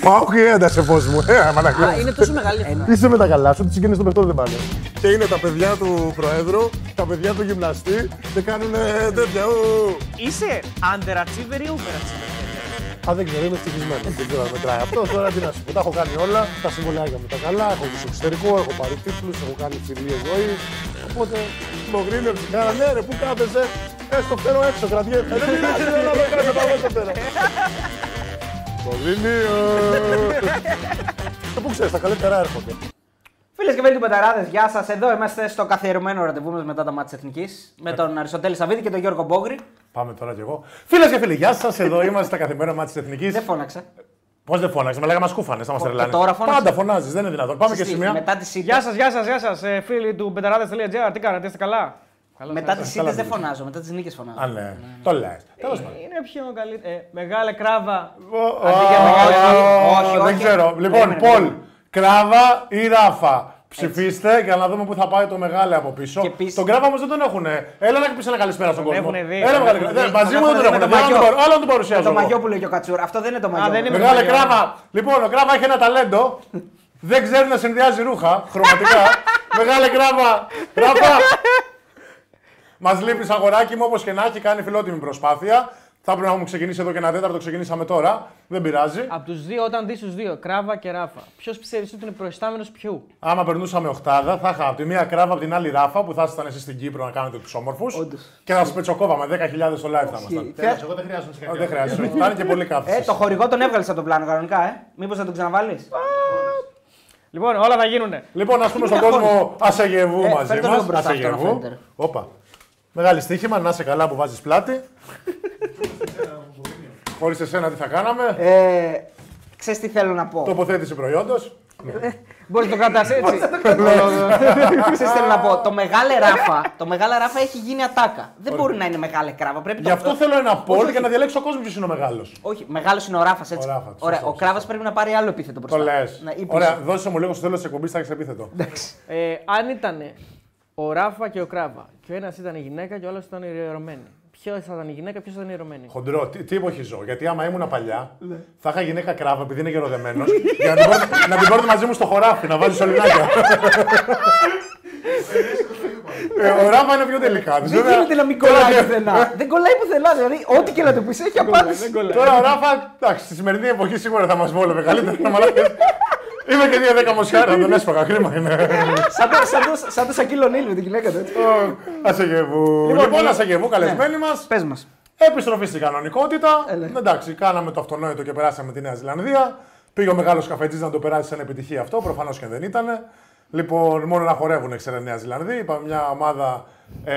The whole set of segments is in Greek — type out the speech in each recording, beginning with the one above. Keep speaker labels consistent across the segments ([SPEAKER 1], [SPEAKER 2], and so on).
[SPEAKER 1] Πάω και έντασε φως μου. Ε, μαλακά.
[SPEAKER 2] Α, είναι τόσο μεγάλη αυτή.
[SPEAKER 1] Είσαι με τα καλά σου, τις συγγενεί των παιχτών δεν πάνε. Και είναι τα παιδιά του Προέδρου, τα παιδιά του γυμναστή και κάνουν τέτοια. ου.
[SPEAKER 2] Είσαι underachiever ή overachiever.
[SPEAKER 1] Α, δεν ξέρω, είμαι ευτυχισμένος. Δεν ξέρω αν μετράει αυτό. Τώρα τι να σου πω. Τα έχω κάνει όλα. Τα συμβολιάκια μου τα καλά. Έχω βγει στο εξωτερικό, έχω πάρει τίτλους, έχω κάνει φιλίε ζωή. Οπότε το γκρίνερ ψυχάρα, ναι, ρε, πού κάθεσαι. Ε, στο φέρω έξω, κρατιέται. Δεν πειράζει, δεν να με κάνω, πάω στο φέρω. Το Λίνιο. Και πού ξέρεις, τα καλύτερα έρχονται.
[SPEAKER 2] Φίλες και φίλοι του Πεταράδες, γεια σας. Εδώ είμαστε στο καθιερωμένο ραντεβού μας μετά τα μάτια Εθνικής με τον Αριστοτέλη Σαββίδη και τον Γιώργο Μπόγκρη.
[SPEAKER 1] Πάμε τώρα κι εγώ. Φίλες και φίλοι, γεια σας. Εδώ είμαστε στα καθημερινά μάτια της Εθνικής.
[SPEAKER 2] Δεν φώναξε.
[SPEAKER 1] Πώς δεν φώναξε, με λέγαμε σκούφανες, θα μα
[SPEAKER 2] Και
[SPEAKER 1] τρελάνε.
[SPEAKER 2] τώρα φώναξε.
[SPEAKER 1] Πάντα φωνάζεις, δεν είναι δυνατόν. Πάμε και
[SPEAKER 2] Στη-
[SPEAKER 1] σημεία.
[SPEAKER 2] Μετά τι
[SPEAKER 3] Γεια σας, γεια σας, γεια σας, ε, φίλοι του πεταράδε.gr. Τι κάνετε, είστε καλά; Καλώς
[SPEAKER 2] μετά
[SPEAKER 3] ήρθατε.
[SPEAKER 2] τις ήττες δεν φωνάζω, μετά τις νίκες φωνάζω.
[SPEAKER 1] Α, ναι. Το λες. Τέλος πάντων.
[SPEAKER 3] Είναι πιο καλύτερο. Ε, μεγάλε κράβα.
[SPEAKER 2] Αντί για μεγάλη
[SPEAKER 1] Ω,
[SPEAKER 2] όχι,
[SPEAKER 1] Δεν
[SPEAKER 2] όχι.
[SPEAKER 1] ξέρω. Λοιπόν,
[SPEAKER 2] Περίμενε,
[SPEAKER 1] Πολ,
[SPEAKER 2] περίμενε.
[SPEAKER 1] Κράβα ή Ράφα. Ψηφίστε για να δούμε πού θα πάει το μεγάλο από πίσω.
[SPEAKER 2] Και επίσης-
[SPEAKER 1] Τον Κράβα όμως δεν τον έχουν. Έλα να πεις ένα καλησπέρα στον κόσμο.
[SPEAKER 3] έχουνε δει.
[SPEAKER 1] Έλα,
[SPEAKER 3] Τον
[SPEAKER 1] μεγάλη
[SPEAKER 3] έχουνε
[SPEAKER 1] Κράβα.
[SPEAKER 3] δει.
[SPEAKER 1] Δεν, Μαζί
[SPEAKER 2] Τον
[SPEAKER 1] μου δεν τον
[SPEAKER 2] έχουν
[SPEAKER 1] έχουν.
[SPEAKER 2] δει με το
[SPEAKER 1] Άλλον
[SPEAKER 2] μαγιό.
[SPEAKER 1] τον- Άλλον τον
[SPEAKER 2] Με
[SPEAKER 1] παρουσιάζω.
[SPEAKER 2] το
[SPEAKER 1] εγώ.
[SPEAKER 2] μαγιό που λέει και ο Κατσούρα. Αυτό δεν είναι το μαγιό.
[SPEAKER 3] δεν είναι
[SPEAKER 1] Μεγάλε
[SPEAKER 3] Μαγιό.
[SPEAKER 1] Κράβα. Λοιπόν, ο Κράβα έχει ένα ταλέντο. Δεν ξέρει να συνδυάζει ρούχα χρωματικά. Μεγάλε Κράβα. Κράβα. Μας λείπεις αγοράκι μου όπως και να έχει κάνει φιλότιμη προσπάθεια. Θα έπρεπε να έχουμε ξεκινήσει εδώ και ένα τέταρτο, ξεκινήσαμε τώρα. Δεν πειράζει.
[SPEAKER 3] Από τους δύο, όταν δεις τους δύο, κράβα και ράφα, ποιος πιστεύεις ότι είναι προϊστάμενος ποιου.
[SPEAKER 1] Άμα περνούσαμε οχτάδα, θα είχα από τη μία κράβα από την άλλη ράφα που θα ήσασταν εσείς στην Κύπρο να κάνετε τους όμορφους. Και θα σας πετσοκόβαμε 10.000 στο live θα ήμασταν.
[SPEAKER 4] Τέλος, εγώ δεν χρειάζομαι
[SPEAKER 1] Ε,
[SPEAKER 4] συγχαρητήρια.
[SPEAKER 1] Δεν χρειάζεται. Θα είναι και πολύ
[SPEAKER 2] Ε,
[SPEAKER 1] κάθεση.
[SPEAKER 2] το χορηγό τον έβγαλες από τον πλάνο κανονικά, ε; Μήπως να τον ξαναβάλεις;
[SPEAKER 3] Λοιπόν, όλα θα γίνουνε.
[SPEAKER 1] Λοιπόν, ας πούμε στον κόσμο Ασεγεβού
[SPEAKER 2] Ε,
[SPEAKER 1] μαζί
[SPEAKER 2] φέρτε λίγο
[SPEAKER 1] μας.
[SPEAKER 2] μπροστά αυτό να
[SPEAKER 1] Ασεγεβού.
[SPEAKER 2] φαίνεται.
[SPEAKER 1] Όπα. Μεγάλη στοίχημα, να είσαι καλά που βάζεις πλάτη. Χωρί εσένα τι θα κάναμε.
[SPEAKER 2] Ε, Ξέρεις τι θέλω να πω.
[SPEAKER 1] Τοποθέτηση προϊόντος.
[SPEAKER 3] Μπορείς να το κρατάς έτσι.
[SPEAKER 2] Ξέρεις τι θέλω να πω. Το μεγάλο ράφα, το μεγάλο ράφα έχει γίνει ατάκα. Δεν μπορεί να είναι μεγάλη κράβα. Πρέπει
[SPEAKER 1] Γι'
[SPEAKER 2] το-
[SPEAKER 1] αυτό θέλω ένα πόλ
[SPEAKER 2] όχι.
[SPEAKER 1] για να διαλέξει ο κόσμος ποιος είναι ο μεγάλος.
[SPEAKER 2] Όχι, μεγάλος είναι ο ράφας έτσι.
[SPEAKER 1] Ο Ράφας,
[SPEAKER 2] Ωραία,
[SPEAKER 1] σωστό,
[SPEAKER 2] ο κράβας πρέπει να πάρει άλλο επίθετο μπροστά.
[SPEAKER 1] Το λες.
[SPEAKER 2] Ναι, ή πίσω.
[SPEAKER 1] Ωραία, δώσε μου λίγο στο τέλος της εκπομπής, θα έχεις επίθετο.
[SPEAKER 3] Ε, αν ήταν ο Ράφα και ο Κράβα και ο ένας ήταν η γυναίκα και ο άλλος ήταν ιερωμένη. Ποιος θα ήταν η γυναίκα, ποιος θα ήταν η ιερωμένη;
[SPEAKER 1] Χοντρό, τι, τι εποχή ζω. Γιατί άμα ήμουν παλιά, θα είχα γυναίκα κράβα επειδή είναι γεροδεμένος για να την, πάρω, να την πάρω μαζί μου στο χωράφι, να βάζεις σωληνάκια. ε, ο Ράφα είναι πιο τελικά.
[SPEAKER 2] Δεν γίνεται να μην κολλάει πουθενά. Δεν κολλάει πουθενά. Δηλαδή, ό,τι και να του πεις έχει απάντηση.
[SPEAKER 1] Τώρα ο Ράφα, εντάξει, στη σημερινή εποχή σίγουρα θα μας βόλευε καλύτερα να μαλάκες. Είμαι και δύο δέκα μοσιάρα, θα τον έσπαγα. Κρίμα είναι.
[SPEAKER 2] Σαν το- σαν το- Σαν το Σακύλο Νίλ με την γυναίκα του. έτσι.
[SPEAKER 1] Ασεγεβού. Λοιπόν, Ασεγεβού, καλεσμένοι μας.
[SPEAKER 2] Πες μας.
[SPEAKER 1] Επιστροφή στην κανονικότητα.
[SPEAKER 2] Έλε.
[SPEAKER 1] Εντάξει, κάναμε το αυτονόητο και περάσαμε τη Νέα Ζηλανδία. Πήγε ο μεγάλος καφετζής να το περάσει σαν επιτυχία αυτό. Προφανώς και δεν ήταν. Λοιπόν, μόνο να χορεύουν ξέρετε Νέα Ζηλανδία. Είπαμε μια ομάδα ε,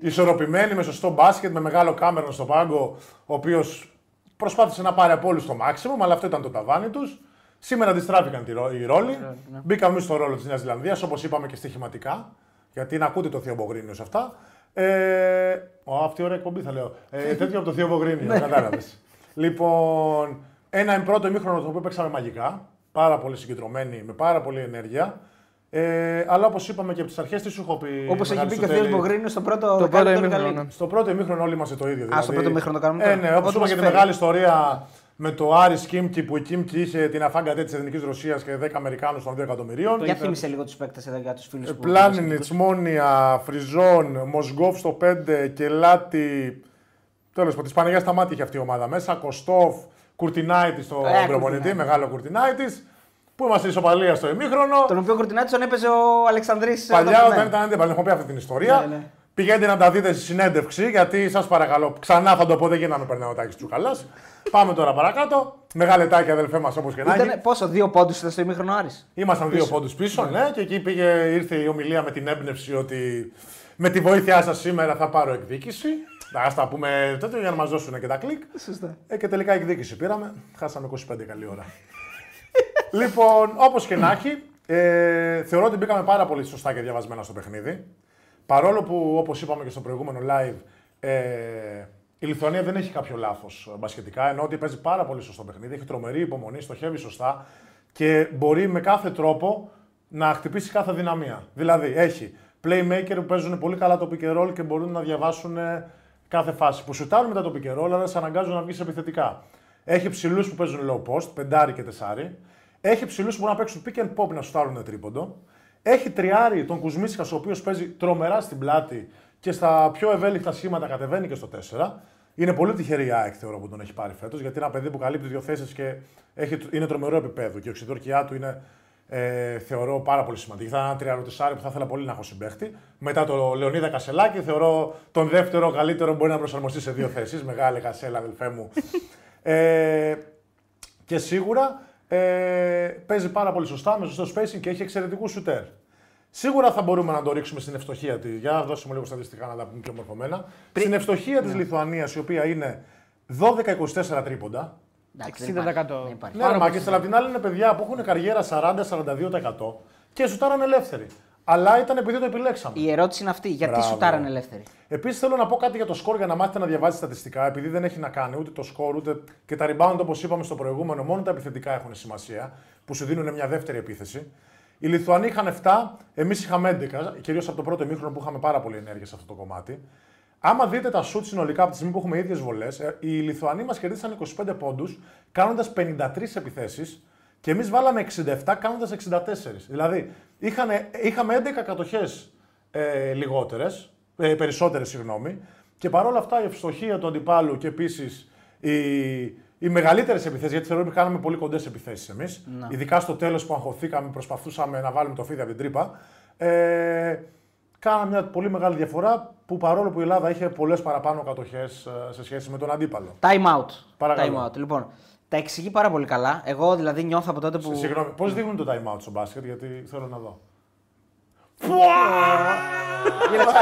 [SPEAKER 1] ισορροπημένη, με σωστό μπάσκετ, με μεγάλο κάμερον στο πάγκο, ο οποίος προσπάθησε να πάρει από όλους το maximum, αλλά αυτό ήταν το ταβάνι τους. Σήμερα αντιστράφηκαν τη ρο- οι ρόλοι. Μπήκαμε εμείς στο ρόλο της Νέας Ζηλανδίας, όπως είπαμε και στοιχηματικά. Γιατί να ακούτε το Θείο Μπογρίνιο σε αυτά. Ε, ο, αυτή η ωραία εκπομπή θα λέω. Ε, τέτοιο από το Θείο Μπογρίνιο, κατάλαβες. λοιπόν, ένα πρώτο ημίχρονο το οποίο παίξαμε μαγικά. Πάρα πολύ συγκεντρωμένοι, με πάρα πολύ ενέργεια. Ε, αλλά όπως είπαμε και από τις αρχές, τι σου έχω πει.
[SPEAKER 2] Όπως έχει
[SPEAKER 1] Μεγάλη
[SPEAKER 2] πει και ο
[SPEAKER 1] Στέλη,
[SPEAKER 2] Θεό Μπογρίνο στο πρώτο
[SPEAKER 3] Το πρώτο
[SPEAKER 2] δεκάλεπτο του
[SPEAKER 3] ημίχρονο,
[SPEAKER 2] Καλή.
[SPEAKER 1] Στο πρώτο ημίχρονο όλοι είμαστε το ίδιο. Δηλαδή.
[SPEAKER 2] στο πρώτο ημίχρονο το κάνουμε
[SPEAKER 1] Ε,
[SPEAKER 2] τώρα.
[SPEAKER 1] ναι, όπως
[SPEAKER 2] Ό,τι
[SPEAKER 1] είπα
[SPEAKER 2] μας
[SPEAKER 1] και τη
[SPEAKER 2] φέρει.
[SPEAKER 1] μεγάλη ιστορία με το Άρης Κίμκι που η Κίμκι είχε την αφάγκα της Εθνικής Ρωσίας και 10 Αμερικάνους των 2 εκατομμυρίων.
[SPEAKER 2] Για θύμισε λίγο τους παίκτες εδώ για τους φίλους που.
[SPEAKER 1] Πλάνινιτ, Μόνια, Φριζόν, Μοσγκόφ στο 5, Κελάτι. Τέλος πάντων, τη Παναγία στα μάτια είχε αυτή η ομάδα μέσα. Κοστόφ, Κουρτινάιτη στο
[SPEAKER 2] Ε,
[SPEAKER 1] προπονητή,
[SPEAKER 2] Κουρτινάιτη.
[SPEAKER 1] μεγάλο Κουρτινάιτη. Που είμαστε ισοπαλία στο ημίχρονο.
[SPEAKER 2] Τον οποίο Κουρτινάτη τον έπαιζε ο Αλεξανδρής.
[SPEAKER 1] Παλιά όταν ήταν αντίπαλοι, έχω πει αυτή την ιστορία.
[SPEAKER 2] Ναι, ναι.
[SPEAKER 1] Πηγαίνετε να τα δείτε στη συνέντευξη, γιατί σας παρακαλώ, ξανά θα το πω, δεν γίναμε περνάω τάκι τσουκαλάς. Πάμε τώρα παρακάτω. Μεγαλετάκι αδελφέ μας όπως και να έχει.
[SPEAKER 2] Ήταν πόσο, δύο πόντους ήταν στο ημίχρονο Άρης;
[SPEAKER 1] Ήμασταν δύο πόντους πίσω, ναι, και εκεί πήγε, ήρθε η ομιλία με την έμπνευση ότι με τη βοήθειά σας σήμερα θα πάρω εκδίκηση. Α τα πούμε τέτοιο για να μας δώσουν και τα κλικ.
[SPEAKER 2] Σωστά.
[SPEAKER 1] Ε, και τελικά εκδίκηση πήραμε. Χάσαμε 25 καλή ώρα. λοιπόν, όπως και να έχει, ε, θεωρώ ότι μπήκαμε πάρα πολύ σωστά και διαβασμένα στο παιχνίδι. Παρόλο που, όπως είπαμε και στο προηγούμενο live, ε, η Λιθουανία δεν έχει κάποιο λάθος μπασκετικά, ενώ ότι παίζει πάρα πολύ σωστό παιχνίδι, έχει τρομερή υπομονή, στοχεύει σωστά και μπορεί με κάθε τρόπο να χτυπήσει κάθε δυναμία. Δηλαδή, έχει playmaker που παίζουν πολύ καλά το pick and roll και μπορούν να διαβάσουν ε, κάθε φάση. Που σουτάρουν μετά το pick and roll, αλλά σε αναγκάζουν να βγεις επιθετικά. Έχει ψηλούς που παίζουν low post, πεντάρι και τεσάρι. Έχει ψηλούς που μπορούν να παίξουν pick and pop να σουτάρουν τρίποντο. Έχει τριάρι τον Κουσμίσκα, ο οποίος παίζει τρομερά στην πλάτη και στα πιο ευέλικτα σχήματα κατεβαίνει και στο 4. Είναι πολύ τυχερή η ΑΕΚ θεωρώ που τον έχει πάρει φέτος, γιατί είναι ένα παιδί που καλύπτει δύο θέσεις και έχει, είναι τρομερό επίπεδο. Και η οξυδόρκιά του είναι ε, θεωρώ πάρα πολύ σημαντική. Θα είναι ένα τριαρωτησάρι που θα ήθελα πολύ να έχω συμπέχτη. Μετά το Λεωνίδα Κασελάκη, θεωρώ τον δεύτερο καλύτερο μπορεί να προσαρμοστεί σε δύο θέσεις. Μεγάλη Κασέλα, αδελφέ μου. ε, και σίγουρα ε, παίζει πάρα πολύ σωστά, με σωστό spacing και έχει εξαιρετικούς σουτέρ. Σίγουρα θα μπορούμε να το ρίξουμε στην ευστοχία τη. Για να δώσουμε λίγο στατιστικά να τα πούμε πιο μορφωμένα. Στην ευστοχία της Λιθουανίας, η οποία είναι 12-24 τρίποντα.
[SPEAKER 2] Εντάξει, δεν υπάρχει,
[SPEAKER 3] 60%.
[SPEAKER 2] δεν υπάρχει.
[SPEAKER 1] Ναι, ρε, μα και στην απ' την άλλη είναι παιδιά που έχουν καριέρα 40-42% και σουτάραν ελεύθεροι. Αλλά ήταν επειδή το επιλέξαμε.
[SPEAKER 2] Η ερώτηση είναι αυτή. Γιατί
[SPEAKER 1] Μπράβο.
[SPEAKER 2] σουτάραν ελεύθεροι;
[SPEAKER 1] Επίσης θέλω να πω κάτι για το σκορ για να μάθετε να διαβάζετε στατιστικά, επειδή δεν έχει να κάνει ούτε το σκορ ούτε και τα rebound όπως είπαμε στο προηγούμενο, μόνο τα επιθετικά έχουν σημασία, που σου δίνουν μια δεύτερη επίθεση. Οι Λιθουανοί είχαν 7, εμείς είχαμε 11, κυρίως από το πρώτο ημίχρονο που είχαμε πάρα πολύ ενέργεια σε αυτό το κομμάτι. Άμα δείτε τα σουτ συνολικά από τη στιγμή που έχουμε ίδιες βολές, οι Λιθουανοί μας κερδίσαν 25 πόντους, κάνοντας 53 επιθέσεις και εμείς βάλαμε 67 κάνοντας 64. Δηλαδή είχανε, είχαμε 11 κατοχές ε, λιγότερες, ε, περισσότερες, συγγνώμη, και παρόλα αυτά η ευστοχία του αντιπάλου και επίσης οι, οι μεγαλύτερες επιθέσεις, γιατί θεωρώ ότι κάναμε πολύ κοντές επιθέσεις εμείς, ειδικά στο τέλος που αγχωθήκαμε, προσπαθούσαμε να βάλουμε το φίδι από την τρύπα. Ε, κάναμε μια πολύ μεγάλη διαφορά που παρόλο που η Ελλάδα είχε πολλές παραπάνω κατοχές σε σχέση με τον αντίπαλο.
[SPEAKER 2] Time out.
[SPEAKER 1] Παρακαλώ.
[SPEAKER 2] Time out. Λοιπόν, τα εξηγεί πάρα πολύ καλά. Εγώ δηλαδή νιώθω από τότε που.
[SPEAKER 1] Συγγνώμη, πώς δείχνουν το time out στο μπάσκετ, γιατί θέλω να δω.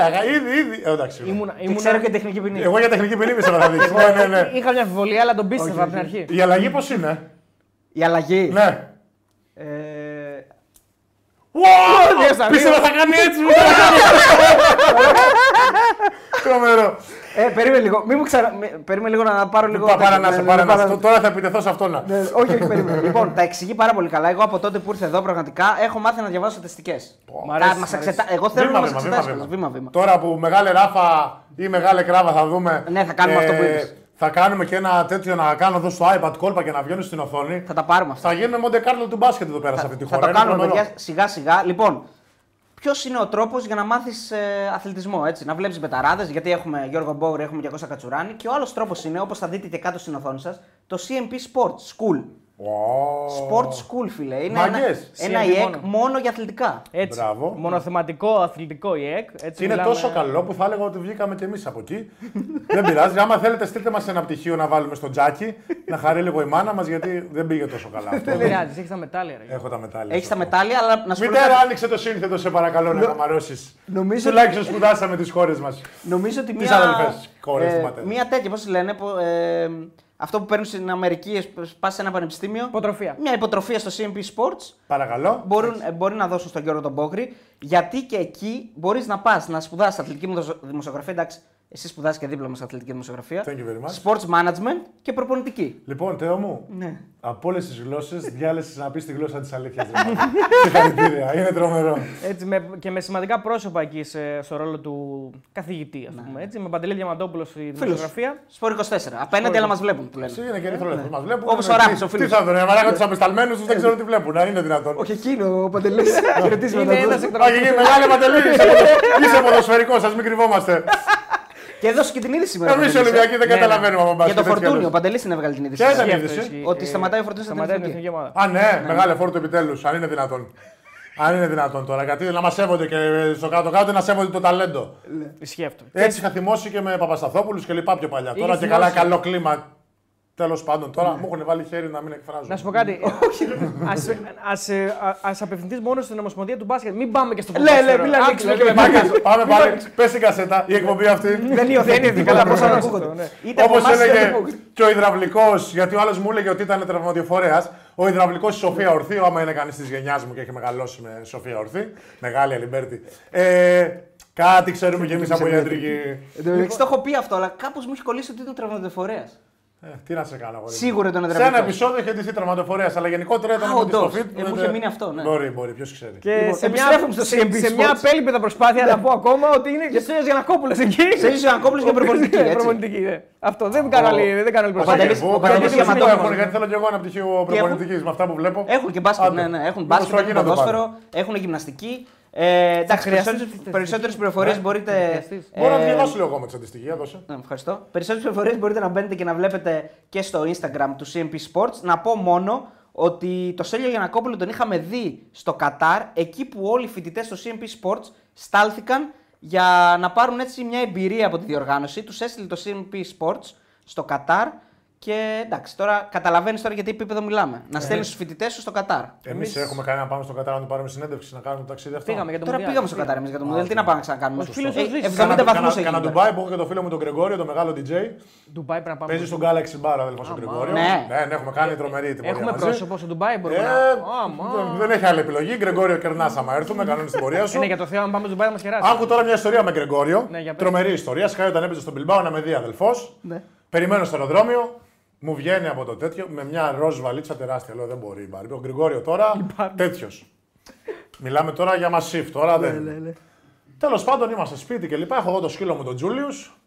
[SPEAKER 1] Ωραία, Ήδη, ήδη. Ε, εντάξει. συγγνώμη.
[SPEAKER 3] Ήμουνα,
[SPEAKER 2] Και
[SPEAKER 3] ήμουνα...
[SPEAKER 2] ξέρω και τεχνική ποινή.
[SPEAKER 1] Εγώ για τεχνική ποινή μισό να θα δείξει. ναι, ναι, ναι.
[SPEAKER 3] Είχα μια αμφιβολία, αλλά τον πίστευα από την αρχή.
[SPEAKER 1] Η αλλαγή πώ είναι.
[SPEAKER 2] Η αλλαγή.
[SPEAKER 1] Ναι.
[SPEAKER 2] Ε,
[SPEAKER 1] Wow!
[SPEAKER 3] Δύο στα
[SPEAKER 1] Πίστευα
[SPEAKER 3] δύο.
[SPEAKER 1] θα κάνει έτσι. πίστευα θα κάνει έτσι. Τρομερό.
[SPEAKER 2] ε, περίμενε λίγο. Μην μου ξαρα... μη- Περίμενε λίγο να πάρω λίγο.
[SPEAKER 1] Πα- Πάρα να
[SPEAKER 2] Ναι,
[SPEAKER 1] σε,
[SPEAKER 2] ναι,
[SPEAKER 1] πάρα
[SPEAKER 2] ναι,
[SPEAKER 1] να σε.
[SPEAKER 2] πάρα-
[SPEAKER 1] Τώρα θα επιτεθώ σε αυτό να.
[SPEAKER 2] Ναι, όχι, όχι, περίμενε. λοιπόν, τα εξηγεί πάρα πολύ καλά. Εγώ από τότε που ήρθε εδώ πραγματικά έχω μάθει να διαβάζω στατιστικές.
[SPEAKER 3] Μ' αρέσει, μ'
[SPEAKER 2] εξετα... Εγώ θέλω
[SPEAKER 1] Βήμα,
[SPEAKER 2] να μας
[SPEAKER 1] βήμα,
[SPEAKER 2] εξετάσει.
[SPEAKER 1] βήμα,
[SPEAKER 2] Βήμα, βήμα.
[SPEAKER 1] Τώρα που μεγάλη ράφα ή μεγάλη κράβα θα δούμε.
[SPEAKER 2] Ναι, θα κάνουμε αυτό που είπες.
[SPEAKER 1] Θα κάνουμε και ένα τέτοιο να κάνω εδώ στο iPad κόλπα και να βγαίνουν στην οθόνη.
[SPEAKER 2] Θα τα πάρουμε αυτά.
[SPEAKER 1] Θα γίνουμε Μοντε Κάρλο του μπάσκετ εδώ πέρα σε αυτή τη
[SPEAKER 2] Θα
[SPEAKER 1] χώρα.
[SPEAKER 2] το
[SPEAKER 1] Είναι
[SPEAKER 2] κάνουμε,
[SPEAKER 1] τρομερό.
[SPEAKER 2] παιδιά, σιγά σιγά. Λοιπόν, ποιος είναι ο τρόπος για να μάθεις αθλητισμό, έτσι. Να βλέπεις μπεταράδες, γιατί έχουμε Γιώργο Μπόουρ, έχουμε και Κώστα Κατσουράνη. Και ο άλλος τρόπος είναι, όπως θα δείτε και κάτω στην οθόνη σας, το CMP Sports School.
[SPEAKER 1] Wow.
[SPEAKER 2] Sport School, φίλε. Είναι
[SPEAKER 1] Μάγκες.
[SPEAKER 2] ένα, ένα
[SPEAKER 3] CMP
[SPEAKER 2] ΙΕΚ
[SPEAKER 3] μόνο.
[SPEAKER 2] μόνο για αθλητικά.
[SPEAKER 3] Έτσι.
[SPEAKER 1] Μπράβο.
[SPEAKER 3] Μονοθεματικό, αθλητικό ΙΕΚ. Έτσι
[SPEAKER 1] Είναι
[SPEAKER 3] μιλάμε-
[SPEAKER 1] τόσο καλό που θα έλεγα ότι βγήκαμε κι εμείς από εκεί. δεν πειράζει. Άμα θέλετε, στείλτε μας ένα πτυχίο να βάλουμε στο τζάκι, να χαρεί λίγο η μάνα μας, γιατί δεν πήγε τόσο καλά αυτό.
[SPEAKER 3] Δεν πειράζει, έχεις τα μετάλλια. ρε.
[SPEAKER 1] Έχω τα μετάλλια.
[SPEAKER 2] Έχεις τα
[SPEAKER 1] σωστό.
[SPEAKER 2] μετάλλια, αλλά να σου πω
[SPEAKER 1] Μητέρα,
[SPEAKER 2] κάτι.
[SPEAKER 1] άνοιξε το σύνθετο, σε παρακαλώ να καμαρώσεις.
[SPEAKER 2] Νομίζω
[SPEAKER 1] Τουλάχιστον σπουδάσαμε τις χώρες μας.
[SPEAKER 2] Νομίζω ότι
[SPEAKER 1] Τις
[SPEAKER 2] μία,
[SPEAKER 1] αδελφές χώρες του
[SPEAKER 2] ε,
[SPEAKER 1] πατέρα.
[SPEAKER 2] μία τέτοια, πώς λένε, που, ε, αυτό που παίρνουν στην Αμερική, πας σε ένα πανεπιστήμιο.
[SPEAKER 3] Υποτροφία.
[SPEAKER 2] Μια υποτροφία στο CMP Sports.
[SPEAKER 1] Παρακαλώ.
[SPEAKER 2] Μπορούν, ε, μπορεί να δώσουν στον Γιώργο τον Πόκρη, γιατί και εκεί μπορείς να πας να σπουδάσεις αθλητική δημοσιο- δημοσιογραφία. Εντάξει, εσύ σπουδάσει και δίπλωμα σε αθλητική δημοσιογραφία.
[SPEAKER 1] Thank you very much.
[SPEAKER 2] Sports management και προπονητική.
[SPEAKER 1] Λοιπόν, Θεό μου,
[SPEAKER 2] Ναι.
[SPEAKER 1] από όλες τις γλώσσες διάλεσε να πεις τη γλώσσα της αλήθειας. Συγχαρητήρια, είναι τρομερό.
[SPEAKER 3] Έτσι, με, και με σημαντικά πρόσωπα εκεί σε, στο ρόλο του καθηγητή, ας πούμε έτσι. Με Παντελή Διαμαντόπουλο στη δημοσιογραφία.
[SPEAKER 2] Σπορ 24. Απέναντι, αλλά μας βλέπουν που λένε.
[SPEAKER 1] Εσύ είναι και ερυθρόλεπτο. Μας βλέπουν.
[SPEAKER 2] Όπως
[SPEAKER 1] είναι
[SPEAKER 2] ο Ράπης,
[SPEAKER 1] τι-
[SPEAKER 2] ο φίλος.
[SPEAKER 1] Τι θα δουν, μαλάκα τους απεσταλμένους τους δεν ξέρω τι βλέπουν. Αν είναι δυνατόν.
[SPEAKER 2] Όχι εκείνο, ο Παντελής.
[SPEAKER 3] Είναι ένας εκ των
[SPEAKER 1] Όχι, εκεί, μεγάλη Παντελής, είσαι ποδο- είσαι ποδοσφαιρικός, ας μην κρυβόμαστε.
[SPEAKER 2] Και έδωσε και την είδηση σήμερα.
[SPEAKER 1] Εμείς οι Ολυμπιακοί δεν
[SPEAKER 3] Ναι,
[SPEAKER 1] καταλαβαίνουμε από
[SPEAKER 2] Για
[SPEAKER 1] μπάσκετ.
[SPEAKER 2] το
[SPEAKER 1] έτσι κι
[SPEAKER 2] Φορτούνιο, ο
[SPEAKER 1] αλλιώς.
[SPEAKER 2] Παντελή την έβγαλε την είδηση.
[SPEAKER 1] Ποια ήταν η
[SPEAKER 3] Αυτό
[SPEAKER 1] είδηση;
[SPEAKER 3] ισχύει.
[SPEAKER 2] Ότι
[SPEAKER 3] Ε,
[SPEAKER 2] σταματάει ο Φορτούνιος στην
[SPEAKER 3] Σταματάει την
[SPEAKER 2] εθνική.
[SPEAKER 3] εθνική ομάδα.
[SPEAKER 1] Α, ναι, μεγάλε φόρτο επιτέλους, αν είναι δυνατόν. Αν είναι δυνατόν τώρα, γιατί να μας σέβονται και στο κάτω-κάτω να σέβονται το ταλέντο.
[SPEAKER 3] Ισχύει αυτό.
[SPEAKER 1] Έτσι είχα θυμώσει και με Παπασταθόπουλους και λοιπά πιο παλιά. Τώρα και
[SPEAKER 3] θυμώσει.
[SPEAKER 1] καλά, καλό κλίμα. Τέλος πάντων, τώρα μου έχουν βάλει χέρι να μην εκφράζω.
[SPEAKER 3] Να σου πω κάτι. ας, ας, ε, α- ας απευθυνθείς μόνο στην Ομοσπονδία του μπάσκετ. Μην πάμε και στο
[SPEAKER 2] Λέ, λέ,
[SPEAKER 3] ποδόσφαιρο.
[SPEAKER 2] μην λέμε,
[SPEAKER 3] Άκουσα
[SPEAKER 2] μην
[SPEAKER 3] και
[SPEAKER 2] λέμε.
[SPEAKER 3] μετά.
[SPEAKER 1] Μάγκες, πάμε πάλι. Πες την κασέτα, η εκπομπή αυτή.
[SPEAKER 2] Δεν υιοθετήθηκε καλά, πώ να
[SPEAKER 3] Ναι.
[SPEAKER 2] ακούγονται. Είτε από
[SPEAKER 1] Όπω
[SPEAKER 2] εμάς, είτε
[SPEAKER 1] έλεγε
[SPEAKER 2] από εμάς.
[SPEAKER 1] και ο υδραυλικός, γιατί ο άλλος μου έλεγε ότι ήταν τραυματιοφορέας. Ο υδραυλικός στη Σοφία Ορθή, άμα είναι κανείς της γενιάς μου και έχει μεγαλώσει με Σοφία Ορθή. Μεγάλη Αλιμπέρτη. Ε, κάτι ξέρουμε κι εμείς από ιατρική.
[SPEAKER 2] Εν τω μεταξύ το έχω πει αυτό, αλλά κάπως μου έχει κολλήσει ότι ήταν τραυματοφορέα.
[SPEAKER 1] Ε, τι να σε κάνω, αγόρι μου.
[SPEAKER 2] Σίγουρα ήταν
[SPEAKER 1] Σε ένα
[SPEAKER 2] δραματικό.
[SPEAKER 1] επεισόδιο είχε ντυθεί τραυματοφορέας, αλλά γενικότερα ήταν
[SPEAKER 2] Α,
[SPEAKER 1] από τη
[SPEAKER 2] όντως.
[SPEAKER 1] στο fit.
[SPEAKER 2] Ε, μου είχε μείνει αυτό, ναι.
[SPEAKER 1] Μπορεί, μπορεί, ποιος ξέρει.
[SPEAKER 3] Και
[SPEAKER 2] Λοιπόν,
[SPEAKER 3] σε, μια,
[SPEAKER 2] επιστρέφουμε στο
[SPEAKER 3] σε,
[SPEAKER 2] CNB
[SPEAKER 3] σε μια
[SPEAKER 2] Sports.
[SPEAKER 3] απέλπιδα προσπάθεια να πω ακόμα ότι είναι και ο Σέργιο Γιαννακόπουλος εκεί.
[SPEAKER 2] Σέργιος Γιαννακόπουλος για προπονητική, έτσι.
[SPEAKER 3] Προπονητική, ναι. Αυτό δεν κάνω άλλη, δεν κάνω άλλη
[SPEAKER 2] Ο
[SPEAKER 3] προσπάθεια.
[SPEAKER 2] Παντελής-
[SPEAKER 1] Εγώ
[SPEAKER 2] ο Παντελής
[SPEAKER 1] κάνω
[SPEAKER 2] Διαμαντόπουλος.
[SPEAKER 1] πτυχίο έχουν, γιατί θέλω και εγώ ένα πτυχίο προπονητικής με αυτά που βλέπω.
[SPEAKER 2] Έχουν και μπάσκετ,
[SPEAKER 1] Άντε.
[SPEAKER 2] ναι, ναι. Έχουν
[SPEAKER 1] Μήπως
[SPEAKER 2] μπάσκετ,
[SPEAKER 1] το εκεί
[SPEAKER 2] έχουν
[SPEAKER 1] να το
[SPEAKER 2] ποδόσφαιρο,
[SPEAKER 1] πάρω.
[SPEAKER 2] έχουν γυμναστική. Ε, εντάξει,
[SPEAKER 3] χρειαστείς
[SPEAKER 2] περισσότερε
[SPEAKER 3] τη
[SPEAKER 2] πληροφορίες
[SPEAKER 1] Ναι.
[SPEAKER 2] μπορείτε.
[SPEAKER 3] χρειαστείς.
[SPEAKER 1] Μπορώ να
[SPEAKER 2] ε,
[SPEAKER 1] διαβάσω λίγο ακόμα τη στατιστική, δώσε.
[SPEAKER 2] Ναι, ευχαριστώ. Περισσότερες πληροφορίες μπορείτε να μπαίνετε και να βλέπετε και στο Instagram του CMP Sports. Να πω μόνο ότι το Σέλιο Γιανακόπουλο τον είχαμε δει στο Κατάρ, εκεί που όλοι οι φοιτητές στο CMP Sports στάλθηκαν για να πάρουν έτσι μια εμπειρία από τη διοργάνωση. Τους έστειλε το CMP Sports στο Κατάρ. Και εντάξει, τώρα καταλαβαίνεις τώρα γιατί επίπεδο μιλάμε. Να στέλνεις τους φοιτητές σου στο Κατάρ.
[SPEAKER 1] Εμείς έχουμε κάνει να πάμε στο Κατάρα να του πάρουμε συνέντευξη, να κάνουμε το ταξίδι αυτό.
[SPEAKER 3] Πήγαμε για το
[SPEAKER 2] Τώρα
[SPEAKER 3] Μουντιάλ.
[SPEAKER 2] πήγαμε στο Κατάρ εμείς για το μοντέλο. Τι να πάμε να ξανακάνουμε;
[SPEAKER 3] Ο φίλος
[SPEAKER 2] Ε,
[SPEAKER 3] ο Ζήσης.
[SPEAKER 2] 70 βαθμούς
[SPEAKER 1] Κάνα
[SPEAKER 2] έχει.
[SPEAKER 1] Ντουμπάι που έχω και το φίλο μου τον Γρηγόριο, το μεγάλο DJ.
[SPEAKER 3] Ντουμπάι πρέπει να πάμε.
[SPEAKER 1] Παίζει στον Galaxy Bar, αδελφός ο Γρηγόριο.
[SPEAKER 2] Ναι.
[SPEAKER 1] ναι, ναι, έχουμε κάνει τρομερή τιμωρία.
[SPEAKER 3] Έχουμε
[SPEAKER 1] μαζί.
[SPEAKER 3] πρόσωπο στο Ντουμπάι, μπορούμε
[SPEAKER 1] Ε,
[SPEAKER 3] να. Άμα.
[SPEAKER 1] δεν- Δεν έχει άλλη επιλογή. Γρηγόριο κερνάς άμα έρθουμε, κανόνες την πορεία σου.
[SPEAKER 3] Είναι για το Θεό, αν πάμε στο Ντουμπάι να μας κεράσει.
[SPEAKER 1] Άκου τώρα μια ιστορία με Γκρεγόριο.
[SPEAKER 3] Ναι, για πες.
[SPEAKER 1] Τρομερή ιστορία. Σκάει όταν έπαιζε στον Μπιλμπάο να με δει αδελφός.
[SPEAKER 2] Ναι.
[SPEAKER 1] Περιμένω στο αεροδρόμιο. Μου βγαίνει από το τέτοιο με μια ροζ βαλίτσα τεράστια. Λέω δεν μπορεί η Μπάρμπι. Ο Γκριγόριο τώρα τέτοιος. Μιλάμε τώρα για μασίφ. Τώρα
[SPEAKER 3] Ναι,
[SPEAKER 1] δεν. Τέλος πάντων είμαστε σπίτι και λοιπά. Έχω εγώ το σκύλο μου τον Τζούλιους.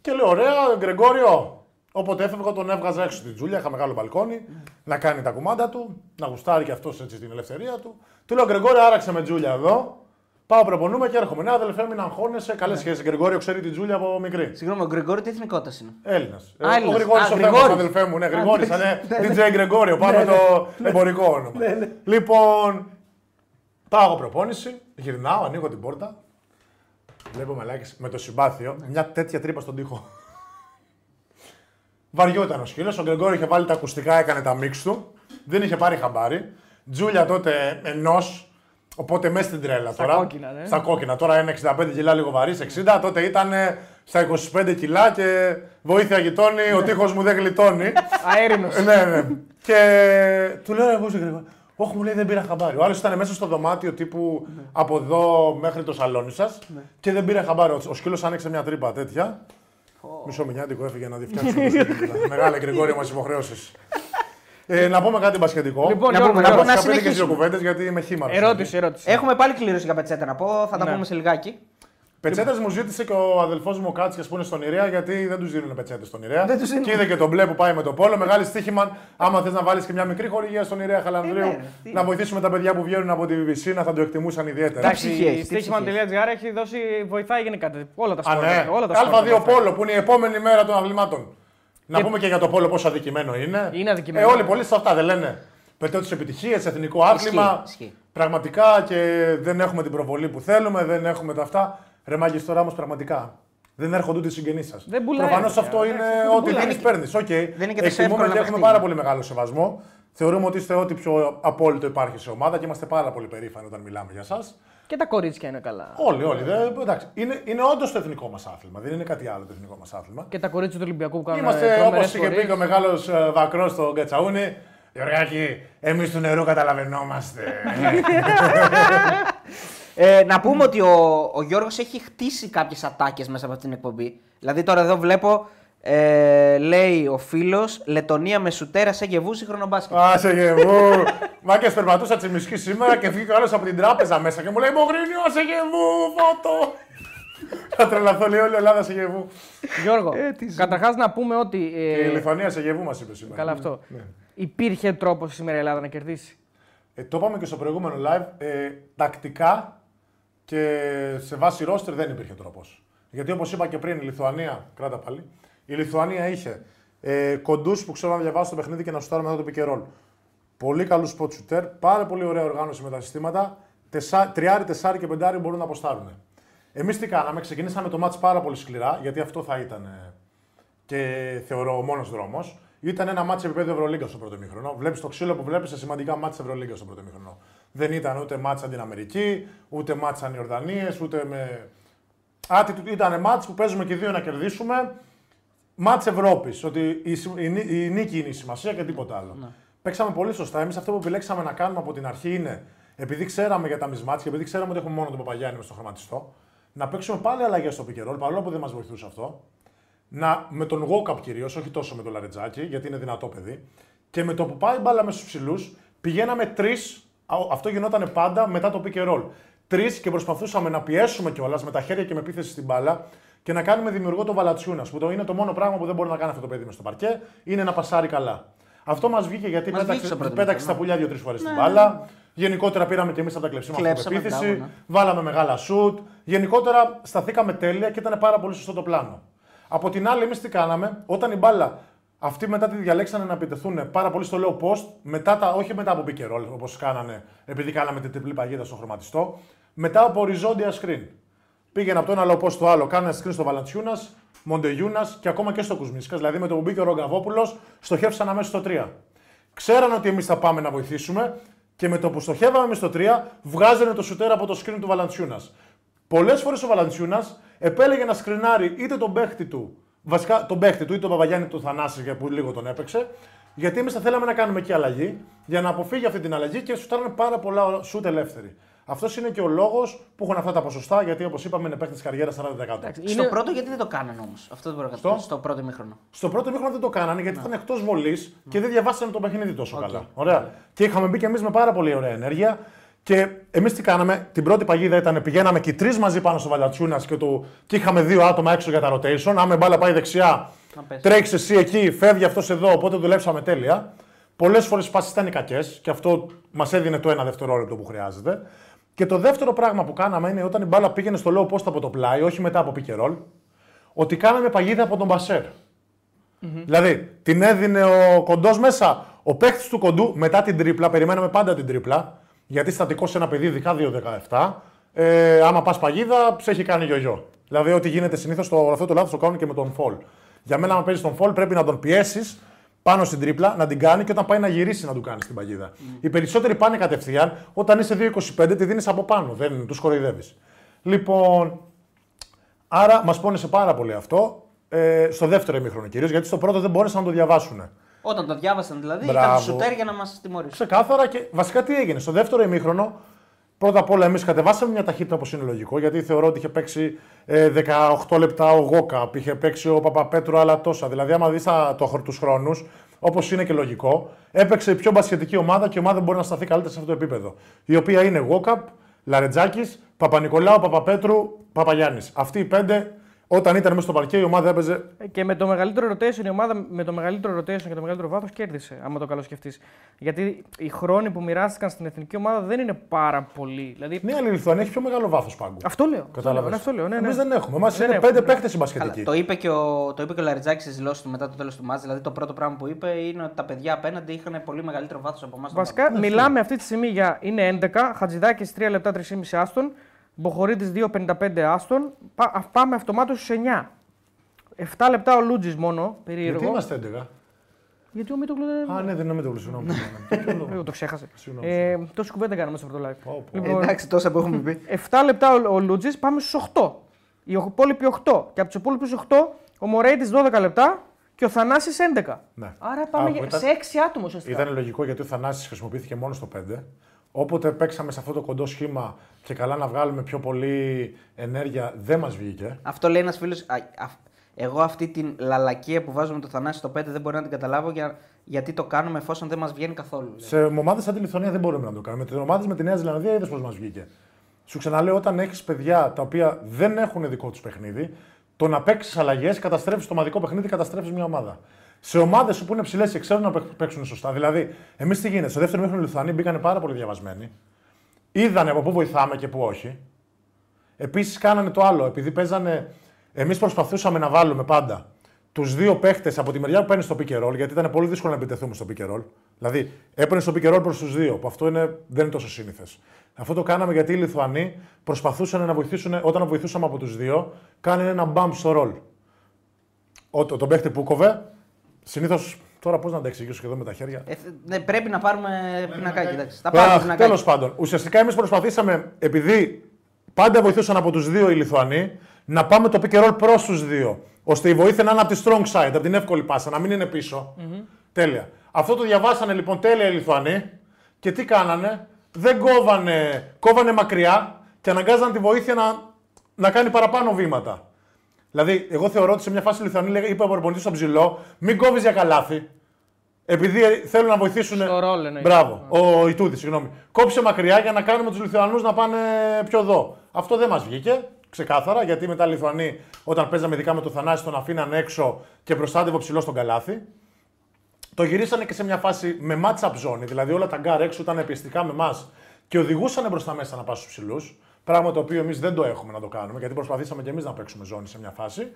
[SPEAKER 1] Και λέω: Ωραία, Γκρεγόριο. Όποτε έφευγα τον έβγαζα έξω την Τζούλια. Είχα μεγάλο μπαλκόνι. Να κάνει τα κουμάντα του. Να γουστάρει και αυτός έτσι την ελευθερία του. Του λέω: Γκρεγόριο, άραξε με Τζούλια εδώ. Πάω προπονούμε και έρχομαι. Ναι, αδελφέ, μην αγχώνεσαι. Καλές σχέσεις. Γκρεγόριο ξέρει την Τζούλια από μικρή.
[SPEAKER 2] Συγγνώμη, ο Γκριγκόρη τι εθνικότητας είναι;
[SPEAKER 1] Έλληνας.
[SPEAKER 2] Α,
[SPEAKER 1] ο
[SPEAKER 2] Έλληνας.
[SPEAKER 1] Γρηγόρης
[SPEAKER 2] Α,
[SPEAKER 1] ο
[SPEAKER 2] Γρηγόρης.
[SPEAKER 1] Θέμος, αδελφέ μου. Ναι, Γρηγόρης. Θα είναι DJ Γκρεγόριο. Πάμε το εμπορικό όνομα. Λοιπόν, πάω εγώ προπόνηση, γυρνάω, ανοίγω την πόρτα. Βλέπω μαλάκι με το συμπάθειο μια τέτοια τρύπα στον τοίχο. Βαριόταν ο σκύλος. Ο Γκρεγόριο είχε βάλει τα ακουστικά, έκανε τα μίξ του. Δεν είχε πάρει χαμπάρι. Τζούλια τότε ενός. Οπότε μέσα στην τρέλα
[SPEAKER 3] Στα
[SPEAKER 1] τώρα.
[SPEAKER 3] κόκκινα, ναι.
[SPEAKER 1] Στα κόκκινα. Τώρα είναι 65 κιλά, λίγο βαρύς, 60. Τότε ήταν στα 25 κιλά και βοήθεια γειτόνι, ο τείχος μου δεν γλιτώνει.
[SPEAKER 3] Αέρινος.
[SPEAKER 1] ναι, ναι. Και του λέω εγώ Γκρεγόριο. Όχι, μου λέει δεν πήρα χαμπάρι. Ο άλλος ήταν μέσα στο δωμάτιο τύπου από εδώ μέχρι το σαλόνι σας και δεν πήρε χαμπάρι. Ο, ο σκύλος άνοιξε μια τρύπα τέτοια. Μισό μηνιάτικο έφυγε να τη φτιάξουμε. Μεγάλα Γρηγόρια μας υποχρεώσει. Ε, να πούμε κάτι μπασχετικό.
[SPEAKER 3] Λοιπόν,
[SPEAKER 2] Να
[SPEAKER 3] Γιώργο,
[SPEAKER 2] πούμε, να
[SPEAKER 3] Γιώργο,
[SPEAKER 2] πούμε, να
[SPEAKER 1] Βασικά πέντε και δύο
[SPEAKER 2] συνεχίσουμε.
[SPEAKER 1] κουβέντε γιατί είμαι χήμα.
[SPEAKER 3] Ερώτηση, ερώτηση.
[SPEAKER 2] Έχουμε πάλι κλήρωση για πετσέτα να πω, θα τα
[SPEAKER 3] Ναι.
[SPEAKER 2] πούμε σε λιγάκι.
[SPEAKER 1] Πετσέτε μου ζήτησε και ο αδελφός μου ο Κάτσια που είναι στον Ηρέα γιατί δεν τους δίνουν πετσέτες στον Ηρέα.
[SPEAKER 2] Δεν τους δίνουν.
[SPEAKER 1] Και είδε και τον μπλε που πάει με το πόλο. Μεγάλη στοίχημα. Άμα θες να βάλεις και μια μικρή χορηγία στον Ηρέα Χαλανδρίου,
[SPEAKER 2] Ε, ναι, τι.
[SPEAKER 1] να βοηθήσουμε τα παιδιά που βγαίνουν από τη BBC να θα το εκτιμούσαν ιδιαίτερα.
[SPEAKER 3] Εντάξει,
[SPEAKER 2] ψυχή έχει,
[SPEAKER 3] η
[SPEAKER 2] τι
[SPEAKER 3] στοίχημα.gr έχει δώσει, βοηθάει γενικά όλα τα
[SPEAKER 1] Α,
[SPEAKER 3] σπορ.
[SPEAKER 1] ναι.
[SPEAKER 3] Όλα τα σπορ
[SPEAKER 1] Α2
[SPEAKER 3] βοηθάει.
[SPEAKER 1] Πόλο που είναι η επόμενη μέρα των αθλημάτων. Να πούμε και για το Πόλο πόσο αδικημένο είναι.
[SPEAKER 3] Είναι αδικημένο.
[SPEAKER 1] Ε, όλοι πολλοί σε αυτά δεν λένε. Πετώ τις επιτυχίες, εθνικό άθλημα.
[SPEAKER 2] ισχύει.
[SPEAKER 1] Πραγματικά και δεν έχουμε την προβολή που θέλουμε, δεν έχουμε τα αυτά. Ρε μάγκε τώρα όμως πραγματικά. Δεν έρχονται ούτε οι συγγενείς σας.
[SPEAKER 3] Δεν πουλάει,
[SPEAKER 1] Προφανώς
[SPEAKER 3] παιδιά.
[SPEAKER 1] αυτό είναι
[SPEAKER 3] Δεν
[SPEAKER 1] ό,τι
[SPEAKER 3] πουλάει.
[SPEAKER 1] δίνεις, παίρνεις. Οκ.
[SPEAKER 2] είναι και τόσο
[SPEAKER 1] Εκτιμούμε
[SPEAKER 2] εύκολο
[SPEAKER 1] και
[SPEAKER 2] να
[SPEAKER 1] έχουμε
[SPEAKER 2] παιχτεί.
[SPEAKER 1] πάρα πολύ μεγάλο σεβασμό. Θεωρούμε ότι είστε ό,τι πιο απόλυτο υπάρχει σε ομάδα και είμαστε πάρα πολύ περήφανοι όταν μιλάμε για εσά.
[SPEAKER 3] Και τα κορίτσια είναι καλά.
[SPEAKER 1] Όλοι, όλοι. Δεν, εντάξει. Είναι, είναι όντως το εθνικό μας άθλημα. Δεν είναι κάτι άλλο το εθνικό μας άθλημα.
[SPEAKER 3] Και τα κορίτσια του Ολυμπιακού που κάνουν
[SPEAKER 1] Είμαστε όπω
[SPEAKER 3] τρομερές
[SPEAKER 1] είχε πει
[SPEAKER 3] πορείες.
[SPEAKER 1] και ο μεγάλος βακρός στο Γκατσαούνι. Γεωργάκη, εμείς του νερού καταλαβαίνόμαστε.
[SPEAKER 2] Ε, να πούμε ότι ο, ο Γιώργος έχει χτίσει κάποιες ατάκες μέσα από αυτή την εκπομπή. Δηλαδή τώρα εδώ βλέπω, ε, λέει ο φίλος, Λετωνία με σουτέρα σε γεβούς σύγχρονο μπάσκετ.
[SPEAKER 1] Α, σε γεβού. Μάκε περπατούσα τσιμισκή σήμερα και βγήκε ο άλλος από την τράπεζα μέσα και μου λέει Μογρίνιο, σε γεβού, φώτο. Θα τρελαθώ, λέει όλη η Ελλάδα σε γεβού.
[SPEAKER 3] Γιώργο, καταρχάς να πούμε ότι. ε,
[SPEAKER 1] Και η Λιθουανία σε γεβού μας είπε σήμερα.
[SPEAKER 3] Καλά αυτό.
[SPEAKER 1] Ναι.
[SPEAKER 3] Υπήρχε τρόπος σήμερα η Ελλάδα να κερδίσει;
[SPEAKER 1] Ε, το είπαμε και στο προηγούμενο live. Ε, τακτικά και σε βάση ρόστερ δεν υπήρχε τρόπος. Γιατί όπως είπα και πριν, η Λιθουανία, κράτα πάλι, η Λιθουανία είχε ε, κοντούς που ξέρουν να διαβάσουν το παιχνίδι και να σουτάρουν μετά το pick and roll. Πολύ καλούς spot shooter, πάρα πολύ ωραία οργάνωση με τα συστήματα. Τεσσά, τριάρι, τεσσάρι και πεντάρι μπορούν να αποστάρουν. Εμείς τι κάναμε, ξεκινήσαμε το match πάρα πολύ σκληρά, γιατί αυτό θα ήταν ε, και θεωρώ ο μόνος δρόμος. Ήταν ένα μάτσο επίπεδο Ευρωλίγκας στο πρώτο μήχρονο. Βλέπεις το ξύλο που βλέπεις σε σημαντικά μάτσα Ευρωλίγκας στο πρώτο μήχρονο. Δεν ήταν ούτε μάτσα την Αμερική, ούτε μάτσα οι Ιορδανίε, ούτε με. Attitude. Ήταν μάτς που παίζουμε και οι δύο να κερδίσουμε. Μάτς Ευρώπης. Ότι η, συ- η, νί- η νίκη είναι η σημασία και τίποτα άλλο. Παίξαμε πολύ σωστά. Εμείς αυτό που επιλέξαμε να κάνουμε από την αρχή είναι, επειδή ξέραμε για τα μισμάτια και επειδή ξέραμε ότι έχουμε μόνο τον Παπαγιάννη μες στο χρωματιστό, να παίξουμε πάλι αλλαγές στο pick and roll, παρόλο που δεν μας βοηθούσε αυτό. να, με τον Γόκαπ κυρίως, όχι τόσο με τον Λαρετζάκη, γιατί είναι δυνατό παιδί. Και με το που πάει η μπάλα με στους ψηλούς, πηγαίναμε τρεις. Αυτό γινόταν πάντα μετά το pick and roll. Τρεις και προσπαθούσαμε να πιέσουμε κιόλας με τα χέρια και με επίθεση στην μπάλα και να κάνουμε δημιουργό το Βαλατσιούνας. Που το είναι το μόνο πράγμα που δεν μπορεί να κάνει αυτό το παιδί μες στο παρκέ, είναι να πασάρει καλά. Αυτό μας βγήκε γιατί
[SPEAKER 2] Μας βγήκε
[SPEAKER 1] πέταξε,
[SPEAKER 2] στο πρώτο
[SPEAKER 1] πέταξε
[SPEAKER 2] μήχρονο.
[SPEAKER 1] τα πουλιά δύο-τρεις φορές την μπάλα. Γενικότερα πήραμε και εμείς από τα κλεψίματα
[SPEAKER 2] Κλέψαμε,
[SPEAKER 1] αυτοπεποίθηση.
[SPEAKER 2] μπράβο, ναι.
[SPEAKER 1] Βάλαμε μεγάλα σουτ. Γενικότερα σταθήκαμε τέλεια και ήταν πάρα πολύ σωστό το πλάνο. Από την άλλη, εμείς τι κάναμε, όταν η μπάλα αυτοί μετά τη διαλέξανε να επιτεθούν πάρα πολύ στο λέω post, μετά τα, όχι μετά από pick and roll όπως κάνανε, επειδή κάναμε την τριπλή παγίδα στο χρωματιστό, μετά από οριζόντια screen. Πήγαινε από το ένα low post στο άλλο, κάνανε screen στο Βαλαντσιούνας, Μοντεγιούνα και ακόμα και στο Κουσμίσκας. Δηλαδή με το που μπήκε ο Ρογκαβόπουλο, στοχεύσαν αμέσως στο 3. Ξέρανε ότι εμείς θα πάμε να βοηθήσουμε και με το που στοχεύαμε εμείς στο 3, βγάζανε το σουτέρ από το screen του Βαλαντσιούνας. Πολλές φορές ο Βαλαντσιούνας επέλεγε να σκρινάρει είτε τον παίχτη του, βασικά τον παίχτη του, είτε τον Παπαγιάννη του Θανάση για που λίγο τον έπαιξε, γιατί εμείς θα θέλαμε να κάνουμε εκεί αλλαγή για να αποφύγει αυτή την αλλαγή και σουτάρανε πάρα πολλά σουτ ελεύθεροι. Αυτός είναι και ο λόγος που έχουν αυτά τα ποσοστά, γιατί όπως είπαμε είναι παίχτη καριέρας 40%.
[SPEAKER 2] Στο πρώτο γιατί δεν το κάνανε όμως. Αυτό δεν μπορώ να καταλάβω. Στο πρώτο μήχρονο.
[SPEAKER 1] Στο πρώτο μήχρονο δεν το κάνανε γιατί ήταν εκτός βολής και δεν διαβάσανε το παιχνίδι τόσο καλά. Ωραία. Και είχαμε μπει και εμείς με πάρα πολύ ωραία ενέργεια. Και εμείς τι κάναμε, την πρώτη παγίδα ήταν πηγαίναμε και οι τρεις μαζί πάνω στο Βαλατσούνα και, το... και είχαμε δύο άτομα έξω για τα rotation. Άμα η μπάλα πάει δεξιά,
[SPEAKER 2] Να πέσει.
[SPEAKER 1] τρέχει εσύ εκεί, φεύγει αυτός εδώ. Οπότε δουλέψαμε τέλεια. Πολλές φορές οι πάσει ήταν κακές και αυτό μας έδινε το ένα δευτερόλεπτο που χρειάζεται. Και το δεύτερο πράγμα που κάναμε είναι όταν η μπάλα πήγαινε στο low post από το πλάι, όχι μετά από pick and roll, ότι κάναμε παγίδα από τον μπασέρ. Δηλαδή, την έδινε ο κοντός μέσα. Ο παίχτη του κοντού μετά την τρίπλα, περιμέναμε πάντα την τρίπλα, γιατί στατικός σε ένα παιδί, ειδικά 2-17, ε, άμα πας παγίδα, σε έχει κάνει γιογιό. Δηλαδή, ό,τι γίνεται συνήθως, αυτό το λάθος το κάνουν και με τον φολ. Για μένα, άμα παίζεις τον φολ, πρέπει να τον πιέσεις πάνω στην τρίπλα, να την κάνει και όταν πάει να γυρίσει να του κάνει την παγίδα. Οι περισσότεροι πάνε κατευθείαν. Όταν είσαι 2-25, τη δίνεις από πάνω, δεν τους κοροϊδεύει. Λοιπόν, άρα μας πόνεσε πάρα πολύ αυτό. Ε, στο δεύτερο ημίχρονο κυρίως, γιατί στο πρώτο δεν μπόρεσαν να το διαβάσουν.
[SPEAKER 2] Όταν το διάβασαν δηλαδή,
[SPEAKER 1] Μπράβο.
[SPEAKER 2] ήταν σουτέρ για να μας τιμωρήσουν.
[SPEAKER 1] Ξεκάθαρα και βασικά τι έγινε. Στο δεύτερο ημίχρονο, πρώτα απ' όλα εμείς κατεβάσαμε μια ταχύτητα όπως είναι λογικό, γιατί θεωρώ ότι είχε παίξει ε, 18 λεπτά ο Γόκαπ, είχε παίξει ο Παπαπέτρου άλλα τόσα. Δηλαδή, άμα δεις τους χρόνους, όπως είναι και λογικό, έπαιξε η πιο μπασχετική ομάδα και η ομάδα μπορεί να σταθεί καλύτερα σε αυτό το επίπεδο. Η οποία είναι Γόκαπ, Λαρετζάκης, Παπα-Νικολάου, Παπαπέτρου, Παπαγιάννης. Αυτοί οι πέντε, όταν ήταν μέσα στο παρκέ, η ομάδα έπαιζε
[SPEAKER 3] Και με το μεγαλύτερο rotation, η ομάδα με το μεγαλύτερο rotation και το μεγαλύτερο βάθος κέρδισε, άμα το καλοσκεφτεί. Γιατί οι χρόνοι που μοιράστηκαν στην εθνική ομάδα δεν είναι πάρα πολλοί. Δηλαδή,
[SPEAKER 1] Ναι, αλλά η Λιθουανία έχει πιο μεγάλο βάθος πάγκου.
[SPEAKER 3] αυτό λέω. Αυτό λέω,
[SPEAKER 1] Κατάλαβες.
[SPEAKER 3] ναι, αυτό λέω. Ναι, ναι.
[SPEAKER 1] Εμείς δεν έχουμε. Εμάς
[SPEAKER 3] Δεν
[SPEAKER 1] είναι
[SPEAKER 3] έχουμε,
[SPEAKER 1] πέντε
[SPEAKER 3] ναι.
[SPEAKER 1] παίχτε
[SPEAKER 2] Καλά,
[SPEAKER 1] συμπασχετικοί.
[SPEAKER 2] το είπε και ο, το είπε και ο Λαριτζάκης στις δηλώσεις του μετά το τέλος του μάτς. Δηλαδή το πρώτο πράγμα που είπε είναι ότι τα παιδιά απέναντι είχαν πολύ μεγαλύτερο βάθος από εμάς.
[SPEAKER 3] Βασικά, μιλάμε αυτή τη στιγμή για είναι 11, Χατζηδάκης 3 λεπτά 3,5 άστον, Μποχορίτης 2,55 άστον. Πά, α- πάμε αυτομάτως στου 9. 7 λεπτά ο Λούτζης μόνο, περίεργο.
[SPEAKER 1] Γιατί είμαστε 11.
[SPEAKER 3] Γιατί ο Μίτογλου δεν.
[SPEAKER 1] Α, ναι, δεν είναι με το συγγνώμη. συγγνώμη.
[SPEAKER 3] Εγώ το ξέχασε.
[SPEAKER 1] Συγγνώμη.
[SPEAKER 3] Ε, τόση κουβέντα κάναμε στο πρώτο live.
[SPEAKER 1] Πω, πω.
[SPEAKER 3] Λοιπόν,
[SPEAKER 2] Εντάξει, τόσα που έχουμε πει.
[SPEAKER 3] 7 λεπτά ο, ο Λούτζης, πάμε στους 8. Οι υπόλοιποι 8. Και από τους υπόλοιπους 8, ο Μωρέιτη 12 λεπτά και ο Θανάσης 11.
[SPEAKER 1] Ναι.
[SPEAKER 3] Άρα πάμε
[SPEAKER 1] Α,
[SPEAKER 3] για-
[SPEAKER 1] που ήταν-
[SPEAKER 3] σε 6 άτομα ουσιαστικά.
[SPEAKER 1] Ήταν λογικό γιατί ο Θανάσης χρησιμοποιήθηκε μόνο στο 5. Όποτε παίξαμε σε αυτό το κοντό σχήμα και καλά να βγάλουμε πιο πολύ ενέργεια, δεν μας βγήκε.
[SPEAKER 2] Αυτό λέει ένας φίλος. Εγώ αυτή την λαλακία που βάζουμε το Θανάση στο 5 δεν μπορώ να την καταλάβω για, γιατί το κάνουμε εφόσον δεν μας βγαίνει καθόλου. λέει.
[SPEAKER 1] Σε ομάδες σαν τη Λιθουανία δεν μπορούμε να το κάνουμε. Με ομάδες με τη Νέα Ζηλανδία είδες πώς μας βγήκε. Σου ξαναλέω, όταν έχεις παιδιά τα οποία δεν έχουν δικό τους παιχνίδι, το να παίξεις αλλαγές καταστρέφεις το ομαδικό παιχνίδι, καταστρέφεις μια ομάδα. Σε ομάδες που είναι ψηλές και ξέρουν να παίξ- παίξουν σωστά. Δηλαδή, εμείς τι γίνεται, στο δεύτερο μήχρονο οι Λιθουανοί μπήκανε πάρα πολύ διαβασμένοι. Είδανε από πού βοηθάμε και πού όχι. Επίσης, κάνανε το άλλο. Επειδή παίζανε. Εμείς προσπαθούσαμε να βάλουμε πάντα τους δύο παίχτες από τη μεριά που παίρνει στο pick and roll, γιατί ήταν πολύ δύσκολο να επιτεθούμε στο pick and roll. Δηλαδή, έπαιρνε στο pick and roll προς τους δύο, που αυτό είναι, δεν είναι τόσο σύνηθες. Αυτό το κάναμε γιατί οι Λιθουανοί προσπαθούσαν να βοηθήσουν, όταν βοηθούσαμε από τους δύο, κάνανε ένα bump στο roll. Ο, το, τον παίχτη που κόβε, συνήθως. Τώρα πώς να τα εξηγήσω και εδώ με τα χέρια;
[SPEAKER 2] Ε, θε- ναι, πρέπει να πάρουμε πινακάκι. εντάξει. Θα πάρουμε
[SPEAKER 1] Τέλο
[SPEAKER 2] πινακάκι.
[SPEAKER 1] πάντων, ουσιαστικά εμείς προσπαθήσαμε, επειδή πάντα βοηθούσαν από τους δύο οι Λιθουανοί, να πάμε το pick and roll προς τους δύο. Ώστε η βοήθεια να είναι από τη strong side, από την εύκολη πάσα, να μην είναι πίσω. Τέλεια. Αυτό το διαβάσανε λοιπόν τέλεια οι Λιθουανοί και τι κάνανε; Δεν κόβανε, κόβανε μακριά και αναγκάζαν τη βοήθεια να, να κάνει παραπάνω βήματα. Δηλαδή, εγώ θεωρώ ότι σε μια φάση η Λιθουανία λέγε- είπε ο προπονητή στον ψηλό, μην κόβεις για καλάθι. Επειδή θέλουν να βοηθήσουν.
[SPEAKER 3] Στο ρόλο εννοείς.
[SPEAKER 1] Μπράβο, ο Ιτούδης, συγγνώμη. Κόψε μακριά για να κάνουμε τους Λιθουανούς να πάνε πιο εδώ. Αυτό δεν μας βγήκε. Ξεκάθαρα, γιατί μετά οι Λιθουανοί, όταν παίζαμε ειδικά με το Θανάση, τον αφήναν έξω και προστάτευε ο ψηλός στο καλάθι. Το γυρίσανε και σε μια φάση με match-up ζώνη. Δηλαδή όλα τα γκάρ έξω ήταν πιεστικά με εμάς και οδηγούσαν μπροστά μέσα να πάσουν στους ψηλούς. Πράγμα το οποίο εμείς δεν το έχουμε να το κάνουμε, γιατί προσπαθήσαμε και εμείς να παίξουμε ζώνη σε μια φάση.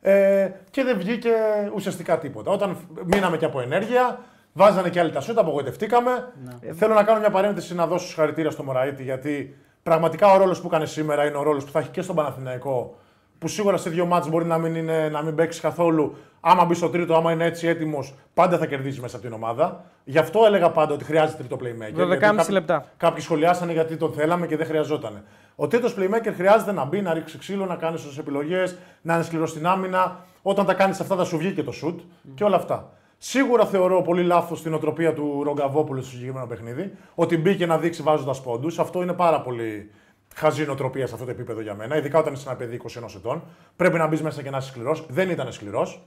[SPEAKER 1] Ε, και δεν βγήκε ουσιαστικά τίποτα. Όταν μείναμε και από ενέργεια, βάζανε και άλλοι τα σούτ, απογοητευτήκαμε. Ε, θέλω να κάνω μια παρένθεση να δώσω συγχαρητήρια στο Μωραήτη, γιατί πραγματικά ο ρόλος που έκανε σήμερα είναι ο ρόλος που θα έχει και στον Παναθηναϊκό που σίγουρα σε δύο μάτς μπορεί να μην, είναι, να μην παίξεις καθόλου. Άμα μπει στο τρίτο, άμα είναι έτσι έτοιμος, πάντα θα κερδίσει μέσα από την ομάδα. Γι' αυτό έλεγα πάντα ότι χρειάζεται τρίτο playmaker.
[SPEAKER 3] 12,5
[SPEAKER 1] Γιατί κάποιοι-
[SPEAKER 3] λεπτά.
[SPEAKER 1] Κάποιοι σχολιάσανε γιατί τον θέλαμε και δεν χρειαζόταν. Ο τρίτος playmaker χρειάζεται να μπει, να ρίξει ξύλο, να κάνει σωστές επιλογές, να είναι σκληρός στην άμυνα. Όταν τα κάνεις αυτά, θα σου βγει και το shoot και όλα αυτά. Σίγουρα θεωρώ πολύ λάθος την οτροπία του Ρογκαβόπουλου στο συγκεκριμένο παιχνίδι. Ότι μπήκε να δείξει βάζοντας πόντους. Αυτό είναι πάρα πολύ χαζή νοοτροπία σε αυτό το επίπεδο για μένα. Ειδικά όταν είσαι ένα παιδί 21 ετών. Πρέπει να μπεις μέσα και να είσαι σκληρός. Δεν ήταν σκληρός.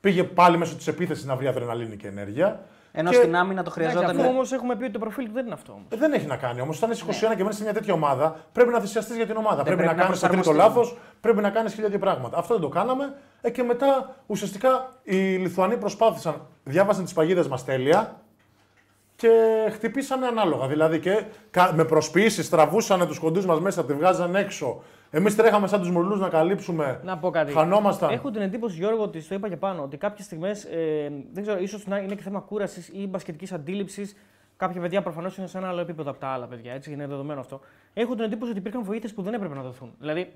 [SPEAKER 1] Πήγε πάλι μέσω της επίθεσης να βρει αδρεναλίνη και ενέργεια.
[SPEAKER 2] Ενώ
[SPEAKER 1] Και-
[SPEAKER 2] στην άμυνα το
[SPEAKER 3] Εντάξει,
[SPEAKER 2] χρειαζόταν.
[SPEAKER 3] αφού όμως έχουμε πει ότι το προφίλ του δεν είναι αυτό. Όμως.
[SPEAKER 1] Ε, Δεν έχει να κάνει όμως. Όταν είσαι 21 και μένεις σε μια τέτοια ομάδα, πρέπει να θυσιαστείς για την ομάδα. πρέπει,
[SPEAKER 2] πρέπει
[SPEAKER 1] να
[SPEAKER 2] να
[SPEAKER 1] κάνεις το τρίτο
[SPEAKER 2] προσαρμοστείς.
[SPEAKER 1] λάθος, πρέπει να κάνεις χίλια δύο πράγματα. Αυτό δεν το κάναμε. Ε, και μετά ουσιαστικά οι Λιθουανοί προσπάθησαν, διάβασαν τις παγίδες μας τέλεια και χτυπήσανε ανάλογα. Δηλαδή και κα- με προσποιήσεις τραβούσαν τους κοντούς μας μέσα, τη βγάζαν έξω. Εμείς τρέχαμε σαν τους μουρλούς να καλύψουμε.
[SPEAKER 3] Να πω κάτι.
[SPEAKER 1] Χανόμασταν.
[SPEAKER 3] Έχω την εντύπωση, Γιώργο, ότι στο είπα και πάνω, ότι κάποιες στιγμές ε, δεν ξέρω, ίσως να είναι και θέμα κούρασης ή μπασκετικής αντίληψης. Κάποια παιδιά προφανώς είναι σε ένα άλλο επίπεδο από τα άλλα παιδιά, έτσι είναι δεδομένο αυτό. Έχω την εντύπωση ότι υπήρχαν βοήθειες που δεν έπρεπε να δοθούν. Δηλαδή,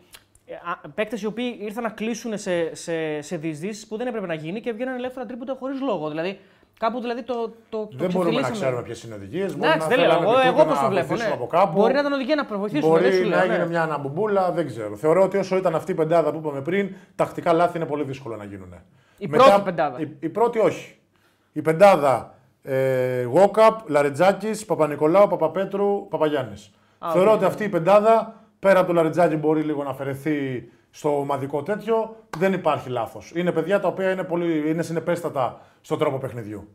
[SPEAKER 3] παίκτες οι οποίοι ήρθαν να κλείσουν σε, σε, σε διεισδύσεις που δεν έπρεπε να γίνει και βγαίνουν ελεύθερα τρίποτα χωρίς λόγο. Δηλαδή, κάπου δηλαδή το. το, το
[SPEAKER 1] δεν μπορούμε να
[SPEAKER 3] ξεφτυλίσαμε.
[SPEAKER 1] ξέρουμε ποιες είναι οδηγίες.
[SPEAKER 3] Εντάξει, δεν λέω. Εγώ, εγώ πώς το βλέπω. Ναι.
[SPEAKER 1] Από κάπου.
[SPEAKER 3] Μπορεί να ήταν οδηγία να βοηθήσουν.
[SPEAKER 1] Μπορεί
[SPEAKER 3] δεν σου
[SPEAKER 1] να
[SPEAKER 3] λέω,
[SPEAKER 1] έγινε
[SPEAKER 3] ναι.
[SPEAKER 1] μια αναμπομπούλα, δεν ξέρω. Θεωρώ ότι όσο ήταν αυτή η πεντάδα που είπαμε πριν, τακτικά λάθη είναι πολύ δύσκολο να γίνουν.
[SPEAKER 3] Η πρώτη πεντάδα.
[SPEAKER 1] Η, η πρώτη όχι. Η πεντάδα ε, Γόκαπ, Λαρετζάκη, Παπα-Νικολάου, Παπαπέτρου, Παπαγιάννης. Θεωρώ ότι αυτή η πεντάδα πέρα από το Λαρετζάκη μπορεί λίγο να αφαιρεθεί στο ομαδικό τέτοιο. Δεν υπάρχει λάθος. Είναι παιδιά τα οποία είναι, πολύ, είναι συνεπέστατα στον τρόπο παιχνιδιού.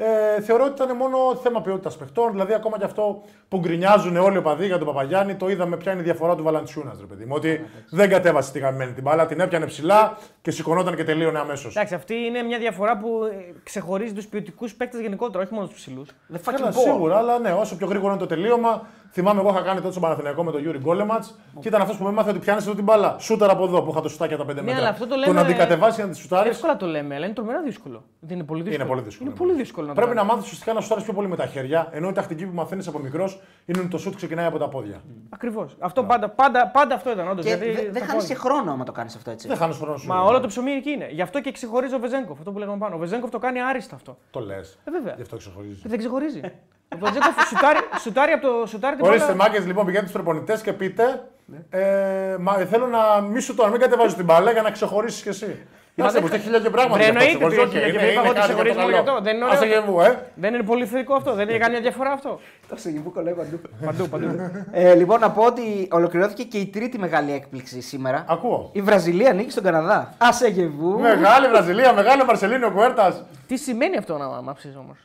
[SPEAKER 1] Ε, θεωρώ ότι ήταν μόνο θέμα ποιότητας παιχτών. Δηλαδή, ακόμα και αυτό που γκρινιάζουν όλοι οι οπαδοί για τον Παπαγιάννη, το είδαμε ποια είναι η διαφορά του Βαλαντσιούνας, ρε παιδί μου. Ότι δεν κατέβασε τη γαμημένη την μπάλα, την έπιανε ψηλά και σηκωνόταν και τελείωνε αμέσως.
[SPEAKER 3] Εντάξει, αυτή είναι μια διαφορά που ε, ξεχωρίζει τους ποιοτικούς παίκτες γενικότερα, όχι μόνο τους ψηλούς.
[SPEAKER 2] The fucking
[SPEAKER 1] Καλά,
[SPEAKER 2] ball.
[SPEAKER 1] σίγουρα, αλλά ναι, όσο πιο γρήγορο είναι το τελείωμα. Θυμάμαι, εγώ είχα κάνει τότε στον Παναθηναϊκό με τον Γιούρι Γκόλεματς και ήταν αυτός που με μάθε ότι πιάνεις εδώ την μπάλα. Σούταρα από εδώ που είχα το σουτάκι τα 5 μέτρα.
[SPEAKER 3] Ναι, αλλά αυτό το
[SPEAKER 1] Τον
[SPEAKER 3] λέμε-
[SPEAKER 1] αντικατεβάσει να τη σουτάρεις.
[SPEAKER 3] Εύκολα το λέμε, αλλά είναι τρομερά δύσκολο. Δεν είναι πολύ δύσκολο.
[SPEAKER 1] Είναι πολύ δύσκολο.
[SPEAKER 3] Είναι πολύ δύσκολο να το
[SPEAKER 1] Πρέπει να
[SPEAKER 3] κάνεις.
[SPEAKER 1] μάθεις ουσιαστικά να σουτάρεις πιο πολύ με τα χέρια. Ενώ η τακτική που μαθαίνεις από μικρός είναι ότι το σουτ ξεκινάει από τα πόδια.
[SPEAKER 3] Ακριβώς. Αυτό πάντα, πάντα, πάντα αυτό ήταν όντως.
[SPEAKER 2] Και δε- δεν χάνεις και χρόνο άμα το κάνεις αυτό έτσι.
[SPEAKER 1] Δεν χάνει χρόνο σου.
[SPEAKER 3] Μα όλο το ψωμί εκεί είναι. Γι' αυτό και ξεχωρίζει ο Βεζέγκοφ. Αυτό που λέγαμε πάνω. Ο Βεζέγκοφ το κάνει άριστα αυτό.
[SPEAKER 1] Το λες.
[SPEAKER 3] Ε, βέβαια.
[SPEAKER 1] Γι' αυτό ξεχωρίζει.
[SPEAKER 3] Δεν ξεχωρίζει. ο Βεζέγκοφ σουτάρει, σουτάρει από το σουτάρει την
[SPEAKER 1] Ορίστε,
[SPEAKER 3] μπάλα.
[SPEAKER 1] μάκες λοιπόν, πηγαίνετε στους προπονητές και πείτε. Ε, μα, θέλω να μη σου το μην κατεβάζει την μπάλα για να ξεχωρίσεις κι εσύ. Είμαστε
[SPEAKER 3] δεν-
[SPEAKER 1] μπροστά χίλια και πράγματα.
[SPEAKER 3] Βρε,
[SPEAKER 1] γι' αυτό
[SPEAKER 3] εννοείται ότι
[SPEAKER 1] ξεχωρίζω.
[SPEAKER 3] έχει
[SPEAKER 1] Οκ,
[SPEAKER 3] χίλια και
[SPEAKER 1] είναι-
[SPEAKER 3] είπα
[SPEAKER 1] είναι
[SPEAKER 3] ότι
[SPEAKER 1] κάτι
[SPEAKER 3] ξεχωρίζει
[SPEAKER 1] για το
[SPEAKER 3] μόνο
[SPEAKER 1] καλό.
[SPEAKER 3] για αυτό. Δεν είναι
[SPEAKER 1] Άσε
[SPEAKER 3] ωραίο.
[SPEAKER 1] και μου, ε.
[SPEAKER 3] Δεν είναι πολύ θετικό αυτό. Δεν έχει καμία διαφορά αυτό.
[SPEAKER 2] Το Σεγγιμπούκο λέει παντού.
[SPEAKER 3] παντού, παντού.
[SPEAKER 2] Ε, λοιπόν, να πω ότι ολοκληρώθηκε και η τρίτη μεγάλη έκπληξη σήμερα.
[SPEAKER 1] Ακούω.
[SPEAKER 2] Η Βραζιλία ανήκει στον Καναδά. Άσε γεβού.
[SPEAKER 1] Μεγάλη Βραζιλία, μεγάλο Μαρσελίνο Κουέρτας.
[SPEAKER 3] Τι σημαίνει αυτό να μάψει όμως;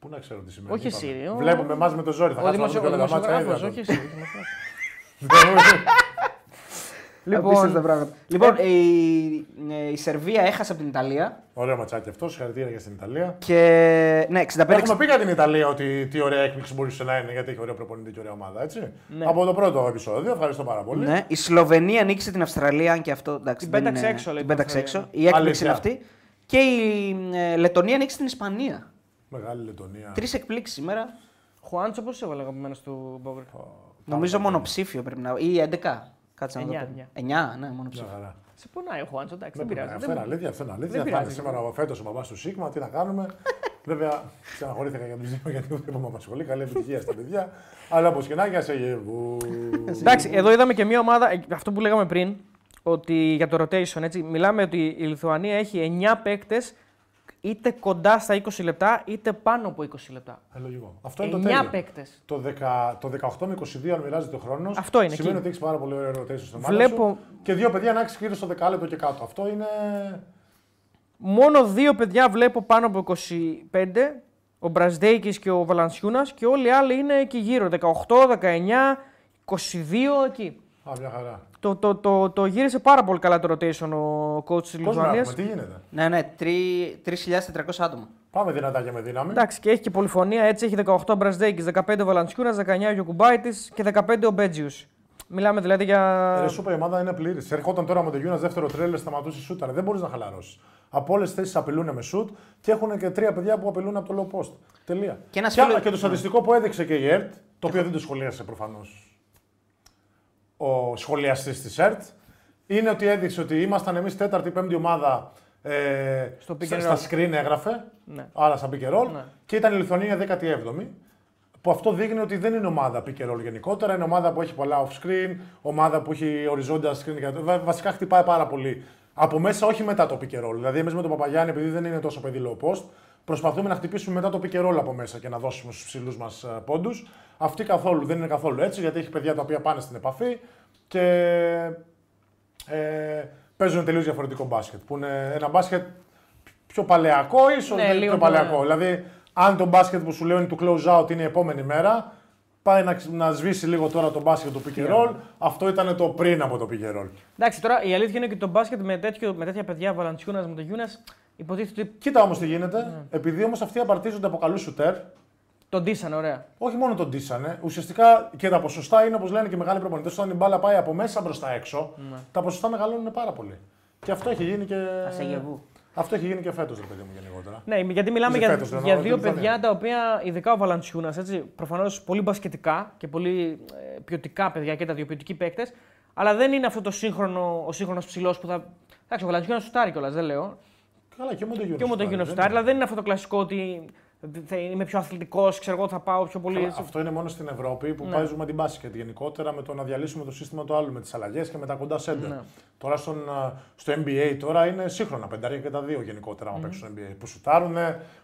[SPEAKER 1] Πού να ξέρω τι σημαίνει.
[SPEAKER 3] Όχι
[SPEAKER 1] είπαμε.
[SPEAKER 3] εσύ, ο-
[SPEAKER 1] Βλέπουμε εμά με το ζόρι. Θα
[SPEAKER 3] Ο
[SPEAKER 1] κάτσουμε να δούμε και όλα τα μάτσα.
[SPEAKER 3] δημοσιογράφος,
[SPEAKER 1] ίδια.
[SPEAKER 3] όχι εσύ.
[SPEAKER 2] Λοιπόν,
[SPEAKER 3] Λοιπόν,
[SPEAKER 2] πράγματα. λοιπόν η, ε, η Σερβία έχασε από την Ιταλία.
[SPEAKER 1] Ωραίο ματσάκι αυτό. Συγχαρητήρια για στην Ιταλία.
[SPEAKER 2] Και ναι, 65
[SPEAKER 1] Έχουμε πει για την Ιταλία ότι τι ωραία έκπληξη μπορούσε να είναι γιατί έχει ωραία προπονητή και ωραία ομάδα. Έτσι. Από το πρώτο επεισόδιο. Ευχαριστώ πάρα πολύ.
[SPEAKER 2] Ναι, η Σλοβενία νίκησε την Αυστραλία, αν και αυτό εντάξει,
[SPEAKER 3] Την
[SPEAKER 2] δεν
[SPEAKER 3] πέταξε
[SPEAKER 2] είναι-
[SPEAKER 3] έξω, λέει,
[SPEAKER 2] την
[SPEAKER 3] την
[SPEAKER 2] πέταξε
[SPEAKER 3] Αυστραλία.
[SPEAKER 2] έξω. Η έκπληξη είναι
[SPEAKER 1] Αλήθεια.
[SPEAKER 2] αυτή. Και η ε, Λετωνία νίκησε την Ισπανία.
[SPEAKER 1] Μεγάλη Λετωνία.
[SPEAKER 2] Τρεις εκπλήξεις σήμερα.
[SPEAKER 3] Χουάντσο, πώς έβαλε αγαπημένο του Μπόγκρ.
[SPEAKER 2] Νομίζω μονοψήφιο πρέπει να. ή 11. Κάτσε να το
[SPEAKER 3] Εννιά,
[SPEAKER 2] πω.
[SPEAKER 3] εννιά.
[SPEAKER 2] 9, ναι,
[SPEAKER 1] Μια
[SPEAKER 2] μονοψήφιο.
[SPEAKER 1] χαρά.
[SPEAKER 3] Σε πονάει ο Χουάντσο, εντάξει, δεν
[SPEAKER 1] Δεν
[SPEAKER 3] πειράζει.
[SPEAKER 1] Αυτό
[SPEAKER 3] δεν-
[SPEAKER 1] είναι αλήθεια. Αυτό είναι αλήθεια.
[SPEAKER 3] δεν
[SPEAKER 1] Θα είναι
[SPEAKER 3] πειράζει.
[SPEAKER 1] σήμερα ο φέτος ο μπαμπά του Σίγμα. Τι να κάνουμε. Βέβαια, ξαναχωρήθηκα για του δύο γιατί δεν με απασχολεί. Καλή επιτυχία στα παιδιά. Αλλά όπω και να έχει, σε γεύου.
[SPEAKER 3] Εντάξει, εδώ είδαμε και μια ομάδα, ε, αυτό που λέγαμε πριν, ότι για το rotation, έτσι, μιλάμε ότι η Λιθουανία έχει 9 παίκτες είτε κοντά στα 20 λεπτά είτε πάνω από 20 λεπτά.
[SPEAKER 1] Ε, λογικό. Αυτό είναι το
[SPEAKER 3] 9
[SPEAKER 1] τέλειο.
[SPEAKER 3] παίκτες.
[SPEAKER 1] Το, 10, το 18 με 22, αν μοιράζεται ο χρόνος,
[SPEAKER 3] Αυτό είναι
[SPEAKER 1] σημαίνει
[SPEAKER 3] εκεί.
[SPEAKER 1] ότι έχεις πάρα πολύ ωραίο rotation στο μάτι
[SPEAKER 3] Βλέπω-
[SPEAKER 1] σου. Και δύο παιδιά να έχεις γύρω στο δεκάλεπτο και κάτω. Αυτό είναι.
[SPEAKER 3] Μόνο δύο παιδιά βλέπω πάνω από 25. Ο Μπραζδέικης και ο Βαλανσιούνας και όλοι οι άλλοι είναι εκεί γύρω. 18, 19, 22 εκεί.
[SPEAKER 1] Α, μια χαρά.
[SPEAKER 3] Το, το, το, το γύρισε πάρα πολύ καλά το rotation ο coach της
[SPEAKER 1] Πώς να
[SPEAKER 3] Λιθουανίας.
[SPEAKER 1] έχουμε, τι γίνεται;
[SPEAKER 2] Ναι, ναι, τρι- 3.400 άτομα.
[SPEAKER 1] Πάμε δυνατά και με δύναμη.
[SPEAKER 3] Εντάξει, και έχει και πολυφωνία. Έτσι έχει 18 ο Μπραζδέικης, 15 ο Βαλανσιούνας, 19 ο Γιωκουμπάιτης και 15 ο Μπέτζιους. Μιλάμε δηλαδή για.
[SPEAKER 1] Ε, Ρε, σου είπα, η ομάδα είναι πλήρης. Ερχόταν τώρα με το Γιούνας δεύτερο τρέλερ, σταματούσε σούταρ. Δεν μπορείς να χαλαρώσεις. Από όλες τις θέσεις απειλούν με σουτ και έχουν και τρία παιδιά που απειλούν από το low post. Τελεία.
[SPEAKER 2] Και ένας
[SPEAKER 1] και,
[SPEAKER 2] φίλος-
[SPEAKER 1] και το στατιστικό που έδειξε και η ΕΡΤ, το οποίο δεν το σχολίασε προφανώς ο σχολιαστής της ΕΡΤ, είναι ότι έδειξε ότι ήμασταν εμείς τέταρτη-πέμπτη ομάδα. Ε,
[SPEAKER 3] Στο pick
[SPEAKER 1] στα,
[SPEAKER 3] and
[SPEAKER 1] στα
[SPEAKER 3] roll.
[SPEAKER 1] screen έγραφε,
[SPEAKER 3] Ναι.
[SPEAKER 1] άρα στα pick and roll,
[SPEAKER 3] Ναι.
[SPEAKER 1] και ήταν η Λιθουανία 17η. Που αυτό δείχνει ότι δεν είναι ομάδα pick and roll γενικότερα, είναι ομάδα που έχει πολλά off screen, ομάδα που έχει οριζόντια screen. και- Βα- Βασικά χτυπάει πάρα πολύ. Από μέσα, όχι μετά το pick and roll. Δηλαδή, εμείς με τον Παπαγιάννη, επειδή δεν είναι τόσο παιδί low post, προσπαθούμε να χτυπήσουμε μετά το pick and roll από μέσα και να δώσουμε στους ψηλούς μας πόντους. Αυτή καθόλου δεν είναι καθόλου έτσι, γιατί έχει παιδιά τα οποία πάνε στην επαφή και ε, παίζουν τελείως διαφορετικό μπάσκετ. Που είναι ένα μπάσκετ πιο παλαιακό, ίσως
[SPEAKER 3] Ναι,
[SPEAKER 1] δεν είναι
[SPEAKER 3] λίγο
[SPEAKER 1] πιο παλαιακό.
[SPEAKER 3] ναι.
[SPEAKER 1] Δηλαδή, αν το μπάσκετ που σου λέω είναι του close out είναι η επόμενη μέρα, πάει να, να σβήσει λίγο τώρα το μπάσκετ του pick and roll. Αυτό ήταν το πριν από το pick and roll.
[SPEAKER 3] Εντάξει, τώρα η αλήθεια είναι ότι το μπάσκετ με, τέτοιο, με τέτοια παιδιά, Βαλαντσιούνας με τον Γιούνας, υποτίθεται ότι
[SPEAKER 1] Κοίτα όμως τι γίνεται.
[SPEAKER 3] Ναι.
[SPEAKER 1] Επειδή όμως αυτοί απαρτίζονται από καλούς σουτέρ,
[SPEAKER 3] τον ντύσανε ωραία.
[SPEAKER 1] όχι μόνο τον ντύσανε, ουσιαστικά και τα ποσοστά είναι όπως λένε και οι μεγάλοι προπονητές. Όταν η μπάλα πάει από μέσα προ τα έξω,
[SPEAKER 3] Ναι.
[SPEAKER 1] τα ποσοστά μεγαλώνουν πάρα πολύ. Και αυτό έχει γίνει και.
[SPEAKER 2] Ασαγεβού.
[SPEAKER 1] Αυτό έχει γίνει και φέτος, ρε παιδί μου, γενικότερα.
[SPEAKER 3] Ναι, γιατί μιλάμε
[SPEAKER 1] Είσαι
[SPEAKER 3] για,
[SPEAKER 1] φέτος, εννοώ,
[SPEAKER 3] για
[SPEAKER 1] την
[SPEAKER 3] δύο
[SPEAKER 1] Λιθουανία.
[SPEAKER 3] παιδιά τα οποία, ειδικά ο Βαλαντσιούνας, προφανώς πολύ μπασκετικά και πολύ ε, ποιοτικά παιδιά και τα δύο ποιοτικοί παίκτες, αλλά δεν είναι αυτό το σύγχρονο, ο σύγχρονος ψηλός που θα. Εντάξει, ο Βαλαντσιούνας σουτάρει κιόλας, δεν λέω.
[SPEAKER 1] Καλά, και ο Μοντεγιούνο.
[SPEAKER 3] Και ο Μοντεγιούνας σουτάρει, αλλά δεν είναι αυτό το κλασικό ότι θα είμαι πιο αθλητικός, ξέρω εγώ, θα πάω πιο πολύ.
[SPEAKER 1] Αυτό είναι μόνο στην Ευρώπη που
[SPEAKER 3] Ναι.
[SPEAKER 1] παίζουμε την μπάσκετ γενικότερα με το να διαλύσουμε το σύστημα του άλλου με τις αλλαγές και με τα κοντά σέντερ.
[SPEAKER 3] Ναι.
[SPEAKER 1] Τώρα στον, α, στο NBA τώρα είναι σύγχρονα πεντάρια και τα δύο γενικότερα, άμα παίξουν στο NBA. Που σουτάρουν,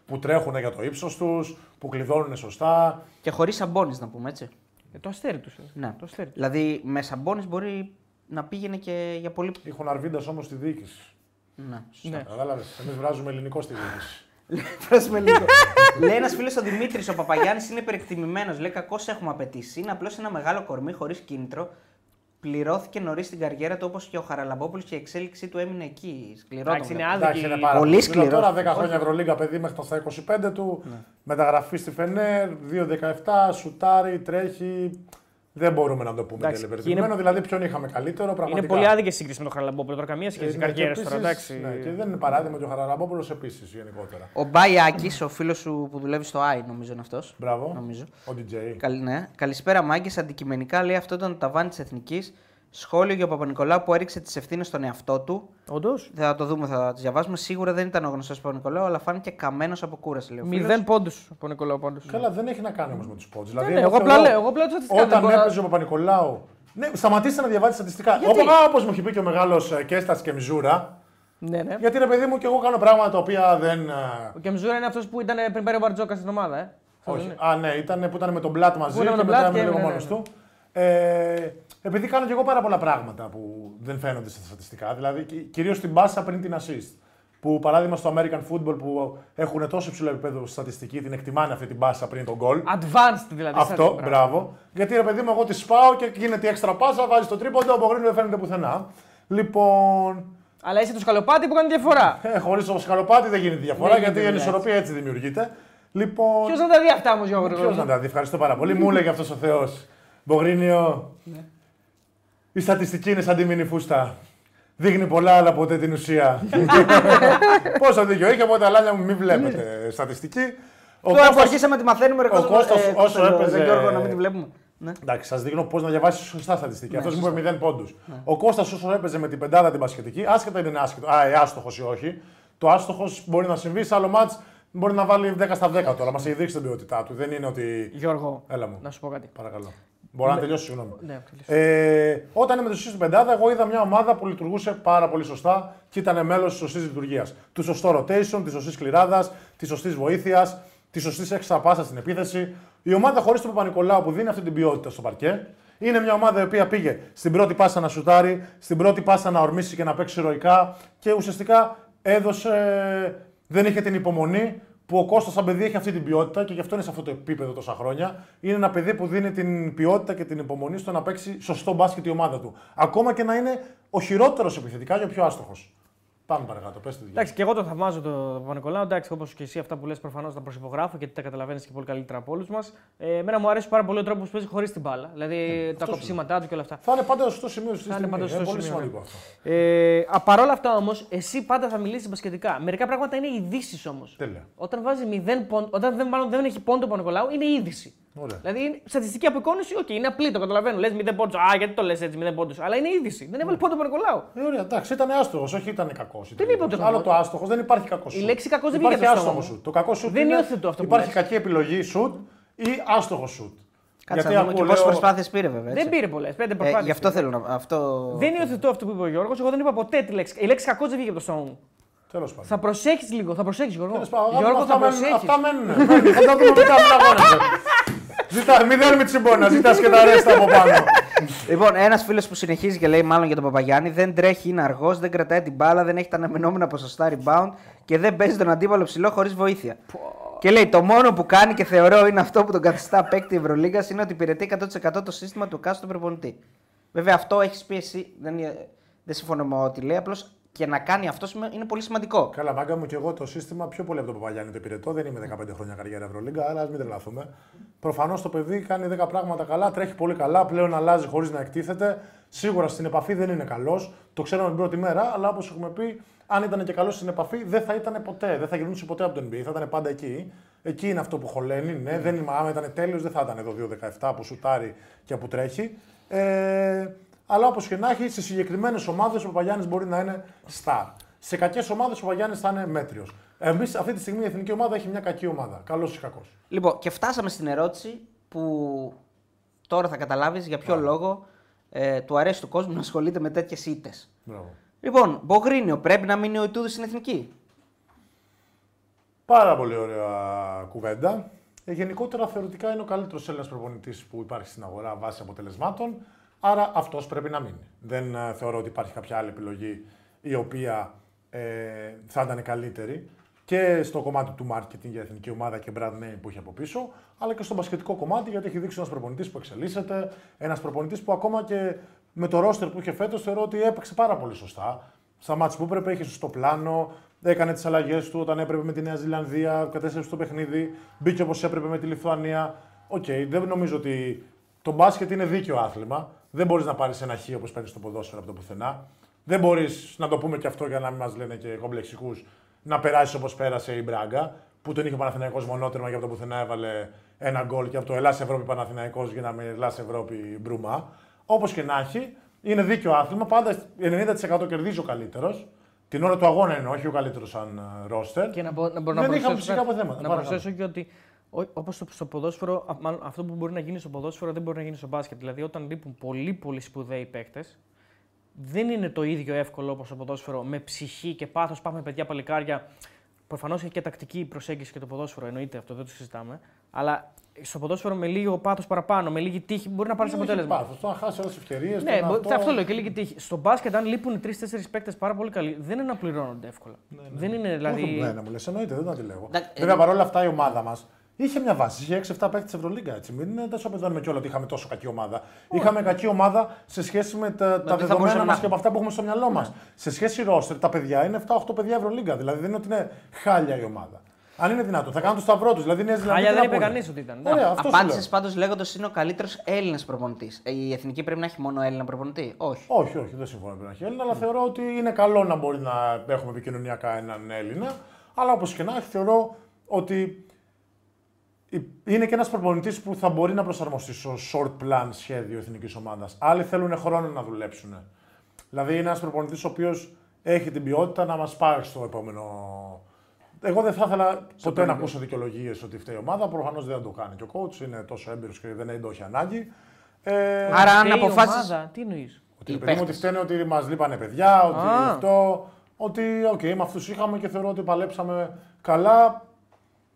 [SPEAKER 1] που τρέχουν για το ύψος τους, που κλειδώνουν σωστά.
[SPEAKER 2] Και χωρίς σαμπόνι, να πούμε έτσι.
[SPEAKER 3] Ε, το αστέρι τους.
[SPEAKER 2] Ναι.
[SPEAKER 3] Το αστέρι τους.
[SPEAKER 2] Δηλαδή με σαμπόνι μπορεί να πήγαινε και για πολύ.
[SPEAKER 1] Έχουν αρβίντας όμως στη διοίκηση.
[SPEAKER 2] Ναι.
[SPEAKER 3] Ναι.
[SPEAKER 1] Κατάλαβες. Εμείς βράζουμε ελληνικό στη διοίκηση.
[SPEAKER 2] Φράσουμε λίγο. Λέει ένας φίλος ο Δημήτρης, ο Παπαγιάννης είναι υπερεκτιμημένος. Λέει κακώς έχουμε απαιτήσει. Είναι απλώς ένα μεγάλο κορμί χωρίς κίνητρο. Πληρώθηκε νωρίς στην καριέρα του όπως και ο Χαραλαμπόπουλος και η εξέλιξή του έμεινε εκεί. Σκληρό
[SPEAKER 3] Εντάξει,
[SPEAKER 2] τον
[SPEAKER 3] είναι
[SPEAKER 2] βλέπω.
[SPEAKER 3] άδικη.
[SPEAKER 1] Εντάξει, είναι πάρα
[SPEAKER 2] Πολύ
[SPEAKER 1] πολύ
[SPEAKER 2] σκληρός.
[SPEAKER 1] Τώρα 10 χρόνια Ευρωλίγκα παιδί μέχρι τα 25 του. Μεταγραφή στη Φενέρ, 2-17, σουτάρει, τρέχει. Δεν μπορούμε να το πούμε
[SPEAKER 3] Εντάξει,
[SPEAKER 1] τελεπερτημένο.
[SPEAKER 3] είναι-
[SPEAKER 1] Δηλαδή, ποιον είχαμε καλύτερο πραγματικά.
[SPEAKER 3] Είναι πολύ άδικη σύγκριση με τον Χαραλαμπόπουλο. Τώρα καμία
[SPEAKER 1] Ε,
[SPEAKER 3] σχέση
[SPEAKER 1] ναι,
[SPEAKER 3] καριέρας
[SPEAKER 1] και
[SPEAKER 3] τώρα,
[SPEAKER 1] επίσης,
[SPEAKER 3] εντάξει.
[SPEAKER 1] Ναι, και δεν είναι παράδειγμα και ο Χαραλαμπόπουλος επίσης γενικότερα.
[SPEAKER 2] Ο Μπαϊάκης, ο φίλος σου που δουλεύει στο AI, νομίζω είναι αυτός.
[SPEAKER 1] Μπράβο.
[SPEAKER 2] Νομίζω.
[SPEAKER 1] Ο DJ.
[SPEAKER 2] Καλ, ναι. Καλησπέρα, Μάγκε. Αντικειμενικά λέει αυτό ήταν το ταβάνι της Εθνικής. Σχόλιο για ο Παπα-Νικολάου που έριξε τις ευθύνες στον εαυτό του.
[SPEAKER 3] Όντως.
[SPEAKER 2] Θα το δούμε, θα τις διαβάσουμε. Σίγουρα δεν ήταν ο γνωστός Παπα-Νικολάου, αλλά φάνηκε καμένος από κούραση. Λέει ο φίλος.
[SPEAKER 3] Μηδέν πόντους από Νικολάου πάντω.
[SPEAKER 1] Καλά, δεν έχει να κάνει όμως με τους πόντους. Δηλαδή,
[SPEAKER 3] ναι,
[SPEAKER 1] εγώ
[SPEAKER 3] εγώ απλά
[SPEAKER 1] θεωρώ,
[SPEAKER 3] λέω- εγώ απλά λέω στατιστικά, δεν
[SPEAKER 1] Όταν
[SPEAKER 3] μπορώ να-
[SPEAKER 1] έπαιζε ο Παπα-Νικολάου. Ναι, σταματήστε να διαβάζετε στατιστικά.
[SPEAKER 3] Γιατί;
[SPEAKER 1] Όπως μου έχει πει και ο μεγάλος Κέστας και Μιζούρα.
[SPEAKER 3] Ναι, ναι.
[SPEAKER 1] Γιατί ρε παιδί μου και εγώ κάνω πράγματα τα οποία δεν. ε,
[SPEAKER 3] Ο Κεμζούρα είναι αυτός που ήταν πριν πάρει ο Μπαρτζόκα στην ομάδα, ε. Αυτό
[SPEAKER 1] Όχι.
[SPEAKER 3] δεν είναι.
[SPEAKER 1] Α, ναι, ήταν, που ήταν με τον Μπλατ μαζί
[SPEAKER 3] Που ήταν
[SPEAKER 1] και
[SPEAKER 3] με τον
[SPEAKER 1] μετά
[SPEAKER 3] Blatt
[SPEAKER 1] έμεινε
[SPEAKER 3] και
[SPEAKER 1] λίγο
[SPEAKER 3] έμεινε,
[SPEAKER 1] μόνος
[SPEAKER 3] ναι,
[SPEAKER 1] του. Ε, επειδή κάνω και εγώ πάρα πολλά πράγματα που δεν φαίνονται στα στατιστικά. Δηλαδή, κυρίως την μπάσα πριν την assist. Που παράδειγμα στο American Football που έχουν τόσο υψηλό επίπεδο στατιστική, την εκτιμάνε αυτή την μπάσα πριν τον goal.
[SPEAKER 3] Advanced δηλαδή.
[SPEAKER 1] Αυτό,
[SPEAKER 3] σαν-
[SPEAKER 1] μπράβο. Γιατί ρε παιδί μου, εγώ τη σπάω και γίνεται η έξτρα πάσα, βάζει το τρίποντο, ο Μπογρίνου δεν φαίνεται πουθενά. Λοιπόν,
[SPEAKER 3] Αλλά είσαι το σκαλοπάτι που κάνει διαφορά.
[SPEAKER 1] ε, χωρίς το σκαλοπάτι δεν γίνεται διαφορά
[SPEAKER 3] Δεν
[SPEAKER 1] γιατί η
[SPEAKER 3] γίνεται,
[SPEAKER 1] ανισορροπία έτσι δημιουργείται. Λοιπόν,
[SPEAKER 3] Ποιος να τα δει αυτά όμως, Γιώργο;
[SPEAKER 1] Ποιος να τα δει, ευχαριστώ πάρα πολύ. Μου έλεγε αυτός ο Θεός. Μπογρίνιο, η στατιστική είναι σαν τη μήνυ φούστα. Δείχνει πολλά, αλλά ποτέ την ουσία. Πόσο δίκιο έχει, οπότε αλάνια μου μην βλέπετε στατιστική. Ο
[SPEAKER 2] Τώρα που
[SPEAKER 1] Κώστας-
[SPEAKER 2] αρχίσαμε να τη μαθαίνουμε, ρε
[SPEAKER 1] ο
[SPEAKER 2] Κώστα,
[SPEAKER 1] Κώστας
[SPEAKER 2] ε,
[SPEAKER 1] όσο
[SPEAKER 2] Κώστα, Γιώργο,
[SPEAKER 1] έπαιζε-
[SPEAKER 2] ρε Γιώργο, να μην τη βλέπουμε. Ναι.
[SPEAKER 1] Εντάξει, σας δείχνω πώς να διαβάσεις σωστά στατιστική.
[SPEAKER 2] Ναι,
[SPEAKER 1] Αυτός μου
[SPEAKER 2] σωστά.
[SPEAKER 1] είπε 0 πόντου. Ο Κώστας όσο έπαιζε με την πεντάδα την πασχετική, άσχετα είναι άσχετο, α, ε, άστοχος ή όχι. Το άστοχος μπορεί να συμβεί σε άλλο μάτς, μπορεί να βάλει 10 στα 10 τώρα. Μας έχει δείξει την ποιότητά του. Δεν είναι ότι.
[SPEAKER 3] Γιώργο,
[SPEAKER 1] Έλα μου.
[SPEAKER 3] να σου πω κάτι.
[SPEAKER 1] Παρακαλώ. Μπορώ να τελειώσω, συγγνώμη.
[SPEAKER 3] Ναι, τελείωσε.
[SPEAKER 1] Ε, όταν είμαι στην πεντάδα, εγώ είδα μια ομάδα που λειτουργούσε πάρα πολύ σωστά και ήταν μέλος της σωστής λειτουργίας. Του σωστό rotation, της σωστής κληράδας, της σωστής βοήθειας, της σωστής έξτρα πάσα στην επίθεση. Η ομάδα χωρίς τον Παπα-Νικολάου που δίνει αυτή την ποιότητα στο παρκέ είναι μια ομάδα η οποία πήγε στην πρώτη πάσα να σουτάρει, στην πρώτη πάσα να ορμήσει και να παίξει ηρωικά και ουσιαστικά έδωσε. Δεν είχε την υπομονή που ο Κώστας σαν παιδί έχει αυτή την ποιότητα και γι' αυτό είναι σε αυτό το επίπεδο τόσα χρόνια. Είναι ένα παιδί που δίνει την ποιότητα και την υπομονή στο να παίξει σωστό μπάσκετ η ομάδα του. Ακόμα και να είναι ο χειρότερος επιθετικά και ο πιο άστοχος. Πάμε παρακάτω, πες τη δουλειά.
[SPEAKER 3] Εντάξει, και εγώ το θαυμάζω τον Παπα-Νικολάου. Εντάξει, όπως και εσύ αυτά που λες προφανώς τα προσυπογράφω γιατί τα καταλαβαίνεις και πολύ καλύτερα από όλους μας. Ε, εμένα μου αρέσει πάρα πολύ ο τρόπος που παίζει χωρίς την μπάλα. Δηλαδή τα κοψίματά του και όλα αυτά.
[SPEAKER 1] Θα είναι πάντα στο σημείο στη
[SPEAKER 3] Θα είναι
[SPEAKER 1] στιγμή.
[SPEAKER 3] πάντα στο
[SPEAKER 1] είναι πολύ
[SPEAKER 3] σημείο,
[SPEAKER 1] σημαντικό
[SPEAKER 3] ναι.
[SPEAKER 1] αυτό.
[SPEAKER 3] Ε, α, παρ' όλα αυτά όμως, εσύ πάντα θα μιλήσεις μπασκετικά. Μερικά πράγματα είναι ειδήσεις όμως.
[SPEAKER 1] Τέλεια.
[SPEAKER 3] Όταν, βάζει 0 πόντους, όταν δεν, μάλλον δεν έχει πόντο ο Παπα-Νικολάου, είναι είδηση.
[SPEAKER 1] Ωραία.
[SPEAKER 3] Δηλαδή, είναι στατιστική απεικόνηση, οκ, είναι απλή, το καταλαβαίνω. Λες 0 πόντους. Α, γιατί το λες έτσι 0 πόντους. Αλλά είναι είδηση. Δεν έβαλε πόντο ο Παπα-Νικολάου.
[SPEAKER 1] Ε, ωραία, εντάξει, ήταν άστοχος, όχι ήταν κακός.
[SPEAKER 3] Δεν είπα ότι
[SPEAKER 1] Άλλο
[SPEAKER 3] κακός.
[SPEAKER 1] το άστοχος, δεν υπάρχει κακός σου.
[SPEAKER 3] λέξη κακός δεν
[SPEAKER 1] υπάρχει
[SPEAKER 3] βγήκε από το
[SPEAKER 1] άστοχος
[SPEAKER 3] στόμα μου.
[SPEAKER 1] σου. Το κακός σου
[SPEAKER 3] Δεν υιοθετώ αυτό που
[SPEAKER 1] Υπάρχει
[SPEAKER 3] λες.
[SPEAKER 1] κακή επιλογή σουτ ή άστοχος σουτ.
[SPEAKER 2] Κάτσε να δούμε και
[SPEAKER 1] ακούω,
[SPEAKER 2] πόσες
[SPEAKER 1] λέω-
[SPEAKER 2] προσπάθειες πήρε βέβαια. έτσι.
[SPEAKER 3] Δεν πήρε πολλές. Πέντε
[SPEAKER 2] Ε,
[SPEAKER 3] προσπάθειες.
[SPEAKER 2] γι' αυτό θέλω να. Αυτό...
[SPEAKER 3] Δεν υιοθετώ αυτό που είπε ο Γιώργος. Εγώ δεν είπα ποτέ τη λέξη. Η λέξη κακός δεν βγήκε από το στόμα μου.
[SPEAKER 1] Τέλος πάντων.
[SPEAKER 3] Θα προσέχεις λίγο, θα προσέχεις Γιώργο.
[SPEAKER 1] Τέλος πάντων,
[SPEAKER 3] Γιώργο,
[SPEAKER 1] αυτά
[SPEAKER 3] θα
[SPEAKER 1] μένουν-
[SPEAKER 3] προσέχεις.
[SPEAKER 1] Αυτά μένουν. Θα τα δούμε μετά από την αγώνα. Ζητά, μην δέρμη τσιμπόνα, ζητάς και τα ρέστα από πάνω.
[SPEAKER 2] Λοιπόν, ένας φίλος που συνεχίζει και λέει μάλλον για τον Παπαγιάννη δεν τρέχει, είναι αργός, δεν κρατάει την μπάλα, δεν έχει τα αναμενόμενα ποσοστά rebound και δεν παίζει τον αντίπαλο ψηλό χωρίς βοήθεια. Και λέει: Το μόνο που κάνει και θεωρώ είναι αυτό που τον καθιστά παίκτη Ευρωλίγα είναι ότι υπηρετεί 100% το σύστημα του κάστου προπονητή. Βέβαια, αυτό έχεις πει εσύ. Δεν, είναι- δεν συμφωνώ με ό,τι λέει. Απλώς και να κάνει αυτό σημαίνει- είναι πολύ σημαντικό.
[SPEAKER 1] Καλά, μάγκα μου και εγώ το σύστημα πιο πολύ από τον Παπαγιάννη το υπηρετώ. Δεν είμαι 15 χρόνια καριέρα Ευρωλίγκα, αλλά ας μην τρελαθούμε. Προφανώς το παιδί κάνει 10 πράγματα καλά, τρέχει πολύ καλά, πλέον αλλάζει χωρίς να εκτίθεται. Σίγουρα στην επαφή δεν είναι καλός. Το ξέραμε την πρώτη μέρα, αλλά όπως έχουμε πει, αν ήταν και καλός στην επαφή, δεν θα ήταν ποτέ. Δεν θα γυρνούσε ποτέ από το NBA, θα ήταν πάντα εκεί. Εκεί είναι αυτό που χωλαίνει. Ναι, δεν, είμαι- άμα ήταν τέλειος, δεν θα ήταν εδώ 2-17 που σουτάρει και που τρέχει. Ε, αλλά όπως και να έχει, σε συγκεκριμένες ομάδες ο Παπαγιάννης μπορεί να είναι star. Σε κακές ομάδες ο Παπαγιάννης θα είναι μέτριος. Εμείς αυτή τη στιγμή η εθνική ομάδα έχει μια κακή ομάδα. Καλός ή κακός.
[SPEAKER 2] Λοιπόν, και φτάσαμε στην ερώτηση που τώρα θα καταλάβεις για ποιο λόγο ε, του αρέσει του κόσμου να ασχολείται με τέτοιες ήττες. Λοιπόν, Μπογρίνιο, πρέπει να μείνει ο Ιτούδης στην εθνική;
[SPEAKER 1] Πάρα πολύ ωραία κουβέντα. Ε, γενικότερα θεωρητικά είναι ο καλύτερος Έλληνας προπονητής που υπάρχει στην αγορά βάσει αποτελεσμάτων. Άρα αυτός πρέπει να μείνει. Δεν ε, θεωρώ ότι υπάρχει κάποια άλλη επιλογή η οποία ε, θα ήταν καλύτερη και στο κομμάτι του marketing για εθνική ομάδα και brand name που έχει από πίσω, αλλά και στο μπασκετικό κομμάτι γιατί έχει δείξει ένας προπονητής που εξελίσσεται, ένας προπονητής που ακόμα και με το ρόστερ που είχε φέτος θεωρώ ότι έπαιξε πάρα πολύ σωστά. Στα μάτς που έπρεπε, είχε σωστό πλάνο, έκανε τις αλλαγές του όταν έπρεπε με τη Νέα Ζηλανδία, κατέστρεψε το παιχνίδι, μπήκε όπως έπρεπε με τη Λιθουανία. Οκ, δεν νομίζω ότι το μπάσκετ είναι δίκαιο άθλημα. Δεν μπορείς να πάρεις ένα χ όπως παίρνει στο ποδόσφαιρο από το πουθενά. Δεν μπορείς να το πούμε και αυτό για να μην μας λένε και κομπλεξικούς να περάσεις όπως πέρασε η Μπράγκα, που τον είχε ο Παναθηναϊκός μονότερμα και από το πουθενά έβαλε ένα γκολ και από το Ελλάς Ευρώπη Παναθηναϊκός γίναμε Ελλάς Ευρώπη Μπρούμα. Όπως και να έχει, είναι δίκαιο άθλημα. Πάντα 90% κερδίζει ο καλύτερος. Την ώρα του αγώνα είναι, όχι ο καλύτερος σαν ρόστερ.
[SPEAKER 3] Και να, μπο, να μπορώ
[SPEAKER 1] Δεν
[SPEAKER 3] να
[SPEAKER 1] είχαμε
[SPEAKER 3] προσθέσω,
[SPEAKER 1] φυσικά
[SPEAKER 3] κάτι.
[SPEAKER 1] αποθέματα.
[SPEAKER 3] να
[SPEAKER 1] Παρακαλώ.
[SPEAKER 3] προσθέσω και ότι όπως στο, στο ποδόσφαιρο, α, μάλλον αυτό που μπορεί να γίνει στο ποδόσφαιρο δεν μπορεί να γίνει στο μπάσκετ. Δηλαδή, όταν λείπουν πολύ πολύ σπουδαίοι παίκτες, δεν είναι το ίδιο εύκολο όπως στο ποδόσφαιρο με ψυχή και πάθος. Πάμε παιδιά παλικάρια. Προφανώς έχει και τακτική προσέγγιση και το ποδόσφαιρο, εννοείται αυτό, δεν το συζητάμε. Αλλά στο ποδόσφαιρο με λίγο πάθος παραπάνω, με λίγη τύχη μπορεί να πάρεις αποτέλεσμα.
[SPEAKER 1] Πάθος, το να χάσεις όλες τις ευκαιρίες.
[SPEAKER 3] Ναι, μπο- αυτό... λέω και λίγη τύχη. Στο μπάσκετ, αν λείπουν τρει-τέσσερι παίκτες πάρα πολύ καλοί, δεν είναι να πληρώνονται εύκολα. Δεν είναι δηλαδή.
[SPEAKER 1] Ναι, να μου λες, εννοείται, δεν το αντιλέγω.
[SPEAKER 2] Εντάξει,
[SPEAKER 1] Βέβαια, παρόλα αυτά η ομάδα μας είχε μια βάση. Είχε 6-7 παίκτες τη Ευρωλίγκα. Έτσι. Μην ε, τα σοπεδώνουμε κιόλα ότι είχαμε τόσο κακή ομάδα. Είχαμε κακή ομάδα σε σχέση με τα, τα
[SPEAKER 2] τι θα
[SPEAKER 1] δεδομένα
[SPEAKER 2] μπορούσαμε
[SPEAKER 1] μας
[SPEAKER 2] να
[SPEAKER 1] και από αυτά που έχουμε στο μυαλό μας. Σε σχέση ρόστερ, τα παιδιά είναι 7-8 παιδιά Ευρωλίγκα. Δηλαδή δεν είναι ότι είναι χάλια η ομάδα. Αν είναι δυνατόν, θα κάνουν το σταυρό τους. Δηλαδή, η Νέα Ζηλανδία
[SPEAKER 3] Χάλια
[SPEAKER 1] τι
[SPEAKER 3] δεν
[SPEAKER 1] να
[SPEAKER 3] είπε
[SPEAKER 1] πούνε.
[SPEAKER 3] κανείς ότι ήταν.
[SPEAKER 1] Ωραία, αυτό σου λέω.
[SPEAKER 2] Απάντησες πάντως λέγοντας είναι ο καλύτερος Έλληνας προπονητής. Η εθνική πρέπει να έχει μόνο Έλληνα προπονητή; Όχι.
[SPEAKER 1] Όχι, όχι, δεν συμφωνώ με τον Αχιέλινα, αλλά θεωρώ ότι είναι καλό να μπορεί να έχουμε επικοινωνιακά έναν Έλληνα. Αλλά όπως και να έχει, θεωρώ ότι είναι και ένας προπονητής που θα μπορεί να προσαρμοστεί στο short plan σχέδιο εθνικής ομάδας. Άλλοι θέλουν χρόνο να δουλέψουν. Δηλαδή είναι ένας προπονητής ο οποίος έχει την ποιότητα να μας πάρει στο επόμενο. Εγώ δεν θα ήθελα ποτέ να ακούσω δικαιολογίες ότι φταίει η ομάδα. Προφανώς δεν θα το κάνει και ο coach είναι τόσο έμπειρος και δεν το έχει ανάγκη. Ε,
[SPEAKER 2] Άρα αν
[SPEAKER 3] Φταίει η
[SPEAKER 2] αποφάσεις-
[SPEAKER 3] ομάδα, Τι εννοείς;
[SPEAKER 1] ότι,
[SPEAKER 2] οι
[SPEAKER 1] παιδί μου, ότι
[SPEAKER 2] παίχτες.
[SPEAKER 1] φταίνε ότι μας λείπανε παιδιά, ότι
[SPEAKER 3] Α.
[SPEAKER 1] αυτό. Ότι, οκ, με αυτούς είχαμε και θεωρώ ότι παλέψαμε καλά.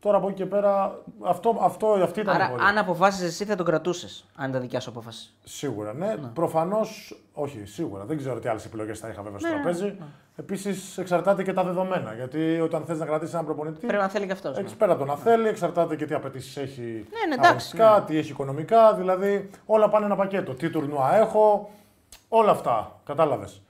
[SPEAKER 1] Τώρα από εκεί και πέρα, αυτό, αυτό, αυτή ήταν η
[SPEAKER 2] Άρα,
[SPEAKER 1] πορεία.
[SPEAKER 2] αν αποφάσισες εσύ, θα τον κρατούσες. Αν ήταν δικιά σου απόφαση.
[SPEAKER 1] Σίγουρα, ναι. Προφανώς, όχι, σίγουρα. Δεν ξέρω τι άλλες επιλογές θα είχα βέβαια στο
[SPEAKER 2] Ναι,
[SPEAKER 1] τραπέζι.
[SPEAKER 2] ναι.
[SPEAKER 1] Επίσης, εξαρτάται και τα δεδομένα. Γιατί όταν θες να κρατήσεις έναν προπονητή,
[SPEAKER 2] Πρέπει να θέλει και αυτός.
[SPEAKER 1] έχει πέρα το να θέλει, εξαρτάται και τι απαιτήσεις έχει
[SPEAKER 2] Ναι, ναι, εντάξει,
[SPEAKER 1] αγωνιστικά, τι έχει οικονομικά. Δηλαδή, όλα πάνε ένα πακέτο. Τι τουρνουά έχω, όλα αυτά. Κατάλαβες.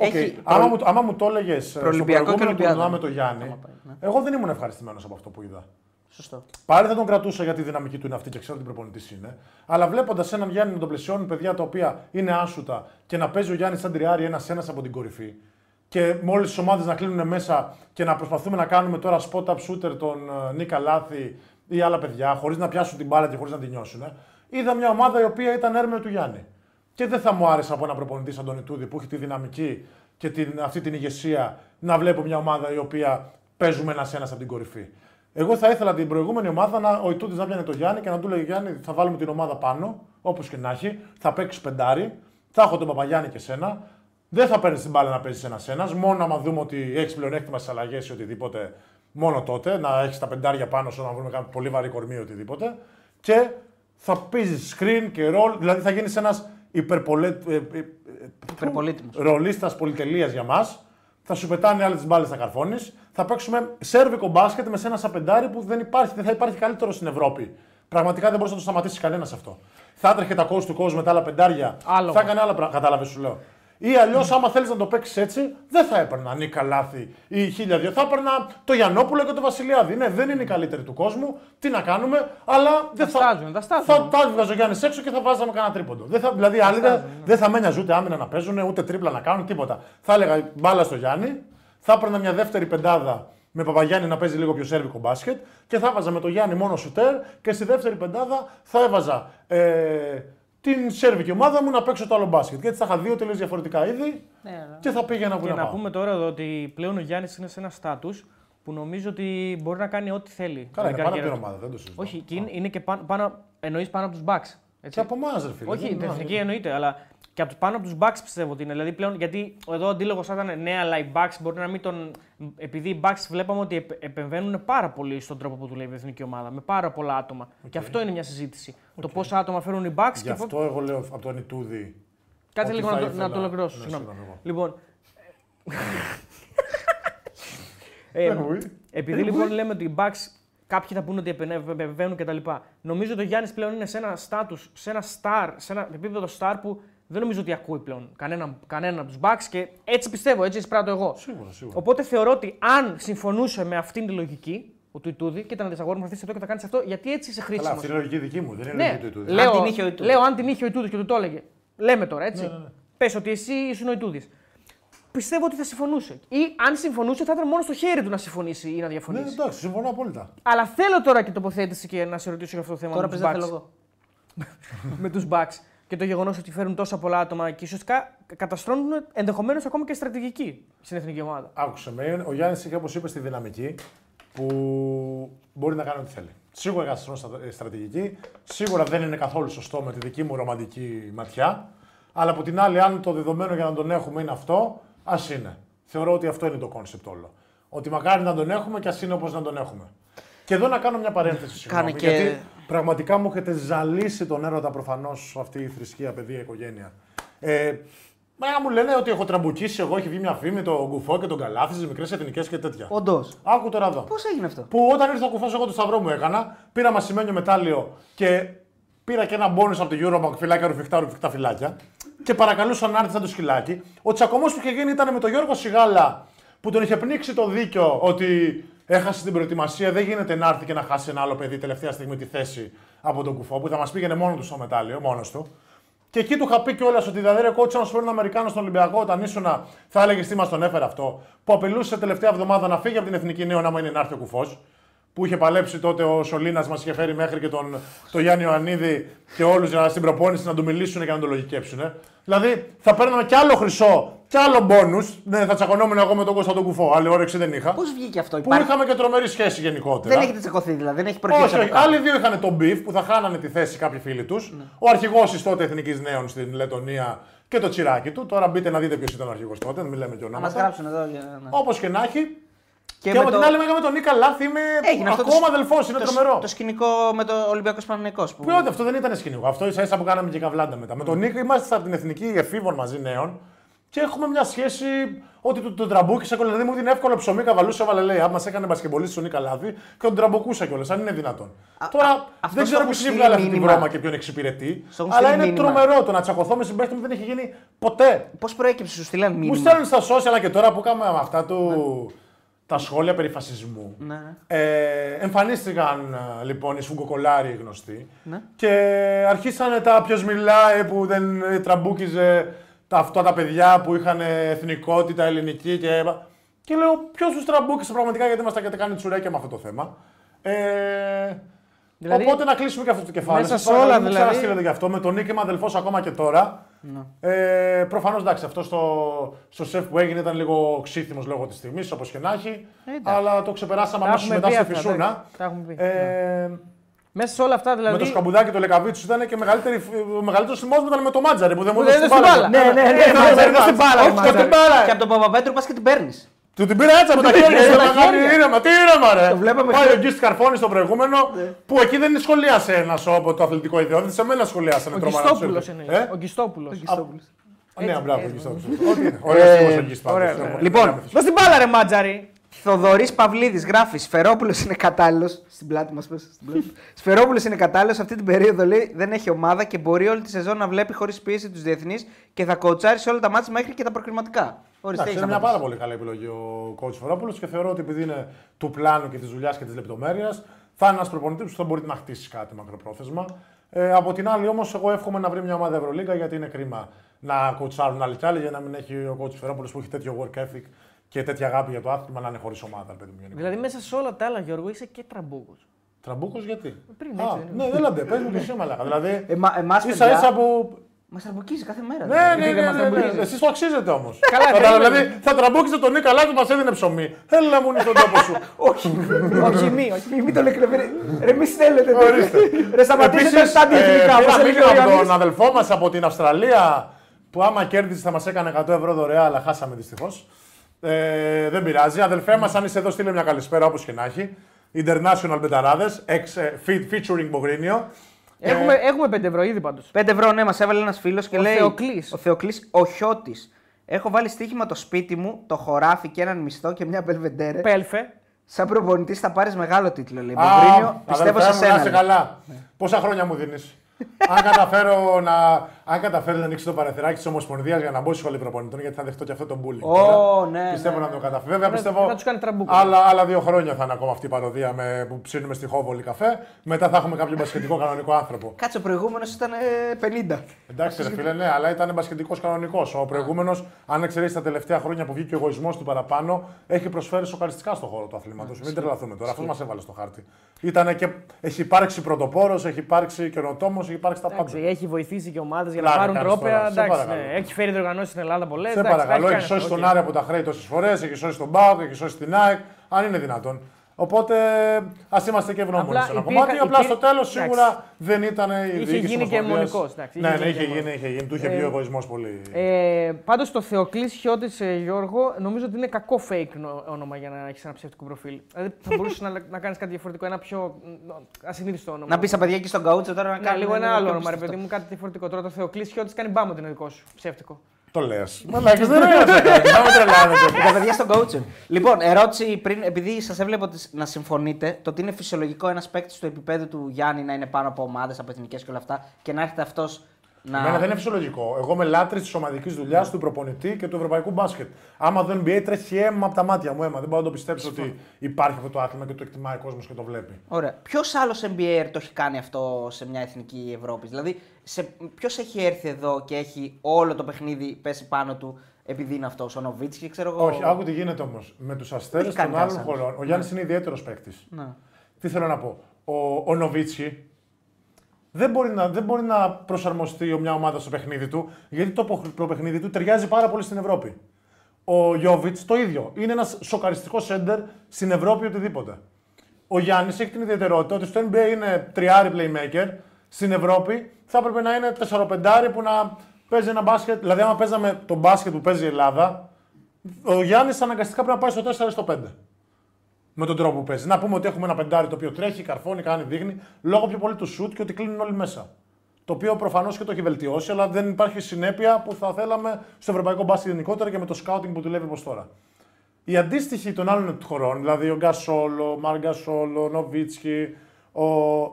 [SPEAKER 2] Έχει προ-
[SPEAKER 1] Άμα, μου, άμα μου το έλεγες στο
[SPEAKER 2] Προολυμπιακό και
[SPEAKER 1] προηγούμενο
[SPEAKER 2] Ολυμπιάδα.
[SPEAKER 1] τουρνουά με τον Γιάννη,
[SPEAKER 2] Άμα πάει, ναι.
[SPEAKER 1] εγώ δεν ήμουν ευχαριστημένος από αυτό που είδα.
[SPEAKER 2] Σωστό.
[SPEAKER 1] Πάλι θα τον κρατούσα γιατί η δυναμική του είναι αυτή και ξέρω τι προπονητής είναι. Αλλά βλέποντας έναν Γιάννη να τον πλαισιώνουν παιδιά τα οποία είναι άσουτα και να παίζει ο Γιάννης σαν τριάρι ένα-ένα από την κορυφή και με όλε τις ομάδες να κλείνουν μέσα και να προσπαθούμε να κάνουμε τώρα spot-up shooter τον ε, Νίκα Λάθη ή άλλα παιδιά χωρίς να πιάσουν την μπάλα και χωρίς να την νιώσουν. Είδα μια ομάδα η οποία ήταν έρμεο του Γιάννη. Και δεν θα μου άρεσε από ένα προπονητή σαν τον Ιτούδη που έχει τη δυναμική και την, αυτή την ηγεσία να βλέπω μια ομάδα η οποία παίζουμε ένα-ένα από την κορυφή. Εγώ θα ήθελα την προηγούμενη ομάδα να, ο Ιτούδης να πιάνει τον Γιάννη και να του λέει Γιάννη, θα βάλουμε την ομάδα πάνω, όπως και να έχει, θα παίξεις πεντάρι, θα έχω τον Παπαγιάννη και σένα. Δεν θα παίρνεις την μπάλα να παίζεις ένα-ένα. Μόνο άμα δούμε ότι έχεις πλεονέκτημα στις αλλαγές ή οτιδήποτε, μόνο τότε. Να έχεις τα πεντάρια πάνω σου, να βρούμε κάποιο πολύ βαρύ κορμί ή οτιδήποτε. Και θα παίζεις screen και roll, δηλαδή θα γίνεις ένας υπερπολέ... ε, ε, ε,
[SPEAKER 2] Υπερπολίτημος.
[SPEAKER 1] ρολίστας πολυτελείας για μας. Θα σου πετάνε άλλες τι μπάλες, θα καρφώνεις. Θα παίξουμε σέρβικο μπάσκετ με σένα σαν πεντάρι που δεν υπάρχει, δεν θα υπάρχει καλύτερο στην Ευρώπη. Πραγματικά δεν μπορείς να το σταματήσεις κανένας αυτό. Θα έτρεχε τα κόστου του κόσμου με τα άλλα πεντάρια.
[SPEAKER 3] Άλογο.
[SPEAKER 1] Θα έκανε άλλα πράγματα. Κατάλαβες, σου λέω. Ή αλλιώς, άμα θέλεις να το παίξεις έτσι, δεν θα έπαιρνα Νίκα Λάθη ή χίλια δύο. Θα έπαιρνα το Γιαννόπουλο και το Βασιλιάδη. Ναι, δεν είναι οι καλύτεροι του κόσμου. Τι να κάνουμε, αλλά δεν θα.
[SPEAKER 3] στάζουν, τα στάζουν.
[SPEAKER 1] Θα τα έβγαζε ο Γιάννης έξω και θα βάζαμε κανένα τρίποντο. Δεν θα, δηλαδή, άλλοι δεν, δεν θα με νοιάζει ούτε άμυνα να παίζουν, ούτε τρίπλα να κάνουν, τίποτα. Θα έλεγα μπάλα στο Γιάννη, θα έπαιρνα μια δεύτερη πεντάδα με Παπαγιάννη να παίζει λίγο πιο σέρβικο μπάσκετ και θα έβαζα με τον Γιάννη μόνο σουτέρ και στη δεύτερη πεντάδα θα έβαζα ε, την σέρβικη ομάδα μου να παίξω το άλλο μπάσκετ. Και έτσι θα είχα δύο τελείως διαφορετικά είδη
[SPEAKER 2] Ναι, ναι.
[SPEAKER 1] και θα πήγαινα που
[SPEAKER 3] Και
[SPEAKER 1] να,
[SPEAKER 3] να
[SPEAKER 1] πάω.
[SPEAKER 3] πούμε τώρα εδώ ότι πλέον ο Γιάννης είναι σε ένα στάτου που νομίζω ότι μπορεί να κάνει ό,τι θέλει.
[SPEAKER 1] Καλά,
[SPEAKER 3] στην
[SPEAKER 1] είναι πάνω από
[SPEAKER 3] καριέρα
[SPEAKER 1] την
[SPEAKER 3] του.
[SPEAKER 1] ομάδα, δεν το συζητώ.
[SPEAKER 3] Όχι, και είναι, είναι και πάνω, πάνω, εννοείς πάνω από τους Bucks.
[SPEAKER 1] Και
[SPEAKER 3] Έτσι.
[SPEAKER 1] από εμάς, ρε φίλε.
[SPEAKER 3] Όχι,
[SPEAKER 1] δεν
[SPEAKER 3] την
[SPEAKER 1] είναι-
[SPEAKER 3] εθνική εννοείται, αλλά και από, πάνω από τους Bucks πιστεύω ότι είναι. Δηλαδή πλέον, γιατί εδώ ο αντίλογος θα ήταν ναι, αλλά οι Bucks μπορεί να μην τον. Επειδή οι Bucks βλέπαμε ότι επ- επεμβαίνουν πάρα πολύ στον τρόπο που δουλεύει η εθνική ομάδα, με πάρα πολλά άτομα. Και αυτό είναι μια συζήτηση. Το πόσα άτομα φέρουν οι Bucks
[SPEAKER 1] Γι'
[SPEAKER 3] και. πο-
[SPEAKER 1] αυτό εγώ λέω από τον Ιτούδη.
[SPEAKER 3] Κάτσε
[SPEAKER 1] ότι
[SPEAKER 3] λίγο
[SPEAKER 1] θα
[SPEAKER 3] να το,
[SPEAKER 1] ήθελα-
[SPEAKER 3] να το ολοκληρώσω.
[SPEAKER 1] Ναι,
[SPEAKER 3] συγγνώμη.
[SPEAKER 1] συγγνώμη, εγώ.
[SPEAKER 3] Λοιπόν. ε,
[SPEAKER 1] Δεν μου
[SPEAKER 3] επειδή λοιπόν λέμε ότι οι Bucks κάποιοι θα πούνε ότι επενε- επεμβαίνουν κτλ. Νομίζω ότι ο Γιάννης πλέον είναι σε ένα status, σε ένα star, σε ένα επίπεδο star που δεν νομίζω ότι ακούει πλέον κανέναν, κανέναν από τους Bucks και έτσι πιστεύω, έτσι εισπράττω εγώ.
[SPEAKER 1] Σίγουρα, σίγουρα.
[SPEAKER 3] Οπότε θεωρώ ότι αν συμφωνούσε με αυτήν τη λογική, ο του Ιτούδη, κοίτα να δισαγόρουμε αυτή εδώ και θα κάνεις αυτό, γιατί έτσι είσαι
[SPEAKER 1] Καλά,
[SPEAKER 3] χρήσιμο.
[SPEAKER 1] αυτή είναι η λογική δική μου, δεν είναι η
[SPEAKER 3] Ναι,
[SPEAKER 1] λογική του Ιτούδη.
[SPEAKER 3] λέω,
[SPEAKER 2] Αν την είχε ο Ιτούδης.
[SPEAKER 3] λέω αν την είχε ο Ιτούδης και του το έλεγε. Λέμε τώρα, έτσι.
[SPEAKER 1] Ναι, ναι, ναι.
[SPEAKER 3] Πες ότι εσύ ήσουν ο Ιτούδης. Πιστεύω ότι θα συμφωνούσε. Ή αν συμφωνούσε, θα ήταν μόνο στο χέρι του να συμφωνήσει ή να
[SPEAKER 1] Ναι,
[SPEAKER 3] διαφωνήσει.
[SPEAKER 1] εντάξει, συμφωνώ απόλυτα.
[SPEAKER 3] Αλλά θέλω τώρα και τοποθέτηση και να σε ρωτήσω για αυτό το θέμα
[SPEAKER 2] Τώρα
[SPEAKER 3] με
[SPEAKER 2] πες
[SPEAKER 3] τους
[SPEAKER 2] δεν
[SPEAKER 3] Bucks.
[SPEAKER 2] θέλω εγώ.
[SPEAKER 3] με τους Bucks και το γεγονός ότι φέρουν τόσα πολλά άτομα και ουσιαστικά καταστρώνουν ενδεχομένως ακόμα και στρατηγική στην εθνική ομάδα.
[SPEAKER 1] Άκουσε με, ο Γιάννης είχε, όπως είπες, τη δυναμική που μπορεί να κάνει ό,τι θέλει. Σίγουρα καταστρώνει στα- ε, στρατηγική, σίγουρα δεν είναι καθόλου σωστό με τη δική μου ρομαντική ματιά. Αλλά από την άλλη, αν το δεδομένο για να τον έχουμε είναι αυτό, ας είναι. Θεωρώ ότι αυτό είναι το concept όλο. Ότι μακάρι να τον έχουμε και ας είναι όπως να τον έχουμε. Και εδώ να κάνω μια παρένθεση. Συγγνώμη,
[SPEAKER 2] Κάνε και-
[SPEAKER 1] Γιατί πραγματικά μου έχετε ζαλίσει τον έρωτα προφανώς αυτή η θρησκεία, παιδεία, οικογένεια. Ε, Μα μου λένε ότι έχω τραμπουκίσει εγώ, έχει βγει μια φήμη, τον Κουφό και τον καλάθι στις μικρές εθνικές και τέτοια.
[SPEAKER 2] Όντως.
[SPEAKER 1] Άκου τώρα εδώ.
[SPEAKER 2] Πώς έγινε αυτό;
[SPEAKER 1] Που όταν ήρθε ο Κουφός, εγώ το σταυρό μου έκανα, πήρα ασημένιο μετάλλιο και πήρα και ένα μπόνους από το Eurobank φιλάκια ρουφηχτά, ρουφηχτά φιλάκια. Και παρακαλούσα να έρθει σαν το σκυλάκι. Ο τσακωμός που είχε γίνει ήταν με τον Γιώργο Σιγάλα που τον είχε πνίξει το δίκιο ότι έχασε την προετοιμασία. Δεν γίνεται να έρθει και να χάσει ένα άλλο παιδί τελευταία στιγμή τη θέση από τον κουφό που θα μας πήγαινε μόνος του στο μετάλλιο, μόνος του. Και εκεί του είχα πει κιόλας ότι δηλαδή ρε κότσα να σου φέρουν Αμερικάνο στον Ολυμπιακό όταν ήσουν θα έλεγες τι μας τον έφερε αυτό. Που απειλούσε τελευταία εβδομάδα να φύγει από την εθνική νέο να είναι να έρθει ο κουφός. Που είχε παλέψει τότε ο Σολίνα, μας είχε φέρει μέχρι και τον, τον Γιάννη Ιωαννίδη και όλους στην προπόνηση να του μιλήσουν και να τον λογικέψουν. Δηλαδή θα παίρναμε κι άλλο χρυσό Και άλλο μπόνους. Ναι, θα τσακωνόμουν εγώ με τον Κώστα τον Κουφό. Άλλη όρεξη δεν είχα.
[SPEAKER 2] Πώς βγήκε αυτό,
[SPEAKER 1] Που
[SPEAKER 2] υπάρχει.
[SPEAKER 1] είχαμε και τρομερή σχέση γενικότερα.
[SPEAKER 2] Δεν έχετε τσακωθεί δηλαδή, δεν έχει προκύψει.
[SPEAKER 1] Όχι,
[SPEAKER 2] από
[SPEAKER 1] όχι.
[SPEAKER 2] κάτω.
[SPEAKER 1] Άλλοι δύο είχαν τον beef που θα χάνανε τη θέση κάποιοι φίλοι τους.
[SPEAKER 2] Ναι.
[SPEAKER 1] Ο αρχηγός της τότε Εθνικής Νέων στην Λετωνία και το τσιράκι του. Τώρα μπείτε να δείτε ποιος ήταν ο αρχηγός τότε, δεν μιλάμε και
[SPEAKER 2] Να μας
[SPEAKER 1] ονόματα.
[SPEAKER 2] γράψουν εδώ. για να-
[SPEAKER 1] Όπως και να έχει. Και,
[SPEAKER 2] με
[SPEAKER 1] από
[SPEAKER 2] το-
[SPEAKER 1] την άλλη, μέγα με τον Νικ Καλάθη είμαι
[SPEAKER 2] Έγινε αυτό το
[SPEAKER 1] ακόμα
[SPEAKER 2] σ-
[SPEAKER 1] αδελφός, είναι
[SPEAKER 2] το,
[SPEAKER 1] τρομερό.
[SPEAKER 2] Το σκηνικό με το Ολυμπιακός Παναγενικό. Που...
[SPEAKER 1] Ποιο αυτό δεν ήταν σκηνικό. Αυτό ίσα ίσα που κάναμε και καβλάντα μετά. Με τον Νίκα είμαστε από την εθνική εφήβων μαζί νέων και έχουμε μια σχέση ότι τον το τραμπούκισα κιόλας. Δηλαδή μου δίνει εύκολο ψωμί, καβαλούσε, έβαλε λέει. Άμα σε έκανε μπασκεμπολίστη στον Νίκα Λάθη και τον τραμποκούσα κιόλας, αν είναι δυνατόν. Τώρα
[SPEAKER 2] αυτό
[SPEAKER 1] δεν
[SPEAKER 2] στο
[SPEAKER 1] ξέρω
[SPEAKER 2] έχουν
[SPEAKER 1] ποιος
[SPEAKER 2] στείλει
[SPEAKER 1] βγάλει αυτή τη
[SPEAKER 2] μήνυμα.
[SPEAKER 1] βρώμα και ποιον εξυπηρετεί.
[SPEAKER 2] Στο έχουν
[SPEAKER 1] Αλλά
[SPEAKER 2] στείλει
[SPEAKER 1] είναι
[SPEAKER 2] μήνυμα.
[SPEAKER 1] τρομερό το να τσακωθώ με συμπέχτη μου δεν έχει γίνει ποτέ.
[SPEAKER 2] Πώς προέκυψε, σου στείλαν
[SPEAKER 1] Μου
[SPEAKER 2] μήνυμα;
[SPEAKER 1] στέλνουν στα social αλλά και τώρα που κάναμε αυτά του. Τα σχόλια περί φασισμού.
[SPEAKER 2] Ναι, ναι.
[SPEAKER 1] Ε, εμφανίστηκαν ε, λοιπόν οι σφουγγοκολάροι οι γνωστοί
[SPEAKER 2] Ναι.
[SPEAKER 1] και αρχίσανε τα ποιος μιλάει που δεν ε, τραμπούκιζε τα, αυτά τα παιδιά που είχαν εθνικότητα ελληνική και. Και λέω, ποιος τους τραμπούκισε πραγματικά γιατί μας τα έχετε κάνει τσουρέκια με αυτό το θέμα; Ε,
[SPEAKER 3] Δηλαδή,
[SPEAKER 1] οπότε να κλείσουμε και αυτό το κεφάλαιο.
[SPEAKER 3] μέσα
[SPEAKER 1] Σας
[SPEAKER 3] σε όλα,
[SPEAKER 1] παρακαλώ, μην
[SPEAKER 3] δηλαδή-
[SPEAKER 1] ξαναστείλετε γι' αυτό. Με τον Νίκη είμαι αδελφός ακόμα και τώρα. Ε, Προφανώς εντάξει, αυτό στο, στο σεφ που έγινε ήταν λίγο οξύθυμο λόγω τη τιμή, όπω και να έχει.
[SPEAKER 2] Ε, εντάξει.
[SPEAKER 1] αλλά το ξεπεράσαμε
[SPEAKER 3] Τα
[SPEAKER 1] αμέσως
[SPEAKER 3] έχουμε
[SPEAKER 1] μετά
[SPEAKER 3] πει
[SPEAKER 1] στη
[SPEAKER 3] αυτά,
[SPEAKER 1] Φυσούνα.
[SPEAKER 3] εντάξει, τα έχουμε πει.
[SPEAKER 1] Ε,
[SPEAKER 3] Μέσα σε όλα αυτά δηλαδή.
[SPEAKER 1] Με το σκαμπουδάκι του Λεκαβίτσου ήταν και μεγαλύτερη, ο μεγαλύτερο θυμό μου ήταν με το Μάτζαρη που δεν μου
[SPEAKER 3] Που δεν
[SPEAKER 1] έδωσε
[SPEAKER 3] έδωσε μπάλα.
[SPEAKER 2] Ναι, ναι, ναι,
[SPEAKER 1] Ε,
[SPEAKER 2] ναι,
[SPEAKER 1] θα
[SPEAKER 2] ναι,
[SPEAKER 1] έδωσε
[SPEAKER 3] στην μπάλα,
[SPEAKER 1] Όχι,
[SPEAKER 3] ρε,
[SPEAKER 1] θα
[SPEAKER 3] Μάτζαρη.
[SPEAKER 1] την μπάλα.
[SPEAKER 2] Και από τον Παπαπέτρου πα και την παίρνει.
[SPEAKER 1] Του την πήρα έτσι από τα χέρια.
[SPEAKER 2] χέρια,
[SPEAKER 1] στο
[SPEAKER 2] τα
[SPEAKER 1] μεγάλο
[SPEAKER 2] χέρια.
[SPEAKER 1] ήρεμα. Τι ήρεμα, ρε.
[SPEAKER 2] Το βλέπαμε
[SPEAKER 1] Πάει
[SPEAKER 2] χθε-
[SPEAKER 1] ο Γκίστ Καρφώνης στο προηγούμενο που εκεί δεν σχολίασε ένας από το αθλητικό ιδιότητα. Σε μένα σχολιάσανε
[SPEAKER 3] Ο
[SPEAKER 1] τρομερά.
[SPEAKER 3] Γκιστόπουλο
[SPEAKER 1] Ε;
[SPEAKER 3] εννοεί. Ο Γκιστόπουλο.
[SPEAKER 1] Ναι, μπράβο, ο Γκιστόπουλος. Ό,τι είναι.
[SPEAKER 2] Ε,
[SPEAKER 1] Ωραίος τύπος ο Γκίστ πάντως.
[SPEAKER 3] ωραία,
[SPEAKER 1] Έχουμε-
[SPEAKER 2] Λοιπόν,
[SPEAKER 1] έχουμε
[SPEAKER 3] Δώσ' την μπάλα, ρε Μάτζαρη.
[SPEAKER 2] Θοδωρής Παυλίδης γράφεις: Σφερόπουλος είναι κατάλληλος. Στην πλάτη μας, πες. στην πλάτη. Σφερόπουλος είναι κατάλληλος. Αυτή την περίοδο λέει δεν έχει ομάδα και μπορεί όλη τη σεζόν να βλέπει χωρίς πίεση τους διεθνείς και θα κοουτσάρεις σε όλα τα μάτια μέχρι και τα προκριματικά. Ορίστε,
[SPEAKER 1] Εντάξει,
[SPEAKER 2] έχεις
[SPEAKER 1] είναι
[SPEAKER 2] να
[SPEAKER 1] μια
[SPEAKER 2] απαντήσεις.
[SPEAKER 1] πάρα πολύ καλή επιλογή ο coach Φερόπουλο και θεωρώ ότι επειδή είναι του πλάνου και της δουλειάς και της λεπτομέρειας, θα είναι ένας προπονητής που θα μπορεί να χτίσει κάτι μακροπρόθεσμα. Ε, από την άλλη, όμως, εγώ εύχομαι να βρει μια ομάδα Ευρωλίγκα γιατί είναι κρίμα να κοουτσάρουν άλλοι κι άλλοι για να μην έχει ο coach Φερόπουλο που έχει τέτοιο work ethic και τέτοια αγάπη για το άθλημα να είναι χωρίς ομάδα. ρε παιδί μου, γενικά.
[SPEAKER 3] Δηλαδή μέσα σε όλα τα άλλα, Γιώργο, είσαι και τραμπούκος.
[SPEAKER 1] Τραμπούκος γιατί;
[SPEAKER 3] Πριν,
[SPEAKER 1] Α,
[SPEAKER 3] έτσι δεν είναι.
[SPEAKER 1] ναι, δεν λένε, πες μου και εσύ μαλάκα. Δηλαδή,
[SPEAKER 2] Εμά, εμάς,
[SPEAKER 1] ίσα
[SPEAKER 2] παιδιά,
[SPEAKER 1] ίσα που
[SPEAKER 2] Μας τραμπουκίζει κάθε μέρα.
[SPEAKER 1] Ναι,
[SPEAKER 2] δηλαδή.
[SPEAKER 1] ναι,
[SPEAKER 3] δεν
[SPEAKER 1] ναι,
[SPEAKER 3] μας
[SPEAKER 1] ναι, ναι.
[SPEAKER 3] τραμπουκίζει.
[SPEAKER 1] Εσείς το αξίζετε όμως.
[SPEAKER 3] Καλά, περίμενε.
[SPEAKER 1] δηλαδή θα τραμπούκιζε τον Νίκα Λάκη που μας έδινε ψωμί. Έλα μου είναι στον τόπο σου.
[SPEAKER 2] όχι,
[SPEAKER 3] όχι μη, όχι.
[SPEAKER 2] μην το λέτε. Ρε, μη στέλνετε.
[SPEAKER 1] Ορίστε.
[SPEAKER 2] Ρε, σταματήστε
[SPEAKER 1] Επίσης,
[SPEAKER 2] τα αντιεθνικά.
[SPEAKER 1] ε,
[SPEAKER 2] όπως
[SPEAKER 1] πήρα
[SPEAKER 2] έλεγε
[SPEAKER 1] μήνυμα
[SPEAKER 2] ο
[SPEAKER 1] από
[SPEAKER 2] Ιωάννης.
[SPEAKER 1] τον αδελφό μας από την Αυστραλία που άμα κέρδισε θα μας έκανε 100 ευρώ δωρεά, αλλά χάσαμε δυστυχώς. Ε, δεν πειράζει. Αδελφέ μας, αν είσαι εδώ, στείλε μια καλησπέρα όπως και να έχει. International Μπεταράδες, featuring Μπογρίνιο.
[SPEAKER 3] Έχουμε, έχουμε 5 ευρώ ήδη πάντως.
[SPEAKER 2] 5 ευρώ, ναι, μας έβαλε ένας φίλος και
[SPEAKER 3] Ο
[SPEAKER 2] λέει.
[SPEAKER 3] Θεοκλής.
[SPEAKER 2] Ο Θεοκλής, ο Χιώτης. Έχω βάλει στοίχημα το σπίτι μου, το χωράφι και έναν μισθό και μια μπελβεντέρε.
[SPEAKER 3] Πέλφε.
[SPEAKER 2] Σαν προπονητής θα πάρεις μεγάλο τίτλο, λέει.
[SPEAKER 1] Α,
[SPEAKER 2] Μπογρίνιο, πιστεύω
[SPEAKER 1] αδελφέ
[SPEAKER 2] σε
[SPEAKER 1] μου, να
[SPEAKER 2] σένα.
[SPEAKER 1] είσαι
[SPEAKER 2] λέει.
[SPEAKER 1] καλά. Πόσα χρόνια μου δίνεις; Αν, καταφέρω να, αν καταφέρω να ανοίξω το παραθυράκι της Ομοσπονδίας για να μπω στη σχολή προπονητών, γιατί θα δεχτώ και αυτό το bullying.
[SPEAKER 2] Ω,
[SPEAKER 1] τώρα.
[SPEAKER 2] ναι,
[SPEAKER 1] Πιστεύω
[SPEAKER 2] ναι,
[SPEAKER 1] να το καταφέρω. Βέβαια,
[SPEAKER 3] Θα-
[SPEAKER 1] πιστεύω.
[SPEAKER 3] θα τους κάνει τραμπούκο.
[SPEAKER 1] Άλλα, άλλα δύο χρόνια θα είναι ακόμα αυτή η παρωδία με, που ψήνουμε στη Χόβολη καφέ. Μετά θα έχουμε κάποιο μπασχετικό κανονικό άνθρωπο.
[SPEAKER 2] Κάτσε, ο προηγούμενος ήταν ε, 50.
[SPEAKER 1] Εντάξει, ρε φίλε, ναι, αλλά ήταν μπασχετικό κανονικός. Ο προηγούμενος, αν εξαιρέσεις τα τελευταία χρόνια που βγήκε ο εγωισμός του παραπάνω, έχει προσφέρει σοκαριστικά στον χώρο του αθλήματος. Μην τρελαθούμε τώρα. Αυτό μας έβαλε στο χάρτη. Ήτανε και έχει υπάρξει πρωτοπόρος, έχει υπάρξει καινοτόμος, έχει υπάρξει τα πάντα.
[SPEAKER 3] Εντάξει, έχει βοηθήσει και ομάδες για να
[SPEAKER 1] Πλάκα
[SPEAKER 3] πάρουν
[SPEAKER 1] κάνεις
[SPEAKER 3] τρόπαια.
[SPEAKER 1] τώρα, σε
[SPEAKER 3] Εντάξει,
[SPEAKER 1] παρακαλώ.
[SPEAKER 3] ναι. Έχει φέρει διοργανώσεις στην Ελλάδα πολλές.
[SPEAKER 1] Σε παρακαλώ, έχει σώσει τον Άρη από τα χρέη τόσες φορές, έχει σώσει τον Μπάουκ, έχει σώσει την ΑΕΚ, αν είναι δυνατόν. Οπότε ας είμαστε και ευγνώμονες
[SPEAKER 3] Απλά
[SPEAKER 1] σε ένα
[SPEAKER 3] υπήρχε-
[SPEAKER 1] κομμάτι. Απλά στο
[SPEAKER 3] υπήρχε-
[SPEAKER 1] τέλος
[SPEAKER 3] εντάξει.
[SPEAKER 1] σίγουρα δεν ήταν η
[SPEAKER 3] Είχε
[SPEAKER 1] διοίκηση
[SPEAKER 3] γίνει και
[SPEAKER 1] Ομοσπονδίας.
[SPEAKER 3] αιμονικός, εντάξει,
[SPEAKER 1] Ναι,
[SPEAKER 3] είχε
[SPEAKER 1] ναι,
[SPEAKER 3] γίνει
[SPEAKER 1] είχε
[SPEAKER 3] και
[SPEAKER 1] γίνει, είχε γίνει. Του είχε βγει ο εγωισμός πολύ.
[SPEAKER 3] Ε, Πάντως το Θεοκλής Χιώτης ε, Γιώργο νομίζω ότι είναι κακό fake νο- όνομα για να έχεις ένα ψεύτικο προφίλ. Δηλαδή θα μπορούσες να, να κάνεις κάτι διαφορετικό, ένα πιο μ, ασυνήθιστο όνομα.
[SPEAKER 2] Να πεις στα παιδιά εκεί στον καούτσο τώρα να
[SPEAKER 3] Ναι,
[SPEAKER 2] κάνει
[SPEAKER 3] λίγο ένα άλλο
[SPEAKER 2] πιο
[SPEAKER 3] όνομα, ρε
[SPEAKER 2] πιστευτό.
[SPEAKER 3] παιδί μου, κάτι διαφορετικό. Τώρα το Θεοκλής Χιώτης κάνει μπάμο ότι είναι δικό σου. Ψεύτικο.
[SPEAKER 1] Το λες. Μαλάκι, δεν είναι αυτό. Δεν με τρελάνετε.
[SPEAKER 2] Τα παιδιά στον coach. Λοιπόν, ερώτηση πριν, επειδή σας έβλεπα ότι να συμφωνείτε, το ότι είναι φυσιολογικό ένας παίκτης του επίπεδου του Γιάννη να είναι πάνω από ομάδες, από εθνικές και όλα αυτά και να έρχεται αυτός να.
[SPEAKER 1] Εμένα δεν είναι φυσιολογικό. Εγώ είμαι λάτρης της ομαδικής δουλειάς του προπονητή και του ευρωπαϊκού μπάσκετ. Άμα το NBA τρέχει αίμα από τα μάτια μου, αίμα. Δεν μπορώ να το πιστέψω ότι υπάρχει αυτό το άθλημα και το εκτιμάει ο κόσμος και το βλέπει.
[SPEAKER 2] Ωραία. Ποιος άλλος NBA το έχει κάνει αυτό σε μια εθνική Ευρώπη; Δηλαδή, ποιος έχει έρθει εδώ και έχει όλο το παιχνίδι πέσει πάνω του επειδή είναι αυτός. Ο Νοβίτσκι, ξέρω εγώ;
[SPEAKER 1] Όχι, άκου τι γίνεται όμως. Με τους αστέρες
[SPEAKER 2] έχει κάνει
[SPEAKER 1] των άλλων
[SPEAKER 2] κανένας
[SPEAKER 1] χωρών. Ο Γιάννης είναι ιδιαίτερος παίκτης.
[SPEAKER 2] Ναι.
[SPEAKER 1] Τι θέλω να πω. Ο, ο Νοβίτσι δεν μπορεί, να, δεν μπορεί να προσαρμοστεί μια ομάδα στο παιχνίδι του, γιατί το, πο- το παιχνίδι του ταιριάζει πάρα πολύ στην Ευρώπη. Ο Γιώβιτς το ίδιο. Είναι ένας σοκαριστικός σέντερ στην Ευρώπη οτιδήποτε. Ο Γιάννης έχει την ιδιαιτερότητα ότι στο NBA είναι τριάρι playmaker. Στην Ευρώπη θα έπρεπε να είναι 4-5 που να παίζει ένα μπάσκετ. Δηλαδή, άμα παίζαμε το μπάσκετ που παίζει η Ελλάδα, ο Γιάννης αναγκαστικά πρέπει να πάει στο 4 στο 5. Με τον τρόπο που παίζει. Να πούμε ότι έχουμε ένα πεντάρι το οποίο τρέχει, καρφώνει, κάνει, δείχνει, λόγω πιο πολύ του σουτ και ότι κλείνουν όλοι μέσα. Το οποίο προφανώς και το έχει βελτιώσει, αλλά δεν υπάρχει συνέπεια που θα θέλαμε στο ευρωπαϊκό μπάσκετ γενικότερα και με το scouting που δουλεύει όπως τώρα. Οι αντίστοιχοι των άλλων χωρών, δηλαδή ο Γκασόλ, ο Μαρκ Γκασόλ, ο Νοβίτσκι, ο.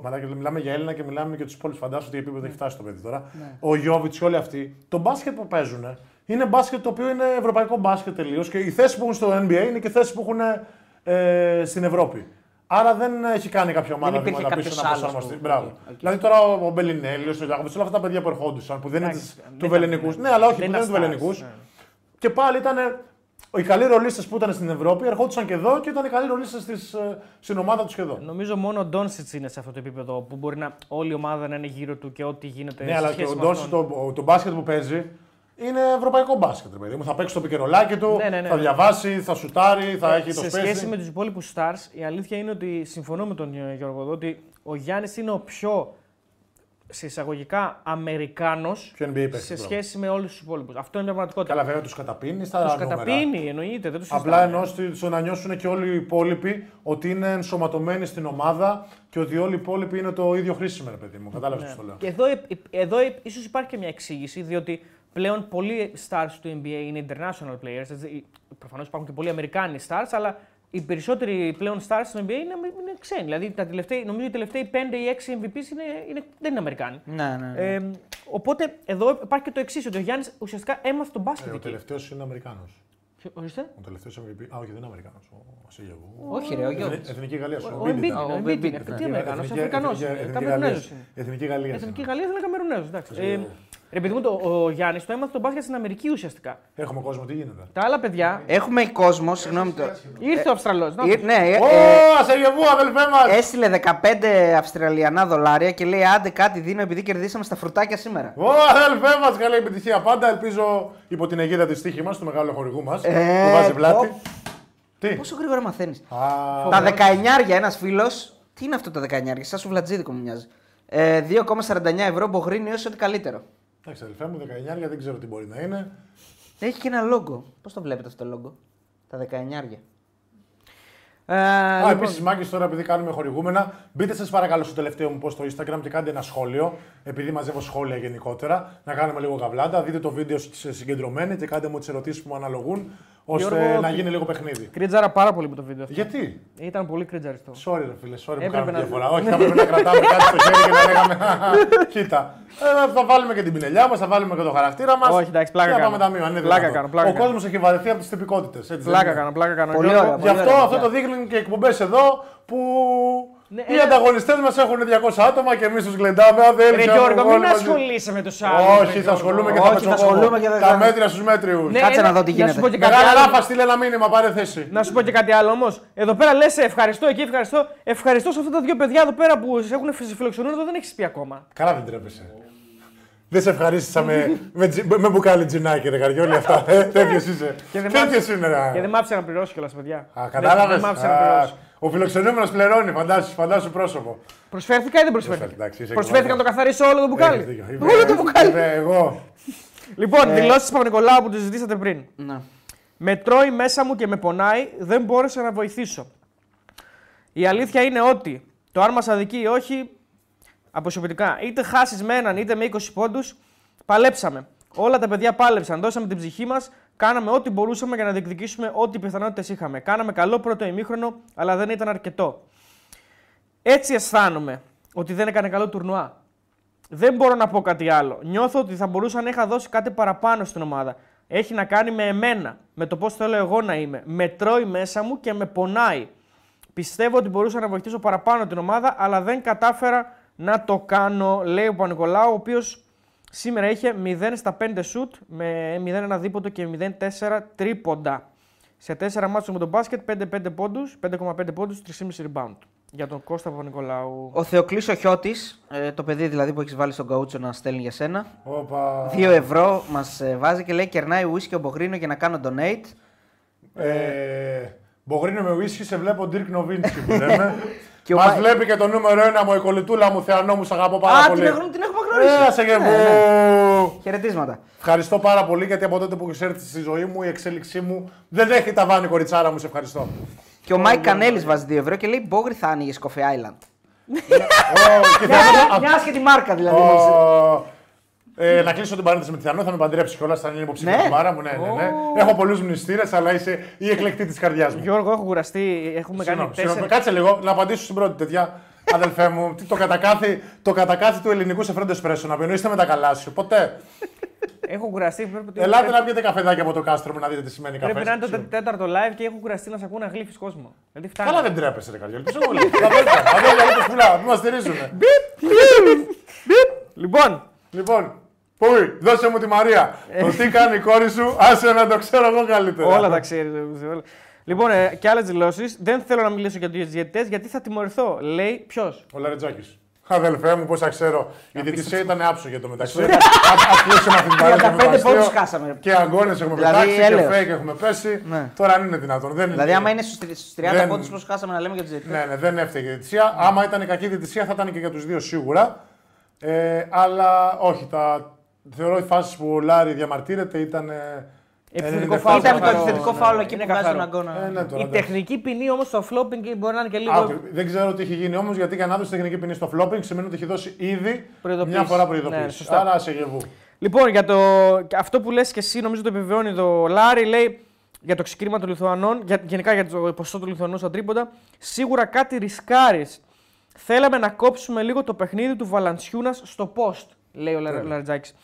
[SPEAKER 1] Μαλάκα, μιλάμε για Έλληνα και μιλάμε και τους υπόλοιπους. Φαντάζομαι ότι επίπεδο έχει φτάσει το παιδί τώρα. Ο Γιώβιτς και όλοι αυτοί. Το μπάσκετ που παίζουν είναι μπάσκετ το οποίο είναι ευρωπαϊκό μπάσκετ τελείως και οι θέσεις που έχουν στο NBA είναι και θέσεις που έχουν ε, στην Ευρώπη. Άρα δεν έχει κάνει κάποια ομάδα
[SPEAKER 2] υπήρχε
[SPEAKER 1] βήματα πίσω
[SPEAKER 2] κάποιος
[SPEAKER 1] να
[SPEAKER 2] άλλος
[SPEAKER 1] προσαρμοστεί.
[SPEAKER 2] που-
[SPEAKER 1] Μπράβο.
[SPEAKER 2] οκ, οκ.
[SPEAKER 1] Δηλαδή τώρα ο Μπελινέλης, ο Γιάκοβιτς, όλα αυτά τα παιδιά που ερχόντουσαν που δεν είναι
[SPEAKER 3] Εντάξει,
[SPEAKER 1] της-
[SPEAKER 3] δεν
[SPEAKER 1] του
[SPEAKER 3] ήταν-
[SPEAKER 1] Βελενικούς. Ναι, αλλά όχι,
[SPEAKER 3] δεν
[SPEAKER 1] που δεν είναι του
[SPEAKER 3] ήταν
[SPEAKER 1] Βελενικούς.
[SPEAKER 3] stars, ναι.
[SPEAKER 1] Και πάλι ήταν. Οι καλοί ρολίστες που ήταν στην Ευρώπη ερχόντουσαν και εδώ και ήταν οι καλοί ρολίστες στην ομάδα τους και εδώ.
[SPEAKER 3] Νομίζω μόνο ο Ντόνσιτς είναι σε αυτό το επίπεδο που μπορεί να όλη η ομάδα να είναι γύρω του και ό,τι γίνεται.
[SPEAKER 1] Ναι,
[SPEAKER 3] σε
[SPEAKER 1] αλλά και
[SPEAKER 3] σχέση
[SPEAKER 1] ο
[SPEAKER 3] με
[SPEAKER 1] Ντόνσι
[SPEAKER 3] αυτόν.
[SPEAKER 1] το, το μπάσκετ που παίζει είναι ευρωπαϊκό μπάσκετ. Ρε παιδί μου. Θα παίξει το πικερολάκι του,
[SPEAKER 3] Ναι, ναι, ναι.
[SPEAKER 1] θα διαβάσει, θα σουτάρει, θα έχει το
[SPEAKER 3] σε
[SPEAKER 1] spacing.
[SPEAKER 3] σχέση με τους υπόλοιπους stars, η αλήθεια είναι ότι συμφωνώ με τον ε, Γιώργο εδώ ότι ο Γιάννης είναι ο πιο σε εισαγωγικά Αμερικάνο
[SPEAKER 1] Ποιο NBA παίξει.
[SPEAKER 3] σε
[SPEAKER 1] μπράβο.
[SPEAKER 3] σχέση με όλους τους υπόλοιπους. Αυτό είναι μια πραγματικότητα.
[SPEAKER 1] Καλά, βέβαια τους καταπίνεις στα
[SPEAKER 3] Τους
[SPEAKER 1] νούμερα.
[SPEAKER 3] καταπίνει, εννοείται, δεν του
[SPEAKER 1] Απλά ενώ στη- στο να νιώσουν και όλοι οι υπόλοιποι ότι είναι ενσωματωμένοι στην ομάδα και ότι όλοι οι υπόλοιποι είναι το ίδιο χρήσιμο, ρε παιδί μου. Κατάλαβες
[SPEAKER 3] Ναι.
[SPEAKER 1] τι το λέω.
[SPEAKER 3] Και εδώ, εδώ ίσως υπάρχει και μια εξήγηση, διότι πλέον πολλοί stars του NBA είναι international players. Προφανώς υπάρχουν και πολλοί Αμερικάνοι stars, αλλά οι περισσότεροι πλέον stars του NBA είναι, είναι ξένοι. Δηλαδή, τα τελευταία, νομίζω οι τελευταίοι 5 ή 6 MVPs είναι, είναι, δεν είναι Αμερικάνοι.
[SPEAKER 2] Ναι, ναι. ναι.
[SPEAKER 3] Ε, οπότε εδώ υπάρχει και το εξής, ότι ο Γιάννης ουσιαστικά έμαθε τον μπάσκετ
[SPEAKER 1] Ε, ο
[SPEAKER 3] εκεί.
[SPEAKER 1] τελευταίος είναι Αμερικάνος.
[SPEAKER 3] Ποιο- Ορίστε;
[SPEAKER 1] Ο τελευταίος MVP. Α, όχι, δεν είναι Αμερικάνος. Ο Βασίλειο.
[SPEAKER 2] Όχι, ρε, ο Γιώργος.
[SPEAKER 1] Εθνική Γαλλία.
[SPEAKER 3] Ο
[SPEAKER 1] Ο Embiid
[SPEAKER 3] Embiid
[SPEAKER 1] ήταν.
[SPEAKER 3] είναι, ο
[SPEAKER 2] Ο
[SPEAKER 3] Embiid
[SPEAKER 2] Embiid
[SPEAKER 3] είναι.
[SPEAKER 2] ήταν.
[SPEAKER 3] Τι Αμερικανό,
[SPEAKER 1] Εθνική-
[SPEAKER 3] Αφρικανό.
[SPEAKER 1] Εθνική- Εθνική
[SPEAKER 3] Καμερινέζο
[SPEAKER 1] Γαλλίας.
[SPEAKER 3] είναι.
[SPEAKER 1] Εθνική Γαλλία.
[SPEAKER 3] Εθνική Γαλλία είναι Καμερουνέζο. Εντάξει.
[SPEAKER 1] Ε,
[SPEAKER 3] Ε, ρε παιδί μου, το, ο Γιάννης το έμαθε τον μπάσκετ στην Αμερική ουσιαστικά.
[SPEAKER 1] Έχουμε κόσμο, τι γίνεται;
[SPEAKER 3] Τα άλλα παιδιά.
[SPEAKER 2] Έχουμε κόσμο, συγγνώμη το.
[SPEAKER 3] Ήρθε ο Αυστραλός.
[SPEAKER 2] Ε, ναι, ε,
[SPEAKER 1] Ω,
[SPEAKER 2] ε,
[SPEAKER 1] Ασεγεβού, αδελφέ μας!
[SPEAKER 2] έστειλε 15 Αυστραλιανά δολάρια και λέει άντε κάτι δίνω επειδή κερδίσαμε στα φρουτάκια σήμερα.
[SPEAKER 1] Ω, αδελφέ μας, καλή επιτυχία πάντα. Ελπίζω υπό την αιγίδα της τύχη μας, του μεγάλου χορηγού μας,
[SPEAKER 2] Ε,
[SPEAKER 1] που βάζει πλάτη.
[SPEAKER 2] πω.
[SPEAKER 1] Τι;
[SPEAKER 2] Πόσο γρήγορα μαθαίνεις.
[SPEAKER 1] Α,
[SPEAKER 2] Τα 19 ένας φίλος. Τι είναι αυτό τα 19 σαν σου βλατζίδικο μου μοιάζει. Ε, 2,49 ευρώ μπογρίνει όσο ό,τι καλύτερο.
[SPEAKER 1] Εντάξει, αδελφέ μου, 19 δεν ξέρω τι μπορεί να είναι.
[SPEAKER 2] Έχει και ένα λόγο. Πώς το βλέπετε αυτό το λόγο. Τα 19.
[SPEAKER 3] Ε,
[SPEAKER 1] Α,
[SPEAKER 3] λοιπόν,
[SPEAKER 1] επίσης, Μάγκη, τώρα επειδή κάνουμε χορηγούμενα, μπείτε σας παρακαλώ στο τελευταίο μου post στο Instagram και κάντε ένα σχόλιο. Επειδή μαζεύω σχόλια γενικότερα, να κάνουμε λίγο καβλάντα. Δείτε το βίντεο σε συγκεντρωμένη και κάντε μου τις ερωτήσεις που μου αναλογούν, ώστε
[SPEAKER 3] Γιώργο,
[SPEAKER 1] να
[SPEAKER 3] τι-
[SPEAKER 1] γίνει λίγο παιχνίδι.
[SPEAKER 3] κρίτζαρα πάρα πολύ με το βίντεο αυτό.
[SPEAKER 1] Γιατί;
[SPEAKER 3] Ήταν πολύ κρίτζαριστό.
[SPEAKER 1] Sorry, ρε φίλε, sorry που
[SPEAKER 3] Έπρεπε
[SPEAKER 1] κάνουμε
[SPEAKER 3] να-
[SPEAKER 1] διαφορά. Όχι, θα πρέπει να κρατάμε κάτι στο χέρι και να λέγαμε. Κοίτα. Ε, θα βάλουμε και την πινελιά μας, θα βάλουμε και το χαρακτήρα μας.
[SPEAKER 3] Όχι, εντάξει, πλάκα
[SPEAKER 1] και θα
[SPEAKER 3] κάνω.
[SPEAKER 1] πάμε ταμείο. αν είναι
[SPEAKER 3] Πλάκα
[SPEAKER 1] δυνατόν.
[SPEAKER 3] κάνω, πλάκα
[SPEAKER 1] Ο
[SPEAKER 3] κάνω.
[SPEAKER 1] κόσμος έχει βαρεθεί από τις τυπικότητες.
[SPEAKER 3] Πλάκα κάνω, πλάκα κάνω.
[SPEAKER 2] Πολύ
[SPEAKER 3] Γιώργο,
[SPEAKER 2] ωραία.
[SPEAKER 1] Γι' αυτό
[SPEAKER 2] ωραία,
[SPEAKER 1] αυτό
[SPEAKER 2] παιδιά.
[SPEAKER 1] το δείχνουν και εκπομπές εδώ που
[SPEAKER 3] Ναι,
[SPEAKER 1] οι
[SPEAKER 3] ένα-
[SPEAKER 1] ανταγωνιστές μας έχουν 200 άτομα και εμείς τους γλεντάμε. Αν δεν
[SPEAKER 3] Ρε
[SPEAKER 1] είναι
[SPEAKER 3] Γιώργο,
[SPEAKER 1] όλοι
[SPEAKER 3] μην
[SPEAKER 1] μαζί.
[SPEAKER 3] ασχολείσαι με τους άλλους.
[SPEAKER 1] Όχι, θα ασχολούμαι και θα
[SPEAKER 2] Όχι, θα
[SPEAKER 1] πετσοκόβω.
[SPEAKER 2] ασχολούμαι και θα-
[SPEAKER 1] Τα μέτρια στους μέτριους.
[SPEAKER 3] Ναι,
[SPEAKER 2] Κάτσε
[SPEAKER 3] ένα-
[SPEAKER 2] να δω τι
[SPEAKER 3] Να
[SPEAKER 2] γίνεται.
[SPEAKER 3] σου πω και κάτι
[SPEAKER 1] Μεγάλα
[SPEAKER 3] άλλο.
[SPEAKER 1] ράφα, στείλε ένα μήνυμα, πάρε θέση.
[SPEAKER 3] Να σου πω και κάτι άλλο όμως. Εδώ πέρα λες ευχαριστώ, εκεί ευχαριστώ. Ευχαριστώ σε αυτά τα δύο παιδιά εδώ πέρα που σε έχουν φιλοξενούν εδώ δεν έχεις πει ακόμα.
[SPEAKER 1] Καλά δεν τρέπεσαι. Δεν σε ευχαρίστησα με, με, τζι- με μπουκάλι τζινάκι, ρε καριόλι αυτά. Ε, Τέτοιος είσαι.
[SPEAKER 3] Και δεν
[SPEAKER 1] Τέτοιος είναι, ρε.
[SPEAKER 3] Και δεν μ' άφησε να πληρώσει κιόλας, παιδιά.
[SPEAKER 1] Α,
[SPEAKER 3] Δεν-
[SPEAKER 1] κατάλαβες;
[SPEAKER 3] Δεν μ' άφησε να πληρώσει.
[SPEAKER 1] Ο φιλοξενούμενος πληρώνει, φαντάσου, φαντάσου πρόσωπο.
[SPEAKER 3] Προσφέρθηκα ή δεν προσφέρθηκα.
[SPEAKER 1] Εντάξει, είσαι
[SPEAKER 3] Προσφέρθηκα να το
[SPEAKER 1] εκβατός.
[SPEAKER 3] καθαρίσω όλο το
[SPEAKER 1] Έχεις
[SPEAKER 3] μπουκάλι.
[SPEAKER 1] δίκιο. Είμαι-
[SPEAKER 2] Όλο το μπουκάλι.
[SPEAKER 1] είμαι Εγώ.
[SPEAKER 3] Λοιπόν, δηλώσεις Παπα-Νικολάου που τη ζητήσατε πριν.
[SPEAKER 2] Να.
[SPEAKER 3] Με τρώει μέσα μου και με πονάει, δεν μπόρεσα να βοηθήσω. Η αλήθεια είναι ότι το αν μας αδικεί ή όχι, αποσιοποιητικά, είτε χάσεις με έναν είτε με 20 πόντους, παλέψαμε. Όλα τα παιδιά πάλεψαν, δώσαμε την ψυχή μας, κάναμε ό,τι μπορούσαμε για να διεκδικήσουμε ό,τι πιθανότητες είχαμε. Κάναμε καλό πρώτο ημίχρονο, αλλά δεν ήταν αρκετό. Έτσι αισθάνομαι ότι δεν έκανε καλό τουρνουά. Δεν μπορώ να πω κάτι άλλο. Νιώθω ότι θα μπορούσα να είχα δώσει κάτι παραπάνω στην ομάδα. Έχει να κάνει με εμένα, με το πώς θέλω εγώ να είμαι. Με τρώει μέσα μου και με πονάει. Πιστεύω ότι μπορούσα να βοηθήσω παραπάνω την ομάδα, αλλά δεν κατάφερα να το κάνω, λέει ο Πανικολάου, ο οποίος σήμερα είχε 0 στα 5 σουτ με 0-1 δίποτο και 0-4 τρίποντα. Σε 4 μάτσο με τον μπάσκετ, 5-5 πόντους, 5,5 πόντους, 3,5 rebound. Για τον Κώστα Παπα-Νικολάου.
[SPEAKER 2] Ο Θεοκλής ο Χιώτης, ε, το παιδί δηλαδή που έχεις βάλει στον καούτσο να στέλνει για σένα.
[SPEAKER 1] Όπα.
[SPEAKER 2] Δύο ευρώ μας βάζει και λέει: Κερνάει ουίσκι ο Μπογρίνο για να κάνω donate.
[SPEAKER 1] Ε, Μπογρίνο με ουίσκι, σε βλέπω Dirk Νοβίνσκι που λέμε.
[SPEAKER 2] Και ο
[SPEAKER 1] Μας
[SPEAKER 2] Μα-
[SPEAKER 1] βλέπει και το νούμερο ένα μου, η κολλητούλα μου, Θεανό μου, σ' αγαπώ πάρα
[SPEAKER 2] Α,
[SPEAKER 1] πολύ.
[SPEAKER 2] την, έχουμε, την έχουμε γνωρίσει.
[SPEAKER 1] Ε, σε γεύω.
[SPEAKER 2] Ναι, Χαιρετίσματα.
[SPEAKER 1] Ευχαριστώ πάρα πολύ γιατί από τότε που έχεις έρθει στη ζωή μου η εξέλιξή μου δεν έχει ταβάνι, κοριτσάρα μου. Σε ευχαριστώ.
[SPEAKER 2] Και ο Μάικ Κανέλης βάζει 2 ευρώ και λέει: Μπόγρι θα άνοιγες Coffee Island.
[SPEAKER 1] Ω, και
[SPEAKER 2] Μια,
[SPEAKER 1] θα-
[SPEAKER 2] μια άσχετη μάρκα δηλαδή.
[SPEAKER 1] Ω, ε, να κλείσω την παρένθεση με τη Θεανό, θα με παντρέψει κιόλας, θα είναι υποψήφια
[SPEAKER 2] Ναι.
[SPEAKER 1] ναι. μάρα μου. Ναι, ναι, ναι. Έχω πολλούς μνηστήρες, αλλά είσαι η εκλεκτή της καρδιάς μου.
[SPEAKER 3] Γιώργο, έχω κουραστεί. Έχουμε κάνει
[SPEAKER 1] Συγγνώμη, συγγνώμη,
[SPEAKER 3] τέσσερα.
[SPEAKER 1] Κάτσε λίγο να απαντήσω στην πρώτη τέτοια. Αδελφέ μου, τι- το κατακάθι, το κατακάθι του ελληνικού σε φρέντο εσπρέσο να πίνω είστε με τα καλά σου. Ποτέ.
[SPEAKER 3] Έχω κουραστεί. Πρέπει,
[SPEAKER 1] Ελάτε να πιείτε καφεδάκι από το κάστρο μου να δείτε τι σημαίνει καφέ.
[SPEAKER 3] πρέπει να είναι το τε- τέταρτο live και έχω κουραστεί να σε ακούνε γλύφεις κόσμο. Δηλαδή φτάνει.
[SPEAKER 1] Καλά δεν τρέπεσαι, ρε καρδιόλ. Πίσω πολύ. Αδέλφια, αδέλφια, λίγο πουλά, μην μας στηρίζουν.
[SPEAKER 3] Λοιπόν,
[SPEAKER 1] Λοιπόν, Πούι, δώσε μου τη Μαρία. Το τι κάνει η κόρη σου, άσε να το ξέρω εγώ καλύτερα.
[SPEAKER 3] όλα τα ξέρεις. Όλα. Λοιπόν, ε, και άλλες δηλώσεις. Δεν θέλω να μιλήσω για τους διαιτητές γιατί θα τιμωρηθώ. Λέει ποιος;
[SPEAKER 1] Ο Λαρετζάκη. Αδελφέ μου, πώ θα ξέρω. Η διαιτησία ήταν άψογη για το μεταξύ. Α κλείσουμε αυτή την παρένθεση. με το
[SPEAKER 2] 35
[SPEAKER 1] αστείο.
[SPEAKER 2] πόντους χάσαμε, ρε.
[SPEAKER 1] Και αγώνες έχουμε
[SPEAKER 2] Δηλαδή,
[SPEAKER 1] πετάξει και
[SPEAKER 2] έλεος.
[SPEAKER 1] fake έχουμε πέσει.
[SPEAKER 2] Ναι.
[SPEAKER 1] Τώρα αν είναι δυνατόν. Δεν
[SPEAKER 2] Δηλαδή, άμα είναι στους 30
[SPEAKER 1] Δεν-
[SPEAKER 2] πόντους που χάσαμε να λέμε για τους διαιτητές;
[SPEAKER 1] Ναι, ναι, δεν έφταιγε η διαιτησία. Άμα ήταν κακή η διαιτησία θα ήταν και για τους δύο σίγουρα. Ε, αλλά όχι, τα... θεωρώ οι φάσεις που ο Λάρη διαμαρτύρεται ήταν. ε,
[SPEAKER 3] Επιθετικό
[SPEAKER 1] 97
[SPEAKER 3] φάουλ,
[SPEAKER 2] Ήταν το
[SPEAKER 3] καθαρό,
[SPEAKER 2] επιθετικό
[SPEAKER 3] ναι.
[SPEAKER 2] φάουλ εκεί
[SPEAKER 3] Είναι
[SPEAKER 2] που βγάζει τον
[SPEAKER 3] καθαρό.
[SPEAKER 2] αγώνα.
[SPEAKER 1] Ε, ναι, τώρα,
[SPEAKER 3] Η
[SPEAKER 1] εντάξει.
[SPEAKER 3] τεχνική ποινή όμως στο flopping μπορεί να είναι και λίγο.
[SPEAKER 1] Α, όχι, δεν ξέρω τι έχει γίνει όμως γιατί για να δώσει τεχνική ποινή στο flopping σημαίνει ότι έχει δώσει ήδη
[SPEAKER 3] Προειδοποίηση.
[SPEAKER 1] μια φορά
[SPEAKER 3] Ναι,
[SPEAKER 1] προειδοποίηση.
[SPEAKER 3] σωστά.
[SPEAKER 1] Άρα σε γεβού.
[SPEAKER 3] Λοιπόν, για το... και αυτό που λες και εσύ, νομίζω το επιβεβαιώνει το Λάρι, λέει για το ξεκίνημα των Λιθουανών, για... γενικά για το ποσό του Λιθουανού στα τρίποντα. Σίγουρα κάτι ρισκάρεις. Θέλαμε να κόψουμε λίγο το παιχνίδι του Βαλαντσιούνας στο post, λέει ο Λα- Λαριτζάκης.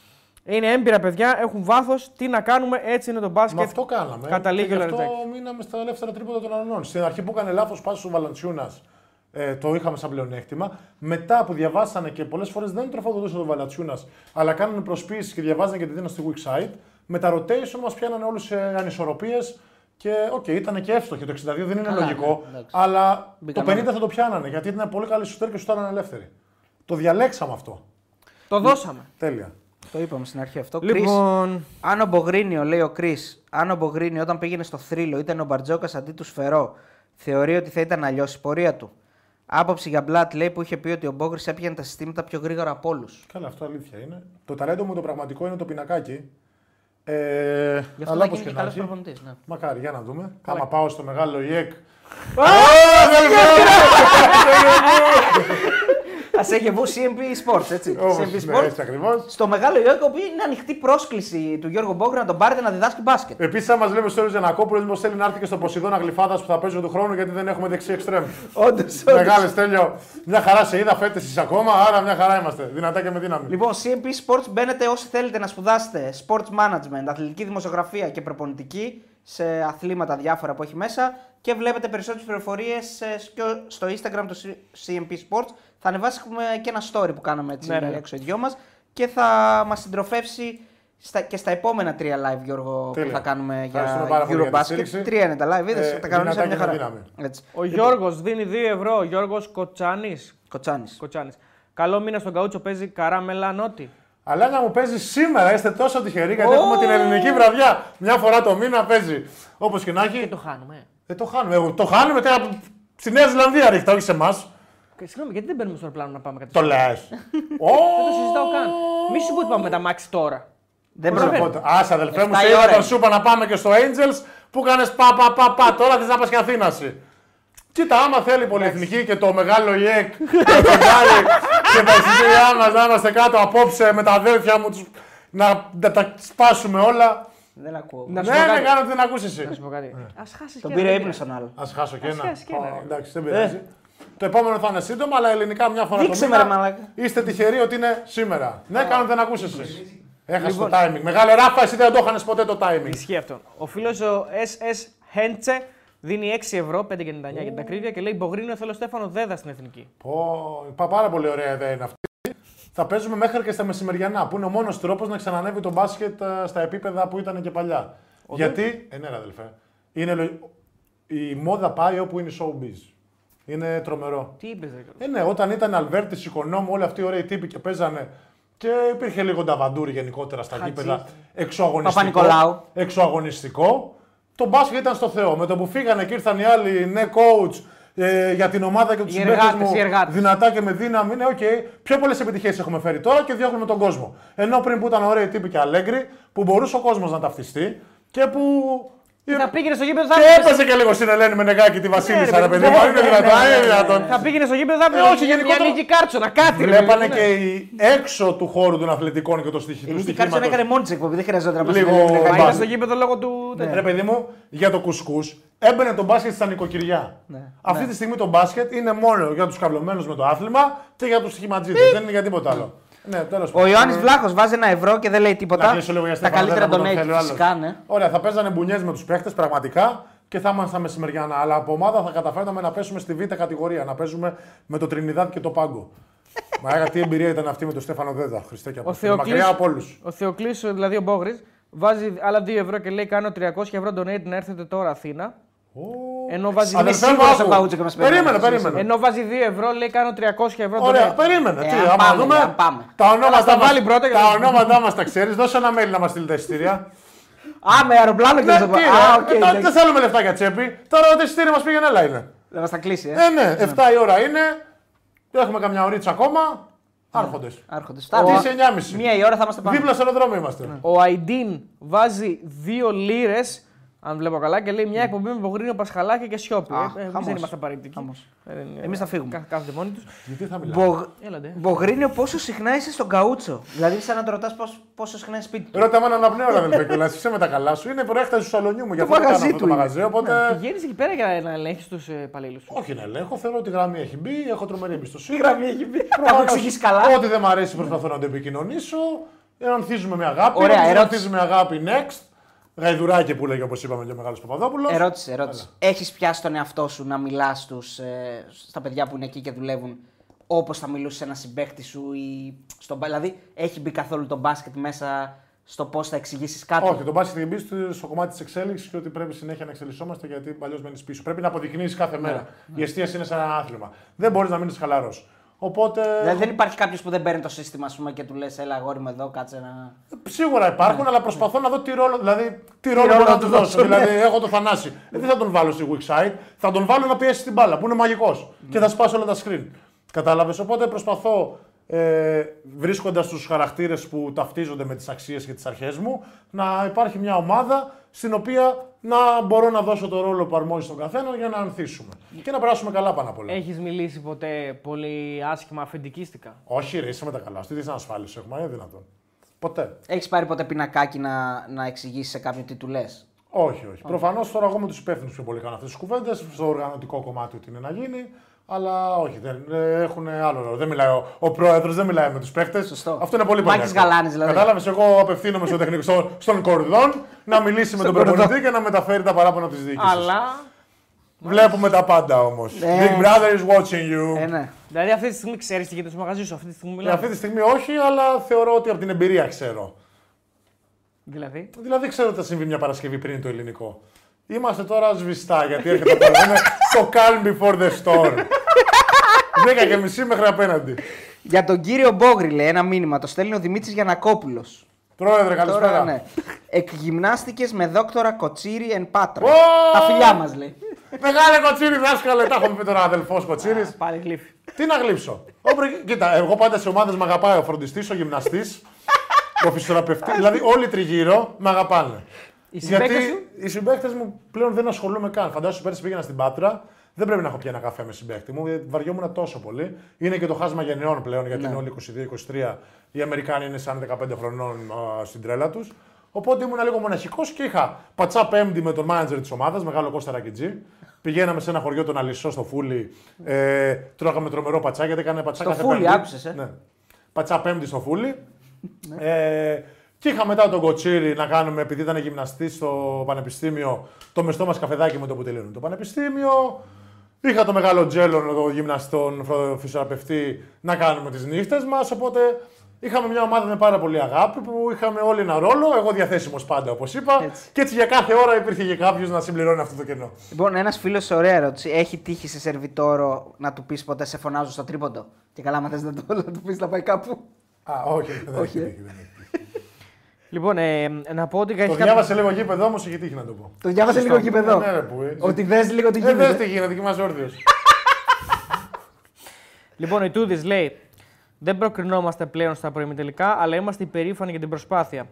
[SPEAKER 3] Είναι έμπειρα παιδιά, έχουν βάθος. Τι να κάνουμε, έτσι είναι το μπάσκετ.
[SPEAKER 1] Με αυτό κάναμε.
[SPEAKER 3] Καταλήγει
[SPEAKER 1] και
[SPEAKER 3] ο
[SPEAKER 1] γι' αυτό
[SPEAKER 3] Λαριτζάκης.
[SPEAKER 1] μείναμε στα ελεύθερα τρίποτα των Ανών. Στην αρχή που έκανε λάθος πάση ο Βαλαντσιούνας, ε, το είχαμε σαν πλεονέκτημα. Μετά που διαβάσανε και πολλές φορές δεν τροφοδοτούσε ο Βαλαντσιούνας, αλλά κάνανε προσποίηση και διαβάζανε και τη δίνανε στη weak side. Με τα rotation μας πιάνανε όλους σε ανισορροπίες. Και οκ, ήταν και εύστοχοι. Το 62 δεν είναι
[SPEAKER 2] Καλά,
[SPEAKER 1] λογικό.
[SPEAKER 2] ναι, εντάξει.
[SPEAKER 1] αλλά
[SPEAKER 2] Μπήκαν
[SPEAKER 1] το 50
[SPEAKER 2] όλα.
[SPEAKER 1] θα το πιάνανε γιατί ήταν πολύ καλή σου και σου ήταν ελεύθερη. Το διαλέξαμε αυτό.
[SPEAKER 3] Το δώσαμε.
[SPEAKER 1] Τέλεια.
[SPEAKER 2] Το είπαμε στην αρχή αυτό. Chris,
[SPEAKER 3] Λοιπόν,
[SPEAKER 2] αν ο Μπογρίνιο, λέει ο Κρι, αν ο Μπογρίνιο όταν πήγαινε στο θρύλο ήταν ο Μπαρτζόκας αντί του Σφαιρό, θεωρεί ότι θα ήταν αλλιώς η πορεία του. Άποψη για Μπλατ λέει που είχε πει ότι ο Μπόγρι έπιανε τα συστήματα πιο γρήγορα από όλους.
[SPEAKER 1] Καλά, αυτό αλήθεια είναι. Το ταλέντο μου το πραγματικό είναι το πινακάκι. Ε,
[SPEAKER 2] Γι' αυτό
[SPEAKER 1] αλλά
[SPEAKER 2] θα
[SPEAKER 1] όπως
[SPEAKER 2] γίνει
[SPEAKER 1] και
[SPEAKER 2] και
[SPEAKER 1] να
[SPEAKER 2] καλός
[SPEAKER 1] έχει.
[SPEAKER 2] προπονητής. Ναι.
[SPEAKER 1] Μακάρι, για να δούμε. Άμα πάω στο μεγάλο ΙΕΚ.
[SPEAKER 2] Α έχει βγει CMP Sports, έτσι.
[SPEAKER 1] Όπως,
[SPEAKER 2] CMP
[SPEAKER 1] ναι,
[SPEAKER 2] Sports.
[SPEAKER 1] έτσι ακριβώς.
[SPEAKER 2] Στο μεγάλο Ιώκο που είναι ανοιχτή πρόσκληση του Γιώργου Μπόγκρη να τον πάρετε να διδάσκει μπάσκετ.
[SPEAKER 1] Επίσης, αν μα λέει ο Στέλιο Γιανακόπουλο, μήπως θέλει να έρθει και στο Ποσειδώνα Γλυφάδας που θα παίζει του χρόνου γιατί δεν έχουμε δεξί εξτρέμ.
[SPEAKER 2] Όντως.
[SPEAKER 1] Μεγάλες Στέλιο, μια χαρά σε είδα φέτε εσεί ακόμα, άρα μια χαρά είμαστε. Δυνατά και με δύναμη.
[SPEAKER 2] Λοιπόν, CMP Sports μπαίνετε όσοι θέλετε να σπουδάσετε sports management, αθλητική δημοσιογραφία και προπονητική σε αθλήματα διάφορα που έχει μέσα και βλέπετε περισσότερες πληροφορίες ε, στο- στο Instagram του CMP Sports. Θα ανεβάσουμε και ένα story που κάναμε έτσι
[SPEAKER 3] Ναι, ναι.
[SPEAKER 2] έξω οι δυο μας και θα μας συντροφεύσει στα, και στα επόμενα τρία live, Γιώργο, που
[SPEAKER 1] Τέλεια.
[SPEAKER 2] θα κάνουμε
[SPEAKER 1] Ευχαριστούμε
[SPEAKER 2] για
[SPEAKER 1] πάρα πολύ για τη
[SPEAKER 2] Eurobasket.
[SPEAKER 1] στήριξη.
[SPEAKER 2] Τρία είναι τα live, είδες,
[SPEAKER 1] Ε,
[SPEAKER 2] τα κανονίσαμε μια
[SPEAKER 1] δυνατά και
[SPEAKER 2] χαρά.
[SPEAKER 1] με δύναμη.
[SPEAKER 2] Έτσι.
[SPEAKER 3] ο Γιώργος δίνει 2 ευρώ. Ο Γιώργος Κοτσάνης.
[SPEAKER 2] Κοτσάνης.
[SPEAKER 3] Κοτσάνης. Καλό μήνα στον Καούτσο παίζει καράμελα νότι.
[SPEAKER 1] Αλλά να μου παίζει σήμερα, είστε τόσο τυχεροί γιατί έχουμε την ελληνική βραδιά. Μια φορά το μήνα παίζει. Όπως και να
[SPEAKER 3] Και
[SPEAKER 1] έχει.
[SPEAKER 3] το χάνουμε.
[SPEAKER 1] Δεν το χάνουμε. Εγώ- Το χάνουμε τώρα στη Νέα Ζηλανδία ρίχτα, όχι σε εμάς.
[SPEAKER 3] Και Συγγνώμη, γιατί δεν μπαίνουμε στο αεροπλάνο να πάμε κάτι
[SPEAKER 1] Το
[SPEAKER 3] τέτοιο;
[SPEAKER 1] λες.
[SPEAKER 3] Δεν το συζητάω καν. Μη σου πω ότι πάμε με τα μάξι τώρα.
[SPEAKER 2] Δεν
[SPEAKER 3] Πώς
[SPEAKER 2] πρέπει.
[SPEAKER 3] να
[SPEAKER 1] Α, αδελφέ μου,
[SPEAKER 2] Εφτά
[SPEAKER 1] σε
[SPEAKER 2] η
[SPEAKER 1] είδα
[SPEAKER 2] ώρα
[SPEAKER 1] όταν
[SPEAKER 2] είναι.
[SPEAKER 1] σου είπα να πάμε και στο Angels που έκανε πα, πα, πα, πα. Τώρα θες να πας και Αθήνας. εσύ. Κοίτα, άμα θέλει η πολυεθνική και το μεγάλο ΙΕΚ και το Φεγγάρι και τα εισιτήριά μας να είμαστε κάτω απόψε με τα αδέλφια μου τους, να, να τα σπάσουμε όλα.
[SPEAKER 2] Δεν ακούω.
[SPEAKER 3] Να σου
[SPEAKER 1] Ναι,
[SPEAKER 3] πω
[SPEAKER 1] ναι,
[SPEAKER 3] κάτι.
[SPEAKER 1] κάνω τι να ακούσει εσύ.
[SPEAKER 3] Να σου πω κάτι. Α χάσεις
[SPEAKER 2] Τον πήρε ύπνο στον άλλο.
[SPEAKER 1] Α χάσω και ένα.
[SPEAKER 3] χάσεις και ένα,
[SPEAKER 1] Ω,
[SPEAKER 3] ρε.
[SPEAKER 1] εντάξει, δεν πειράζει. Το επόμενο θα είναι σύντομα, αλλά ελληνικά μια φορά
[SPEAKER 2] Δείξε
[SPEAKER 1] το
[SPEAKER 2] με, ρε
[SPEAKER 1] μήνα.
[SPEAKER 2] μαλάκα.
[SPEAKER 1] Είστε τυχεροί ότι είναι σήμερα. Ναι, κάνω δεν ακούσει εσύ. Έχασε το timing. Μεγάλε ράφα, εσύ δεν το είχαν ποτέ το timing.
[SPEAKER 3] Ισχύει αυτό. Ο φίλος ο SS Hentze δίνει 6 ευρώ, 5,99 για την ακρίβεια και λέει Μπογρίνο θέλω Στέφανο Δέδα στην εθνική.
[SPEAKER 1] Πω, πα- πάρα πολύ ωραία ιδέα είναι αυτή. Θα παίζουμε μέχρι και στα μεσημεριανά, που είναι ο μόνος τρόπος να ξανανεύει το μπάσκετ ε, στα επίπεδα που ήταν και παλιά. Γιατί, ε, ναι, ρε, αδελφέ, είναι, λο- η μόδα πάει όπου είναι showbiz. Είναι τρομερό.
[SPEAKER 3] Τι είπες, Δέκα.
[SPEAKER 1] Ε, ναι, όταν ήταν Αλβέρτη, Οικονόμου, όλοι αυτοί οι ωραίοι τύποι και παίζανε. Και υπήρχε λίγο νταβαντούρι γενικότερα στα
[SPEAKER 3] Χατζή.
[SPEAKER 1] γήπεδα. Εξωαγωνιστικό.
[SPEAKER 2] Παπα-Νικολάου.
[SPEAKER 1] Εξωαγωνιστικό. Το μπάσκετ ήταν στο Θεό. Με το που φύγανε και ήρθαν οι άλλοι, ναι, coach ε, για την ομάδα και τους
[SPEAKER 3] Οι
[SPEAKER 1] συμπαίκτες
[SPEAKER 3] εργάτες,
[SPEAKER 1] μου.
[SPEAKER 3] οι εργάτες.
[SPEAKER 1] Δυνατά και με δύναμη. Ναι, οκ. Πιο πολλές επιτυχίες έχουμε φέρει τώρα και διώχνουμε τον κόσμο. Ενώ πριν που ήταν ωραίοι τύποι και αλέγκρι, που μπορούσε ο κόσμος να ταυτιστεί και που.
[SPEAKER 3] Θα πήγαινε στο γήπεδο, θα
[SPEAKER 1] Και
[SPEAKER 3] έβλεπες-
[SPEAKER 1] έπαιζε και λίγο στην Ελένη Μενεγάκη τη Βασίλισσα,
[SPEAKER 3] ρε
[SPEAKER 1] ρε
[SPEAKER 3] παιδί
[SPEAKER 1] παιδί
[SPEAKER 3] μου,
[SPEAKER 1] μου. Είναι
[SPEAKER 3] ναι,
[SPEAKER 1] δυνατόν,
[SPEAKER 3] ναι,
[SPEAKER 1] είναι
[SPEAKER 3] ναι,
[SPEAKER 1] δυνατόν.
[SPEAKER 3] Θα πήγαινε στο γήπεδο, θα
[SPEAKER 1] Ε, όχι,
[SPEAKER 3] έβλεπε
[SPEAKER 1] γενικότερα-
[SPEAKER 3] μια νίκη κάρτσονα, κάτι. ρε
[SPEAKER 1] Βλέπανε
[SPEAKER 3] παιδί,
[SPEAKER 1] και
[SPEAKER 3] ναι.
[SPEAKER 1] οι έξω του χώρου των αθλητικών και των στοιχ-
[SPEAKER 2] Η
[SPEAKER 1] του
[SPEAKER 2] Νίκη
[SPEAKER 1] στοιχήματος.
[SPEAKER 2] Κάρτσον έκανε μόνη της εκπομπή, δεν χρειαζόταν να μα
[SPEAKER 1] Λίγο
[SPEAKER 3] Μα
[SPEAKER 1] μπάσκετ.
[SPEAKER 3] ήταν στο γήπεδο λόγω του.
[SPEAKER 1] Ρε παιδί μου, για το κουσκούς έμπαινε το μπάσκετ στα νοικοκυριά.
[SPEAKER 2] Ναι.
[SPEAKER 1] Αυτή τη στιγμή το μπάσκετ είναι μόνο για τους καυλωμένους με το άθλημα και για τους στοιχηματζίδε. Δεν είναι για τίποτα άλλο. Ναι, τέλος
[SPEAKER 2] Ο Ιωάννης Βλάχος βάζει ένα ευρώ και δεν λέει τίποτα.
[SPEAKER 1] Να κλείσω λίγο για
[SPEAKER 2] Τα
[SPEAKER 1] Στέφανο
[SPEAKER 2] καλύτερα
[SPEAKER 1] Δέδα που τον
[SPEAKER 2] donate
[SPEAKER 1] θέλει ο άλλος.
[SPEAKER 2] φυσικά, ναι.
[SPEAKER 1] Ωραία, θα παίζανε μπουνιές με τους παίχτες πραγματικά και θα ήμασταν μεσημεριανά. Αλλά από ομάδα θα καταφέρναμε να πέσουμε στη β' κατηγορία, να παίζουμε με το Τρινιδάδ και το Τομπάγκο. Μα τι εμπειρία ήταν αυτή με τον Στέφανο Δέδα, Χριστέ και
[SPEAKER 3] Ο
[SPEAKER 1] από
[SPEAKER 3] Θεοκλής,
[SPEAKER 1] Μακριά από όλους.
[SPEAKER 3] ο Θεοκλής, δηλαδή ο Μπόγρης, βάζει άλλα 2 ευρώ και λέει κάνω 300 ευρώ donate να έρθετε τώρα Αθήνα. Ενώ βάζει,
[SPEAKER 1] Αδερφέ μου,
[SPEAKER 2] σίγουρος ο
[SPEAKER 1] άκου.
[SPEAKER 2] Παούτσο και μας παίρνει.
[SPEAKER 1] Περίμενε, περίμενε.
[SPEAKER 3] ενώ βάζει 2 ευρώ λέει κάνω 300 ευρώ
[SPEAKER 1] Ωραία,
[SPEAKER 3] donate.
[SPEAKER 1] περίμενε.
[SPEAKER 2] Ε,
[SPEAKER 1] Τι,
[SPEAKER 2] αν
[SPEAKER 1] άμα
[SPEAKER 2] πάμε,
[SPEAKER 1] δούμε.
[SPEAKER 2] αν πάμε.
[SPEAKER 1] Τα ονόματα
[SPEAKER 3] τα
[SPEAKER 1] μας-
[SPEAKER 3] βάλει πρώτα και
[SPEAKER 1] Τα
[SPEAKER 3] θα-
[SPEAKER 1] ονόματά μας τα ξέρεις. Δώσε ένα mail να μας στείλετε εισιτήρια.
[SPEAKER 2] Α, με αεροπλάνο και
[SPEAKER 1] Ναι,
[SPEAKER 2] να το πω.
[SPEAKER 1] τι,
[SPEAKER 2] Α,
[SPEAKER 1] ρε,
[SPEAKER 2] οκ.
[SPEAKER 1] ε, τώρα
[SPEAKER 2] εντάξει.
[SPEAKER 1] Δεν θέλουμε λεφτά για τσέπη. Τώρα το εισιτήριο μας πήγαινε, έλα είναι.
[SPEAKER 2] Θα μας τα κλείσει, ε.
[SPEAKER 1] Ε, ναι, 7 η ώρα είναι. Έχουμε καμιά ωρίτσα ακόμα. Άρχοντες.
[SPEAKER 2] Άρχοντες.
[SPEAKER 1] Τι είσαι 9.30.
[SPEAKER 2] Μία η ώρα θα είμαστε πάνω.
[SPEAKER 1] Δίπλα στο αεροδρόμιο είμαστε.
[SPEAKER 3] Ο Αϊντίν βάζει 2 λίρες, αν βλέπω καλά, και λέει μια εκπομπή με Πογρίνιο Πασχαλάκη και Σιώπη.
[SPEAKER 2] Α,
[SPEAKER 3] Ε, ε, εμείς
[SPEAKER 2] χαμός.
[SPEAKER 3] δεν είμαστε απαραίτητοι.
[SPEAKER 2] Χαμός.
[SPEAKER 3] Ε, δεν είναι-
[SPEAKER 2] Εμείς θα φύγουμε.
[SPEAKER 3] κα- Κάθονται μόνοι τους.
[SPEAKER 1] Γιατί θα μιλάμε;
[SPEAKER 2] Μπογ...
[SPEAKER 3] Έλατε.
[SPEAKER 2] Μπογρίνιο, πόσο συχνά είσαι στον καούτσο; Δηλαδή, σαν να το ρωτάς πόσο συχνά είναι σπίτι του.
[SPEAKER 1] Ρώτα με έναν απνέο, αδελφέ κιόλα. Είσαι με τα καλά σου. Είναι προέκταση του σαλονιού μου. Γι' αυτό
[SPEAKER 2] Το
[SPEAKER 1] το κάνω
[SPEAKER 2] μαγαζί
[SPEAKER 1] αυτό το
[SPEAKER 2] του είναι.
[SPEAKER 1] μαγαζί. Οπότε.
[SPEAKER 3] Πηγαίνει εκεί πέρα για να ελέγχεις τους υπαλλήλους σου.
[SPEAKER 1] Όχι να ελέγχω, θεωρώ ότι η γραμμή έχει μπει, έχω τρομερή εμπιστοσύνη.
[SPEAKER 2] γραμμή έχει μπει. Τα έχω
[SPEAKER 1] Προφανώς,
[SPEAKER 2] εξηγήσεις καλά.
[SPEAKER 1] Ό,τι δεν μ' αρέσει προσπαθώ να το επικοινωνήσω. Ενθίζουμε με αγάπη.
[SPEAKER 2] Ωραία,
[SPEAKER 1] Ωραία,
[SPEAKER 2] ερώτηση.
[SPEAKER 1] με αγάπη next. Γαϊδουράκι που λέγει όπως είπαμε και ο μεγάλος Παπαδόπουλος.
[SPEAKER 2] Ερώτηση, ερώτηση. Έχεις πιάσει τον εαυτό σου να μιλάς ε, στα παιδιά που είναι εκεί και δουλεύουν όπως θα μιλούσε σε ένας συμπέχτη σου ή στον μπα- Δηλαδή, έχει μπει καθόλου το μπάσκετ μέσα στο πώς θα εξηγήσεις κάτι.
[SPEAKER 1] Όχι, τον μπάσκετ έχει μπει στο- στο κομμάτι της εξέλιξης και ότι πρέπει συνέχεια να εξελισσόμαστε γιατί παλιώς μένεις πίσω. Πρέπει να αποδεικνύεις κάθε
[SPEAKER 2] Ναι,
[SPEAKER 1] μέρα. Η εστίαση είναι σαν ένα άθλημα. Δεν μπορείς να μείνεις χαλαρός. Οπότε.
[SPEAKER 2] Δηλαδή, δεν υπάρχει κάποιος που δεν παίρνει το σύστημα ας πούμε, και του λες: Έλα, αγόρι μου εδώ, κάτσε να.
[SPEAKER 1] Σίγουρα υπάρχουν, αλλά προσπαθώ να δω τι ρόλο, δηλαδή, τι ρόλο
[SPEAKER 2] Ναι. ρόλο
[SPEAKER 1] μπορώ
[SPEAKER 2] να
[SPEAKER 1] να του
[SPEAKER 2] του
[SPEAKER 1] δώσω.
[SPEAKER 2] δώσω, ναι.
[SPEAKER 1] δηλαδή, έχω το Θανάση. Ε, δεν θα τον βάλω στη weak side, θα τον βάλω να πιέσει την μπάλα που είναι μαγικός και θα σπάσει όλα τα screen. Κατάλαβες; Οπότε προσπαθώ ε, βρίσκοντας τους χαρακτήρες που ταυτίζονται με τις αξίες και τις αρχές μου να υπάρχει μια ομάδα στην οποία να μπορώ να δώσω το ρόλο που αρμόζει στον καθένα για να ανθίσουμε και να περάσουμε καλά πάνω απ' όλα.
[SPEAKER 3] Έχεις μιλήσει ποτέ πολύ άσχημα αφεντικίστικα;
[SPEAKER 1] Όχι, ρε, είσαι με τα καλά. Τι δει ασφάλιση έχουμε, είναι δυνατόν. Ποτέ.
[SPEAKER 2] Έχεις πάρει ποτέ πινακάκι να, να εξηγήσεις σε κάποιον τι του λες;
[SPEAKER 1] Όχι, όχι. Προφανώς τώρα εγώ με τους υπεύθυνους πιο πολύ κάνω αυτές τις κουβέντες. Στο οργανωτικό κομμάτι ότι είναι να γίνει. Αλλά όχι, δεν, ε, έχουν άλλο ρόλο. Δεν μιλάει ο, ο πρόεδρος, δεν μιλάει με τους παίχτε.
[SPEAKER 2] Σωστό.
[SPEAKER 1] Αυτό είναι πολύ
[SPEAKER 2] Μάκης
[SPEAKER 1] παλιό.
[SPEAKER 2] Γαλάνης, δηλαδή.
[SPEAKER 1] Κατάλαβες, εγώ απευθύνομαι στον τεχνικό, στο- στον Κορδόν να μιλήσει με τον
[SPEAKER 2] Κορδόν.
[SPEAKER 1] προπονητή και να μεταφέρει τα παράπονα της διοίκησης.
[SPEAKER 3] Αλλά.
[SPEAKER 1] Βλέπουμε τα πάντα όμως.
[SPEAKER 2] Ναι.
[SPEAKER 1] Big brother is watching you.
[SPEAKER 2] Ε, ναι.
[SPEAKER 3] Δηλαδή αυτή τη στιγμή ξέρεις τι γίνεται στο μαγαζί σου, αυτή τη στιγμή
[SPEAKER 1] Ε,
[SPEAKER 3] μιλάμε.
[SPEAKER 1] αυτή τη στιγμή όχι, αλλά θεωρώ ότι από την εμπειρία ξέρω.
[SPEAKER 3] Δηλαδή;
[SPEAKER 1] Δηλαδή ξέρω ότι θα συμβεί μια Παρασκευή πριν το ελληνικό. Είμαστε τώρα σβηστά γιατί έρχεται το είναι το calm before the storm. 10 και μισή μέχρι απέναντι.
[SPEAKER 2] Για τον κύριο Μπόγρη, λέει ένα μήνυμα. Το στέλνει ο Δημήτρης Γιανακόπουλος.
[SPEAKER 1] Πρόεδρε, καλησπέρα.
[SPEAKER 2] Τώρα, ναι. Εκγυμνάστηκες με δόκτωρα Κοτσίρη εν Πάτρα.
[SPEAKER 1] Ω!
[SPEAKER 2] Τα φιλιά μας, λέει.
[SPEAKER 1] Μεγάλε κοτσίρι, δάσκαλε. Τα έχουμε πει τώρα αδελφός κοτσίρι.
[SPEAKER 3] Πάλι γλύφει.
[SPEAKER 1] Τι να γλύψω. Όπρε, κοίτα, εγώ πάντα σε ομάδες με αγαπάει ο φροντιστής, ο γυμναστής, ο φυσιοθεραπευτής. δηλαδή όλοι τριγύρω με αγαπάνε.
[SPEAKER 3] Οι
[SPEAKER 1] Γιατί
[SPEAKER 3] συμπαίκτες σου;
[SPEAKER 1] οι συμπαίκτες μου πλέον δεν ασχολούμαι καν. Φαντάζομαι πέρσι πήγαινα στην Πάτρα. Δεν πρέπει να έχω πια ένα καφέ με συμπαίκτη μου, γιατί βαριόμουν τόσο πολύ. Είναι και το χάσμα γενναιών πλέον, γιατί
[SPEAKER 2] Ναι.
[SPEAKER 1] είναι όλοι 22-23. Οι Αμερικάνοι είναι σαν 15 χρονών α, στην τρέλα τους. Οπότε ήμουν λίγο μοναχικός και είχα πατσά πέμπτη με τον μάνατζερ της ομάδας, μεγάλο Κώστα Ρακιτζή. Πηγαίναμε σε ένα χωριό τον Αλισσό στο Φούλι. Ε, τρώγαμε τρομερό πατσά γιατί έκανε πατσά
[SPEAKER 2] Στο
[SPEAKER 1] κάθε
[SPEAKER 2] Φούλι,
[SPEAKER 1] πέμπτη.
[SPEAKER 2] άκουσες, ε;
[SPEAKER 1] Ναι. Πατσά πέμπτη στο Φούλι. Ε, και είχα μετά τον Κοτσίρι να κάνουμε, επειδή ήταν γυμναστής στο πανεπιστήμιο, το μεστό μας καφεδάκι με το που τελείωνε το πανεπιστήμιο. Είχα το μεγάλο τζέλον εδώ γυμναστών, φρο- φυσιοθεραπευτή να κάνουμε τις νύχτες μας. Οπότε είχαμε μια ομάδα με πάρα πολύ αγάπη που είχαμε όλοι ένα ρόλο. Εγώ διαθέσιμος πάντα όπως είπα.
[SPEAKER 2] Έτσι.
[SPEAKER 1] Και έτσι για κάθε ώρα υπήρχε και κάποιος να συμπληρώνει αυτό το κενό.
[SPEAKER 2] Λοιπόν, ένας φίλος, ωραία ερώτηση. Έχει τύχει σε σερβιτόρο να του πεις ποτέ σε φωνάζω στο τρίποντο. Και καλά, μα θες να, το- να του πεις να πάει κάπου.
[SPEAKER 1] Α, όχι, δεν
[SPEAKER 2] Όχι,
[SPEAKER 3] Λοιπόν, ε, να πω ότι
[SPEAKER 1] Το
[SPEAKER 3] έχει κάποιο-
[SPEAKER 1] διάβασε λίγο γήπεδο όμως, έχει τύχει να το πω.
[SPEAKER 2] Το διάβασε
[SPEAKER 3] Σωστό.
[SPEAKER 2] λίγο εκεί παιδό.
[SPEAKER 1] Ναι, ρε, που, ε.
[SPEAKER 2] Ότι δες λίγο τι
[SPEAKER 1] Ε, δες
[SPEAKER 2] γίνεται.
[SPEAKER 1] τι γίνεται, και είμαστε όρθιος.
[SPEAKER 3] Λοιπόν, η Τούδη λέει: Δεν προκρινόμαστε πλέον στα προημιτελικά, αλλά είμαστε υπερήφανοι για την προσπάθεια.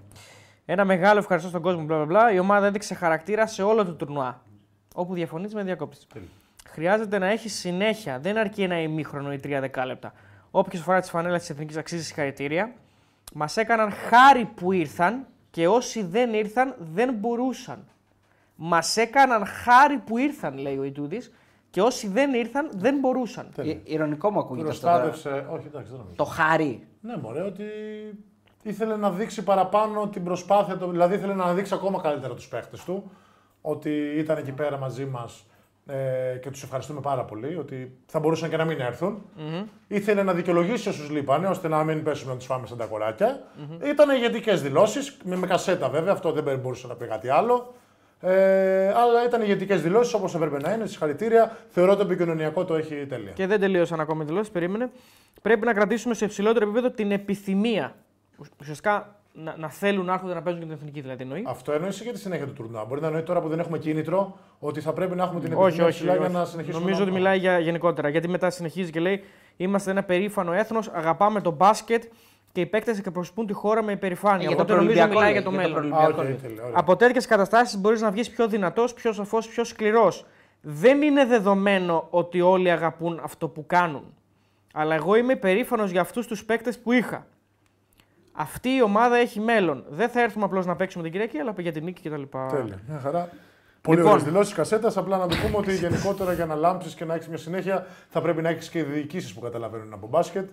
[SPEAKER 3] Ένα μεγάλο ευχαριστώ στον κόσμο. Μπλα, μπλα, μπλα. Η ομάδα έδειξε χαρακτήρα σε όλο το τουρνουά. Όπου διαφωνείς με διακόπτη. Χρειάζεται να έχεις συνέχεια. Δεν αρκεί ένα ημίχρονο ή τρία δεκάλεπτα. Όποιο φορά τη φανέλα της Εθνικής αξίζει συγχαρητήρια. Μας έκαναν χάρη που ήρθαν και όσοι δεν ήρθαν δεν μπορούσαν. Μας έκαναν χάρη που ήρθαν, λέει ο Ιτούδης, και όσοι δεν ήρθαν δεν μπορούσαν.
[SPEAKER 2] Ε, Ηρωνικό μου ακούγεται αυτό. τώρα.
[SPEAKER 1] Προστάτευσε. Όχι, εντάξει, δεν νομίζω.
[SPEAKER 2] Το χάρη.
[SPEAKER 1] Ναι, μωρέ, ότι ήθελε να δείξει παραπάνω την προσπάθεια του. Δηλαδή ήθελε να δείξει ακόμα καλύτερα τους παίχτες του. Ότι ήταν εκεί πέρα μαζί μας ε, και τους ευχαριστούμε πάρα πολύ. Ότι θα μπορούσαν και να μην ερθουν Ήθελε να δικαιολογήσει όσους λείπανε, ώστε να μην πέσουμε να τους φάμε σαν τα κορακια Ήταν ηγετικές δηλώσεις, με, με κασέτα βέβαια, αυτό δεν μπορούσε να πει κάτι άλλο. Ε, αλλά ήταν ηγετικές δηλώσεις όπως έπρεπε να είναι. Συγχαρητήρια. Θεωρώ το επικοινωνιακό το έχει τέλεια.
[SPEAKER 3] Και δεν τελείωσαν ακόμα οι δηλώσεις, περίμενε. Πρέπει να κρατήσουμε σε υψηλότερο επίπεδο την επιθυμία. Ουσιαστικά να, να θέλουν να έρχονται να παίζουν και την εθνική, δηλαδή εννοεί.
[SPEAKER 1] Αυτό εννοείς και τη συνέχεια του τουρνουά. Μπορεί να εννοεί τώρα που δεν έχουμε κίνητρο ότι θα πρέπει να έχουμε την
[SPEAKER 3] όχι,
[SPEAKER 1] επιθυμία
[SPEAKER 3] όχι,
[SPEAKER 1] ψηλά
[SPEAKER 3] όχι.
[SPEAKER 1] για να συνεχίσουμε.
[SPEAKER 3] Νομίζω
[SPEAKER 1] να
[SPEAKER 3] ότι
[SPEAKER 1] πάμε.
[SPEAKER 3] μιλάει για γενικότερα. Γιατί μετά συνεχίζει και λέει: Είμαστε ένα περήφανο έθνος, αγαπάμε το μπάσκετ και οι παίκτες εκπροσωπούν τη χώρα με
[SPEAKER 2] Ε,
[SPEAKER 3] υπερηφάνεια.
[SPEAKER 2] για το
[SPEAKER 3] Οπότε νομίζω
[SPEAKER 2] προολυμπιακό
[SPEAKER 3] μιλάει
[SPEAKER 2] λέει,
[SPEAKER 3] για το
[SPEAKER 2] για το
[SPEAKER 3] μέλλον.
[SPEAKER 1] Α,
[SPEAKER 2] προολυμπιακό
[SPEAKER 1] οκ,
[SPEAKER 2] λέει.
[SPEAKER 1] τέλεια, ωραία.
[SPEAKER 3] Από τέτοιες καταστάσεις μπορείς να βγεις πιο δυνατός, πιο σοφός, πιο σκληρός. Δεν είναι δεδομένο ότι όλοι αγαπούν αυτό που κάνουν. Αλλά εγώ είμαι περήφανο για αυτούς τους παίκτες που είχα. Αυτή η ομάδα έχει μέλλον. Δεν θα έρθουμε απλώς να παίξουμε την Κυριακή, αλλά για την νίκη κτλ.
[SPEAKER 1] Τέλεια. Μια χαρά. Πολύ
[SPEAKER 3] Λοιπόν.
[SPEAKER 1] ωραίες δηλώσεις κασέτας. Απλά να το πούμε ότι γενικότερα για να λάμψεις και να έχεις μια συνέχεια θα πρέπει να έχεις και διοικήσεις που καταλαβαίνουν από μπάσκετ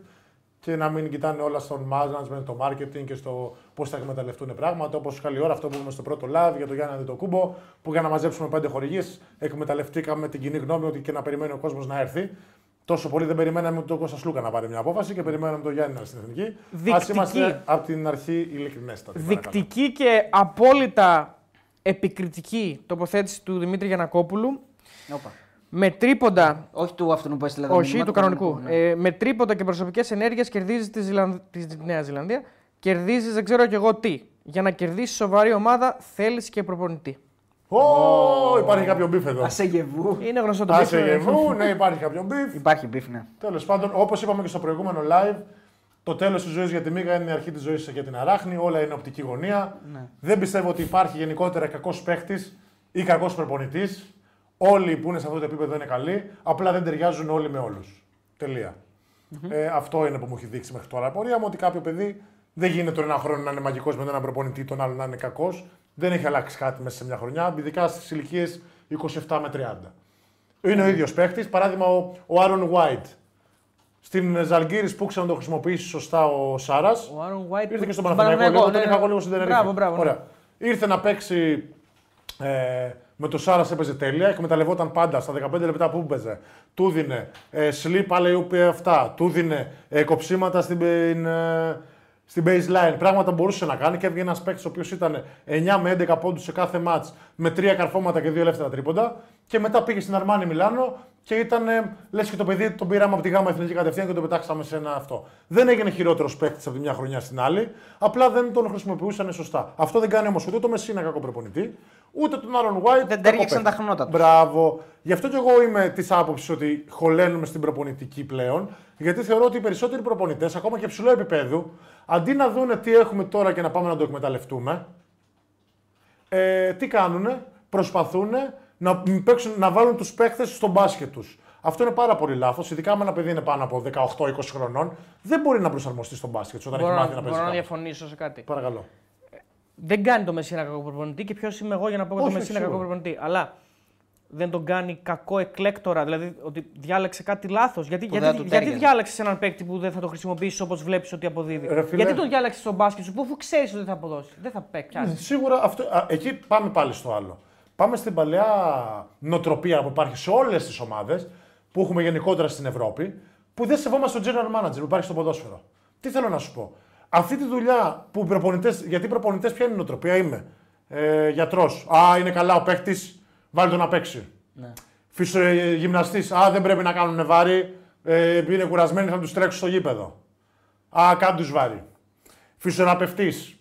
[SPEAKER 1] και να μην κοιτάνε όλα στον management, το marketing και στο πώς θα εκμεταλλευτούν πράγματα. Όπως καλή ώρα αυτό που είπαμε στο πρώτο live για τον Γιάννη Αντιτοκούμπο, που για να μαζέψουμε πέντε χορηγίες εκμεταλλευτήκαμε την κοινή γνώμη ότι και να περιμένει ο κόσμος να έρθει. Τόσο πολύ δεν περιμέναμε τον Κώστα Σλούκα να πάρει μια απόφαση και περιμέναμε τον Γιάννη να είναι στην εθνική.
[SPEAKER 3] Δεικτική.
[SPEAKER 1] Α είμαστε από την αρχή ειλικρινέστατοι. παρακαλώ.
[SPEAKER 3] Δεικτική και απόλυτα επικριτική τοποθέτηση του Δημήτρη Γιανακόπουλου.
[SPEAKER 2] Όπα.
[SPEAKER 3] Με τρίποντα
[SPEAKER 2] Όχι του αυτού που έστειλε το
[SPEAKER 3] Όχι,
[SPEAKER 2] μήνυμα,
[SPEAKER 3] του κανονικού.
[SPEAKER 2] ναι.
[SPEAKER 3] Ε, με τρίποντα και προσωπικές ενέργειες κερδίζει τη, Ζηλανδ... της Νέα Ζηλανδία. Κερδίζει δεν ξέρω κι εγώ τι. Για να κερδίσει σοβαρή ομάδα θέλεις και προπονητή.
[SPEAKER 1] Ω, υπάρχει κάποιο beef εδώ.
[SPEAKER 2] Ασεγεβού.
[SPEAKER 3] Είναι γνωστό το
[SPEAKER 1] Άσε
[SPEAKER 3] πίσω.
[SPEAKER 1] γεμού, ναι, υπάρχει κάποιο beef.
[SPEAKER 2] Υπάρχει beef, ναι.
[SPEAKER 1] Τέλος πάντων, όπως είπαμε και στο προηγούμενο live, το τέλος της ζωής για τη μύγα είναι η αρχή της ζωής για την αράχνη. Όλα είναι οπτική γωνία.
[SPEAKER 2] Ναι.
[SPEAKER 1] Δεν πιστεύω ότι υπάρχει γενικότερα κακός παίχτης ή κακός προπονητής. Όλοι που είναι σε αυτό το επίπεδο είναι καλοί. Απλά δεν ταιριάζουν όλοι με όλους. Τελεία. Ε, αυτό είναι που μου έχει δείξει μέχρι τώρα η πορεία μου ότι κάποιο παιδί δεν γίνεται ένα χρόνο να είναι μαγικός με έναν προπονητή, τον άλλο να είναι κακός. Δεν έχει αλλάξει κάτι μέσα σε μια χρονιά, ειδικά στις ηλικίες 27 με 30. Είναι ο ίδιος παίχτη. Παράδειγμα, ο, ο Άρον White. Στην Ζαλγκύρης που ήξερε να το χρησιμοποιήσει σωστά ο Σάρας.
[SPEAKER 3] Ο Άρον White.
[SPEAKER 1] Ήρθε και στον
[SPEAKER 3] στον
[SPEAKER 1] Παναθηναϊκό λίγο, τον
[SPEAKER 3] ναι,
[SPEAKER 1] είχα
[SPEAKER 3] ναι.
[SPEAKER 1] εγώ λίγο στην Τενερίφη.
[SPEAKER 3] Μπράβο, μπράβο. ναι.
[SPEAKER 1] Ωραία. Ήρθε να παίξει ε, με το Σάρας έπαιζε τέλεια, εκμεταλλευόταν πάντα στα 15 λεπτά που έπαιζε. Του δίνε ε, sleep, αλλά είπε αυτά. Του δίνε ε, κοψίματα στην, ε, στην baseline. Πράγματα μπορούσε να κάνει και έβγαινε ένας παίκτης ο οποίος ήταν 9 με 11 πόντους σε κάθε match με 3 καρφώματα και 2 ελεύθερα τρίποντα. Και μετά πήγε στην Αρμάνι Μιλάνο και ήταν ε, λες και το παιδί τον πήραμε από τη γάμα εθνική κατευθείαν και το πετάξαμε σε ένα αυτό. Δεν έγινε χειρότερος παίκτης από τη μια χρονιά στην άλλη, απλά δεν τον χρησιμοποιούσαν σωστά. Αυτό δεν κάνει όμως ούτε το Μεσίνα κακό προπονητή, ούτε τον Άρον White.
[SPEAKER 2] Δεν
[SPEAKER 1] κακό
[SPEAKER 2] τέριαξαν
[SPEAKER 1] παίκτη.
[SPEAKER 2] τα χνότα τους.
[SPEAKER 1] Μπράβο. Γι' αυτό και εγώ είμαι της άποψης ότι χωλένουμε στην προπονητική πλέον, γιατί θεωρώ ότι οι περισσότεροι προπονητές, ακόμα και ψηλό επίπεδου, αντί να δούνε τι έχουμε τώρα και να πάμε να το εκμεταλλευτούμε, ε, τι κάνουνε, προσπαθούν να, παίξουν, να βάλουν τους παίχτες στο μπάσκετ τους. Αυτό είναι πάρα πολύ λάθος. Ειδικά με ένα παιδί είναι πάνω από 18-20 χρονών, δεν μπορεί να προσαρμοστεί στο μπάσκετ σου όταν
[SPEAKER 3] Μπορώ,
[SPEAKER 1] έχει
[SPEAKER 3] να,
[SPEAKER 1] μάθει να παίζεις.
[SPEAKER 3] μπορώ να
[SPEAKER 1] κάπου.
[SPEAKER 3] διαφωνήσω σε κάτι.
[SPEAKER 1] Παρακαλώ.
[SPEAKER 3] Δεν κάνει το Μεσίνα κακό προπονητή και ποιος είμαι εγώ για να πω για
[SPEAKER 1] Όχι,
[SPEAKER 3] το Μεσίνα κακό
[SPEAKER 1] σίγουρα.
[SPEAKER 3] προπονητή. Αλλά δεν τον κάνει κακό εκλέκτορα, δηλαδή ότι διάλεξε κάτι λάθος. Γιατί,
[SPEAKER 2] Που δεν
[SPEAKER 3] γιατί,
[SPEAKER 2] του
[SPEAKER 3] γιατί
[SPEAKER 2] τέριαζε.
[SPEAKER 3] διάλεξες έναν παίκτη που δεν θα το χρησιμοποιήσεις όπως βλέπεις ότι αποδίδει;
[SPEAKER 1] Ρε φίλε.
[SPEAKER 3] Γιατί τον διάλεξες στο μπάσκετ σου που αφού ξέρεις ότι δεν θα αποδώσει; Δεν θα παίξει.
[SPEAKER 1] Σίγουρα αυτό, α, εκεί πάμε πάλι στο άλλο. Πάμε στην παλαιά νοοτροπία που υπάρχει σε όλες τις ομάδες. που έχουμε γενικότερα στην Ευρώπη, που δεν σεβόμαστε τον general manager που υπάρχει στο ποδόσφαιρο. Τι θέλω να σου πω; Αυτή τη δουλειά που οι προπονητέ. Γιατί οι προπονητές ποια είναι η νοοτροπία, είμαι. Ε, Γιατρός. Α, είναι καλά ο παίχτης, βάλει τον να παίξει.
[SPEAKER 2] Ναι.
[SPEAKER 1] Φυσιογυμναστή. Α, δεν πρέπει να κάνουν βάρη. Ε, είναι κουρασμένοι, θα τους τρέξουν στο γήπεδο. Α, κάνουν τους βάρη. Φυσιοθεραπευτής.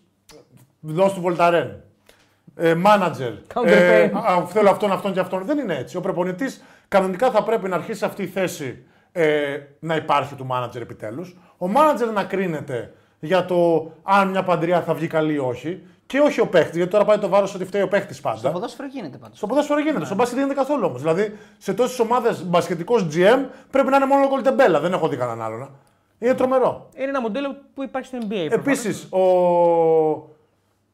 [SPEAKER 1] Δώσ' του βολταρέν. Ε, μάνατζερ.
[SPEAKER 3] Counter
[SPEAKER 1] Ε,
[SPEAKER 3] pain.
[SPEAKER 1] α, θέλω αυτόν, αυτόν και αυτόν. Δεν είναι έτσι. Ο προπονητής κανονικά θα πρέπει να αρχίσει αυτή η θέση ε, να υπάρχει του μάνατζερ επιτέλους. Ο μάνατζερ να κρίνεται για το αν μια παντριά θα βγει καλή ή όχι. Και όχι ο παίχτης, γιατί τώρα πάει το βάρος ότι φταίει ο παίχτης πάντα.
[SPEAKER 2] Στο ποδόσφαιρο γίνεται πάντως.
[SPEAKER 1] Στο ποδόσφαιρο γίνεται. Στο μπάσκετ δεν γίνεται καθόλου όμως. Δηλαδή σε τόσες ομάδες μπασκετικός GM πρέπει να είναι μόνο ο Κολτεμπέλα. Δεν έχω δει κανέναν άλλον. Είναι τρομερό.
[SPEAKER 3] Είναι ένα μοντέλο που υπάρχει στο NBA. προφανώς.
[SPEAKER 1] Επίσης, ο...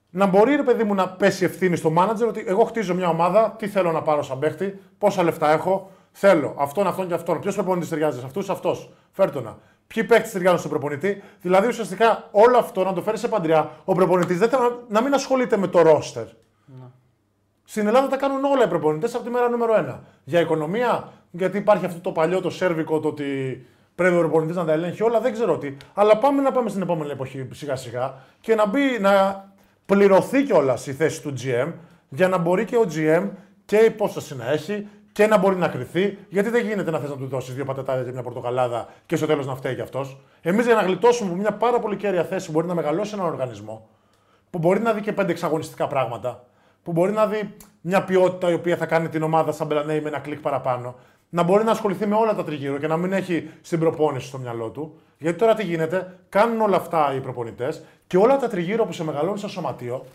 [SPEAKER 1] να μπορεί ρε παιδί μου να πέσει ευθύνη στο μάνατζερ ότι εγώ χτίζω μια ομάδα, τι θέλω να πάρω σαν παίχτη, πόσα λεφτά έχω, θέλω αυτόν, αυτόν και αυτόν. Ποιος προπονητής ταιριάζει σε αυτούς, αυτός. Φέρτονα. Ποιοι παίχτε ταιριάζουν στον προπονητή. Δηλαδή ουσιαστικά όλο αυτό να το φέρει σε παντριά. Ο προπονητής δεν θέλει να, να μην ασχολείται με το ρόστερ. Στην Ελλάδα τα κάνουν όλα οι προπονητές από τη μέρα νούμερο ένα. Για οικονομία, γιατί υπάρχει αυτό το παλιό το σέρβικο το ότι πρέπει ο προπονητής να τα ελέγχει όλα, δεν ξέρω τι. Αλλά πάμε να πάμε στην επόμενη εποχή σιγά σιγά και να μπει να πληρωθεί κιόλας η θέση του GM για να μπορεί και ο GM και η υπόσταση να έχει και να μπορεί να κρυθεί. Γιατί δεν γίνεται να θες να του δώσεις δύο πατατάδια και μια πορτοκαλάδα και στο τέλος να φταίει κι αυτός. Εμείς για να γλιτώσουμε από μια πάρα πολύ κέρια θέση που μπορεί να μεγαλώσει έναν οργανισμό, που μπορεί να δει και πέντε εξαγωνιστικά πράγματα, που μπορεί να δει μια ποιότητα η οποία θα κάνει την ομάδα σαν Μπελανέη με ένα κλικ παραπάνω, να μπορεί να ασχοληθεί με όλα τα τριγύρω και να μην έχει στην προπόνηση στο μυαλό του. Γιατί τώρα τι γίνεται, κάνουν όλα αυτά οι προπονητές και όλα τα τριγύρω που σε μεγαλώνει στο σωματείο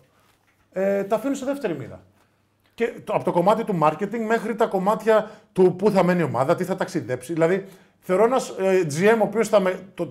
[SPEAKER 1] ε, τα αφήνουν σε δεύτερη μοίρα. Και το, από το κομμάτι του marketing μέχρι τα κομμάτια του πού θα μένει η ομάδα, τι θα ταξιδέψει. Δηλαδή, θεωρώ ένας ε, GM ο οποίος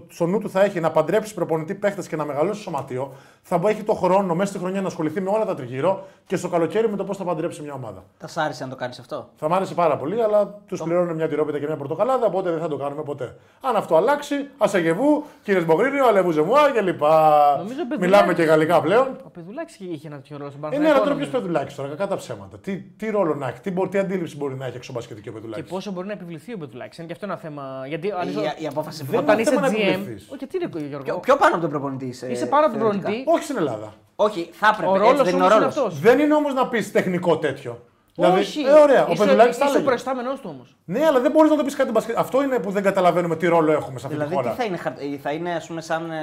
[SPEAKER 1] στο νου του θα έχει να παντρέψει προπονητή παίχτες και να μεγαλώσει σωματείο, θα έχει το χρόνο μέσα στη χρονιά να ασχοληθεί με όλα τα τριγύρω και στο καλοκαίρι με το πώς θα παντρέψει μια ομάδα.
[SPEAKER 2] Θα σ' άρεσε να το κάνεις αυτό;
[SPEAKER 1] Θα μ' άρεσε πάρα πολύ, αλλά τους πληρώνουν μια τυρόπιτα και μια πορτοκαλάδα, οπότε δεν θα το κάνουμε ποτέ. Αν αυτό αλλάξει, α αγεβού, κύριε Μπογρίνιο, αλεβού ζεμουά κλπ.
[SPEAKER 3] Νομίζω ο Πεδουλάκης-
[SPEAKER 1] Μιλάμε και γαλλικά πλέον.
[SPEAKER 3] Ο Πεδουλάκης είχε ένα τέτοιο ρόλο στον
[SPEAKER 1] Ε, ναι,
[SPEAKER 3] Παναθηναϊκό.
[SPEAKER 1] αλλά τώρα ποιος
[SPEAKER 3] νομίζω.
[SPEAKER 1] Πεδουλάκης τώρα, κακά τα ψέματα. Τι, τι ρόλο να έχει, τι, μπορεί- τι αντίληψη μπορεί να έχει εξωμπασκετική ο
[SPEAKER 3] Και
[SPEAKER 1] Πεδουλάκη.
[SPEAKER 3] πόσο μπορεί να επιβληθεί ο Πεδουλάκης. Είναι και αυτό ένα θέμα. Γιατί αν
[SPEAKER 2] Η,
[SPEAKER 3] είσαι-
[SPEAKER 2] η απόφαση
[SPEAKER 1] Δεν
[SPEAKER 3] όταν
[SPEAKER 1] είναι
[SPEAKER 3] είσαι
[SPEAKER 1] θέμα να
[SPEAKER 3] GM.
[SPEAKER 1] επιβληθείς.
[SPEAKER 3] Όχι, τι είναι Γιώργο;
[SPEAKER 2] Πιο, πιο πάνω από τον προπονητή. είσαι,
[SPEAKER 3] Είσαι πάνω από τον
[SPEAKER 2] θεωρητικά;
[SPEAKER 3] προπονητή.
[SPEAKER 1] Όχι στην Ελλάδα.
[SPEAKER 2] Όχι, θα έπρεπε.
[SPEAKER 3] Ο
[SPEAKER 2] έτσι
[SPEAKER 3] ρόλος
[SPEAKER 2] δεν είναι ο
[SPEAKER 3] όμω είναι
[SPEAKER 2] ρόλος.
[SPEAKER 3] αυτός.
[SPEAKER 1] Δεν είναι όμως να πεις τεχνικό τέτοιο. Δηλαδή,
[SPEAKER 3] Όχι.
[SPEAKER 1] Ε, ωραία, ο
[SPEAKER 3] Είσαι-
[SPEAKER 1] Πεδουλάκη τα
[SPEAKER 3] Είσαι ο
[SPEAKER 1] έλεγε.
[SPEAKER 3] προϊστάμενο του όμως.
[SPEAKER 1] Ναι, αλλά δεν μπορείς να το πεις κάτι μπασκετ. Αυτό είναι που δεν καταλαβαίνουμε τι ρόλο έχουμε σε αυτή
[SPEAKER 2] Δηλαδή,
[SPEAKER 1] τη
[SPEAKER 2] τι
[SPEAKER 1] χώρα.
[SPEAKER 2] θα είναι, χαρ- ε, θα είναι ας πούμε, σαν. ε,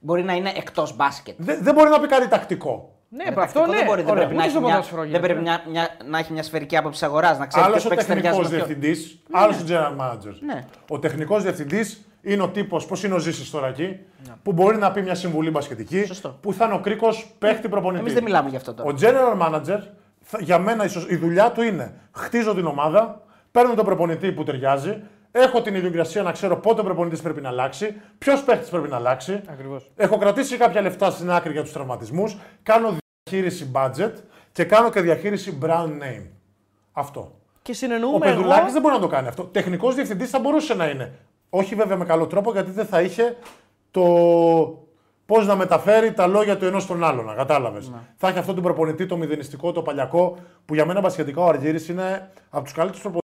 [SPEAKER 2] μπορεί να είναι εκτός μπάσκετ;
[SPEAKER 1] Δεν, δεν μπορεί να πει κάτι τακτικό.
[SPEAKER 3] Ναι,
[SPEAKER 2] Ε,
[SPEAKER 3] προ αυτό
[SPEAKER 2] τακτικό
[SPEAKER 3] ναι.
[SPEAKER 2] δεν μπορεί, δεν
[SPEAKER 3] Ωραία,
[SPEAKER 2] πρέπει, να
[SPEAKER 3] ούτε
[SPEAKER 2] έχει,
[SPEAKER 3] στο
[SPEAKER 2] μια,
[SPEAKER 3] ποδόσφαιρο
[SPEAKER 2] δεν
[SPEAKER 3] γίνεται.
[SPEAKER 2] πρέπει μια, μια, να έχει μια σφαιρική άποψη αγοράς, να ξέρει
[SPEAKER 1] Άλλος
[SPEAKER 2] ποιος
[SPEAKER 1] ο
[SPEAKER 2] παίξει ταιριάζει
[SPEAKER 1] τεχνικό
[SPEAKER 2] με ποιον.
[SPEAKER 1] διευθυντής, άλλος ο general manager.
[SPEAKER 2] Ναι.
[SPEAKER 1] Ο τεχνικός διευθυντής είναι ο τύπος, πώς είναι ο Ζήσης τώρα εκεί,
[SPEAKER 3] Ναι.
[SPEAKER 1] που μπορεί να πει μια συμβουλή μπασκετική,
[SPEAKER 2] Σωστό.
[SPEAKER 1] που θα είναι ο κρίκος παίχτη προπονητής.
[SPEAKER 2] Εμείς δεν μιλάμε γι' αυτό τώρα.
[SPEAKER 1] Ο general manager, θα- για μένα ίσως η δουλειά του είναι χτίζω την ομάδα, παίρνω τον προπονητή που ταιριάζει, έχω την ιδιοκτησία να ξέρω πότε ο προπονητής πρέπει να αλλάξει, ποιος παίχτης πρέπει να αλλάξει.
[SPEAKER 3] Ακριβώς.
[SPEAKER 1] Έχω κρατήσει κάποια λεφτά στην άκρη για τους τραυματισμούς, κάνω διαχείριση budget και κάνω και διαχείριση brand name. Αυτό.
[SPEAKER 3] Και
[SPEAKER 1] Ο
[SPEAKER 3] συνεννοούμε.
[SPEAKER 1] Πεδουλάκη
[SPEAKER 3] Εγώ...
[SPEAKER 1] δεν μπορεί να το κάνει αυτό. Τεχνικός διευθυντής θα μπορούσε να είναι. Όχι βέβαια με καλό τρόπο, γιατί δεν θα είχε το πώς να μεταφέρει τα λόγια του ενός στον άλλον. Κατάλαβες.
[SPEAKER 3] Ναι.
[SPEAKER 1] Θα έχει αυτό τον προπονητή, το μηδενιστικό, το παλιακό, που για μένα μπασχετικά ο Αργύρης είναι από τους καλύτερους προπονητές.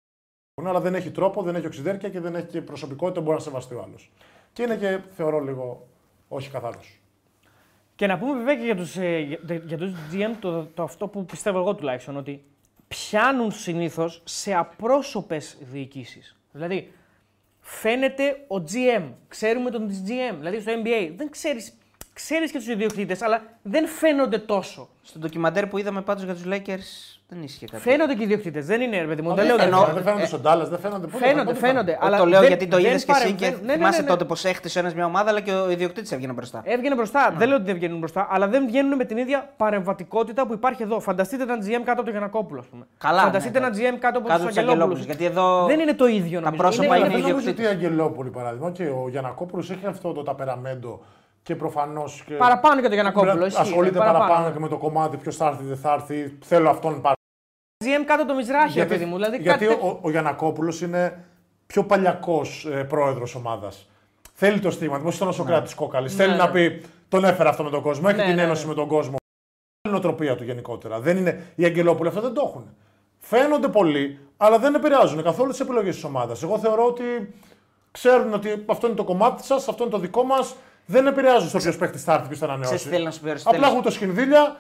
[SPEAKER 1] Αλλά δεν έχει τρόπο, δεν έχει οξυδέρκεια και δεν έχει και προσωπικότητα που μπορεί να σεβαστεί ο άλλος. Και είναι και θεωρώ λίγο όχι καθαρός.
[SPEAKER 3] Και να πούμε βέβαια και για τους, ε, για, για τους GM το, το αυτό που πιστεύω εγώ τουλάχιστον, ότι πιάνουν συνήθως σε απρόσωπες διοικήσεις. Δηλαδή, φαίνεται ο GM, ξέρουμε τον της GM, δηλαδή στο NBA, δεν ξέρεις, ξέρεις και τους ιδιοκτήτες, αλλά δεν φαίνονται τόσο.
[SPEAKER 2] Στο ντοκιμαντέρ που είδαμε πάντως για τους Lakers δεν ίσχυε κάτι.
[SPEAKER 3] Φαίνονται και οι ιδιοκτήτες, δεν είναι ρε παιδί μου, δεν
[SPEAKER 1] δεν,
[SPEAKER 3] λέω
[SPEAKER 2] εννοώ-
[SPEAKER 1] φαίνονται, δεν φαίνονται στον Ντάλλα, δεν φαίνονται πού.
[SPEAKER 3] Φαίνονται,
[SPEAKER 1] πού-
[SPEAKER 3] φαίνονται.
[SPEAKER 2] Εγώ
[SPEAKER 3] αλλά
[SPEAKER 2] το λέω
[SPEAKER 3] δεν-
[SPEAKER 2] γιατί το
[SPEAKER 3] δεν
[SPEAKER 2] είδες και εσύ
[SPEAKER 3] παρεμβαίνουν.
[SPEAKER 2] και
[SPEAKER 3] Ναι, ναι, ναι,
[SPEAKER 2] θυμάσαι
[SPEAKER 3] ναι.
[SPEAKER 2] τότε πως έχτισε ένα μια ομάδα, αλλά και ο ιδιοκτήτης έβγαινε μπροστά.
[SPEAKER 3] Έβγαινε μπροστά. Δεν λέω ότι δεν βγαίνουν μπροστά, αλλά δεν βγαίνουν με την ίδια παρεμβατικότητα που υπάρχει εδώ. Φανταστείτε έναν GM κάτω από τον Γιανακόπουλο, ας πούμε.
[SPEAKER 2] Καλά,
[SPEAKER 3] Φανταστείτε
[SPEAKER 2] ναι,
[SPEAKER 3] έναν GM κάτω από
[SPEAKER 2] Κάτω
[SPEAKER 3] τους
[SPEAKER 2] τους
[SPEAKER 3] Αγγελόπουλους.
[SPEAKER 2] Αγγελόπουλους, γιατί εδώ
[SPEAKER 3] Δεν είναι το ίδιο
[SPEAKER 2] τα
[SPEAKER 3] νομίζω.
[SPEAKER 2] πρόσωπα
[SPEAKER 3] είναι,
[SPEAKER 2] είναι
[SPEAKER 1] δεν
[SPEAKER 3] είναι...
[SPEAKER 1] νομίζω ότι η
[SPEAKER 2] ιδιοκτήτες.
[SPEAKER 1] Αγγελόπουλη παράδειγμα και ο Γιανακόπουλος έχει αυτό το ταπεραμέντο και προφανώς. Και...
[SPEAKER 3] Παραπάνω και το Γιανακόπουλο. ισχύει,
[SPEAKER 1] Ασχολείται
[SPEAKER 3] παραπάνω.
[SPEAKER 1] παραπάνω και με το κομμάτι ποιος θα έρθει, δεν θα έρθει. Θέλω αυτόν πάρα
[SPEAKER 3] GM κάτω από το Μιζράχη, ρε παιδί μου. Δηλαδή
[SPEAKER 1] γιατί
[SPEAKER 3] κάτι...
[SPEAKER 1] ο, ο Γιανακόπουλο είναι πιο παλιακός ε, πρόεδρος ομάδας. Θέλει το στίγμα, όπω ήταν ο Σοκράτη Κόκαλη. Θέλει
[SPEAKER 3] Ναι,
[SPEAKER 1] να
[SPEAKER 3] ναι.
[SPEAKER 1] πει τον έφερα αυτό με τον κόσμο, έχει
[SPEAKER 3] Ναι,
[SPEAKER 1] την
[SPEAKER 3] ναι,
[SPEAKER 1] ένωση
[SPEAKER 3] ναι.
[SPEAKER 1] με τον κόσμο. Είναι η νοοτροπία του γενικότερα. Δεν είναι οι Αγγελόπουλοι αυτό δεν το έχουν. φαίνονται πολλοί, αλλά δεν επηρεάζουν καθόλου τις επιλογές της ομάδας. Εγώ θεωρώ ότι ξέρουν ότι αυτό είναι το κομμάτι σας, αυτό είναι το δικό μας. Δεν επηρεάζουν στο ποιο παίχτης θα έρθει, ποιο θα
[SPEAKER 2] Ξέρεις τι θέλει
[SPEAKER 1] ανανεώσει.
[SPEAKER 2] να σου πει ο
[SPEAKER 1] Απλά
[SPEAKER 2] Αριστοτέλης.
[SPEAKER 1] έχουν το σκηνδίλια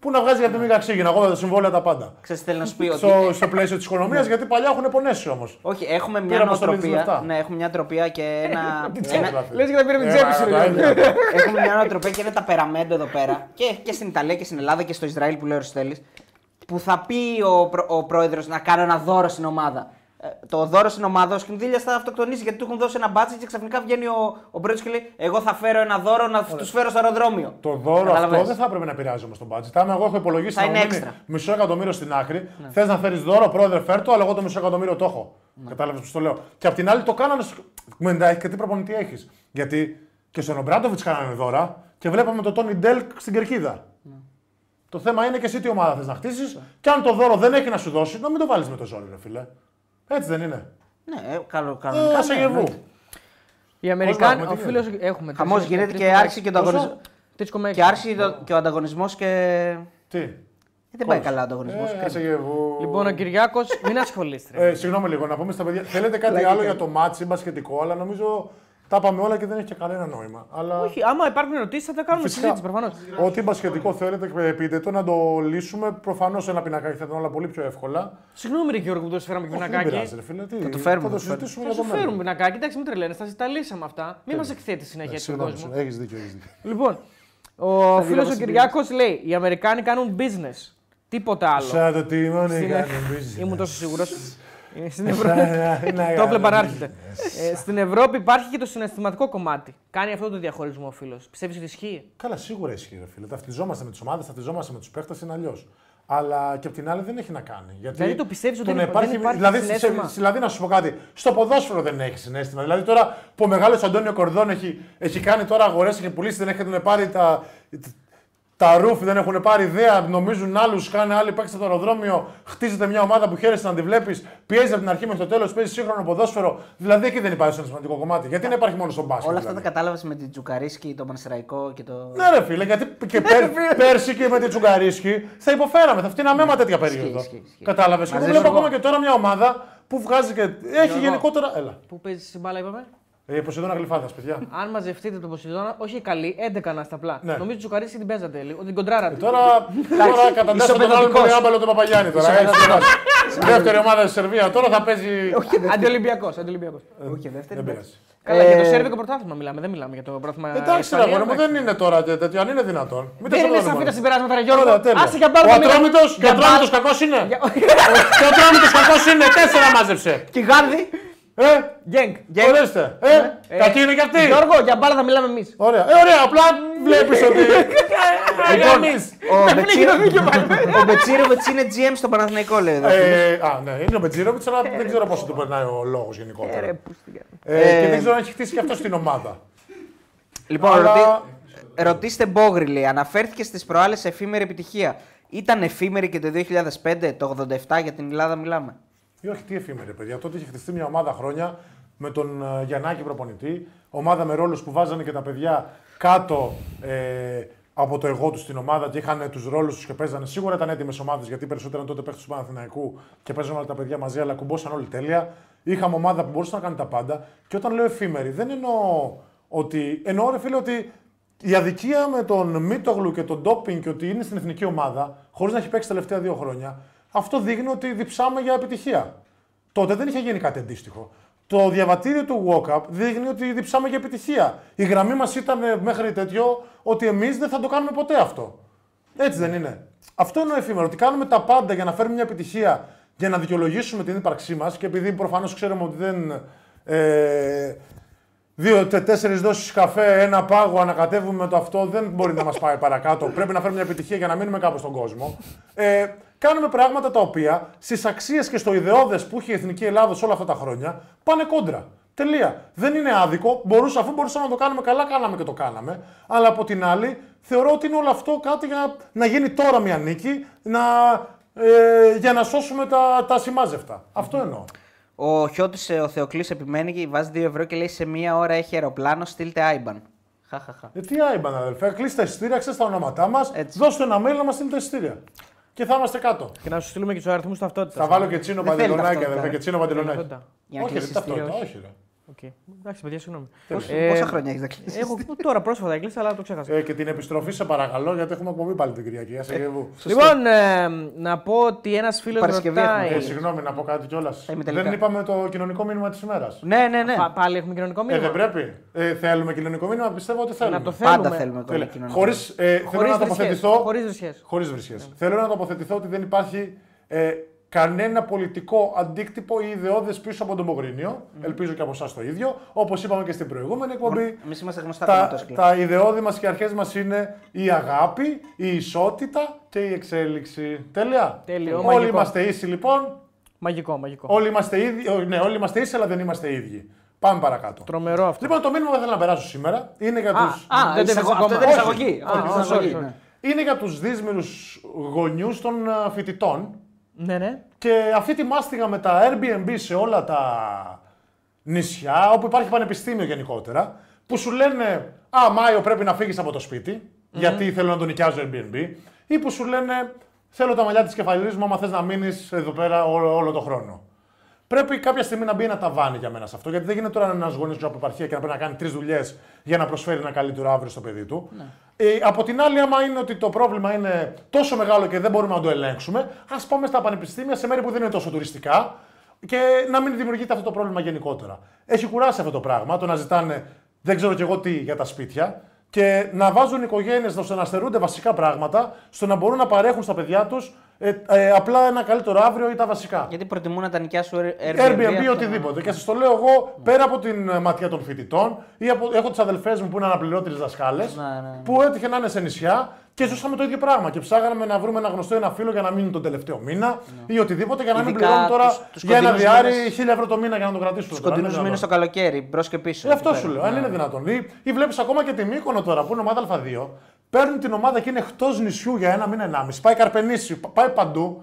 [SPEAKER 1] που να βγάζει για τη μήγα ξύγινα. Εγώ τα συμβόλαια τα πάντα.
[SPEAKER 2] Ξέρεις τι θέλει να σου πει ότι
[SPEAKER 1] Στο, στο πλαίσιο της οικονομίας, γιατί παλιά έχουν πονέσει όμως.
[SPEAKER 2] Όχι, έχουμε μια
[SPEAKER 1] Πήραμε αποστολή της
[SPEAKER 2] νοοτροπία.
[SPEAKER 1] λεφτά.
[SPEAKER 2] Ναι, έχουμε μια νοοτροπία και ένα. ένα-
[SPEAKER 3] Λες και τα πήρε με την τσέπη σου. ρε.
[SPEAKER 2] έχουμε μια νοοτροπία και είναι τα περαμέντο εδώ πέρα. Και, και στην Ιταλία και στην Ελλάδα και στο Ισραήλ που λέει ο Αριστοτέλης, Που θα πει ο, προ, ο πρόεδρος να κάνω ένα δώρο στην ομάδα. Ε, το δώρο στην ομάδα, ο Σκινδύλια θα αυτοκτονήσει γιατί του έχουν δώσει ένα μπάτσι και ξαφνικά βγαίνει ο, ο πρόεδρο και λέει: Εγώ θα φέρω ένα δώρο να τους φέρω στο αεροδρόμιο.
[SPEAKER 1] Το δώρο
[SPEAKER 2] Καταλαβες.
[SPEAKER 1] αυτό δεν θα έπρεπε να επηρεάζει όμως τον budget. Άμα εγώ έχω υπολογίσει
[SPEAKER 2] Θα
[SPEAKER 1] να
[SPEAKER 2] είναι
[SPEAKER 1] μου μείνει
[SPEAKER 2] έξτρα.
[SPEAKER 1] μισό εκατομμύριο στην άκρη, θες να φέρεις δώρο, πρόεδρε, φέρ το, αλλά εγώ το μισό εκατομμύριο το έχω. Κατάλαβες πώς το λέω. Και απ' την άλλη το κάνανε. σ- Μετά και τι προπονητή έχεις; Γιατί και στον Ομπράντοβιτς κάνανε δώρα και βλέπαμε το Τόνι Ντέλκ στην κερκίδα. Το θέμα είναι και εσύ τι ομάδα θες να χτίσεις. Και αν το δώρο δεν έχει να σου δώσει, να μην το βάλεις με το ζόρι, ρε φίλε. Έτσι δεν είναι.
[SPEAKER 2] Ναι, ε, καλό,
[SPEAKER 1] Ε,
[SPEAKER 2] κανονικά.
[SPEAKER 1] άσε
[SPEAKER 2] ναι,
[SPEAKER 1] γεβού.
[SPEAKER 2] εννοείται.
[SPEAKER 3] Οι Αμερικάνοι,
[SPEAKER 1] έχουμε,
[SPEAKER 3] ο
[SPEAKER 1] τι
[SPEAKER 3] φίλος έχουμε.
[SPEAKER 2] Χαμός
[SPEAKER 3] τρεις-
[SPEAKER 2] γίνεται
[SPEAKER 3] τρεις
[SPEAKER 2] και
[SPEAKER 3] κομμάτια.
[SPEAKER 2] άρχισε και ο
[SPEAKER 1] Πόσο;
[SPEAKER 2] ανταγωνισμό.
[SPEAKER 3] 3,6.
[SPEAKER 2] Και άρχισε το- και ο ανταγωνισμός και.
[SPEAKER 1] Τι;
[SPEAKER 2] Δεν πάει καλά ο ανταγωνισμός.
[SPEAKER 1] Ε, άσε γεβού.
[SPEAKER 3] Λοιπόν, ο Κυριάκος, μην ασχολείστε. ρε.
[SPEAKER 1] Ε, συγγνώμη λίγο, να πούμε στα παιδιά. Θέλετε κάτι
[SPEAKER 2] Λέγε
[SPEAKER 1] άλλο
[SPEAKER 2] κάτι.
[SPEAKER 1] για το ματς μπασχετικό, αλλά νομίζω τα είπαμε όλα και δεν έχει και κανένα νόημα. Αλλά
[SPEAKER 3] Όχι, άμα υπάρχουν ερωτήσεις θα τα κάνουμε
[SPEAKER 1] Φυσικά.
[SPEAKER 3] συζήτηση προφανώς.
[SPEAKER 1] ό,τι μπασχετικό θέλετε, πείτε το να το λύσουμε. Προφανώς ένα πινακάκι θα ήταν όλα πολύ πιο εύκολα.
[SPEAKER 3] Συγγνώμη, ρε Γιώργο, που το φέραμε και
[SPEAKER 1] Όχι, δεν
[SPEAKER 3] πινακάκι.
[SPEAKER 1] πειράζει, ρε φίλε. Τι,
[SPEAKER 2] Θα το φέρουμε,
[SPEAKER 1] Θα το
[SPEAKER 2] θα το
[SPEAKER 1] συζητήσουμε
[SPEAKER 3] Θα
[SPEAKER 1] για
[SPEAKER 3] σου
[SPEAKER 1] το
[SPEAKER 3] φέρουμε
[SPEAKER 1] μέλλον.
[SPEAKER 3] πινακάκι, εντάξει, μην τρελαίνε, θα τα λύσαμε αυτά. Μην μας εκθέτεις συνέχεια έτσι ο
[SPEAKER 1] Συγγνώμη,
[SPEAKER 3] κόσμο.
[SPEAKER 1] έχεις δίκιο, έχεις δίκιο.
[SPEAKER 3] Λοιπόν, ο φίλος ο
[SPEAKER 2] μας
[SPEAKER 3] Κυριάκος λέει: Οι Αμερικάνοι κάνουν business. Τίποτα άλλο.
[SPEAKER 1] Σαν το τιμόνι
[SPEAKER 3] Στην-
[SPEAKER 1] κάνουν business.
[SPEAKER 3] Ήμουν τόσο σίγουρος. Στην
[SPEAKER 1] Σαν
[SPEAKER 3] Ευρώπη.
[SPEAKER 1] να
[SPEAKER 3] Το
[SPEAKER 1] κάνουν
[SPEAKER 3] έβλεπα να έρχεται.
[SPEAKER 1] business.
[SPEAKER 3] Ε, Στην Ευρώπη υπάρχει και το συναισθηματικό κομμάτι. Κάνει αυτό το διαχωρισμό ο φίλος. Πιστεύεις ότι ισχύει;
[SPEAKER 1] Καλά, σίγουρα ισχύει, ρε φίλε. Ταυτιζόμαστε με τις ομάδες, ταυτιζόμαστε με τους παίχτες, είναι αλλιώς. Αλλά και απ' την άλλη δεν έχει να κάνει. Γιατί
[SPEAKER 3] Δηλαδή το πιστεύεις ότι
[SPEAKER 1] το
[SPEAKER 3] δεν
[SPEAKER 1] να
[SPEAKER 3] υπά- δεν υπάρχει
[SPEAKER 1] δηλαδή,
[SPEAKER 3] συναίσθημα;
[SPEAKER 1] σε- δηλαδή, να σου πω κάτι. Στο ποδόσφαιρο δεν έχει συνέστημα. Δηλαδή τώρα που ο μεγάλος Αντώνιο Κορδόν έχει, έχει κάνει τώρα αγορές, έχει πουλήσει, δεν έχουν πάρει τα, τα ρούφ, δεν έχουν πάρει ιδέα, νομίζουν άλλους, κάνει άλλοι παίξει στο αεροδρόμιο, χτίζεται μια ομάδα που χαίρεσαι να τη βλέπεις, πιέζει από την αρχή μέχρι το τέλος, παίζει σύγχρονο ποδόσφαιρο. Δηλαδή εκεί δεν υπάρχει συναισθηματικό κομμάτι. Γιατί να υπάρχει μόνο στον μπάσκετ.
[SPEAKER 2] Όλα αυτά τα
[SPEAKER 1] δηλαδή.
[SPEAKER 2] κατάλαβες με την Τζουκαρίσκη, το Πανσεραϊκό και το.
[SPEAKER 1] Ναι, ρε φίλε, γιατί και πέρ, πέρσι και με την Τσουγκαρίσκη θα υποφέραμε, θα φτύναμε αίμα τέτοια περίοδο.
[SPEAKER 2] ισχύει, ισχύει.
[SPEAKER 1] Κατάλαβες. Και εγώ
[SPEAKER 2] Μαζί
[SPEAKER 1] βλέπω
[SPEAKER 2] σου,
[SPEAKER 1] ακόμα
[SPEAKER 2] εγώ.
[SPEAKER 1] και τώρα μια ομάδα που βγάζει και. Έχει
[SPEAKER 3] Γιώργο.
[SPEAKER 1] γενικότερα. Έλα.
[SPEAKER 3] Που παίζεις την μπάλα, είπαμε;
[SPEAKER 1] Ε, Ποσειδώνα γλυφάδας, παιδιά.
[SPEAKER 3] Αν μαζευτείτε τον Ποσειδώνα, όχι καλή, 11 να στα απλά.
[SPEAKER 1] Ναι.
[SPEAKER 3] Νομίζω ότι Τσουκαρίσι την παίζατε λίγο, την κοντράρατε.
[SPEAKER 1] Τώρα, τώρα καταντάσσεται τον άλλον
[SPEAKER 2] ισοπεδωτικός.
[SPEAKER 1] τον άμπαλο του Παπαγιάννη τώρα. έτσι, τώρα. Δεύτερη ομάδα στη Σερβία τώρα θα παίζει.
[SPEAKER 3] Αντιολυμπιακός. Αντιολυμπιακός.
[SPEAKER 2] Όχι, δεύτερη.
[SPEAKER 1] Δεν πειράζει.
[SPEAKER 3] Καλά,
[SPEAKER 2] Ε,
[SPEAKER 3] για το σέρβικο πρωτάθλημα μιλάμε, δεν μιλάμε για το πρωτάθλημα.
[SPEAKER 1] Εντάξει, ρε
[SPEAKER 3] Ισπανία,
[SPEAKER 1] αγόρι μου,
[SPEAKER 3] εντάξει.
[SPEAKER 1] δεν είναι τώρα τε- τέτοιο, αν είναι δυνατόν. Μην
[SPEAKER 3] Δεν
[SPEAKER 1] τα
[SPEAKER 3] είναι
[SPEAKER 1] σοβαρεύουμε.
[SPEAKER 3] σαφή τα συμπεράσματα, ρε Γιώργο.
[SPEAKER 1] Ωραία, τέλεια.
[SPEAKER 3] Άσε για μπάλα
[SPEAKER 1] Ο
[SPEAKER 3] να μιλάμε.
[SPEAKER 1] Ατρόμητος, και ο
[SPEAKER 3] Για
[SPEAKER 1] Ατρόμητος
[SPEAKER 3] μπάλα-
[SPEAKER 1] κακός είναι.
[SPEAKER 3] Για-
[SPEAKER 1] Και ο Ατρόμητος κακός είναι, τέσσερα μάζεψε.
[SPEAKER 2] Και Γάρδη.
[SPEAKER 1] Ε,
[SPEAKER 3] Γκένγκ.
[SPEAKER 1] ορίστε. Ε, κακή είναι κι αυτή.
[SPEAKER 3] Γιώργο, για μπάλα θα μιλάμε εμείς.
[SPEAKER 1] Ωραία, ε, ωραία, απλά βλέπεις ότι. Λοιπόν, εμείς.
[SPEAKER 2] Ο Μπετσίροβιτς είναι GM στο Παναθηναϊκό, λέει εδώ.
[SPEAKER 1] Ε, α, ναι, είναι ο Μπετζίροβιτ, αλλά δεν ξέρω πόσο του περνάει ο λόγος γενικότερα. Ε, και δεν ξέρω αν έχει χτίσει και αυτό στην ομάδα.
[SPEAKER 2] Λοιπόν,
[SPEAKER 1] Αλλά-
[SPEAKER 2] ρωτή... ρωτήστε Μπόγρι, λέει. Αναφέρθηκε στις προάλλες εφήμερη επιτυχία. Ήταν εφήμερη και το 2005, το 87 για την Ελλάδα μιλάμε.
[SPEAKER 1] Ή όχι, τι εφήμερη, παιδιά. Τότε είχε χτιστεί μια ομάδα χρόνια με τον ε, Γιαννάκη προπονητή. Ομάδα με ρόλους που βάζανε και τα παιδιά κάτω ε, από το εγώ τους στην ομάδα και είχαν τους ρόλους τους και παίζανε. Σίγουρα ήταν έτοιμες ομάδες γιατί περισσότερο τότε παίχτες του Παναθηναϊκού και παίζανε όλα τα παιδιά μαζί, αλλά κουμπόσαν όλοι τέλεια. Είχαμε ομάδα που μπορούσε να κάνει τα πάντα. Και όταν λέω εφήμερη, δεν εννοώ ότι. Εννοώ, ρε φίλε, ότι η αδικία με τον Μίτογλου και τον Ντόπινγκ και ότι είναι στην εθνική ομάδα, χωρίς να έχει παίξει τα τελευταία δύο χρόνια, αυτό δείχνει ότι διψάμε για επιτυχία. Τότε δεν είχε γίνει κάτι αντίστοιχο. Το διαβατήριο του walk-up δείχνει ότι διψάμε για επιτυχία. Η γραμμή μας ήταν ε, μέχρι τέτοιο ότι εμείς δεν θα το κάνουμε ποτέ αυτό. Έτσι δεν είναι. Αυτό είναι ο εφήμερο. Ότι κάνουμε τα πάντα για να φέρουμε μια επιτυχία, για να δικαιολογήσουμε την ύπαρξή μας και επειδή προφανώς ξέρουμε ότι δεν. Ε, Δύο, τε, τέσσερις δόσεις καφέ, ένα πάγο, ανακατεύουμε το αυτό, δεν μπορεί να μας πάει παρακάτω. Πρέπει να φέρουμε μια επιτυχία για να μείνουμε κάπου στον κόσμο. Ε, κάνουμε πράγματα τα οποία στις αξίες και στο ιδεώδες που έχει η Εθνική Ελλάδα όλα αυτά τα χρόνια πάνε κόντρα. Τελεία. Δεν είναι άδικο. Μπορούσα, αφού μπορούσαμε να το κάνουμε καλά, κάναμε και το κάναμε. Αλλά από την άλλη, θεωρώ ότι είναι όλο αυτό κάτι για να γίνει τώρα μια νίκη, να, ε, για να σώσουμε τα, τα σημάζευτα. Αυτό εννοώ.
[SPEAKER 2] Ο Χιώτης ο Θεοκλής επιμένει και βάζει 2 ευρώ και λέει σε μία ώρα έχει αεροπλάνο, στείλτε IBAN. Χαχαχα.
[SPEAKER 1] Ε, τι IBAN, αδελφέ. Κλείστε τα εισιτήρια, ξέρετε τα ονόματά μας.
[SPEAKER 2] Έτσι.
[SPEAKER 1] Δώστε ένα mail να μας στείλετε εισιτήρια. Και θα είμαστε κάτω.
[SPEAKER 3] Και να σου στείλουμε και τους αριθμούς ταυτότητας.
[SPEAKER 1] Θα βάλω και τσίνο
[SPEAKER 2] Δεν θέλει
[SPEAKER 1] παντελονάκι,
[SPEAKER 2] ταυτότητα,
[SPEAKER 1] αδερφέ,
[SPEAKER 2] ε.
[SPEAKER 1] και τσίνο παντελονάκι.
[SPEAKER 3] Ταυτότητα.
[SPEAKER 2] Για να
[SPEAKER 1] Όχι, δεν
[SPEAKER 2] κλείσεις
[SPEAKER 1] ταυτότητα,
[SPEAKER 2] τελείως.
[SPEAKER 1] όχι. ρε.
[SPEAKER 3] Οκ. Εντάξει, παιδιά, συγγνώμη.
[SPEAKER 2] Πόσα-
[SPEAKER 3] Ε,
[SPEAKER 2] Πόσα χρόνια έχεις να κλείσεις;
[SPEAKER 3] Έχω τώρα πρόσφατα έκλεισα, αλλά το ξέχασα.
[SPEAKER 1] Ε, και την επιστροφή σε παρακαλώ, γιατί έχουμε εκπομπή πάλι την Κυριακή. Άσε και εγώ.
[SPEAKER 3] Λοιπόν, ε, να πω ότι ένας φίλος
[SPEAKER 2] Παρασκευή
[SPEAKER 3] ρωτάει.
[SPEAKER 1] Ε, συγγνώμη να πω κάτι κιόλας.
[SPEAKER 2] ημιτελικά.
[SPEAKER 1] Δεν είπαμε το κοινωνικό μήνυμα της ημέρας.
[SPEAKER 2] Ναι, ναι, ναι.
[SPEAKER 3] Πα- πάλι έχουμε κοινωνικό
[SPEAKER 1] Ε,
[SPEAKER 3] μήνυμα.
[SPEAKER 1] δεν πρέπει. Ε, θέλουμε κοινωνικό μήνυμα, πιστεύω ότι θέλουμε.
[SPEAKER 3] να το θέλουμε.
[SPEAKER 2] Πάντα θέλουμε το κοινωνικό.
[SPEAKER 1] Χωρίς ε, θέλω
[SPEAKER 3] Χωρίς
[SPEAKER 1] να
[SPEAKER 3] βρισχές,
[SPEAKER 1] τοποθετηθώ.
[SPEAKER 3] Χωρίς βρισχές.
[SPEAKER 1] Χωρίς βρισχέ. Θέλω να τοποθετηθώ ότι δεν υπάρχει ε, κανένα πολιτικό αντίκτυπο ή ιδεώδες πίσω από τον Πογρίνιο. Ελπίζω και από εσάς το ίδιο. Όπως είπαμε και στην προηγούμενη εκπομπή.
[SPEAKER 2] Εμείς είμαστε γνωστά
[SPEAKER 1] Τα,
[SPEAKER 2] κομματόσκληρα.
[SPEAKER 1] τα ιδεώδη μας και αρχές μας είναι η αγάπη, η ισότητα και η εξέλιξη. Τέλεια.
[SPEAKER 3] Τέλειο,
[SPEAKER 1] Όλοι
[SPEAKER 3] μαγικό.
[SPEAKER 1] είμαστε ίσοι λοιπόν.
[SPEAKER 3] Μαγικό, μαγικό.
[SPEAKER 1] Όλοι είμαστε ίδιοι. ο, Ναι, όλοι είμαστε ίσοι, αλλά δεν είμαστε ίδιοι. Πάμε παρακάτω.
[SPEAKER 3] Τρομερό αυτό.
[SPEAKER 1] Λοιπόν, το μήνυμα που θέλω να περάσω σήμερα είναι για
[SPEAKER 2] Α,
[SPEAKER 1] τους...
[SPEAKER 2] α,
[SPEAKER 3] δεν το
[SPEAKER 2] εισαγω-
[SPEAKER 3] είπες
[SPEAKER 2] αυτό
[SPEAKER 3] ακόμα.
[SPEAKER 2] δεν είναι
[SPEAKER 1] Όχι,
[SPEAKER 2] εισαγωγή.
[SPEAKER 1] όχι,
[SPEAKER 2] Αυτό
[SPEAKER 1] όχι,
[SPEAKER 2] είναι
[SPEAKER 3] sorry,
[SPEAKER 2] εισαγωγή,
[SPEAKER 3] sorry.
[SPEAKER 2] ναι.
[SPEAKER 1] Είναι για τους δύσμηρους γονιούς των α, φοιτητών
[SPEAKER 3] Ναι, ναι.
[SPEAKER 1] και αυτή τη μάστιγα με τα Airbnb σε όλα τα νησιά, όπου υπάρχει πανεπιστήμιο γενικότερα, που σου λένε «Α, Μάιο πρέπει να φύγεις από το σπιτι γιατί θέλω να το νοικιάζω Airbnb» ή που σου λένε «Θέλω τα μαλλιά της κεφαλής μου, άμα θες να μείνεις εδώ πέρα όλο, όλο το χρόνο». Πρέπει κάποια στιγμή να μπει ένα ταβάνι για μένα σε αυτό. Γιατί δεν γίνεται τώρα ένας γονεί από επαρχία και να πρέπει να κάνει τρεις δουλειές για να προσφέρει ένα καλύτερο αύριο στο παιδί του. Ε, από την άλλη, άμα είναι ότι το πρόβλημα είναι τόσο μεγάλο και δεν μπορούμε να το ελέγξουμε, ας πάμε στα πανεπιστήμια σε μέρη που δεν είναι τόσο τουριστικά και να μην δημιουργείται αυτό το πρόβλημα γενικότερα. Έχει κουράσει αυτό το πράγμα, το να ζητάνε δεν ξέρω κι εγώ τι για τα σπίτια και να βάζουν οικογένειες ώστε να στερούνται βασικά πράγματα, στο να μπορούν να παρέχουν στα παιδιά τους ε, ε, απλά ένα καλύτερο αύριο ή τα βασικά.
[SPEAKER 2] Γιατί προτιμούν να τα νοικιάσουν Airbnb.
[SPEAKER 1] Airbnb
[SPEAKER 2] αυτό.
[SPEAKER 1] οτιδήποτε. Και σας το λέω εγώ πέρα από την ε, ματιά των φοιτητών ή από, έχω τις αδελφές μου που είναι αναπληρώτηρε δασκάλες
[SPEAKER 2] Ναι, ναι.
[SPEAKER 1] που έτυχε να είναι σε νησιά και ζούσαμε το ίδιο πράγμα. Και ψάγαμε να βρούμε ένα γνωστό ένα φίλο για να μείνουν τον τελευταίο μήνα ή οτιδήποτε για να μην
[SPEAKER 2] Ειδικά
[SPEAKER 1] πληρώνουν τώρα
[SPEAKER 2] τους- τους
[SPEAKER 1] για ένα
[SPEAKER 2] κοντινούς
[SPEAKER 1] διάρρη
[SPEAKER 2] μήνες-
[SPEAKER 1] 1000 ευρώ το μήνα για να τον κρατήσουν.
[SPEAKER 2] Στου
[SPEAKER 1] τώρα.
[SPEAKER 2] κοντινούς
[SPEAKER 1] Είναι
[SPEAKER 2] μήνες
[SPEAKER 1] δυνατόν.
[SPEAKER 2] το καλοκαίρι, μπρος και πίσω.
[SPEAKER 1] Γι' αυτό
[SPEAKER 2] εκεί
[SPEAKER 1] σου
[SPEAKER 2] πέρα.
[SPEAKER 1] λέω, αν
[SPEAKER 2] Ναι.
[SPEAKER 1] είναι δυνατόν. Ή, ή βλέπεις ακόμα και τη Μύκονο τώρα που είναι ομάδα Α2, παίρνουν την ομάδα και είναι εκτός νησιού για ένα μήνα, ενάμιση. Πάει Καρπενήσι, πα- πάει παντού,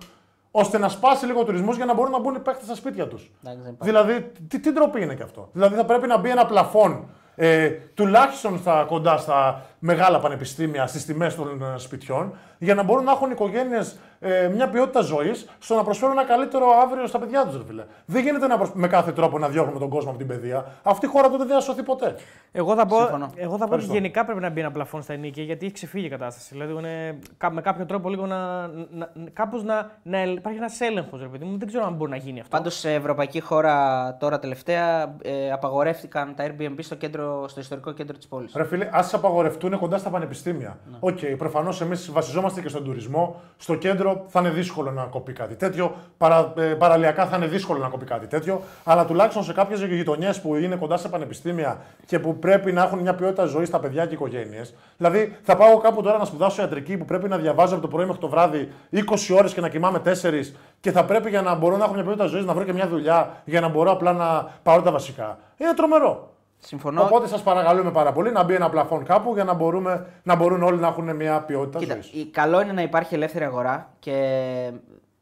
[SPEAKER 1] ώστε να σπάσει λίγο ο τουρισμός για να μπορούν να μπουν οι παίχτε στα σπίτια τους.
[SPEAKER 2] Εντάξει, δεν υπάρχει.
[SPEAKER 1] Δηλαδή, τι, τι ντροπή είναι και αυτό. Δηλαδή, θα πρέπει να μπει ένα πλαφόν ε, τουλάχιστον στα, κοντά στα μεγάλα πανεπιστήμια, στις τιμές των ε, σπιτιών, για να μπορούν να έχουν οι οικογένειες ε, μια ποιότητα ζωής στο να προσφέρουν ένα καλύτερο αύριο στα παιδιά τους, φίλε. Δεν γίνεται να προσ... με κάθε τρόπο να διώχνουμε τον κόσμο από την παιδεία. Αυτή η χώρα τότε δεν θα σωθεί ποτέ.
[SPEAKER 3] Εγώ θα πω,
[SPEAKER 2] Συμφωνώ.
[SPEAKER 3] εγώ θα πω ότι
[SPEAKER 1] Ευχαριστώ.
[SPEAKER 3] γενικά πρέπει να μπει ένα πλαφόν στα ενίκια γιατί έχει ξεφύγει η κατάσταση. Δηλαδή είναι, κα- με κάποιο τρόπο λίγο να, να, κάπως να, να ελ- υπάρχει ένας έλεγχος, ρε παιδί μου. Δεν ξέρω αν μπορεί να γίνει αυτό.
[SPEAKER 2] Πάντως σε ευρωπαϊκή χώρα τώρα τελευταία ε, απαγορεύτηκαν τα Airbnb στο, κέντρο, στο ιστορικό κέντρο της πόλης.
[SPEAKER 1] Ρε φίλε, ας απαγορευτούν κοντά στα πανεπιστήμια.
[SPEAKER 2] Ναι.
[SPEAKER 1] Οκ, προφανώς εμείς βασιζόμαστε και στον τουρισμό. Στο κέντρο θα είναι δύσκολο να κοπεί κάτι τέτοιο. Παρα, ε, παραλιακά θα είναι δύσκολο να κοπεί κάτι τέτοιο. Αλλά τουλάχιστον σε κάποιες γειτονιές που είναι κοντά σε πανεπιστήμια και που πρέπει να έχουν μια ποιότητα ζωής στα παιδιά και οικογένειες. Δηλαδή, θα πάω κάπου τώρα να σπουδάσω ιατρική που πρέπει να διαβάζω από το πρωί μέχρι το βράδυ 20 ώρες και να κοιμάμαι 4 και θα πρέπει για να μπορώ να έχω μια ποιότητα ζωής να βρω και μια δουλειά για να μπορώ απλά να πάρω τα βασικά. Είναι τρομερό.
[SPEAKER 2] Συμφωνώ.
[SPEAKER 1] Οπότε σας παρακαλούμε πάρα πολύ να μπει ένα πλαφόν κάπου για να, μπορούμε, να μπορούν όλοι να έχουν μια ποιότητα
[SPEAKER 2] Κοίτα,
[SPEAKER 1] ζωής.
[SPEAKER 2] η- καλό είναι να υπάρχει ελεύθερη αγορά και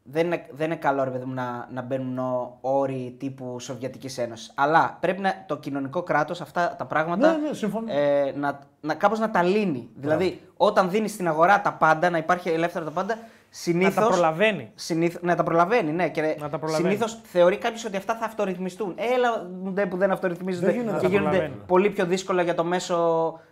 [SPEAKER 2] δεν είναι, δεν είναι καλό ρε παιδί μου να, να μπαίνουν ο- όροι τύπου Σοβιετικής Ένωσης. Αλλά πρέπει να, το κοινωνικό κράτος αυτά τα πράγματα
[SPEAKER 1] Ναι, ναι, συμφωνώ.
[SPEAKER 2] ε, να, να, κάπως να τα λύνει. Δηλαδή, όταν δίνεις στην αγορά τα πάντα, να υπάρχει ελεύθερα τα πάντα,
[SPEAKER 3] Να
[SPEAKER 2] συνήθω.
[SPEAKER 3] τα προλαβαίνει.
[SPEAKER 2] Συνήθ, να τα προλαβαίνει, ναι. Και
[SPEAKER 3] Να τα προλαβαίνει.
[SPEAKER 2] συνήθως θεωρεί κάποιος ότι αυτά θα αυτορυθμιστούν. Έλα ντε που δεν αυτορυθμίζονται
[SPEAKER 1] Δεν γίνεται
[SPEAKER 2] και
[SPEAKER 1] να τα
[SPEAKER 2] γίνονται
[SPEAKER 3] προλαβαίνει.
[SPEAKER 2] πολύ πιο δύσκολα για το μέσο.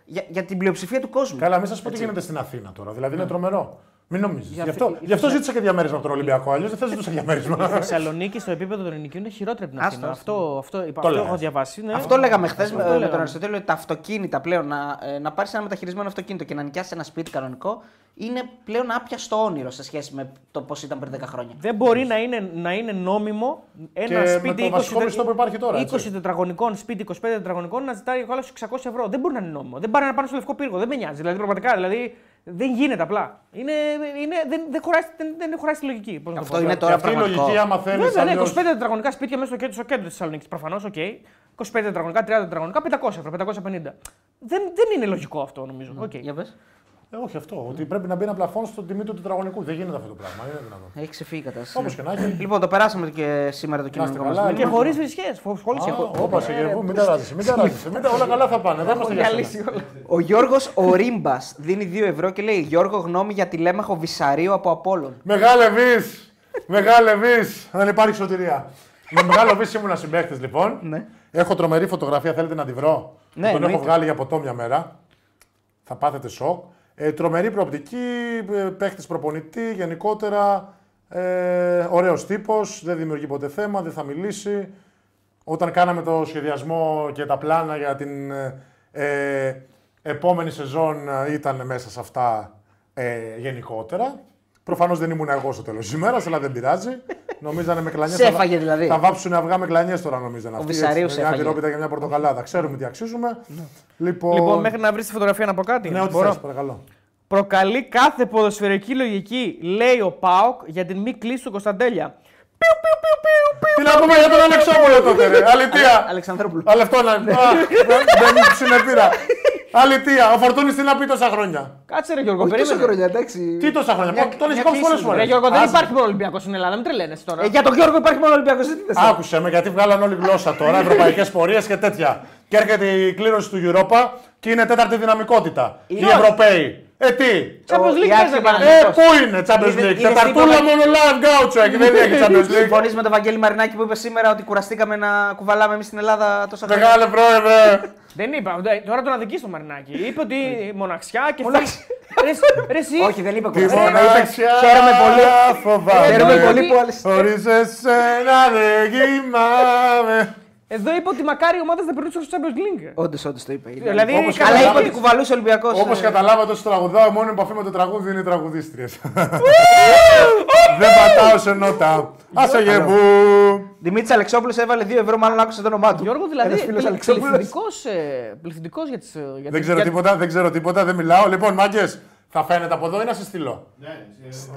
[SPEAKER 2] για, για την πλειοψηφία του κόσμου.
[SPEAKER 1] Καλά, μην σας πω τι γίνεται στην Αθήνα τώρα. Δηλαδή
[SPEAKER 2] Ναι.
[SPEAKER 1] είναι τρομερό. Μην νομίζεις. Γι'
[SPEAKER 3] αυτή-
[SPEAKER 1] αυτό, γι αυτό ζήτησα και διαμέρισμα από τον Ολυμπιακό. Αλλιώς δεν θα ζητούσα
[SPEAKER 3] Η
[SPEAKER 1] διαμέρισμα.
[SPEAKER 3] Θεσσαλονίκη στο επίπεδο των ενοικίων είναι χειρότερη από την
[SPEAKER 2] Άστο,
[SPEAKER 3] Αθήνα.
[SPEAKER 2] άστο.
[SPEAKER 3] Αυτό, αυτό, αυτό,
[SPEAKER 1] λες.
[SPEAKER 3] έχω διαβάσει. Ναι.
[SPEAKER 2] Αυτό λέγαμε χθες
[SPEAKER 3] Αυτό
[SPEAKER 2] με, με τον
[SPEAKER 3] λέγαμε.
[SPEAKER 2] Αριστοτέλη ότι τα αυτοκίνητα πλέον να, ε, να πάρεις ένα μεταχειρισμένο αυτοκίνητο και να νοικιάσεις ένα σπίτι κανονικό είναι πλέον άπιαστο όνειρο σε σχέση με το πώς ήταν πριν 10 χρόνια.
[SPEAKER 3] Δεν μπορεί να είναι, να είναι νόμιμο ένα
[SPEAKER 1] Και με
[SPEAKER 3] σπίτι
[SPEAKER 1] το βασικό μισθό που υπάρχει τώρα,
[SPEAKER 3] 20
[SPEAKER 1] έτσι.
[SPEAKER 3] τετραγωνικών, σπίτι 25 τετραγωνικών να ζητάει ο άλλος 600 ευρώ. Δεν μπορεί να είναι νόμιμο. Δεν πα' να είναι στο λευκό πύργο. Δεν με νοιάζει. Δηλαδή πραγματικά δηλαδή, δεν γίνεται απλά. Είναι, είναι, δεν, δεν, χωράει, δεν, δεν χωράει στη λογική. Πώς να το
[SPEAKER 2] Αυτό
[SPEAKER 3] πω.
[SPEAKER 2] είναι
[SPEAKER 1] Και
[SPEAKER 2] τώρα
[SPEAKER 1] αυτή η
[SPEAKER 2] πραγματικό.
[SPEAKER 1] λογική, άμα θέλεις.
[SPEAKER 3] Βέβαια, ναι, 25 τετραγωνικά σπίτια μέσα στο κέντρο, στο κέντρο της Θεσσαλονίκης. Προφανώς, οκ. 25 τετραγωνικά, 30 τετραγωνικά, 500 ευρώ, 550. Δεν, δεν είναι λογικό αυτό νομίζω. Οκ.
[SPEAKER 2] Για πες.
[SPEAKER 1] Ε, όχι αυτό. Ότι πρέπει να μπει ένα πλαφόν στο τιμή του τετραγωνικού. Δεν γίνεται αυτό το πράγμα. Είναι δυνατόν.
[SPEAKER 2] Έχει ξεφύγει η κατάσταση.
[SPEAKER 1] Όπως και να έχει.
[SPEAKER 2] Λοιπόν, το περάσαμε και σήμερα το κοινωνικό
[SPEAKER 1] καλά,
[SPEAKER 2] μα
[SPEAKER 1] είναι
[SPEAKER 3] Και
[SPEAKER 1] Ναι.
[SPEAKER 3] χωρίς φυσικές. Χωρί
[SPEAKER 1] Όπα σε γεύου, μην ταράζεσαι. Μην ταράζεσαι. Μην τα- Όλα καλά θα πάνε. Δεν είμαστε για σένα.
[SPEAKER 2] Ο Γιώργος ο Ρίμπα δίνει 2 ευρώ και λέει: Γιώργο, γνώμη για τηλέμαχο Βυσαρίου από Απόλλων.
[SPEAKER 1] Μεγάλε Βης! Μεγάλε Βης! Δεν υπάρχει σωτηρία. Με μεγάλο Βης ήμουνα συμπαίχτες λοιπόν.
[SPEAKER 2] Ναι.
[SPEAKER 1] Έχω τρομερή φωτογραφία, θέλετε να τη βρω;
[SPEAKER 2] Ναι,
[SPEAKER 1] Τον έχω
[SPEAKER 2] εννοείται.
[SPEAKER 1] βγάλει για ποτό μια μέρα. Θα πάθετε σοκ. Ε, τρομερή προοπτική, ε, παίχτης προπονητή, γενικότερα. Ε, ωραίος τύπος, δεν δημιουργεί ποτέ θέμα, δεν θα μιλήσει. Όταν κάναμε το σχεδιασμό και τα πλάνα για την ε, ε, επόμενη σεζόν ε, ήταν μέσα σε αυτά ε, γενικότερα. Προφανώς δεν ήμουν εγώ στο τέλος της ημέρας, αλλά δεν πειράζει. Νομίζανε με κλανιές.
[SPEAKER 2] Σε έφαγε δηλαδή.
[SPEAKER 1] Θα βάψουν αυγά με κλανιές τώρα, νομίζανε. αυτοί,
[SPEAKER 2] Βυσαρίου
[SPEAKER 1] έτσι,
[SPEAKER 2] σε
[SPEAKER 1] με Μια
[SPEAKER 2] έφαγε.
[SPEAKER 1] τυρόπιτα και μια πορτοκαλάδα. Ξέρουμε τι αξίζουμε. Λοιπόν,
[SPEAKER 3] Λοιπόν, μέχρι να βρεις τη φωτογραφία να πω κάτι.
[SPEAKER 1] Ναι, ό,τι
[SPEAKER 3] Μπορώ.
[SPEAKER 1] θες, παρακαλώ.
[SPEAKER 3] Προκαλεί κάθε ποδοσφαιρική λογική, λέει ο Πάοκ, για την μη κλίση του Κωνσταντέλια.
[SPEAKER 1] Τι να πούμε για τον Αλεξόπουλο τότε, ρε. Αλητία.
[SPEAKER 2] Αλεξανδρόπουλο.
[SPEAKER 1] Αλλά αυτό να. Αχ, δεν- Δεν συνεπήρα. Αλητία. Ο Φορτούνης τι να πει τόσα χρόνια.
[SPEAKER 3] Κάτσε ρε Γιώργο,
[SPEAKER 2] Όχι τόσο
[SPEAKER 3] περίμενε.
[SPEAKER 2] χρόνια, εντάξει.
[SPEAKER 1] Τι τόσα χρόνια.
[SPEAKER 2] Μια-
[SPEAKER 1] Τον έχει
[SPEAKER 2] μια
[SPEAKER 1] κόψει πολλές
[SPEAKER 2] κλίση,
[SPEAKER 1] φορές.
[SPEAKER 3] Ρε Γιώργο, δεν υπάρχει μόνο Ολυμπιακός στην Ελλάδα, μην τρελαίνεσαι τώρα.
[SPEAKER 2] Ε, για τον Γιώργο υπάρχει μόνο Ολυμπιακός. Δεν τι θες.
[SPEAKER 1] Άκουσε με γιατί βγάλαν όλη γλώσσα τώρα, ευρωπαϊκές πορείες και τέτοια. Και έρχεται η κλήρωση του Europa και είναι τέταρτη δυναμικότητα. Οι
[SPEAKER 2] Είναι-
[SPEAKER 1] Ευρωπαίοι. Ε, τι;
[SPEAKER 3] Champions League
[SPEAKER 2] η Άκη
[SPEAKER 3] παίζανε.
[SPEAKER 2] Παναγιώτος.
[SPEAKER 1] Ε, πού είναι Champions
[SPEAKER 2] Είδε-
[SPEAKER 1] League;
[SPEAKER 2] είδες
[SPEAKER 1] Τεταρτούλα
[SPEAKER 2] τίποτα-
[SPEAKER 1] μόνο live gaucho έχει, δεν έχει Champions League.
[SPEAKER 2] Συμφωνείς με τον Βαγγέλη Μαρινάκη που είπε σήμερα ότι κουραστήκαμε να κουβαλάμε εμείς στην Ελλάδα τόσα χρόνια;
[SPEAKER 1] Μεγάλε πρόεδρε.
[SPEAKER 3] Δεν είπα, δε- τώρα τον αδικείς στο Μαρινάκι. Είπε ότι μοναξιά και θα.
[SPEAKER 2] Μοναξιά.
[SPEAKER 3] Ρε, ρε, εσύ.
[SPEAKER 2] Όχι, δεν είπε
[SPEAKER 1] Τη
[SPEAKER 2] κουραστήκαμε. Είπε,
[SPEAKER 1] μοναξιά
[SPEAKER 2] Χαίρομαι πολύ.
[SPEAKER 1] φοβάμαι.
[SPEAKER 2] Χαίρομαι πολύ που άλλε.
[SPEAKER 1] Χωρίς εσένα δεν κοιμάμαι.
[SPEAKER 3] Εδώ είπε ότι μακάρι οι ομάδες να περνούσαν στο Champions League.
[SPEAKER 2] Όντως, όντως το είπε. Είναι
[SPEAKER 3] Δηλαδή,
[SPEAKER 1] Όπως
[SPEAKER 3] καλά
[SPEAKER 2] Αλλά είπε
[SPEAKER 1] καταλάβατε-
[SPEAKER 2] ότι κουβαλούσε ο Ολυμπιακός.
[SPEAKER 1] Όπως καταλάβατε, όσο τραγουδάω, μόνο επαφή με το τραγούδι είναι οι τραγουδίστριες. Δεν πατάω σε νότα. Άσε γεβού.
[SPEAKER 2] Δημήτρης Αλεξόπουλος έβαλε 2 ευρώ, μάλλον άκουσε το όνομά του.
[SPEAKER 3] Γιώργο, δηλαδή,
[SPEAKER 2] Ένας φίλος Αλεξόπουλος.
[SPEAKER 3] πληθυντικός για τις... για
[SPEAKER 1] Δεν
[SPEAKER 3] τις-
[SPEAKER 1] ξέρω
[SPEAKER 3] για-
[SPEAKER 1] τίποτα, δεν ξέρω τίποτα, δεν μιλάω. Λοιπόν, μάγκες, θα φαίνεται από εδώ ή να σε στείλω;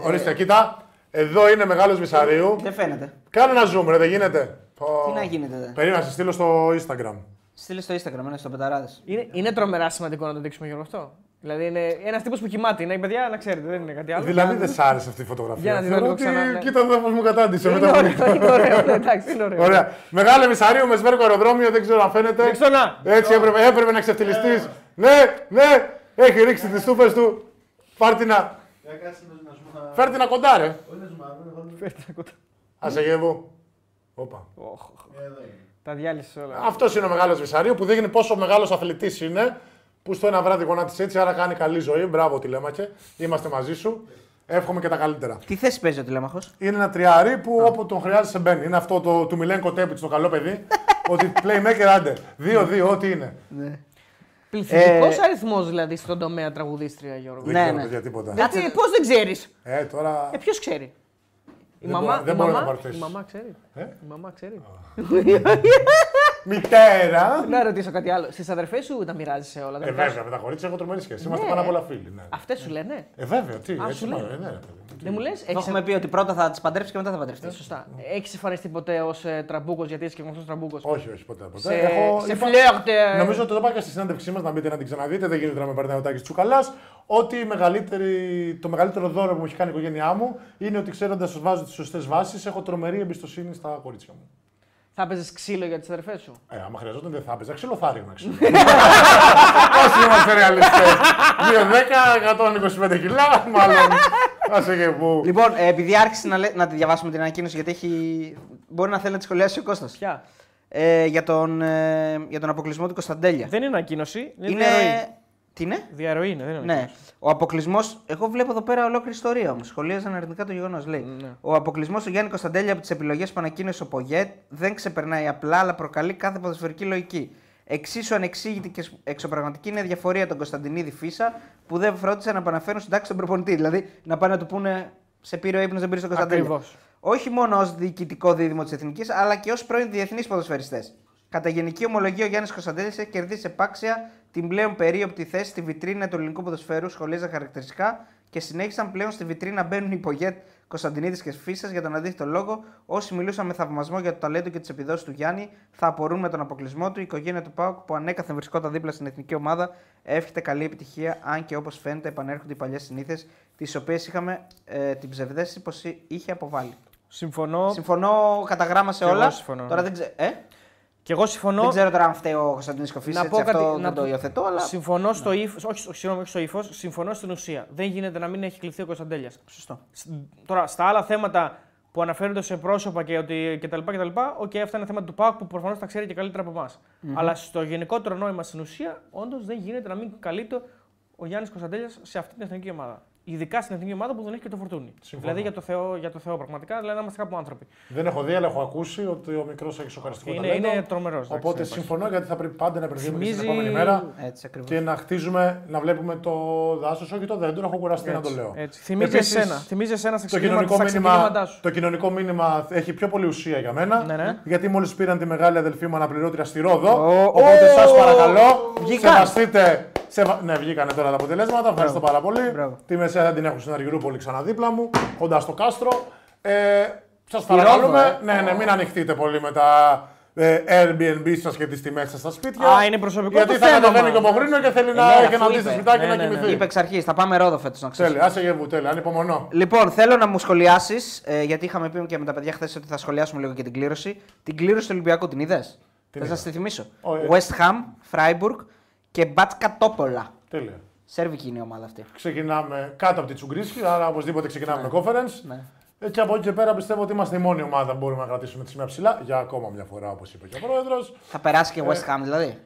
[SPEAKER 1] Ορίστε, κοίτα. Εδώ είναι μεγάλος Βυσαρίου.
[SPEAKER 2] Δεν φαίνεται.
[SPEAKER 1] Κάνε ένα zoom, ρε, δεν γίνεται.
[SPEAKER 2] Τι να γίνεται. δε.
[SPEAKER 1] Περίμενα να σε στείλω στο Instagram.
[SPEAKER 2] Στείλε στο Instagram, είναι στο πεταράδες.
[SPEAKER 3] Είναι, είναι τρομερά σημαντικό να το δείξουμε Γιώργο αυτό. Δηλαδή είναι ένας τύπος που κοιμάται. Είναι παιδιά, να ξέρετε, δεν είναι κάτι άλλο.
[SPEAKER 1] Δηλαδή δεν σ' άρεσε αυτή η φωτογραφία.
[SPEAKER 3] Για να τη δω
[SPEAKER 1] Θεωρώ
[SPEAKER 3] λίγο
[SPEAKER 1] ότι
[SPEAKER 3] ξανά, ναι.
[SPEAKER 1] Κοίτα εδώ πώς μου κατάντησε.
[SPEAKER 3] είναι
[SPEAKER 1] μετά από
[SPEAKER 3] ωραίο,
[SPEAKER 1] λίγο.
[SPEAKER 3] είναι ωραίο, ναι, εντάξει, είναι ωραίο.
[SPEAKER 1] Ωραία. Μεγάλε Βυσαρίου με σβέρκο αεροδρόμιο, δεν ξέρω αν φαίνεται.
[SPEAKER 3] Δείξτε να.
[SPEAKER 1] Έτσι έπρεπε, έπρεπε να ξεφτυλιστείς. Ναι, ναι, έχει ρίξει τις τούπε του. Πάρτινα. Φέρτινα κοντά, ρε.
[SPEAKER 3] Φέρτε τα κοντά.
[SPEAKER 1] Ασεγεύου. Όπα.
[SPEAKER 3] Οχ, Τα διάλυσες όλα.
[SPEAKER 1] Αυτός είναι ο μεγάλος Βυσαρίου που δείχνει πόσο μεγάλος αθλητής είναι. Που στο ένα βράδυ γονάτισε έτσι, άρα κάνει καλή ζωή. Μπράβο, τηλέμαχε. Είμαστε μαζί σου. Εύχομαι και τα καλύτερα.
[SPEAKER 2] Τι θέση παίζει ο τηλέμαχος;
[SPEAKER 1] Είναι ένα τριάρι που όπου τον χρειάζεσαι μπαίνει. Είναι αυτό το, του Μιλέν Τέπιτ, το καλό παιδί. ότι playmaker άντε. 2-2, ό,τι είναι.
[SPEAKER 3] Πληθυντικός
[SPEAKER 2] Ε,
[SPEAKER 3] αριθμός δηλαδή στον τομέα τραγουδίστρια, Γιώργο.
[SPEAKER 1] Δεν
[SPEAKER 2] Ναι,
[SPEAKER 1] ξέρω
[SPEAKER 2] ναι.
[SPEAKER 1] παιδιά τίποτα.
[SPEAKER 3] Γιατί, πώς δεν ξέρεις;
[SPEAKER 1] Ε, τώρα.
[SPEAKER 3] Ε, ποιος ξέρει; Η
[SPEAKER 1] Δεν
[SPEAKER 3] μαμά,
[SPEAKER 1] μπορώ- δεν
[SPEAKER 3] η
[SPEAKER 1] μπορώ να
[SPEAKER 3] μαμά,
[SPEAKER 1] παρθέσεις.
[SPEAKER 3] η μαμά ξέρει.
[SPEAKER 1] Ε;
[SPEAKER 3] Η μαμά ξέρει.
[SPEAKER 1] Μητέρα.
[SPEAKER 3] Να ρωτήσω κάτι άλλο. Στις αδερφές σου τα μοιράζεσαι όλα.
[SPEAKER 1] Ε,
[SPEAKER 3] τα δικά σου;
[SPEAKER 1] βέβαια, με τα κορίτσια έχω τρομερή σχέση. Είμαστε
[SPEAKER 3] Ναι.
[SPEAKER 1] πάνω απ' όλα φίλοι. Ναι.
[SPEAKER 3] Αυτές σου λένε;
[SPEAKER 1] Ε, βέβαια, τι.
[SPEAKER 3] Α,
[SPEAKER 1] έτσι
[SPEAKER 3] σου
[SPEAKER 1] μόνο,
[SPEAKER 3] λέει.
[SPEAKER 1] ε, ναι, ρε παιδί μου.
[SPEAKER 3] Δεν μου λες.
[SPEAKER 2] Το έχουμε πει ότι πρώτα θα τις παντρέψεις και μετά θα παντρευτείς.
[SPEAKER 3] Σωστά. Έχεις εμφανιστεί ποτέ ως ε, τραμπούκος γιατί είσαι και γνωστός τραμπούκος;
[SPEAKER 1] Όχι, όχι, ποτέ. ποτέ.
[SPEAKER 3] Σε,
[SPEAKER 1] Έχω-
[SPEAKER 3] σε
[SPEAKER 1] είπα-
[SPEAKER 3] φλερτ. ε,
[SPEAKER 1] Νομίζω ότι το είπα και στη συνέντευξή μας να μπείτε να την ξαναδείτε. Δεν γίνεται να με παίρνει ο Τάκης Τσουκαλάς. Ότι η μεγαλύτερη- το μεγαλύτερο δώρο που μου έχει κάνει η οικογένειά μου είναι ότι ξέροντας ότι βάζω τις σωστές βάσεις, έχω τρομερή εμπιστοσύνη στα κορίτσια μου.
[SPEAKER 3] Θα παίζει ξύλο για τις αδερφές σου;
[SPEAKER 1] Ε, άμα χρειαζόταν δεν θα έπαιζα. Ξυλοθάριο να ξέρω. Όσοι είμαστε ρεαλιστές. 2-10, 125 κιλά, μάλλον. Άσε και πού.
[SPEAKER 2] Λοιπόν, ε, επειδή άρχισε να, λέ- να τη διαβάσουμε την ανακοίνωση, γιατί έχει... μπορεί να θέλει να τη σχολιάσει ο Κώστας.
[SPEAKER 3] Ποια;
[SPEAKER 2] Ε, για, τον, ε, για τον αποκλεισμό του Κωνσταντέλια.
[SPEAKER 3] Δεν είναι ανακοίνωση. Είναι,
[SPEAKER 2] είναι.
[SPEAKER 3] Διαρροή.
[SPEAKER 2] Τι είναι;
[SPEAKER 3] Διαρροή είναι, δεν είναι
[SPEAKER 2] Ναι.
[SPEAKER 3] ανακοίνωση.
[SPEAKER 2] Ο αποκλεισμός. Εγώ βλέπω εδώ πέρα ολόκληρη ιστορία όμως. Σχολίαζαν αρνητικά το γεγονός. Λέει.
[SPEAKER 3] Ναι.
[SPEAKER 2] Ο αποκλεισμός του Γιάννη Κωνσταντέλια από τις επιλογές που ανακοίνωσε ο Πογέτ δεν ξεπερνάει απλά, αλλά προκαλεί κάθε ποδοσφαιρική λογική. Εξίσου ανεξήγητη και εξωπραγματική είναι η διαφορία των Κωνσταντινίδη Φίσα που δεν φρόντισαν να επαναφέρουν στην τάξη τον προπονητή. Δηλαδή να πάνε να του πούνε σε πήρε ο ύπνος, δεν πήρε τον Κωνσταντέλια.
[SPEAKER 3] Ακριβώς.
[SPEAKER 2] Όχι μόνο ως διοικητικό δίδυμο της Εθνικής, αλλά και ως πρώην διεθνείς ποδοσφαιριστές. Κατά γενική ομολογία, ο Γιάννης Κωνσταντέλης έχει κερδίσει επάξια την πλέον περίοπτη θέση στη βιτρίνα του ελληνικού ποδοσφαίρου, σχολίζα χαρακτηριστικά και συνέχισαν πλέον στη βιτρίνα μπαίνουν οι Πογέτ Κωνσταντινίδης και Φίσας για τον αντίθετο λόγο. Όσοι μιλούσαν με θαυμασμό για το ταλέντο και τις επιδόσεις του Γιάννη θα απορούν με τον αποκλεισμό του. Η οικογένεια του Πάουκ που ανέκαθεν βρισκόταν δίπλα στην εθνική ομάδα εύχεται καλή επιτυχία, αν και όπως φαίνεται επανέρχονται οι παλιές συνήθειες, τις οποίες είχαμε ε, την ψευδαίσθηση πως είχε αποβάλει.
[SPEAKER 3] Συμφωνώ.
[SPEAKER 2] Συμφωνώ κατά γράμμα σε
[SPEAKER 3] Και εγώ
[SPEAKER 2] όλα.
[SPEAKER 3] συμφωνώ,
[SPEAKER 2] Τώρα
[SPEAKER 3] ναι.
[SPEAKER 2] δεν ξέρω. Ε;
[SPEAKER 3] Και εγώ συμφωνώ.
[SPEAKER 2] Δεν ξέρω τώρα αν φταίει ο Κωνσταντίνη Κοφίση.
[SPEAKER 3] να πω κάτι.
[SPEAKER 2] αυτό
[SPEAKER 3] να
[SPEAKER 2] δεν το
[SPEAKER 3] πω-
[SPEAKER 2] υιοθετώ, αλλά.
[SPEAKER 3] Συμφωνώ στο ύφο. Όχι, όχι, συγγνώμη, όχι στο ύφος. Συμφωνώ στην ουσία. Δεν γίνεται να μην έχει κληθεί ο Κωνσταντέλιας.
[SPEAKER 2] Σωστό.
[SPEAKER 3] Τώρα, στα άλλα θέματα που αναφέρονται σε πρόσωπα και ότι κτλ. κτλ. Οκ, αυτά είναι θέματα του ΠΑΟΚ που προφανώς τα ξέρει και καλύτερα από εμάς. Αλλά στο γενικότερο νόημα στην ουσία, όντως δεν γίνεται να μην καλείται ο Γιάννης Κωνσταντέλιας σε αυτή την εθνική ομάδα. Ειδικά στην εθνική ομάδα που δεν έχει και το φορτούνι.
[SPEAKER 1] Συμφωνώ.
[SPEAKER 3] Δηλαδή για το, Θεό, για το Θεό πραγματικά, δηλαδή να είμαστε κάπου άνθρωποι.
[SPEAKER 1] Δεν έχω δει, αλλά έχω ακούσει ότι ο μικρός έχει σοκαριστικό
[SPEAKER 3] Είναι,
[SPEAKER 1] ταλέντο.
[SPEAKER 3] είναι τρομερός.
[SPEAKER 1] Οπότε συμφωνώ γιατί θα πρέπει πάντα να επενδύουμε και στην
[SPEAKER 3] Θυμίζει-
[SPEAKER 1] επόμενη μέρα
[SPEAKER 2] Έτσι ακριβώς.
[SPEAKER 1] και να χτίζουμε, να βλέπουμε το δάσος, όχι το δέντρο. Έχω κουραστεί να το λέω.
[SPEAKER 3] Έτσι. Θυμίζει
[SPEAKER 1] Επίσης,
[SPEAKER 3] εσένα. Θυμίζει εσένα στα
[SPEAKER 1] Το
[SPEAKER 3] ξεκινήματα-
[SPEAKER 1] κοινωνικό,
[SPEAKER 3] στα
[SPEAKER 1] μήνυμα,
[SPEAKER 3] ξεκινήματά σου.
[SPEAKER 1] το κοινωνικό μήνυμα έχει πιο πολύ ουσία για μένα.
[SPEAKER 3] Ναι, ναι.
[SPEAKER 1] Γιατί μόλις πήραν τη μεγάλη αδελφή μου αναπληρώτρια στη Ρόδο.
[SPEAKER 2] Ω,
[SPEAKER 1] οπότε
[SPEAKER 2] ω,
[SPEAKER 1] σας παρακαλώ,
[SPEAKER 2] βγήκαν.
[SPEAKER 1] σεβαστείτε. Σεβα... Ναι, βγήκανε τώρα τα αποτελέσματα. Ευχαριστώ πάρα πολύ.
[SPEAKER 2] Μπράβο.
[SPEAKER 1] Τη μεσαία θα την έχω στην Αργυρούπολη ξανά δίπλα μου, κοντά στο κάστρο. Ε, σας
[SPEAKER 2] Ρόδο,
[SPEAKER 1] παρακαλούμε,
[SPEAKER 2] ε;
[SPEAKER 1] ναι, ναι, μην ανοιχτείτε πολύ με τα ε, Airbnb σας και τις τιμές σας στα σπίτια.
[SPEAKER 3] Α, είναι προσωπικό
[SPEAKER 1] Γιατί
[SPEAKER 3] το
[SPEAKER 1] θα
[SPEAKER 3] θέμα.
[SPEAKER 1] κατεβαίνει και ο Πογρίνο και θέλει
[SPEAKER 2] Ε,
[SPEAKER 1] να
[SPEAKER 2] ναι,
[SPEAKER 1] έχει ένα
[SPEAKER 2] αφού
[SPEAKER 1] δει στο
[SPEAKER 2] είπε.
[SPEAKER 1] σπιτάκι
[SPEAKER 3] Ναι,
[SPEAKER 1] να
[SPEAKER 3] ναι, ναι.
[SPEAKER 1] κοιμηθεί.
[SPEAKER 2] Είπε εξ αρχής, θα πάμε ρόδο φέτος να ξέρεις.
[SPEAKER 1] Τέλεια, άσε γεύου, τέλεια, ανυπομονώ.
[SPEAKER 2] Λοιπόν, θέλω να μου σχολιάσεις, ε, γιατί είχαμε πει και με τα παιδιά χθες ότι θα σχολιάσουμε λίγο και την κλήρωση. Την κλήρωση του Ολυμπιακού την είδες; Θα
[SPEAKER 1] είδα.
[SPEAKER 2] σας τη θυμίσω.
[SPEAKER 1] Ω, ε.
[SPEAKER 2] West Ham, Freiburg και Μπάτσκα Τόπολα.
[SPEAKER 1] Τέλεια.
[SPEAKER 2] Σέρβικη είναι η ομάδα αυτή.
[SPEAKER 1] Ξεκινάμε κάτω από τη Τσουγκρίσκη, άρα οπωσδήποτε ξεκινάμε με conference.
[SPEAKER 2] Ναι.
[SPEAKER 1] Ε, Και από εκεί και πέρα πιστεύω ότι είμαστε η μόνη ομάδα που μπορούμε να κρατήσουμε τη σημαία ψηλά για ακόμα μια φορά, όπως είπε και ο πρόεδρος.
[SPEAKER 2] Θα περάσει και
[SPEAKER 1] Ε.
[SPEAKER 2] West Ham δηλαδή.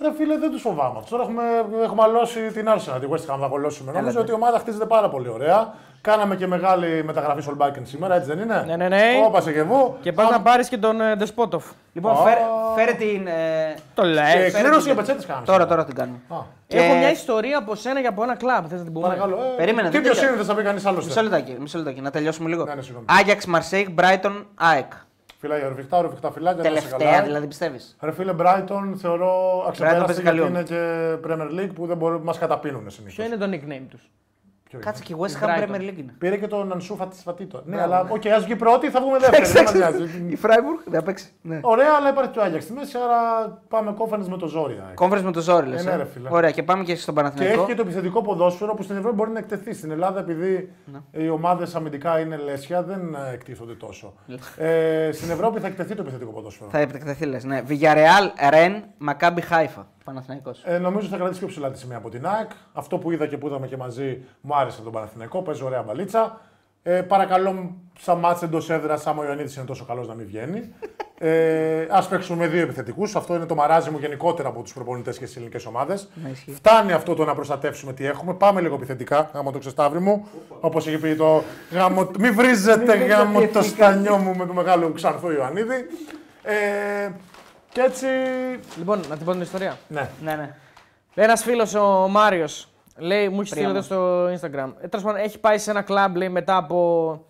[SPEAKER 1] Ρε φίλε, δεν τους φοβάμαι. αυτούς. Τώρα έχουμε, έχουμε αλώσει την Arsenal, τη West Ham θα κολλώσουμε. Νομίζω
[SPEAKER 2] ναι.
[SPEAKER 1] ότι η ομάδα χτίζεται πάρα πολύ ωραία. Κάναμε και μεγάλη μεταγραφή Solbakken σήμερα, έτσι δεν είναι;
[SPEAKER 3] Ναι, ναι, ναι.
[SPEAKER 1] Όπα σε και εγώ.
[SPEAKER 3] Και πας να πάρεις και τον ε, Ντεσπότοφ.
[SPEAKER 2] Λοιπόν,
[SPEAKER 1] Α.
[SPEAKER 2] φέρε, φέρε την. ε,
[SPEAKER 3] Το
[SPEAKER 1] Και
[SPEAKER 3] λέει.
[SPEAKER 2] φέρε
[SPEAKER 1] κλήρωση
[SPEAKER 2] την-
[SPEAKER 1] για πετσέτες κάναμε.
[SPEAKER 2] Τώρα,
[SPEAKER 1] σήμερα.
[SPEAKER 2] τώρα την κάνουμε.
[SPEAKER 1] Α,
[SPEAKER 2] Και-
[SPEAKER 3] Έχω μια ιστορία από σένα και από ένα κλαμπ. Θες να την πούμε;
[SPEAKER 1] Παρακαλώ. Ε,
[SPEAKER 2] Περίμενε,
[SPEAKER 1] Τι
[SPEAKER 2] δεν
[SPEAKER 1] πιο
[SPEAKER 2] τελειώ-
[SPEAKER 1] σύνηθε θα πει κανείς άλλος.
[SPEAKER 2] Μισό λεπτάκι, μισό λεπτάκι, να τελειώσουμε λίγο.
[SPEAKER 1] Ναι, ναι, συγγνώμη.
[SPEAKER 2] Άγιαξ Μαρσέικ, Brighton, ΑΕΚ.
[SPEAKER 1] Φιλάκια, ρουφιχτά, ρουφιχτά φυλάκια. να είσαι
[SPEAKER 2] Τελευταία
[SPEAKER 1] καλά.
[SPEAKER 2] δηλαδή πιστεύεις.
[SPEAKER 1] Ρε φίλε, Brighton θεωρώ αξιοπέραστη
[SPEAKER 2] παίζει
[SPEAKER 1] γιατί
[SPEAKER 2] καλή
[SPEAKER 1] είναι και Premier League που δεν μπορούν, μας καταπίνουν συνήθως.
[SPEAKER 3] Ποιο είναι το nickname τους;
[SPEAKER 1] Ποιο είναι;
[SPEAKER 2] Κάτσε και η West
[SPEAKER 3] Της
[SPEAKER 2] Ham
[SPEAKER 3] Brighton.
[SPEAKER 2] Premier League είναι.
[SPEAKER 1] Πήρε και τον Ανσού Φατίσφατήτο. Ναι,
[SPEAKER 2] Μπράβο,
[SPEAKER 1] αλλά
[SPEAKER 2] ναι.
[SPEAKER 1] οκ, ας βγει πρώτη, θα βγούμε δεύτερη. δεν μας νοιάζει.
[SPEAKER 2] Η Freiburg δεν θα παίξει. Ναι.
[SPEAKER 1] Ωραία, αλλά υπάρχει και ο Άγιαξ στη μέση, άρα πάμε conference με το ζόρι. ΑΕΚ.
[SPEAKER 2] Κόμφρε με το ζόρι, λες,
[SPEAKER 1] Ε, ναι,
[SPEAKER 2] ε.
[SPEAKER 1] ρε, φίλε.
[SPEAKER 2] Ωραία, και πάμε και στον
[SPEAKER 1] Και
[SPEAKER 2] Παναθηναϊκό.
[SPEAKER 1] έχει και το επιθετικό ποδόσφαιρο που στην Ευρώπη μπορεί να εκτεθεί. Στην Ελλάδα, επειδή
[SPEAKER 2] Ναι.
[SPEAKER 1] οι ομάδες αμυντικά είναι λέσια, δεν ε, εκτίθονται τόσο. ε, στην Ευρώπη θα εκτεθεί το επιθετικό ποδόσφαιρο.
[SPEAKER 2] Θα επιτευχθεί, λες. Ναι. Villarreal, Ren, Maccabi Haifa. Παναθηναϊκός.
[SPEAKER 1] Ε, νομίζω θα κρατήσει πιο ψηλά τη σημαία από την ΑΕΚ. Αυτό που είδα και που είδαμε και μαζί μου άρεσε τον Παναθηναϊκό. Παίζει ωραία μπαλίτσα. Ε, παρακαλώ, σαν μάτς εντός έδρας, άμα ο Ιωαννίδης είναι τόσο καλός να μην βγαίνει. Ε, Α παίξουμε με δύο επιθετικούς. Αυτό είναι το μαράζι μου γενικότερα από τους προπονητές και τι ελληνικές ομάδες.
[SPEAKER 2] Ναι, ισχύει.
[SPEAKER 1] Φτάνει αυτό το να προστατεύσουμε τι έχουμε. Πάμε λίγο επιθετικά, γάμο το ξεσταύρι μου. Όπως έχει πει το γάμο. Μη βρίζετε γάμο το στανιό μου με το μεγάλο ξανθό Ιωαννίδη. Ε, και έτσι.
[SPEAKER 3] Λοιπόν, να την πω την ιστορία.
[SPEAKER 1] Ναι.
[SPEAKER 2] Ναι, ναι.
[SPEAKER 3] Ένας φίλος, ο Μάριος, λέει, μου έχει στείλει
[SPEAKER 2] Πρίαμος.
[SPEAKER 3] εδώ στο Instagram. Ε, τέλος πάντων, έχει πάει σε ένα κλαμπ λέει, μετά από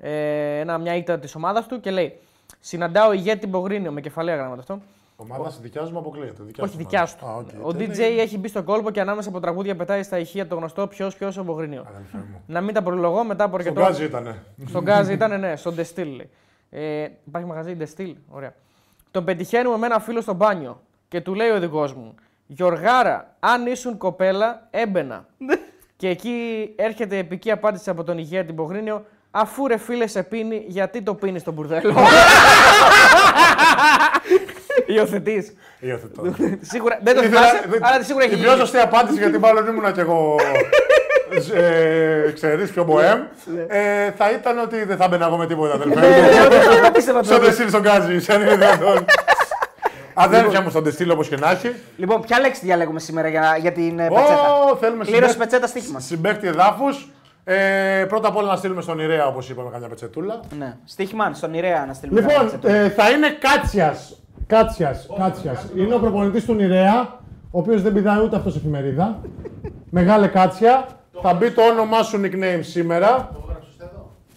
[SPEAKER 3] ε, ένα, μια ήττα της ομάδας του και λέει: Συναντάω ηγέτη Μπογρίνιο με κεφαλαία γράμματα αυτό.
[SPEAKER 1] Ομάδα δικιάς μου αποκλείεται. Δικιάς
[SPEAKER 3] Όχι
[SPEAKER 1] σου
[SPEAKER 3] δικιάς
[SPEAKER 1] ομάδα.
[SPEAKER 3] του.
[SPEAKER 1] Α, οκ.
[SPEAKER 3] Ο
[SPEAKER 1] Δεν
[SPEAKER 3] DJ
[SPEAKER 1] είναι-
[SPEAKER 3] έχει μπει στον κόλπο και ανάμεσα από τραγούδια πετάει στα ηχεία το γνωστό ποιος ποιος ο Μπογρίνιο.
[SPEAKER 1] Αδελφέ μου.
[SPEAKER 3] Να μην τα προλογώ μετά από
[SPEAKER 1] Στον
[SPEAKER 3] αρκετό.
[SPEAKER 1] Γκάζι ήτανε.
[SPEAKER 3] Στον Γκάζι ήταν, ναι, στον Ντεστήλ. λέει. Ε, υπάρχει μαγαζί Ντεστήλ, ωραία. Τον πετυχαίνουμε με ένα φίλο στο μπάνιο και του λέει ο οδηγό μου: Γιωργάρα, αν ήσουν κοπέλα, έμπαινα. και εκεί έρχεται η επική απάντηση από τον ηγέτη Μπογρίνιο: Αφού ρε φίλε σε πίνει, γιατί το πίνεις στον μπουρδέλο; Υιοθετείς.
[SPEAKER 1] Υιοθετώ.
[SPEAKER 3] Σίγουρα δεν το
[SPEAKER 1] Ήθελα-
[SPEAKER 3] θυμάσαι,
[SPEAKER 1] δεν-
[SPEAKER 3] αλλά σίγουρα έχει
[SPEAKER 1] Η πιο σωστή απάντηση, γιατί μάλλον ήμουνα κι εγώ. ε, ξέρεις, πιο μποέμ. ε, θα ήταν ότι δεν θα μπαίνα εγώ με τίποτα, αδελφέ.
[SPEAKER 2] Δεν πίστευα
[SPEAKER 1] Στον
[SPEAKER 2] το.
[SPEAKER 1] τεστήλ στον Γκάζι, σαν είναι δυνατόν. Αδέρφια μου στον τεστήλ όπως και να έχει.
[SPEAKER 2] Λοιπόν, ποια λέξη διαλέγουμε σήμερα για, για την ε, πετσέτα;
[SPEAKER 1] Ω, θέλουμε
[SPEAKER 2] Κλήρωση
[SPEAKER 1] συμπαίκτη-
[SPEAKER 2] πετσέτα στοίχημα.
[SPEAKER 1] Συμπέκτη εδάφους. Ε, πρώτα απ' όλα να στείλουμε στον Ιρέα, όπως είπαμε, καμιά πετσετούλα.
[SPEAKER 2] Ναι. Στοίχημα, στον Ιρέα να στείλουμε. μια
[SPEAKER 1] Λοιπόν,
[SPEAKER 2] πετσέτα.
[SPEAKER 1] ε, θα είναι Κάτσιας. Κάτσιας. Κάτσιας. Είναι ο προπονητής του Νηρέα, ο οποίος δεν πηδάει ούτε αυτός εφημερίδα. Μεγάλε Κάτσια. Θα μπει το όνομά σου nickname σήμερα.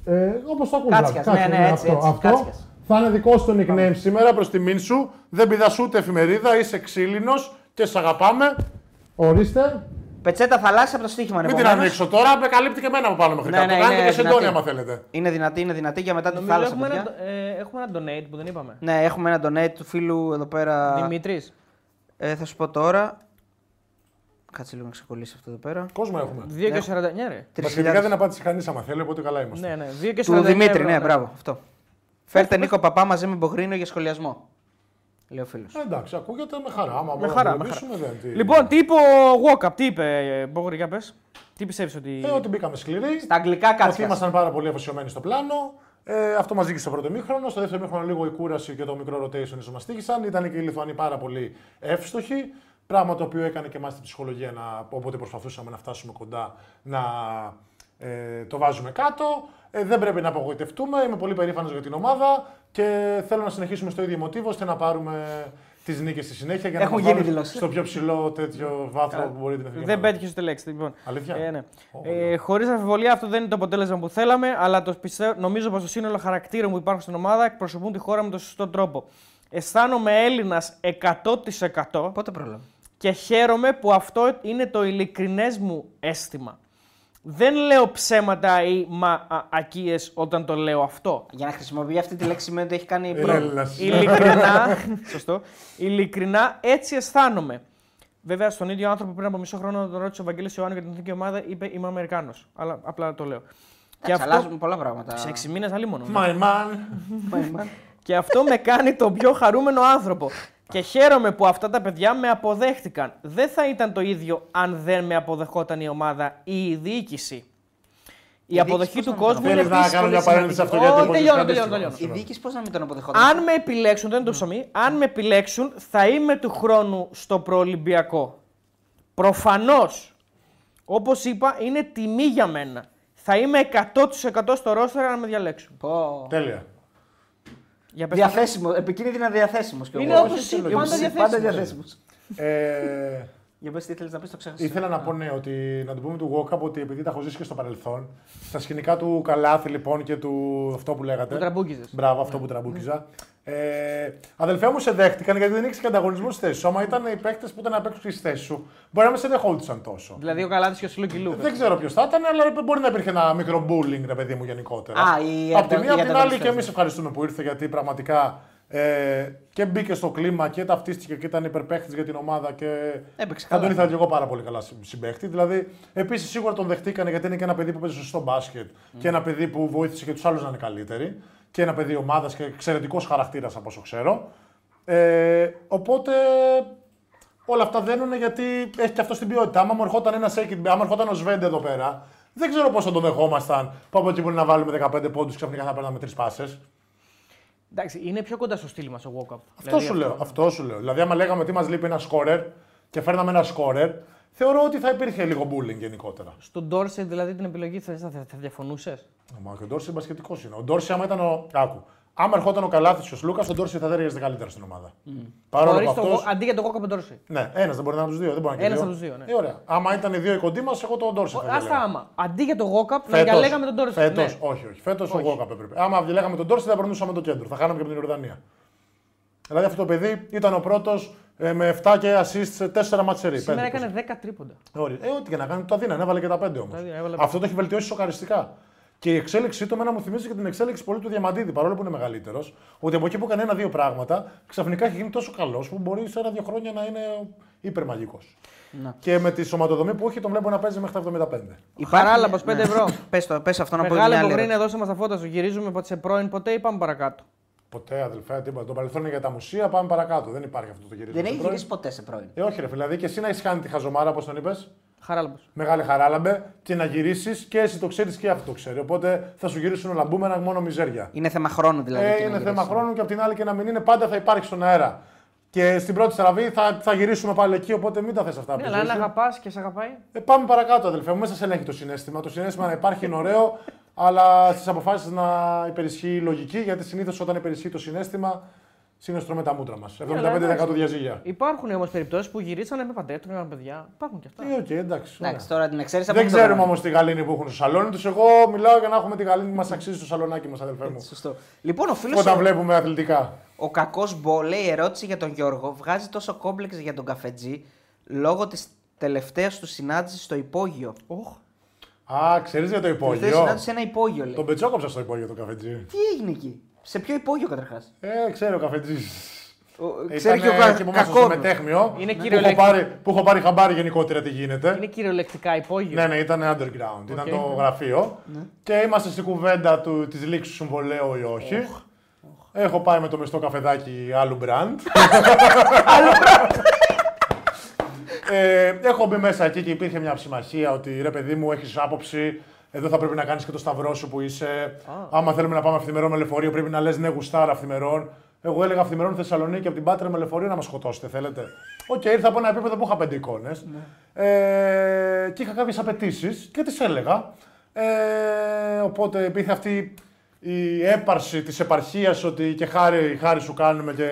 [SPEAKER 1] Ε, Όπως το ακούω.
[SPEAKER 2] Κάτσιας, ναι, ναι, έτσι, έτσι, Κάτσιας.
[SPEAKER 1] Θα είναι δικό σου το nickname σήμερα προς τιμήν σου. Δεν πηδά ούτε εφημερίδα, είσαι ξύλινος και σε αγαπάμε. Ορίστε.
[SPEAKER 2] Πετσέτα θαλάσσια από το στοίχημα.
[SPEAKER 1] Μην την
[SPEAKER 2] επομένως.
[SPEAKER 1] ανοίξω τώρα, με καλύπτει και εμένα από πάνω μέχρι
[SPEAKER 2] Ναι,
[SPEAKER 1] κάτω.
[SPEAKER 2] ναι,
[SPEAKER 1] Κάντε
[SPEAKER 2] είναι
[SPEAKER 1] και σε
[SPEAKER 2] δυνατή.
[SPEAKER 1] Ντόνι, άμα θέλετε.
[SPEAKER 2] Είναι δυνατή, είναι δυνατή για μετά τη
[SPEAKER 3] Νομίζω
[SPEAKER 2] θάλασσα.
[SPEAKER 3] έχουμε ένα,
[SPEAKER 2] παιδιά.
[SPEAKER 3] ε, έχουμε ένα donate που δεν είπαμε.
[SPEAKER 2] Ναι, έχουμε ένα donate του φίλου εδώ πέρα.
[SPEAKER 3] Δημήτρης.
[SPEAKER 2] Ε, θα σου πω τώρα. Κάτσε λίγο να ξεκολλήσει αυτό εδώ πέρα.
[SPEAKER 1] Κόσμο έχουμε.
[SPEAKER 3] 2 και 49, ναι, ρε.
[SPEAKER 1] Βασιλικά δεν απάντησε κανείς άμα θέλει, οπότε καλά είμαστε.
[SPEAKER 3] Ναι, ναι. 2 και 49.
[SPEAKER 2] Του Δημήτρη,
[SPEAKER 3] ευρώ,
[SPEAKER 2] ναι, μπράβο. Αυτό. Φέρτε Νίκο Παπά μαζί με Μπογρίνο για σχολιασμό. Λέει ο φίλος.
[SPEAKER 1] Ε, εντάξει, ακούγεται με χαρά. Άμα
[SPEAKER 3] Με
[SPEAKER 1] μπορούμε
[SPEAKER 3] χαρά,
[SPEAKER 1] να
[SPEAKER 3] με
[SPEAKER 1] βοηθήσουμε, δεν. τι-
[SPEAKER 3] Λοιπόν, τι είπε ο Walkup, τι είπε, ε, Μπόγρη, για πες. Τι πιστεύεις ότι.
[SPEAKER 1] Ε, ότι μπήκαμε σκληροί.
[SPEAKER 2] Στα αγγλικά
[SPEAKER 1] Ότι
[SPEAKER 2] κάτσε.
[SPEAKER 1] ήμασταν πάρα πολύ αφοσιωμένοι στο πλάνο. Ε, αυτό μας δείξε στο πρώτο μήχρονο. Στο δεύτερο μήχρονο λίγο η κούραση και το μικρό rotation ίσως μας τύχησαν. Ήταν και οι Λιθουανοί πάρα πολύ εύστοχοι. Πράγμα το οποίο έκανε και εμάς την ψυχολογία να, όποτε προσπαθούσαμε να φτάσουμε κοντά να ε, το βάζουμε κάτω. Ε, δεν πρέπει να απογοητευτούμε. Είμαι πολύ περήφανος για την ομάδα και θέλω να συνεχίσουμε στο ίδιο μοτίβο ώστε να πάρουμε τις νίκες στη συνέχεια για να
[SPEAKER 2] Έχουν
[SPEAKER 1] μας
[SPEAKER 2] γίνει
[SPEAKER 1] βάλουν
[SPEAKER 2] δηλώσεις.
[SPEAKER 1] στο πιο ψηλό τέτοιο βάθρο που μπορεί την εθνική
[SPEAKER 3] Δεν
[SPEAKER 1] ομάδα.
[SPEAKER 3] πέτυχες ούτε λέξη. Λοιπόν.
[SPEAKER 1] Αλήθεια;
[SPEAKER 3] Ε, ναι.
[SPEAKER 1] Ω,
[SPEAKER 3] ε, Χωρίς αμφιβολία αυτό δεν είναι το αποτέλεσμα που θέλαμε, αλλά το πιστεύω, νομίζω πως το σύνολο χαρακτήρων που υπάρχουν στην ομάδα εκπροσωπούν τη χώρα με τον σωστό τρόπο. Αισθάνομαι Έλληνας 100%
[SPEAKER 2] Πότε πρόλαβες;
[SPEAKER 3] Και χαίρομαι που αυτό είναι το ειλικρινές μου αίσθημα. Δεν λέω ψέματα ή μα, α, ακίες όταν το λέω αυτό.
[SPEAKER 2] Για να χρησιμοποιεί αυτή τη λέξη σημαίνει ότι έχει κάνει
[SPEAKER 1] Είναι
[SPEAKER 2] προ...
[SPEAKER 1] Έλληνας.
[SPEAKER 3] Ειλικρινά, σωστό, ειλικρινά έτσι αισθάνομαι. Βέβαια, στον ίδιο άνθρωπο πριν από μισό χρόνο τον ρώτησε ο Βαγγέλης Ιωάννου για την εθνική ομάδα, είπε Είμαι Αμερικάνος. Αλλά απλά το λέω. Και
[SPEAKER 2] Εντάξει,
[SPEAKER 3] αυτό,
[SPEAKER 2] αλλάζουν πολλά πράγματα.
[SPEAKER 3] σε 6 μήνες άλλη μόνο.
[SPEAKER 1] My man.
[SPEAKER 3] Και αυτό με κάνει τον πιο χαρούμενο άνθρωπο. Και χαίρομαι που αυτά τα παιδιά με αποδέχτηκαν. Δεν θα ήταν το ίδιο αν δεν με αποδεχόταν η ομάδα ή η διοίκηση. Η,
[SPEAKER 2] Η
[SPEAKER 3] αποδοχή
[SPEAKER 2] διοίκηση
[SPEAKER 3] του
[SPEAKER 2] πώς να
[SPEAKER 3] κόσμου
[SPEAKER 2] μην
[SPEAKER 3] είναι
[SPEAKER 1] Θέλεις να
[SPEAKER 3] επίσης
[SPEAKER 1] κάνω
[SPEAKER 3] πολύ
[SPEAKER 1] μια παρένθεση σε αυτό
[SPEAKER 3] σημαντική.
[SPEAKER 1] γιατί
[SPEAKER 3] Όχι,
[SPEAKER 1] είναι
[SPEAKER 3] τελειώνω,
[SPEAKER 1] πολύ
[SPEAKER 3] τελειώνω,
[SPEAKER 1] αντίστοιχο.
[SPEAKER 3] τελειώνω.
[SPEAKER 2] Η διοίκηση πώς να μην τον αποδεχόταν;
[SPEAKER 3] Αν με επιλέξουν, δεν είναι το ψωμί, αν με επιλέξουν θα είμαι του χρόνου στο προολυμπιακό. Προφανώς, όπως είπα, είναι τιμή για μένα. Θα είμαι 100% στο ρόστερ αν με διαλέξουν.
[SPEAKER 2] Πω.
[SPEAKER 1] Τέλεια.
[SPEAKER 3] Για πες
[SPEAKER 2] Διαθέσιμο, επικίνδυνα διαθέσιμος.
[SPEAKER 3] Είναι όπως είπα, πάντα
[SPEAKER 2] Πάντα
[SPEAKER 3] διαθέσιμος.
[SPEAKER 2] διαθέσιμος.
[SPEAKER 1] Ε,
[SPEAKER 2] Για πες τι ήθελες να πεις, το ξέχασα.
[SPEAKER 1] ήθελα να πω ναι, ότι να του πούμε του Walkup ότι επειδή τα έχω ζήσει και στο παρελθόν, στα σκηνικά του Καλάθι λοιπόν και του αυτό που λέγατε.
[SPEAKER 3] Που τραμπούκιζες.
[SPEAKER 1] Μπράβο, αυτό που τραμπούκιζα. Ε, αδελφέ μου σε δέχτηκαν γιατί δεν ήξερε και ανταγωνισμό στη θέση σου. Άμα ήταν οι παίκτες που ήταν να παίξουν στη θέση σου, μπορεί να μην σε δεχόντουσαν τόσο.
[SPEAKER 3] Δηλαδή ο Καλάτης και ο Σιλοκυλού.
[SPEAKER 1] Δεν ξέρω ποιος θα ήταν, αλλά μπορεί να υπήρχε ένα μικρό bullying, ρε παιδί μου, γενικότερα.
[SPEAKER 2] Α, η
[SPEAKER 1] Απ' τη
[SPEAKER 2] αντα-
[SPEAKER 1] μία,
[SPEAKER 2] οι
[SPEAKER 1] απ' την άλλη
[SPEAKER 2] ανταγωνιστές,
[SPEAKER 1] και εμείς
[SPEAKER 2] ναι.
[SPEAKER 1] ευχαριστούμε που ήρθε γιατί πραγματικά ε, και μπήκε στο κλίμα και ταυτίστηκε και ήταν υπερπαίχτης για την ομάδα και
[SPEAKER 2] Έπαιξε
[SPEAKER 1] θα
[SPEAKER 2] καλά.
[SPEAKER 1] τον ήθελα και εγώ πάρα πολύ καλά συ- συμπαίχτη. Δηλαδή, επίσης σίγουρα τον δεχτήκανε γιατί είναι και ένα παιδί που παίζει σωστό μπάσκετ και ένα παιδί που βοήθησε και τους άλλους να είναι καλύτεροι και ένα παιδί ομάδας και εξαιρετικός χαρακτήρας από όσο ξέρω. Ε, οπότε όλα αυτά δένουν γιατί έχει και αυτό στην ποιότητα. Άμα μου ερχόταν ένας Σέκιν, άμα ερχόταν ο Σβέντε εδώ πέρα, δεν ξέρω πώ θα τον δεχόμασταν που από εκεί μπορεί να βάλουμε 15 πόντους ξαφνικά θα παίρναμε τρεις πάσες.
[SPEAKER 3] Εντάξει, είναι πιο κοντά στο στυλ μας ο Walkup.
[SPEAKER 1] Αυτό σου λέω. Αυτό σου λέω. Δηλαδή, άμα λέγαμε ότι μας λείπει ένα σκόρερ και φέρναμε ένα σκόρερ, θεωρώ ότι θα υπήρχε λίγο bullying γενικότερα.
[SPEAKER 3] Στον Ντόρσετ δηλαδή την επιλογή θα, θα, θα διαφωνούσες;
[SPEAKER 1] Μα και ο Ντόρση μπασκετικός είναι. Ο Ντόρση, άμα ήταν ο. Άκου. Άμα ερχόταν ο Καλάθι και ο Σλούκας, ο Ντόρση θα τέριαζε καλύτερα στην ομάδα. Παρόλο που αυτό.
[SPEAKER 3] Αντί για τον Walkup τον Ντόρσετ.
[SPEAKER 1] Ναι, ένας δεν μπορεί να είναι από τους δύο. Δεν μπορεί να είναι και
[SPEAKER 3] Ένας
[SPEAKER 1] δύο.
[SPEAKER 3] από τους δύο, ναι.
[SPEAKER 1] Ε, ωραία. Άμα ήταν οι δύο οι κοντοί μας, εγώ τον Ντόρση. θα
[SPEAKER 3] Α
[SPEAKER 1] διαλέγα.
[SPEAKER 3] τα άμα. Αντί για τον Walkup να
[SPEAKER 1] Φέτος.
[SPEAKER 3] διαλέγαμε τον Ντόρσετ.
[SPEAKER 1] Φέτος,
[SPEAKER 3] Ναι.
[SPEAKER 1] όχι, όχι. Φέτος ο Γόκαπ έπρεπε. Άμα διαλέγαμε τον Ντόρση, θα περνούσαμε το κέντρο. Θα χάναμε και από την Ιορδανία. Δηλαδή αυτό το παιδί ήταν ο πρώτος με 7 και assist σε 4 ματσερί.
[SPEAKER 3] Σήμερα έκανε 10 τρίποντα.
[SPEAKER 1] Ωραία. Ε, ό,τι και να κάνει, το αδύνανε, έβαλε και τα 5 όμως.
[SPEAKER 3] Τα δίνανε, έβαλε
[SPEAKER 1] Αυτό το έχει βελτιώσει σοκαριστικά. Και η εξέλιξή του εμένα μου θυμίζει και την εξέλιξη πολύ του Διαμαντίδη, παρόλο που είναι μεγαλύτερος. Ότι από εκεί που έκανε ένα-δύο πράγματα, ξαφνικά έχει γίνει τόσο καλός που μπορεί σε ένα-δύο χρόνια να είναι υπερμαγικός.
[SPEAKER 2] Να.
[SPEAKER 1] Και με τη σωματοδομή που έχει, τον βλέπω να παίζει μέχρι τα 75.
[SPEAKER 3] Χαράλαμπο 5 ευρώ.
[SPEAKER 2] Πες, το, πες αυτό να πω
[SPEAKER 3] Μεγάλη
[SPEAKER 2] μια άλλη
[SPEAKER 3] υποκρίνη,
[SPEAKER 2] ερώτηση.
[SPEAKER 3] δώσε μα τα φώτα σου. Γυρίζουμε ποτέ σε πρώην ποτέ ή πάμε παρακάτω.
[SPEAKER 1] Ποτέ αδελφέ, τίποτα. Το παρελθόν είναι για τα μουσεία, πάμε παρακάτω. Δεν υπάρχει αυτό το γυρίσμα.
[SPEAKER 2] Δεν
[SPEAKER 1] στο
[SPEAKER 2] έχει
[SPEAKER 1] πρώην.
[SPEAKER 2] γυρίσει ποτέ σε πρώην.
[SPEAKER 1] Ε, όχι, ρε δηλαδή και εσύ να έχεις κάνει τη χαζομάρα, όπως τον είπες.
[SPEAKER 3] Χαράλαμπος.
[SPEAKER 1] Μεγάλη χαράλαμπε και να γυρίσεις και εσύ το ξέρεις και αυτό το ξέρει. Οπότε θα σου γυρίσουν όλα μπούμενα μόνο μιζέρια.
[SPEAKER 2] Είναι θέμα χρόνου δηλαδή.
[SPEAKER 1] Ε,
[SPEAKER 2] και να
[SPEAKER 1] είναι
[SPEAKER 2] γυρίσει.
[SPEAKER 1] θέμα χρόνου και απ' την άλλη και να μην είναι πάντα θα υπάρχει στον αέρα. Και στην πρώτη στραβή θα, θα γυρίσουμε πάλι εκεί, οπότε μην τα θες αυτά.
[SPEAKER 3] Ναι,
[SPEAKER 1] από τη
[SPEAKER 3] αλλά αν
[SPEAKER 1] ζωή σου.
[SPEAKER 3] αγαπάς και σε αγαπάει.
[SPEAKER 1] Ε, πάμε παρακάτω, αδελφέ μου. Μέσα σε ελέγχει το συνέστημα. Το συνέστημα να υπάρχει είναι ωραίο, αλλά στις αποφάσεις να υπερισχύει η λογική, γιατί συνήθως όταν υπερισχύει το συναίσθημα Σπάμε τα μούτρα μας.
[SPEAKER 3] αλλά
[SPEAKER 1] 75%
[SPEAKER 3] εντάξει.
[SPEAKER 1] διαζύγια.
[SPEAKER 3] Υπάρχουν όμως περιπτώσεις που γυρίσανε με πατέρα, έκαναν παιδιά. Υπάρχουν και αυτά.
[SPEAKER 1] Ε, οκ, εντάξει. ωραία.
[SPEAKER 2] Εντάξει, τώρα την εξαίρεση
[SPEAKER 1] Δεν
[SPEAKER 2] από το
[SPEAKER 1] ξέρουμε
[SPEAKER 2] δρόμο.
[SPEAKER 1] όμως τη γαλήνη που έχουν στο σαλόνι τους. Εγώ μιλάω για να έχουμε τη γαλήνη που μας αξίζει στο σαλονάκι μας, αδελφέ μου.
[SPEAKER 2] Σωστό. Λοιπόν, ο φίλος.
[SPEAKER 1] Όταν βλέπουμε αθλητικά.
[SPEAKER 2] Ο κακός Μπο λέει ερώτηση για τον Γιώργο. Βγάζει τόσο κόμπλεξ για τον καφετζή λόγω της τελευταίας του συνάντησης στο υπόγειο.
[SPEAKER 3] Οχ.
[SPEAKER 1] Α, ξέρεις για το
[SPEAKER 2] Τελευταία
[SPEAKER 1] υπόγειο;
[SPEAKER 2] συνάντηση σε ένα υπόγειο λέει.
[SPEAKER 1] Τον πετσόκοψα στο υπόγειο το καφετζή.
[SPEAKER 2] Τι έγινε εκεί; Σε ποιο υπόγειο καταρχάς;
[SPEAKER 1] Ε, ξέρω ο καφετζή.
[SPEAKER 2] Ξέρει και ο κα...
[SPEAKER 1] εκεί που είμαστε στο
[SPEAKER 2] κακό.
[SPEAKER 1] μετέχνιο.
[SPEAKER 3] Είναι
[SPEAKER 1] που, έχω
[SPEAKER 3] κυριολεκτικό.
[SPEAKER 1] πάρει, που έχω πάρει χαμπάρι γενικότερα τι γίνεται.
[SPEAKER 3] Είναι κυριολεκτικά υπόγειο.
[SPEAKER 1] Ναι, ναι, ήταν underground. Ήταν
[SPEAKER 3] Οκ.
[SPEAKER 1] το γραφείο. Και είμαστε στην κουβέντα του, της λήξης του συμβολαίου ή όχι. Έχω πάει με το μεστό καφεδάκι άλλου brand. ε, έχω μπει μέσα εκεί και υπήρχε μια ψιλομαχία ότι ρε παιδί μου, έχεις άποψη. Εδώ θα πρέπει να κάνεις και το σταυρό σου που είσαι. Άμα θέλουμε να πάμε αυθημερών με λεωφορείο, πρέπει να λες ναι, γουστάρω αυθημερών. Εγώ έλεγα αυθημερών Θεσσαλονίκη από την Πάτρα με λεωφορείο να μας σκοτώσετε, θέλετε. Οκ, ήρθα από ένα επίπεδο που είχα πέντε εικόνες. Ε, και είχα κάποιες απαιτήσεις και τις έλεγα. Ε, οπότε υπήρχε αυτή η έπαρση της επαρχίας ότι και χάρη, χάρη σου κάνουμε και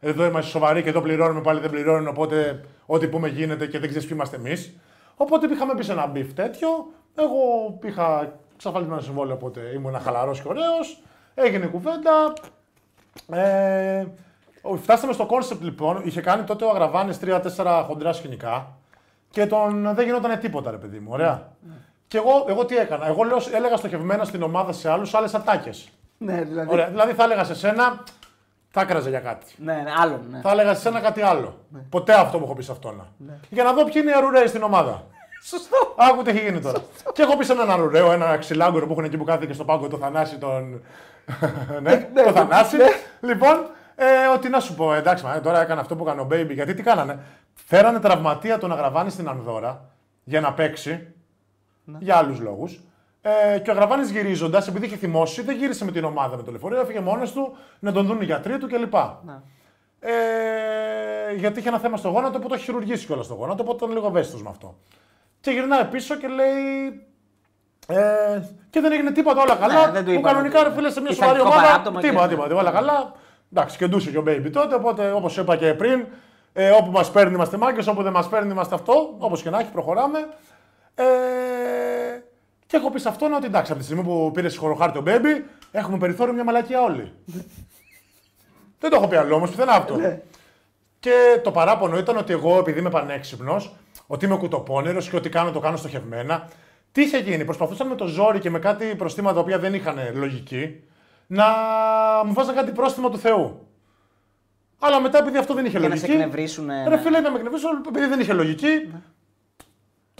[SPEAKER 1] εδώ είμαστε σοβαροί και εδώ πληρώνουμε, πάλι δεν πληρώνουν. Οπότε ό,τι πούμε γίνεται και δεν ξέρεις ποιοι είμαστε εμείς. Οπότε είχαμε πει σε ένα beef τέτοιο. Εγώ είχα εξασφαλισμένο συμβόλαιο, οπότε ήμουν χαλαρός και ωραίος. Έγινε κουβέντα. Ε, ο- φτάσαμε στο concept λοιπόν. Είχε κάνει τότε ο Αγραβάνης 3-4 χοντρά σκηνικά και τον, δεν γινόταν τίποτα, ρε παιδί μου. Ωραία. Και εγώ, εγώ τι έκανα. Εγώ λέω, έλεγα στοχευμένα στην ομάδα σε άλλους άλλες ατάκες.
[SPEAKER 2] Ναι, δηλαδή.
[SPEAKER 1] Ωραία. Δηλαδή θα έλεγα σε σένα, θα έκραζε για κάτι.
[SPEAKER 2] Ναι, ναι, άλλον. Ναι.
[SPEAKER 1] Θα έλεγα σε σένα κάτι άλλο. Ποτέ αυτό μου έχω πει σε αυτόν. Για να δω ποιοι είναι οι αρουραίοι στην ομάδα.
[SPEAKER 2] Σωστό.
[SPEAKER 1] Άκου τι έχει γίνει τώρα. και έχω πει σε έναν αρουραίο, ένα ξυλάγκορο που έχουν εκεί που κάθεται στο πάγκο, το Θανάση τον. ναι,
[SPEAKER 2] ναι,
[SPEAKER 1] το Θανάση.
[SPEAKER 2] ναι.
[SPEAKER 1] Λοιπόν, ε, ότι να σου πω, εντάξει, μα, ε, τώρα έκανε αυτό που έκανε ο Baby. Γιατί τι κάνανε; Φέρανε τραυματία τον Αγραβάνη στην Ανδώρα για να παίξει. Για άλλους λόγους. Ε, και ο Αγραβάνη γυρίζοντας, επειδή είχε θυμώσει, δεν γύρισε με την ομάδα με το λεωφορείο, έφυγε μόνος του να τον δουν οι γιατροί του κλπ.
[SPEAKER 2] Να.
[SPEAKER 1] Ε, γιατί είχε ένα θέμα στο γόνατο που το έχει χειρουργήσει κιόλας στο γόνατο, οπότε ήταν λίγο ευαίσθητος με αυτό. Και γυρνάει πίσω και λέει. Ε, και δεν έγινε τίποτα, όλα καλά.
[SPEAKER 2] δεν του
[SPEAKER 1] που
[SPEAKER 2] είπαν
[SPEAKER 1] κανονικά
[SPEAKER 2] ότι-
[SPEAKER 1] ρε φίλε σε μια
[SPEAKER 2] πειθαρχικό
[SPEAKER 1] σοβαρή ομάδα.
[SPEAKER 2] παράπτωμα και-
[SPEAKER 1] Τίποτα, τίποτα, όλα καλά. Εντάξει, και ντούσε και ο Baby τότε, οπότε όπως είπα και πριν, ε, όπου μας παίρνει είμαστε μάγκες, όπου δεν μας παίρνει είμαστε αυτό. Όπως και να έχει, προχωράμε. Ε, και έχω πει σε αυτόν ότι εντάξει, από τη στιγμή που πήρες συγχωροχάρτη ο Baby, έχουμε περιθώριο μια μαλακία όλοι. δεν το έχω πει άλλο όμως, πουθενά αυτό. Και το παράπονο ήταν ότι εγώ, επειδή είμαι πανέξυπνος, ότι είμαι κουτοπώνερο και ότι κάνω το κάνω στοχευμένα. Τι είχε γίνει, προσπαθούσαν με το ζόρι και με κάτι προστήματα τα οποία δεν είχαν λογική να μου βάζαν κάτι πρόστιμο του Θεού. Αλλά μετά, επειδή αυτό δεν είχε
[SPEAKER 2] Για να σε
[SPEAKER 1] λογική.
[SPEAKER 2] εκνευρίσουν.
[SPEAKER 1] Ρε
[SPEAKER 2] ναι.
[SPEAKER 1] φίλε, να με εκνευρίσουν, επειδή δεν είχε λογική.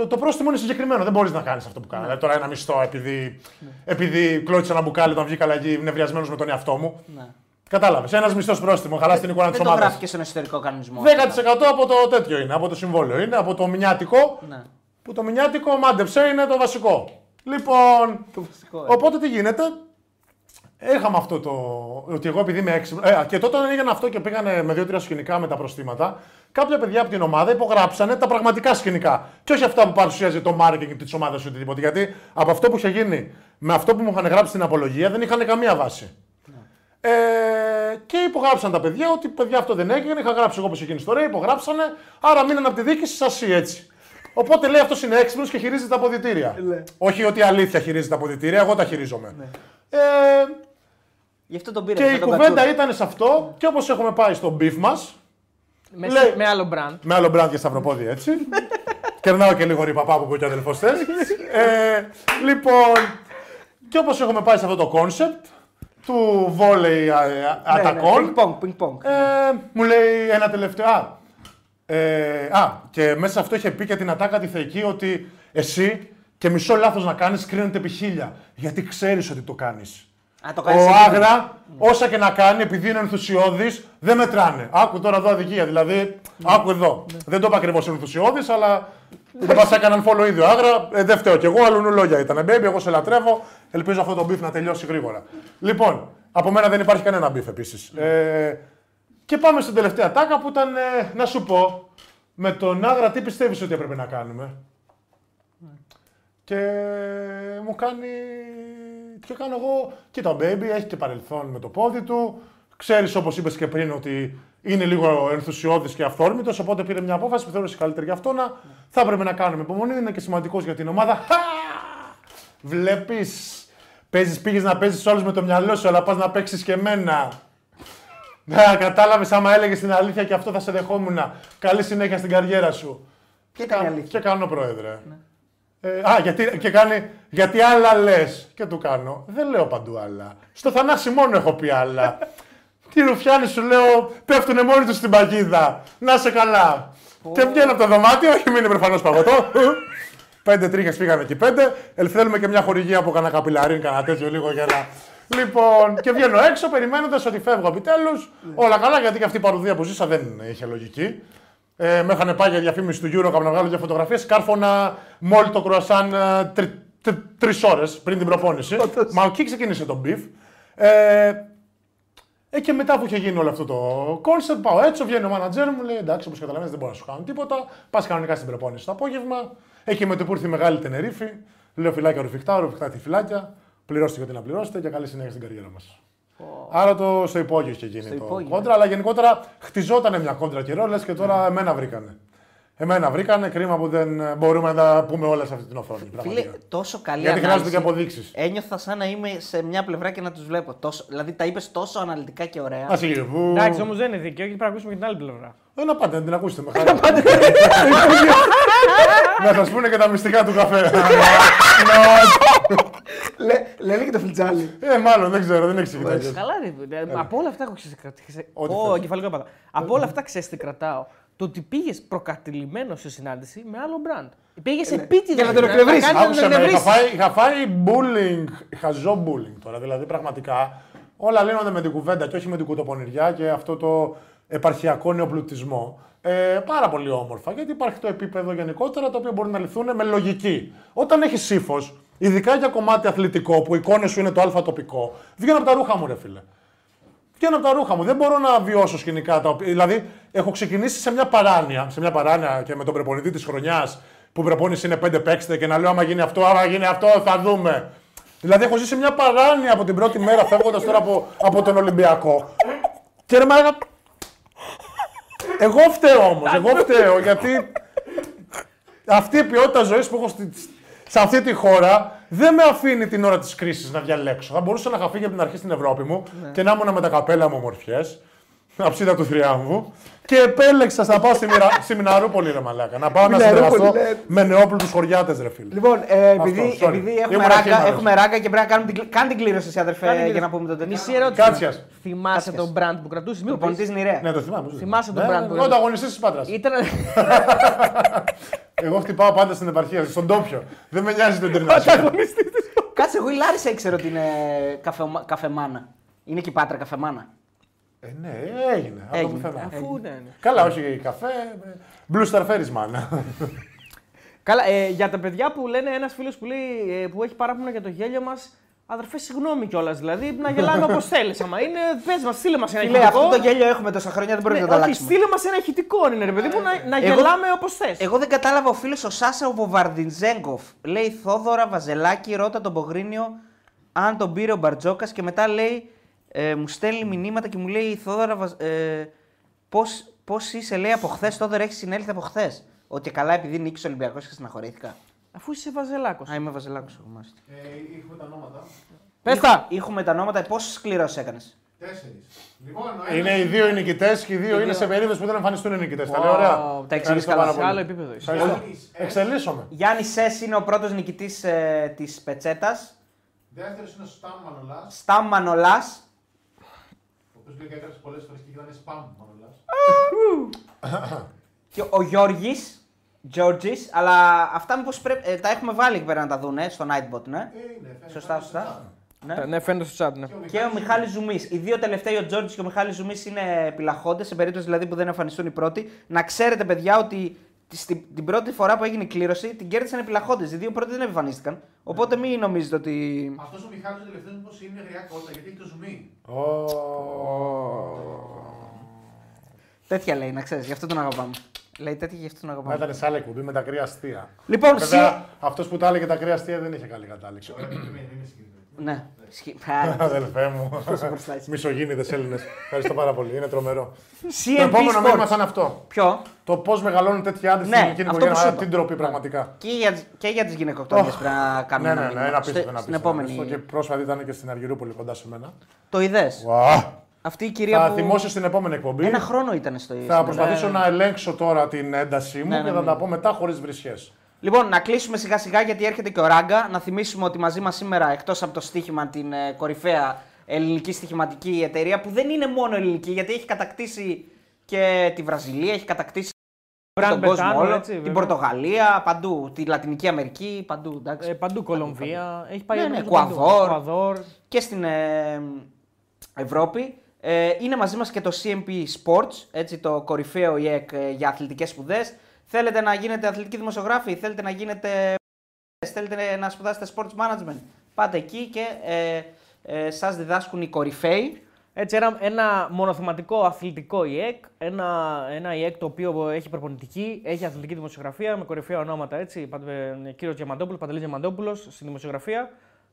[SPEAKER 1] Το, το πρόστιμο είναι συγκεκριμένο. Δεν μπορείς να κάνεις αυτό που κάνω. Δηλαδή, τώρα ένα μισθό επειδή, επειδή κλώτησα ένα μπουκάλι όταν βγήκα αλλαγή νευριασμένος με τον εαυτό μου.
[SPEAKER 2] Ναι.
[SPEAKER 1] Κατάλαβες. Ένας μισθός πρόστιμο, χαλάς την εικόνα της
[SPEAKER 2] Δεν το
[SPEAKER 1] ομάδας.
[SPEAKER 2] γράφει και στον εσωτερικό κανονισμό.
[SPEAKER 1] 10% από το τέτοιο είναι, από το συμβόλαιο είναι, από το μηνιάτικο.
[SPEAKER 2] Ναι.
[SPEAKER 1] Που το μηνιάτικο μάντεψε είναι το βασικό. Λοιπόν,
[SPEAKER 2] Το βασικό, ε.
[SPEAKER 1] οπότε τι γίνεται; Είχαμε αυτό το. Ότι εγώ επειδή είμαι έξυπνος. Ε, και τότε όταν έγινε αυτό και πήγανε με δύο-τρία σκηνικά με τα προστήματα, κάποια παιδιά από την ομάδα υπογράψανε τα πραγματικά σκηνικά. Και όχι αυτά που παρουσίαζε το marketing της ομάδας ή οτιδήποτε. Γιατί από αυτό που είχε γίνει με αυτό που μου είχαν γράψει στην απολογία δεν είχαν καμία βάση. Ε, και υπογράψαν τα παιδιά ότι παιδιά αυτό δεν έγινε. Είχα γράψει εγώ πώ είχε γίνει η ιστορία, υπογράψανε. Άρα μείναν από τη διοίκηση σασί έτσι. Οπότε λέει αυτός είναι έξυπνος και χειρίζεται τα αποδητήρια.
[SPEAKER 2] Ναι.
[SPEAKER 1] Όχι ότι αλήθεια χειρίζεται τα αποδητήρια, εγώ τα χειρίζομαι. Ε,
[SPEAKER 2] Γι' αυτό τον πήρε.
[SPEAKER 1] και
[SPEAKER 2] αυτό
[SPEAKER 1] η
[SPEAKER 2] τον
[SPEAKER 1] κουβέντα
[SPEAKER 2] κατσούρα. Ναι.
[SPEAKER 1] ήταν σε αυτό και όπως έχουμε πάει στο beef μας,
[SPEAKER 3] Με,
[SPEAKER 1] Λέει-
[SPEAKER 3] με άλλο brand.
[SPEAKER 1] με άλλο brand και σταυροπόδι έτσι. Κερνάω και λίγο ρηπαπά που είπε και ο αδελφός θες. ε, λοιπόν, και όπως έχουμε πάει σε αυτό το concept του βόλεϊ α- α-
[SPEAKER 2] Ναι, ναι,
[SPEAKER 1] ατακών,
[SPEAKER 2] Ping-pong, ping-pong.
[SPEAKER 1] ε, μου λέει ένα τελευταίο. Α, ε, α, και μέσα σε αυτό είχε πει και την ατάκα τη θεϊκή ότι εσύ και μισό λάθος να κάνεις κρίνεται επί χίλια. Γιατί ξέρεις ότι το κάνεις.
[SPEAKER 2] Α, το
[SPEAKER 1] Ο
[SPEAKER 2] κάνεις εκεί.
[SPEAKER 1] Άγρα, όσα και να κάνει, επειδή είναι ενθουσιώδης, δεν μετράνε. Άκου τώρα εδώ αδικία. Δηλαδή, άκου εδώ. Δεν το είπα ακριβώς ενθουσιώδης, αλλά δεν μας έκαναν follow ίδιο Άγρα. Ε, δεν φταίω κι εγώ, αλλού λόγια ήταν. Baby, εγώ σε λατρεύω. Ελπίζω αυτό το beef να τελειώσει γρήγορα. Λοιπόν, από μένα δεν υπάρχει κανένα beef επίσης. Ε, και πάμε στην τελευταία ατάκα που ήταν, ε, να σου πω, με τον Άγρα τι πιστεύεις ότι έπρεπε να κάνουμε; Και μου κάνει. Και κάνω εγώ. Κοίτα, ο baby έχει και παρελθόν με το πόδι του. Ξέρεις, όπως είπες και πριν, ότι είναι λίγο ενθουσιώδης και αυθόρμητος. Οπότε πήρε μια απόφαση που θεώρησε καλύτερη για αυτό να θα έπρεπε να κάνουμε υπομονή. Είναι και σημαντικός για την ομάδα. Βλέπεις. Παίζεις, πήγες να παίζεις όλους με το μυαλό σου, αλλά πας να παίξεις και εμένα. Να κατάλαβες άμα έλεγες την αλήθεια και αυτό θα σε δεχόμουν. Καλή συνέχεια στην καριέρα σου.
[SPEAKER 2] Ποια ήταν η
[SPEAKER 1] Κα-
[SPEAKER 2] αλήθεια.
[SPEAKER 1] Και κάνω πρόεδρε. Ε, α, γιατί, και κάνει, γιατί άλλα λες. Και του κάνω. Δεν λέω παντού άλλα. Στο Θανάση μόνο έχω πει άλλα. Τι ρουφιάνη σου λέω, πέφτουνε μόνοι τους στην παγίδα. Να σε καλά. Και βγαίνω από το δωμάτιο, έχει μείνει προφανώς παγωτό. πέντε τρίχες πήγαν εκεί πέντε. Ε, θέλουμε και μια χορηγία από κανένα καπιλαρίν, κανένα τέτοιο λίγο για να. Λοιπόν, και βγαίνω έξω περιμένοντας ότι φεύγω επιτέλους. Όλα καλά, γιατί και αυτή η παρουδία που ζήσα δεν είχε λογική. Ε, με είχαν πάει για διαφήμιση του Euro να βγάλω για φωτογραφίες. Κάρφωνα μόλι το κρουασάν ε, τρι, τρι, τρεις ώρες πριν την προπόνηση. Μα εκεί ξεκίνησε το μπιφ. Ε, ε, και μετά που είχε γίνει όλο αυτό το κόνσεπτ, πάω έτσι, βγαίνει ο μάνατζέρ μου, λέει εντάξει, όπως καταλαβαίνεις, δεν μπορώ να σου κάνω τίποτα. Πας κανονικά στην προπόνηση το απόγευμα. Εκεί με το που ήρθε η μεγάλη Τενερίφη, λέω φυλάκια ρουφιχτά, ρουφιχτά τη φυλάκια. Πληρώστε και ό,τι να πληρώσετε και καλή συνέχεια στην καριέρα μας. Άρα το στο υπόγειο είχε γίνει
[SPEAKER 2] Στο
[SPEAKER 1] το
[SPEAKER 2] υπόγειο.
[SPEAKER 1] κόντρα, αλλά γενικότερα χτιζόταν μια κόντρα καιρό, λες και τώρα εμένα βρήκανε. Εμένα βρήκανε, κρίμα που δεν ε, μπορούμε να τα πούμε όλα σε αυτή την οθόνη.
[SPEAKER 2] Φίλε,
[SPEAKER 1] πραγματικά.
[SPEAKER 2] τόσο καλή
[SPEAKER 1] Γιατί χρειάζονται
[SPEAKER 2] ανάλυση.
[SPEAKER 1] και αποδείξεις.
[SPEAKER 2] Ένιωθα σαν να είμαι σε μια πλευρά και να τους βλέπω. Τόσο, δηλαδή τα είπες τόσο αναλυτικά και ωραία.
[SPEAKER 1] Α sige, βου.
[SPEAKER 3] Εντάξει, όμως δεν είναι δίκαιο γιατί πρέπει να ακούσουμε και την άλλη πλευρά.
[SPEAKER 1] Ε, να πάτε, να την ακούσετε με χαρά. να σας πούνε και τα μυστικά του καφέ.
[SPEAKER 2] Λέ, λένε και το φλιτζάλι.
[SPEAKER 1] ε, μάλλον δεν ξέρω, δεν έχει κοιτάξει.
[SPEAKER 3] Καλά, ρε. ε, Από όλα αυτά έχω ξέρει.
[SPEAKER 1] Ό,τι
[SPEAKER 3] Ω,
[SPEAKER 1] θες.
[SPEAKER 3] εγκεφαλικό έπαθα. Από όλα αυτά ξέρεις τι κρατάω. Το ότι πήγες προκατηλημένος σε συνάντηση με άλλο brand. Πήγες επίτηδες.
[SPEAKER 2] για να τον εκνευρίσει.
[SPEAKER 1] Άκουσε με, είχα φάει, είχα φάει bullying, χαζό bullying τώρα. Δηλαδή, πραγματικά όλα λύνονται με την κουβέντα και όχι με την κουτοπονηριά και αυτό το επαρχιακό νεοπλουτισμό. Ε, πάρα πολύ όμορφα γιατί υπάρχει το επίπεδο γενικότερα το οποίο μπορεί να λυθούν με λογική. Όταν έχεις ύφο, ειδικά για κομμάτι αθλητικό που οι εικόνες σου είναι το αλφα τοπικό, βγαίνω από τα ρούχα μου, ρε φίλε. Βγαίνω από τα ρούχα μου. Δεν μπορώ να βιώσω σκηνικά τα οποία. Δηλαδή, έχω ξεκινήσει σε μια παράνοια, σε μια παράνοια και με τον προπονητή της χρονιάς που η προπόνηση είναι πέντε παίξτε και να λέω άμα γίνει αυτό, άμα γίνει αυτό, θα δούμε. Δηλαδή, έχω ζήσει μια παράνοια από την πρώτη μέρα φεύγοντας τώρα από, από τον Ολυμπιακό. Και ρε μάγα. Εγώ φταίω όμως. Εγώ φταίω γιατί αυτή η ποιότητα ζωής που έχω στη, σε αυτή τη χώρα δεν με αφήνει την ώρα της κρίσης να διαλέξω. Θα μπορούσα να είχα φύγει από την αρχή στην Ευρώπη μου και να ήμουν με τα καπέλα μου ομορφιές. Αψίδα του θριάμβου. Και επέλεξα να πάω στη, Μοιρα... στη Μιναρούπολη, ρε Μαλάκα. Να πάω να
[SPEAKER 2] Μιναρούπολη,
[SPEAKER 1] συνεργαστώ
[SPEAKER 2] ναι.
[SPEAKER 1] με νεόπλουτους χωριάτες, ρε φίλε.
[SPEAKER 2] Λοιπόν, ε, επειδή,
[SPEAKER 1] sorry.
[SPEAKER 2] επειδή έχουμε,
[SPEAKER 1] Ήμουν
[SPEAKER 2] ράγκα,
[SPEAKER 1] αχήμαρος.
[SPEAKER 2] έχουμε ράγκα και πρέπει να κάνουμε την, κλη- κάνε την κλήρωση, εσύ, αδερφέ,
[SPEAKER 3] Κάνε την
[SPEAKER 2] για να
[SPEAKER 3] κλήρωση.
[SPEAKER 2] πούμε το τέτοιο.
[SPEAKER 3] Μισή ερώτηση.
[SPEAKER 1] Κάτσιας.
[SPEAKER 3] Θυμάσαι
[SPEAKER 2] Κάτσιας.
[SPEAKER 3] τον brand που κρατούσες. Μην
[SPEAKER 2] Προπονητής
[SPEAKER 3] πεις.
[SPEAKER 2] Νηρέα.
[SPEAKER 1] Ναι, το θυμάμαι. το
[SPEAKER 3] Θυμάσαι τον
[SPEAKER 1] Ναι,
[SPEAKER 3] brand
[SPEAKER 1] ναι,
[SPEAKER 3] που
[SPEAKER 1] Εγώ ανταγωνιστή της Πάτρα.
[SPEAKER 3] Ήταν.
[SPEAKER 1] Εγώ χτυπάω πάντα στην επαρχία, στον τόπιο. Δεν με νοιάζει το Ιντερνασιόναλ.
[SPEAKER 2] Κάτσε, εγώ η Λάρισα ήξερα ότι είναι καφε, καφεμάνα. Είναι και η Πάτρα καφεμάνα.
[SPEAKER 1] Ε, ναι, έγινε. Αυτό που
[SPEAKER 2] Έγινε.
[SPEAKER 1] θέλω.
[SPEAKER 3] Αφού ναι, ναι.
[SPEAKER 1] Καλά, όχι καφέ. ε, Blue Star Ferris man.
[SPEAKER 3] Καλά, ε, για τα παιδιά που λένε ένας φίλος που, λέει, ε, που έχει παράπονα για το γέλιο μας. Αδερφέ, συγγνώμη κιόλας. Δηλαδή να γελάμε όπως θέλεις. Άμα είναι, πες μας, στείλε μας ένα
[SPEAKER 2] Φίλε,
[SPEAKER 3] ηχητικό.
[SPEAKER 2] αυτό το γέλιο έχουμε τόσα χρόνια, δεν πρέπει
[SPEAKER 3] Ναι,
[SPEAKER 2] να το
[SPEAKER 3] όχι,
[SPEAKER 2] αλλάξουμε.
[SPEAKER 3] στείλε μας ένα ηχητικό είναι ρε παιδί μου να, να
[SPEAKER 2] Εγώ-
[SPEAKER 3] γελάμε όπως θες.
[SPEAKER 2] Εγώ δεν κατάλαβα ο φίλος ο Σάσα ο Βοβαρντιζέγκοφ. Λέει Θόδωρα Βαζελάκη, ρώτα τον Πογρίνιο αν τον πήρε ο Μπαρτζόκας και μετά λέει, ε, μου στέλνει μηνύματα και μου λέει Θόδωρα Βαζ... ε, πώς, πώς είσαι λέει από χθες, Θόδωρα έχεις συνέλθει από χθες. Ότι καλά επειδή νίκησε ο Ολυμπιακός και στεναχωρήθηκα.
[SPEAKER 3] Αφού είσαι βαζελάκος.
[SPEAKER 2] Α, είμαι Βαζελάκος εγώ μάλιστα.
[SPEAKER 4] Ε, έχουμε τα ονόματα.
[SPEAKER 3] Πες τα!
[SPEAKER 2] Έχουμε τα ονόματα, πόσο σκληρό έκανες;
[SPEAKER 4] Τέσσερις. Λοιπόν, ο
[SPEAKER 1] Είναι οι δύο οι νικητές και οι δύο είναι σε περίπτωση που δεν εμφανιστούν οι νικητές. Τα λέω
[SPEAKER 3] Wow,
[SPEAKER 1] ωραία.
[SPEAKER 2] τα εξηγείς
[SPEAKER 1] Ευχαριστώ
[SPEAKER 2] καλά.
[SPEAKER 1] πάρα
[SPEAKER 3] Σε
[SPEAKER 1] πολύ.
[SPEAKER 3] άλλο επίπεδο είσαι.
[SPEAKER 1] Ευχαριστώ.
[SPEAKER 4] Γιάννης, ε,
[SPEAKER 1] Εξελίσσομαι.
[SPEAKER 2] Γιάννης Σες είναι ο πρώτος νικητής ε, της Πετσέτας.
[SPEAKER 4] Δεύτερος είναι ο Σταμ Μανολάς,
[SPEAKER 2] Σταμ Μανολάς.
[SPEAKER 4] Ο οποίο λέει έγραψε πολλές φορές και ήταν Σπαμ Μανολά.
[SPEAKER 2] Και ο Γιώργης. Georgis, αλλά αυτά μήπως πρέπει, ε, τα έχουμε βάλει εκεί πέρα να τα δουν στο Nightbot, ναι;
[SPEAKER 4] Ε, είναι, φαίνεται
[SPEAKER 2] Σωστά,
[SPEAKER 4] στο
[SPEAKER 2] σωστά.
[SPEAKER 4] chat.
[SPEAKER 2] Ναι.
[SPEAKER 3] Ναι, φαίνεται στο chat, ναι.
[SPEAKER 2] Και ο Μιχάλης Ζουμής. Οι δύο τελευταίοι, ο Τζόρτζης και ο Μιχάλης Ζουμής, είναι επιλαχόντες, σε περίπτωση δηλαδή που δεν εμφανιστούν οι πρώτοι. Να ξέρετε, παιδιά, ότι τη- στην- την πρώτη φορά που έγινε η κλήρωση την κέρδισαν επιλαχόντες. Οι δύο πρώτοι δεν εμφανίστηκαν. Οπότε μην νομίζετε ότι.
[SPEAKER 4] Αυτός ο Μιχάλης ο τελευταίος μήπω είναι γριά κότα γιατί έχει το ζουμί.
[SPEAKER 2] Τέτοια λέει, να ξέρεις, γι' αυτό τον αγαπάμε. Λέει τέτοια γι' αυτό τον
[SPEAKER 1] Μα
[SPEAKER 2] αγαπάμε.
[SPEAKER 1] ήταν σε άλλη εκπομπή με τα κρύα αστεία.
[SPEAKER 2] Λοιπόν, σι...
[SPEAKER 1] Βέβαια, αυτός που τα έλεγε τα κρύα αστεία δεν είχε καλή κατάληξη.
[SPEAKER 4] Μην είμαι συγκεκριμένο.
[SPEAKER 2] Ναι. Ισχύει.
[SPEAKER 1] Αδελφέ μου.
[SPEAKER 2] μπροστά έτσι.
[SPEAKER 1] Μισογίνητες Έλληνες. Ευχαριστώ πάρα πολύ. Είναι τρομερό. το
[SPEAKER 2] CMP
[SPEAKER 1] επόμενο μήνυμα
[SPEAKER 2] Sports.
[SPEAKER 1] σαν αυτό.
[SPEAKER 2] Ποιο;
[SPEAKER 1] Το πώς μεγαλώνουν τέτοιοι άντρες
[SPEAKER 2] Ναι,
[SPEAKER 1] στην ελληνική
[SPEAKER 2] αυτό που
[SPEAKER 1] οικογένεια.
[SPEAKER 2] σου
[SPEAKER 1] Α,
[SPEAKER 2] είπα.
[SPEAKER 1] Την τροπή πραγματικά.
[SPEAKER 2] Και για, και για τις γυναικοκτόνιες
[SPEAKER 1] Οχ.
[SPEAKER 2] πρέπει να κάνουμε
[SPEAKER 1] Ναι, ναι,
[SPEAKER 2] ένα
[SPEAKER 1] ναι,
[SPEAKER 2] μήνυμα.
[SPEAKER 1] ένα
[SPEAKER 2] Στο-
[SPEAKER 1] πίσω. Ένα
[SPEAKER 2] Στην
[SPEAKER 1] πίσω.
[SPEAKER 2] επόμενη.
[SPEAKER 1] Και πρόσφατα ήταν και στην Αργυρούπολη κοντά σε μένα.
[SPEAKER 2] Το είδες;
[SPEAKER 1] Wow.
[SPEAKER 2] Αυτή η κυρία
[SPEAKER 1] Θα
[SPEAKER 2] που.
[SPEAKER 1] θυμώσαι στην επόμενη εκπομπή.
[SPEAKER 2] Ένα χρόνο ήταν στο
[SPEAKER 1] Θα προσπαθήσω να ελέγξω τώρα την έντασή μου
[SPEAKER 2] Ναι, ναι,
[SPEAKER 1] και θα
[SPEAKER 2] ναι.
[SPEAKER 1] τα πω μετά χωρίς βρισιέ.
[SPEAKER 2] Λοιπόν, να κλείσουμε σιγά σιγά γιατί έρχεται και ο Ράγκα. Να θυμίσουμε ότι μαζί μας σήμερα, εκτός από το στοίχημα, την ε, κορυφαία ελληνική στοιχηματική εταιρεία που δεν είναι μόνο ελληνική γιατί έχει κατακτήσει και τη Βραζιλία, έχει κατακτήσει
[SPEAKER 3] Brand
[SPEAKER 2] τον κόσμο
[SPEAKER 3] Betano,
[SPEAKER 2] όλο,
[SPEAKER 3] έτσι,
[SPEAKER 2] την
[SPEAKER 3] βέβαια.
[SPEAKER 2] Πορτογαλία, παντού, τη Λατινική Αμερική, παντού. Εντάξει.
[SPEAKER 3] Ε, παντού Κολομβία. Έχει πάει
[SPEAKER 2] Ναι, ναι,
[SPEAKER 3] νομίζω παντού.
[SPEAKER 2] Εκουαδόρ.
[SPEAKER 3] Εκουαδόρ.
[SPEAKER 2] και στην ε, Ευρώπη. Ε, είναι μαζί μας και το CMP Sports, έτσι, το κορυφαίο ΙΕΚ ε, για αθλητικές σπουδές. Θέλετε να γίνετε αθλητικοί δημοσιογράφοι, θέλετε να γίνετε θέλετε να σπουδάσετε sports management, πάτε εκεί και ε, ε, σας διδάσκουν οι κορυφαίοι.
[SPEAKER 3] Έτσι, ένα, ένα μονοθεματικό αθλητικό ΙΕΚ. Ένα, ένα ΙΕΚ το οποίο έχει προπονητική, έχει αθλητική δημοσιογραφία με κορυφαία ονόματα. Έτσι, κύριος Διαμαντόπουλος, Παντελής Διαμαντόπουλος στην δημοσιογραφία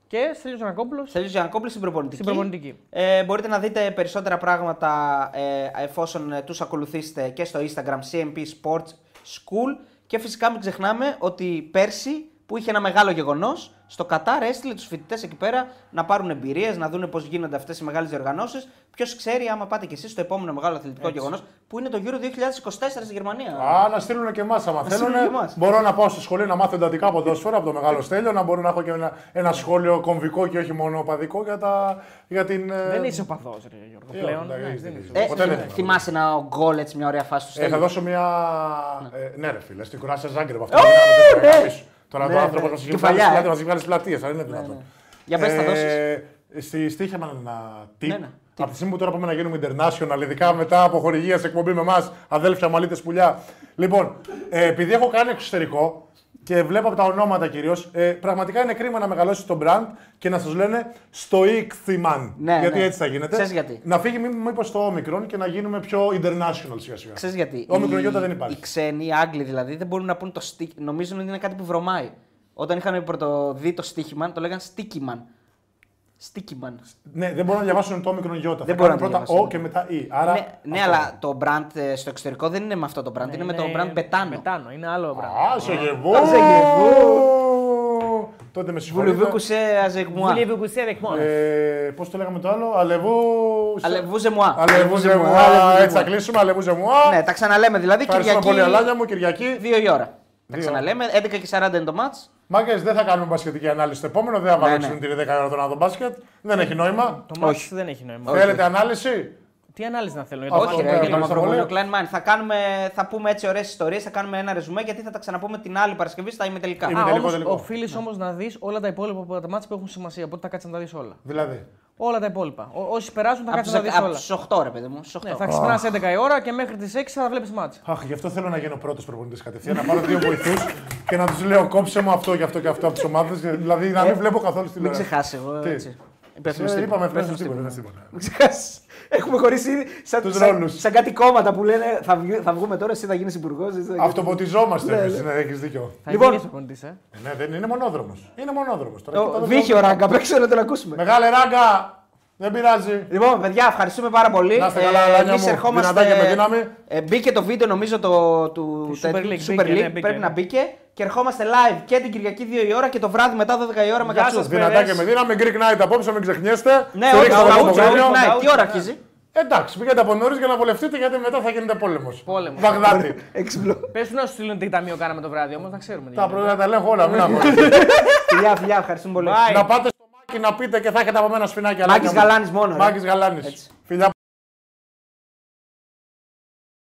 [SPEAKER 3] και Στέλιος Ζανακόπουλο
[SPEAKER 2] Θέλεις Γιανακόπουλος στην προπονητική.
[SPEAKER 3] στην προπονητική.
[SPEAKER 2] Ε, μπορείτε να δείτε περισσότερα πράγματα ε, εφόσον ε, τους ακολουθήσετε και στο Instagram CMP Sports School. Και φυσικά μην ξεχνάμε ότι πέρσι που είχε ένα μεγάλο γεγονός στο Κατάρ έστειλε τους φοιτητές εκεί πέρα να πάρουν εμπειρίες, να δουν πώς γίνονται αυτές οι μεγάλες διοργανώσεις. Ποιος ξέρει άμα πάτε κι εσείς στο επόμενο μεγάλο αθλητικό γεγονός που είναι το Euro 2024 στη Γερμανία.
[SPEAKER 1] Α, να στείλουν και εμάς άμα θέλουν.
[SPEAKER 2] στείλουν και εμάς.
[SPEAKER 1] Μπορώ να πάω στο σχολείο να μάθω εντατικά ποδόσφαιρα από το μεγάλο στέλιο, να μπορώ να έχω και ένα, ένα σχόλιο κομβικό και όχι μόνο παδικό για, τα, για την. ε,
[SPEAKER 3] Δεν είσαι οπαδός, ρε Γιώργο.
[SPEAKER 1] ε,
[SPEAKER 3] Πλέον.
[SPEAKER 1] εντάξει,
[SPEAKER 3] Ναι,
[SPEAKER 1] δεν
[SPEAKER 3] δεν
[SPEAKER 1] είσαι.
[SPEAKER 3] είσαι.
[SPEAKER 2] Ε,
[SPEAKER 1] ποτέ δεν
[SPEAKER 2] θυμ-
[SPEAKER 1] ήμουν.
[SPEAKER 2] θυμάσαι ένα γκολ έτσι μια ωραία φάση του
[SPEAKER 1] Ε,
[SPEAKER 2] Στέλιου.
[SPEAKER 1] θα δώσω μια. Ε, ναι, ρε φίλε, στην κουράσια Ζάγκρεπ αυτό.
[SPEAKER 2] Ω,
[SPEAKER 1] που γίναμε
[SPEAKER 2] ναι.
[SPEAKER 1] πίσω. Τώρα
[SPEAKER 2] Ναι,
[SPEAKER 1] το
[SPEAKER 2] ναι.
[SPEAKER 1] άνθρωπο μα έχει
[SPEAKER 2] Κεφαλιά,
[SPEAKER 1] βγάλει
[SPEAKER 2] ε.
[SPEAKER 1] μας έχει βγάλει στι πλατείες, αν είναι δυνατόν.
[SPEAKER 2] ναι. Για πες, θα
[SPEAKER 1] Ε, Στη στοίχημα ένα tip.
[SPEAKER 2] Ναι, ναι.
[SPEAKER 1] Από τη στιγμή που τώρα πάμε να γίνουμε international, ειδικά μετά από χορηγία σε εκπομπή με εμάς, αδέλφια μαλίτε πουλιά. Λοιπόν, ε, επειδή έχω κάνει εξωτερικό και βλέπω από τα ονόματα κυρίως, ε, πραγματικά είναι κρίμα να μεγαλώσει το brand και να σας λένε στο Ichthiman.
[SPEAKER 2] Ναι,
[SPEAKER 1] γιατί
[SPEAKER 2] ναι.
[SPEAKER 1] έτσι θα γίνεται.
[SPEAKER 2] Ξέρεις γιατί.
[SPEAKER 1] Να φύγει μήπως το Omicron και να γίνουμε πιο international σιγά σιγά.
[SPEAKER 2] Ξέρεις γιατί.
[SPEAKER 1] Ο Omicron
[SPEAKER 2] Οι-
[SPEAKER 1] γιώτα δεν υπάρχει.
[SPEAKER 2] Οι ξένοι, οι Άγγλοι δηλαδή, δεν μπορούν να πούν το stick. Νομίζουν ότι είναι κάτι που βρωμάει. Όταν είχαν πρωτοδεί το στοίχημα, το λέγαν sticky man. Sticky man.
[SPEAKER 1] Ναι, δεν μπορούν να διαβάσουν το Omicron γιώτα.
[SPEAKER 2] Δεν
[SPEAKER 1] θα
[SPEAKER 2] μπορούν
[SPEAKER 1] κάνουν
[SPEAKER 2] να
[SPEAKER 1] πρώτα
[SPEAKER 2] διαβάσουν.
[SPEAKER 1] O και μετά E. Άρα,
[SPEAKER 2] ναι, ναι,
[SPEAKER 1] αυτό.
[SPEAKER 2] αλλά το brand ε, στο εξωτερικό δεν είναι με αυτό το brand, είναι, με το brand Betano.
[SPEAKER 3] Betano, είναι άλλο brand.
[SPEAKER 1] Α, σε γεβού! Τότε με συγχωρείτε.
[SPEAKER 2] Voulez-vous coucher avec moi?
[SPEAKER 3] Voulez-vous coucher avec moi?
[SPEAKER 1] Ε, Πώς το λέγαμε το άλλο, αλεβού.
[SPEAKER 2] Allez-vous et moi.
[SPEAKER 1] Αλεβούζε μου.
[SPEAKER 2] Allez-vous et
[SPEAKER 1] Έτσι θα
[SPEAKER 2] moi.
[SPEAKER 1] κλείσουμε, αλεβούζε μου.
[SPEAKER 2] Ναι, τα ξαναλέμε δηλαδή
[SPEAKER 1] Ευχαριστούμε
[SPEAKER 2] Κυριακή.
[SPEAKER 1] πολύ, Αλάνια μου, Κυριακή.
[SPEAKER 2] 2 η ώρα. Τα
[SPEAKER 1] Δύο.
[SPEAKER 2] ξαναλέμε, 11 και 40 είναι το match.
[SPEAKER 1] Μάγκες, δεν θα κάνουμε μπασκετική ανάλυση στο επόμενο, δεν θα βάλω
[SPEAKER 2] Ναι, ναι.
[SPEAKER 1] την 10 ώρα να δω μπάσκετ. Δεν έχει νόημα.
[SPEAKER 3] Το match
[SPEAKER 2] όχι.
[SPEAKER 3] δεν έχει νόημα.
[SPEAKER 1] Θέλετε ανάλυση;
[SPEAKER 3] Τι ανάλυση να θέλω. για
[SPEAKER 1] Όχι,
[SPEAKER 3] το
[SPEAKER 2] Όχι,
[SPEAKER 3] match?
[SPEAKER 2] ρε,
[SPEAKER 1] πέρα,
[SPEAKER 2] για το
[SPEAKER 1] πέρα στο
[SPEAKER 2] Μαυροβούνιο
[SPEAKER 1] σχολείο.
[SPEAKER 2] Klein Mind. Θα, κάνουμε, θα πούμε έτσι ωραίες ιστορίες, θα κάνουμε ένα ρεζουμέ γιατί θα τα ξαναπούμε την άλλη Παρασκευή στα ημιτελικά.
[SPEAKER 1] Είμαι
[SPEAKER 3] Α,
[SPEAKER 1] τελικό,
[SPEAKER 3] όμως,
[SPEAKER 1] τελικό.
[SPEAKER 3] οφείλει όμως να δεις όλα τα υπόλοιπα από τα μάτια που έχουν σημασία. Οπότε θα κάτσεις να τα δεις όλα.
[SPEAKER 1] Δηλαδή.
[SPEAKER 3] Όλα τα υπόλοιπα. Ό, όσοι περάσουν θα
[SPEAKER 2] Από
[SPEAKER 3] κάτσεις να δεις όλα.
[SPEAKER 2] του 8, ρε παιδί μου. Στους 8.
[SPEAKER 3] Ναι, θα ξυπνάς 11 η ώρα και μέχρι τις 6 θα βλέπεις μάτια.
[SPEAKER 1] Αχ, γι' αυτό θέλω να γίνω πρώτος προπονητής κατευθείαν. Να πάρω δύο βοηθούς και να τους λέω κόψε μου αυτό και αυτό και αυτό από τις ομάδες. Δηλαδή να μην βλέπω καθόλου στη
[SPEAKER 2] Ε, Μην
[SPEAKER 1] τηλεόραση.
[SPEAKER 2] ξεχάσει εγώ.
[SPEAKER 1] Τι;
[SPEAKER 2] Έτσι. Υπεύθυνος
[SPEAKER 1] Ε,
[SPEAKER 2] τύπου.
[SPEAKER 1] Είπαμε
[SPEAKER 2] Υπεύθυνος
[SPEAKER 1] ευχαριστώ
[SPEAKER 2] τύπου.
[SPEAKER 1] τίποτα.
[SPEAKER 2] Μην ξεχάσει. Έχουμε χωρίσει ήδη σαν,
[SPEAKER 1] Τους
[SPEAKER 2] σαν,
[SPEAKER 1] ρόλους.
[SPEAKER 2] σαν κάτι κόμματα που λένε θα, βγει- θα βγούμε τώρα, εσύ θα γίνεις υπουργός.
[SPEAKER 1] Αυτοποτιζόμαστε
[SPEAKER 2] Ναι,
[SPEAKER 1] εμείς,
[SPEAKER 2] ναι.
[SPEAKER 1] ναι, έχεις δίκιο.
[SPEAKER 3] Θα
[SPEAKER 2] Λοιπόν,
[SPEAKER 3] γίνεις προπονητής, ε.
[SPEAKER 1] Ε, Ναι, δεν είναι μονόδρομος. Είναι μονόδρομος.
[SPEAKER 2] Βύχει ο Ράγκα, παίξε να τον ακούσουμε.
[SPEAKER 1] Μεγάλε ράγκα! Δεν πειράζει.
[SPEAKER 2] Λοιπόν, παιδιά, ευχαριστούμε πάρα πολύ.
[SPEAKER 1] Να είστε καλά, Αλάνια
[SPEAKER 2] εμείς
[SPEAKER 1] μου.
[SPEAKER 2] ερχόμαστε...
[SPEAKER 1] Δυνατά και με δύναμη.
[SPEAKER 2] Ε, μπήκε το βίντεο νομίζω το, του,
[SPEAKER 3] Του
[SPEAKER 2] τέτοιου,
[SPEAKER 3] Super League,
[SPEAKER 2] του
[SPEAKER 3] μπήκε,
[SPEAKER 2] Super League.
[SPEAKER 3] ναι, μπήκε,
[SPEAKER 2] Πρέπει
[SPEAKER 3] ναι.
[SPEAKER 2] να μπήκε και ερχόμαστε live και την Κυριακή 2 η ώρα και το βράδυ μετά 12 η ώρα με
[SPEAKER 3] Γεια
[SPEAKER 2] κατσού.
[SPEAKER 3] σας,
[SPEAKER 1] Δυνατά
[SPEAKER 3] Περές.
[SPEAKER 1] και με δύναμη. Greek Night απόψε, μην ξεχνιέστε.
[SPEAKER 2] Ναι, όχι,
[SPEAKER 1] Στηρίξτε
[SPEAKER 2] το
[SPEAKER 1] το
[SPEAKER 2] Καούτσο,
[SPEAKER 1] Παπαγάνιο.
[SPEAKER 2] Greek Night.
[SPEAKER 3] Καούτσο,
[SPEAKER 2] Τι ώρα
[SPEAKER 3] ναι.
[SPEAKER 2] αρχίζει;
[SPEAKER 1] Εντάξει, πήγατε από νωρίς για να βολευτείτε γιατί μετά θα γίνεται πόλεμος.
[SPEAKER 3] Πόλεμος.
[SPEAKER 1] Βαγδάτη.
[SPEAKER 2] Εξυπλό.
[SPEAKER 3] Πες του να σου στείλουν τι ταμείο κάναμε το βράδυ όμως, να ξέρουμε. τι
[SPEAKER 1] Τα
[SPEAKER 3] γίνεται.
[SPEAKER 1] πρώτα τα ελέγχω όλα, μην αγχώνεστε.
[SPEAKER 2] Φιλιά, φιλιά, ευχαριστούμε πολύ.
[SPEAKER 3] Bye.
[SPEAKER 1] Να πάτε στο μάκι να πείτε και θα έχετε από μένα σφινάκια.
[SPEAKER 2] Μάκης Γαλάνης μόνο, ρε.
[SPEAKER 1] Μάκης Γαλάνης.
[SPEAKER 2] Έτσι.
[SPEAKER 1] Φιλιά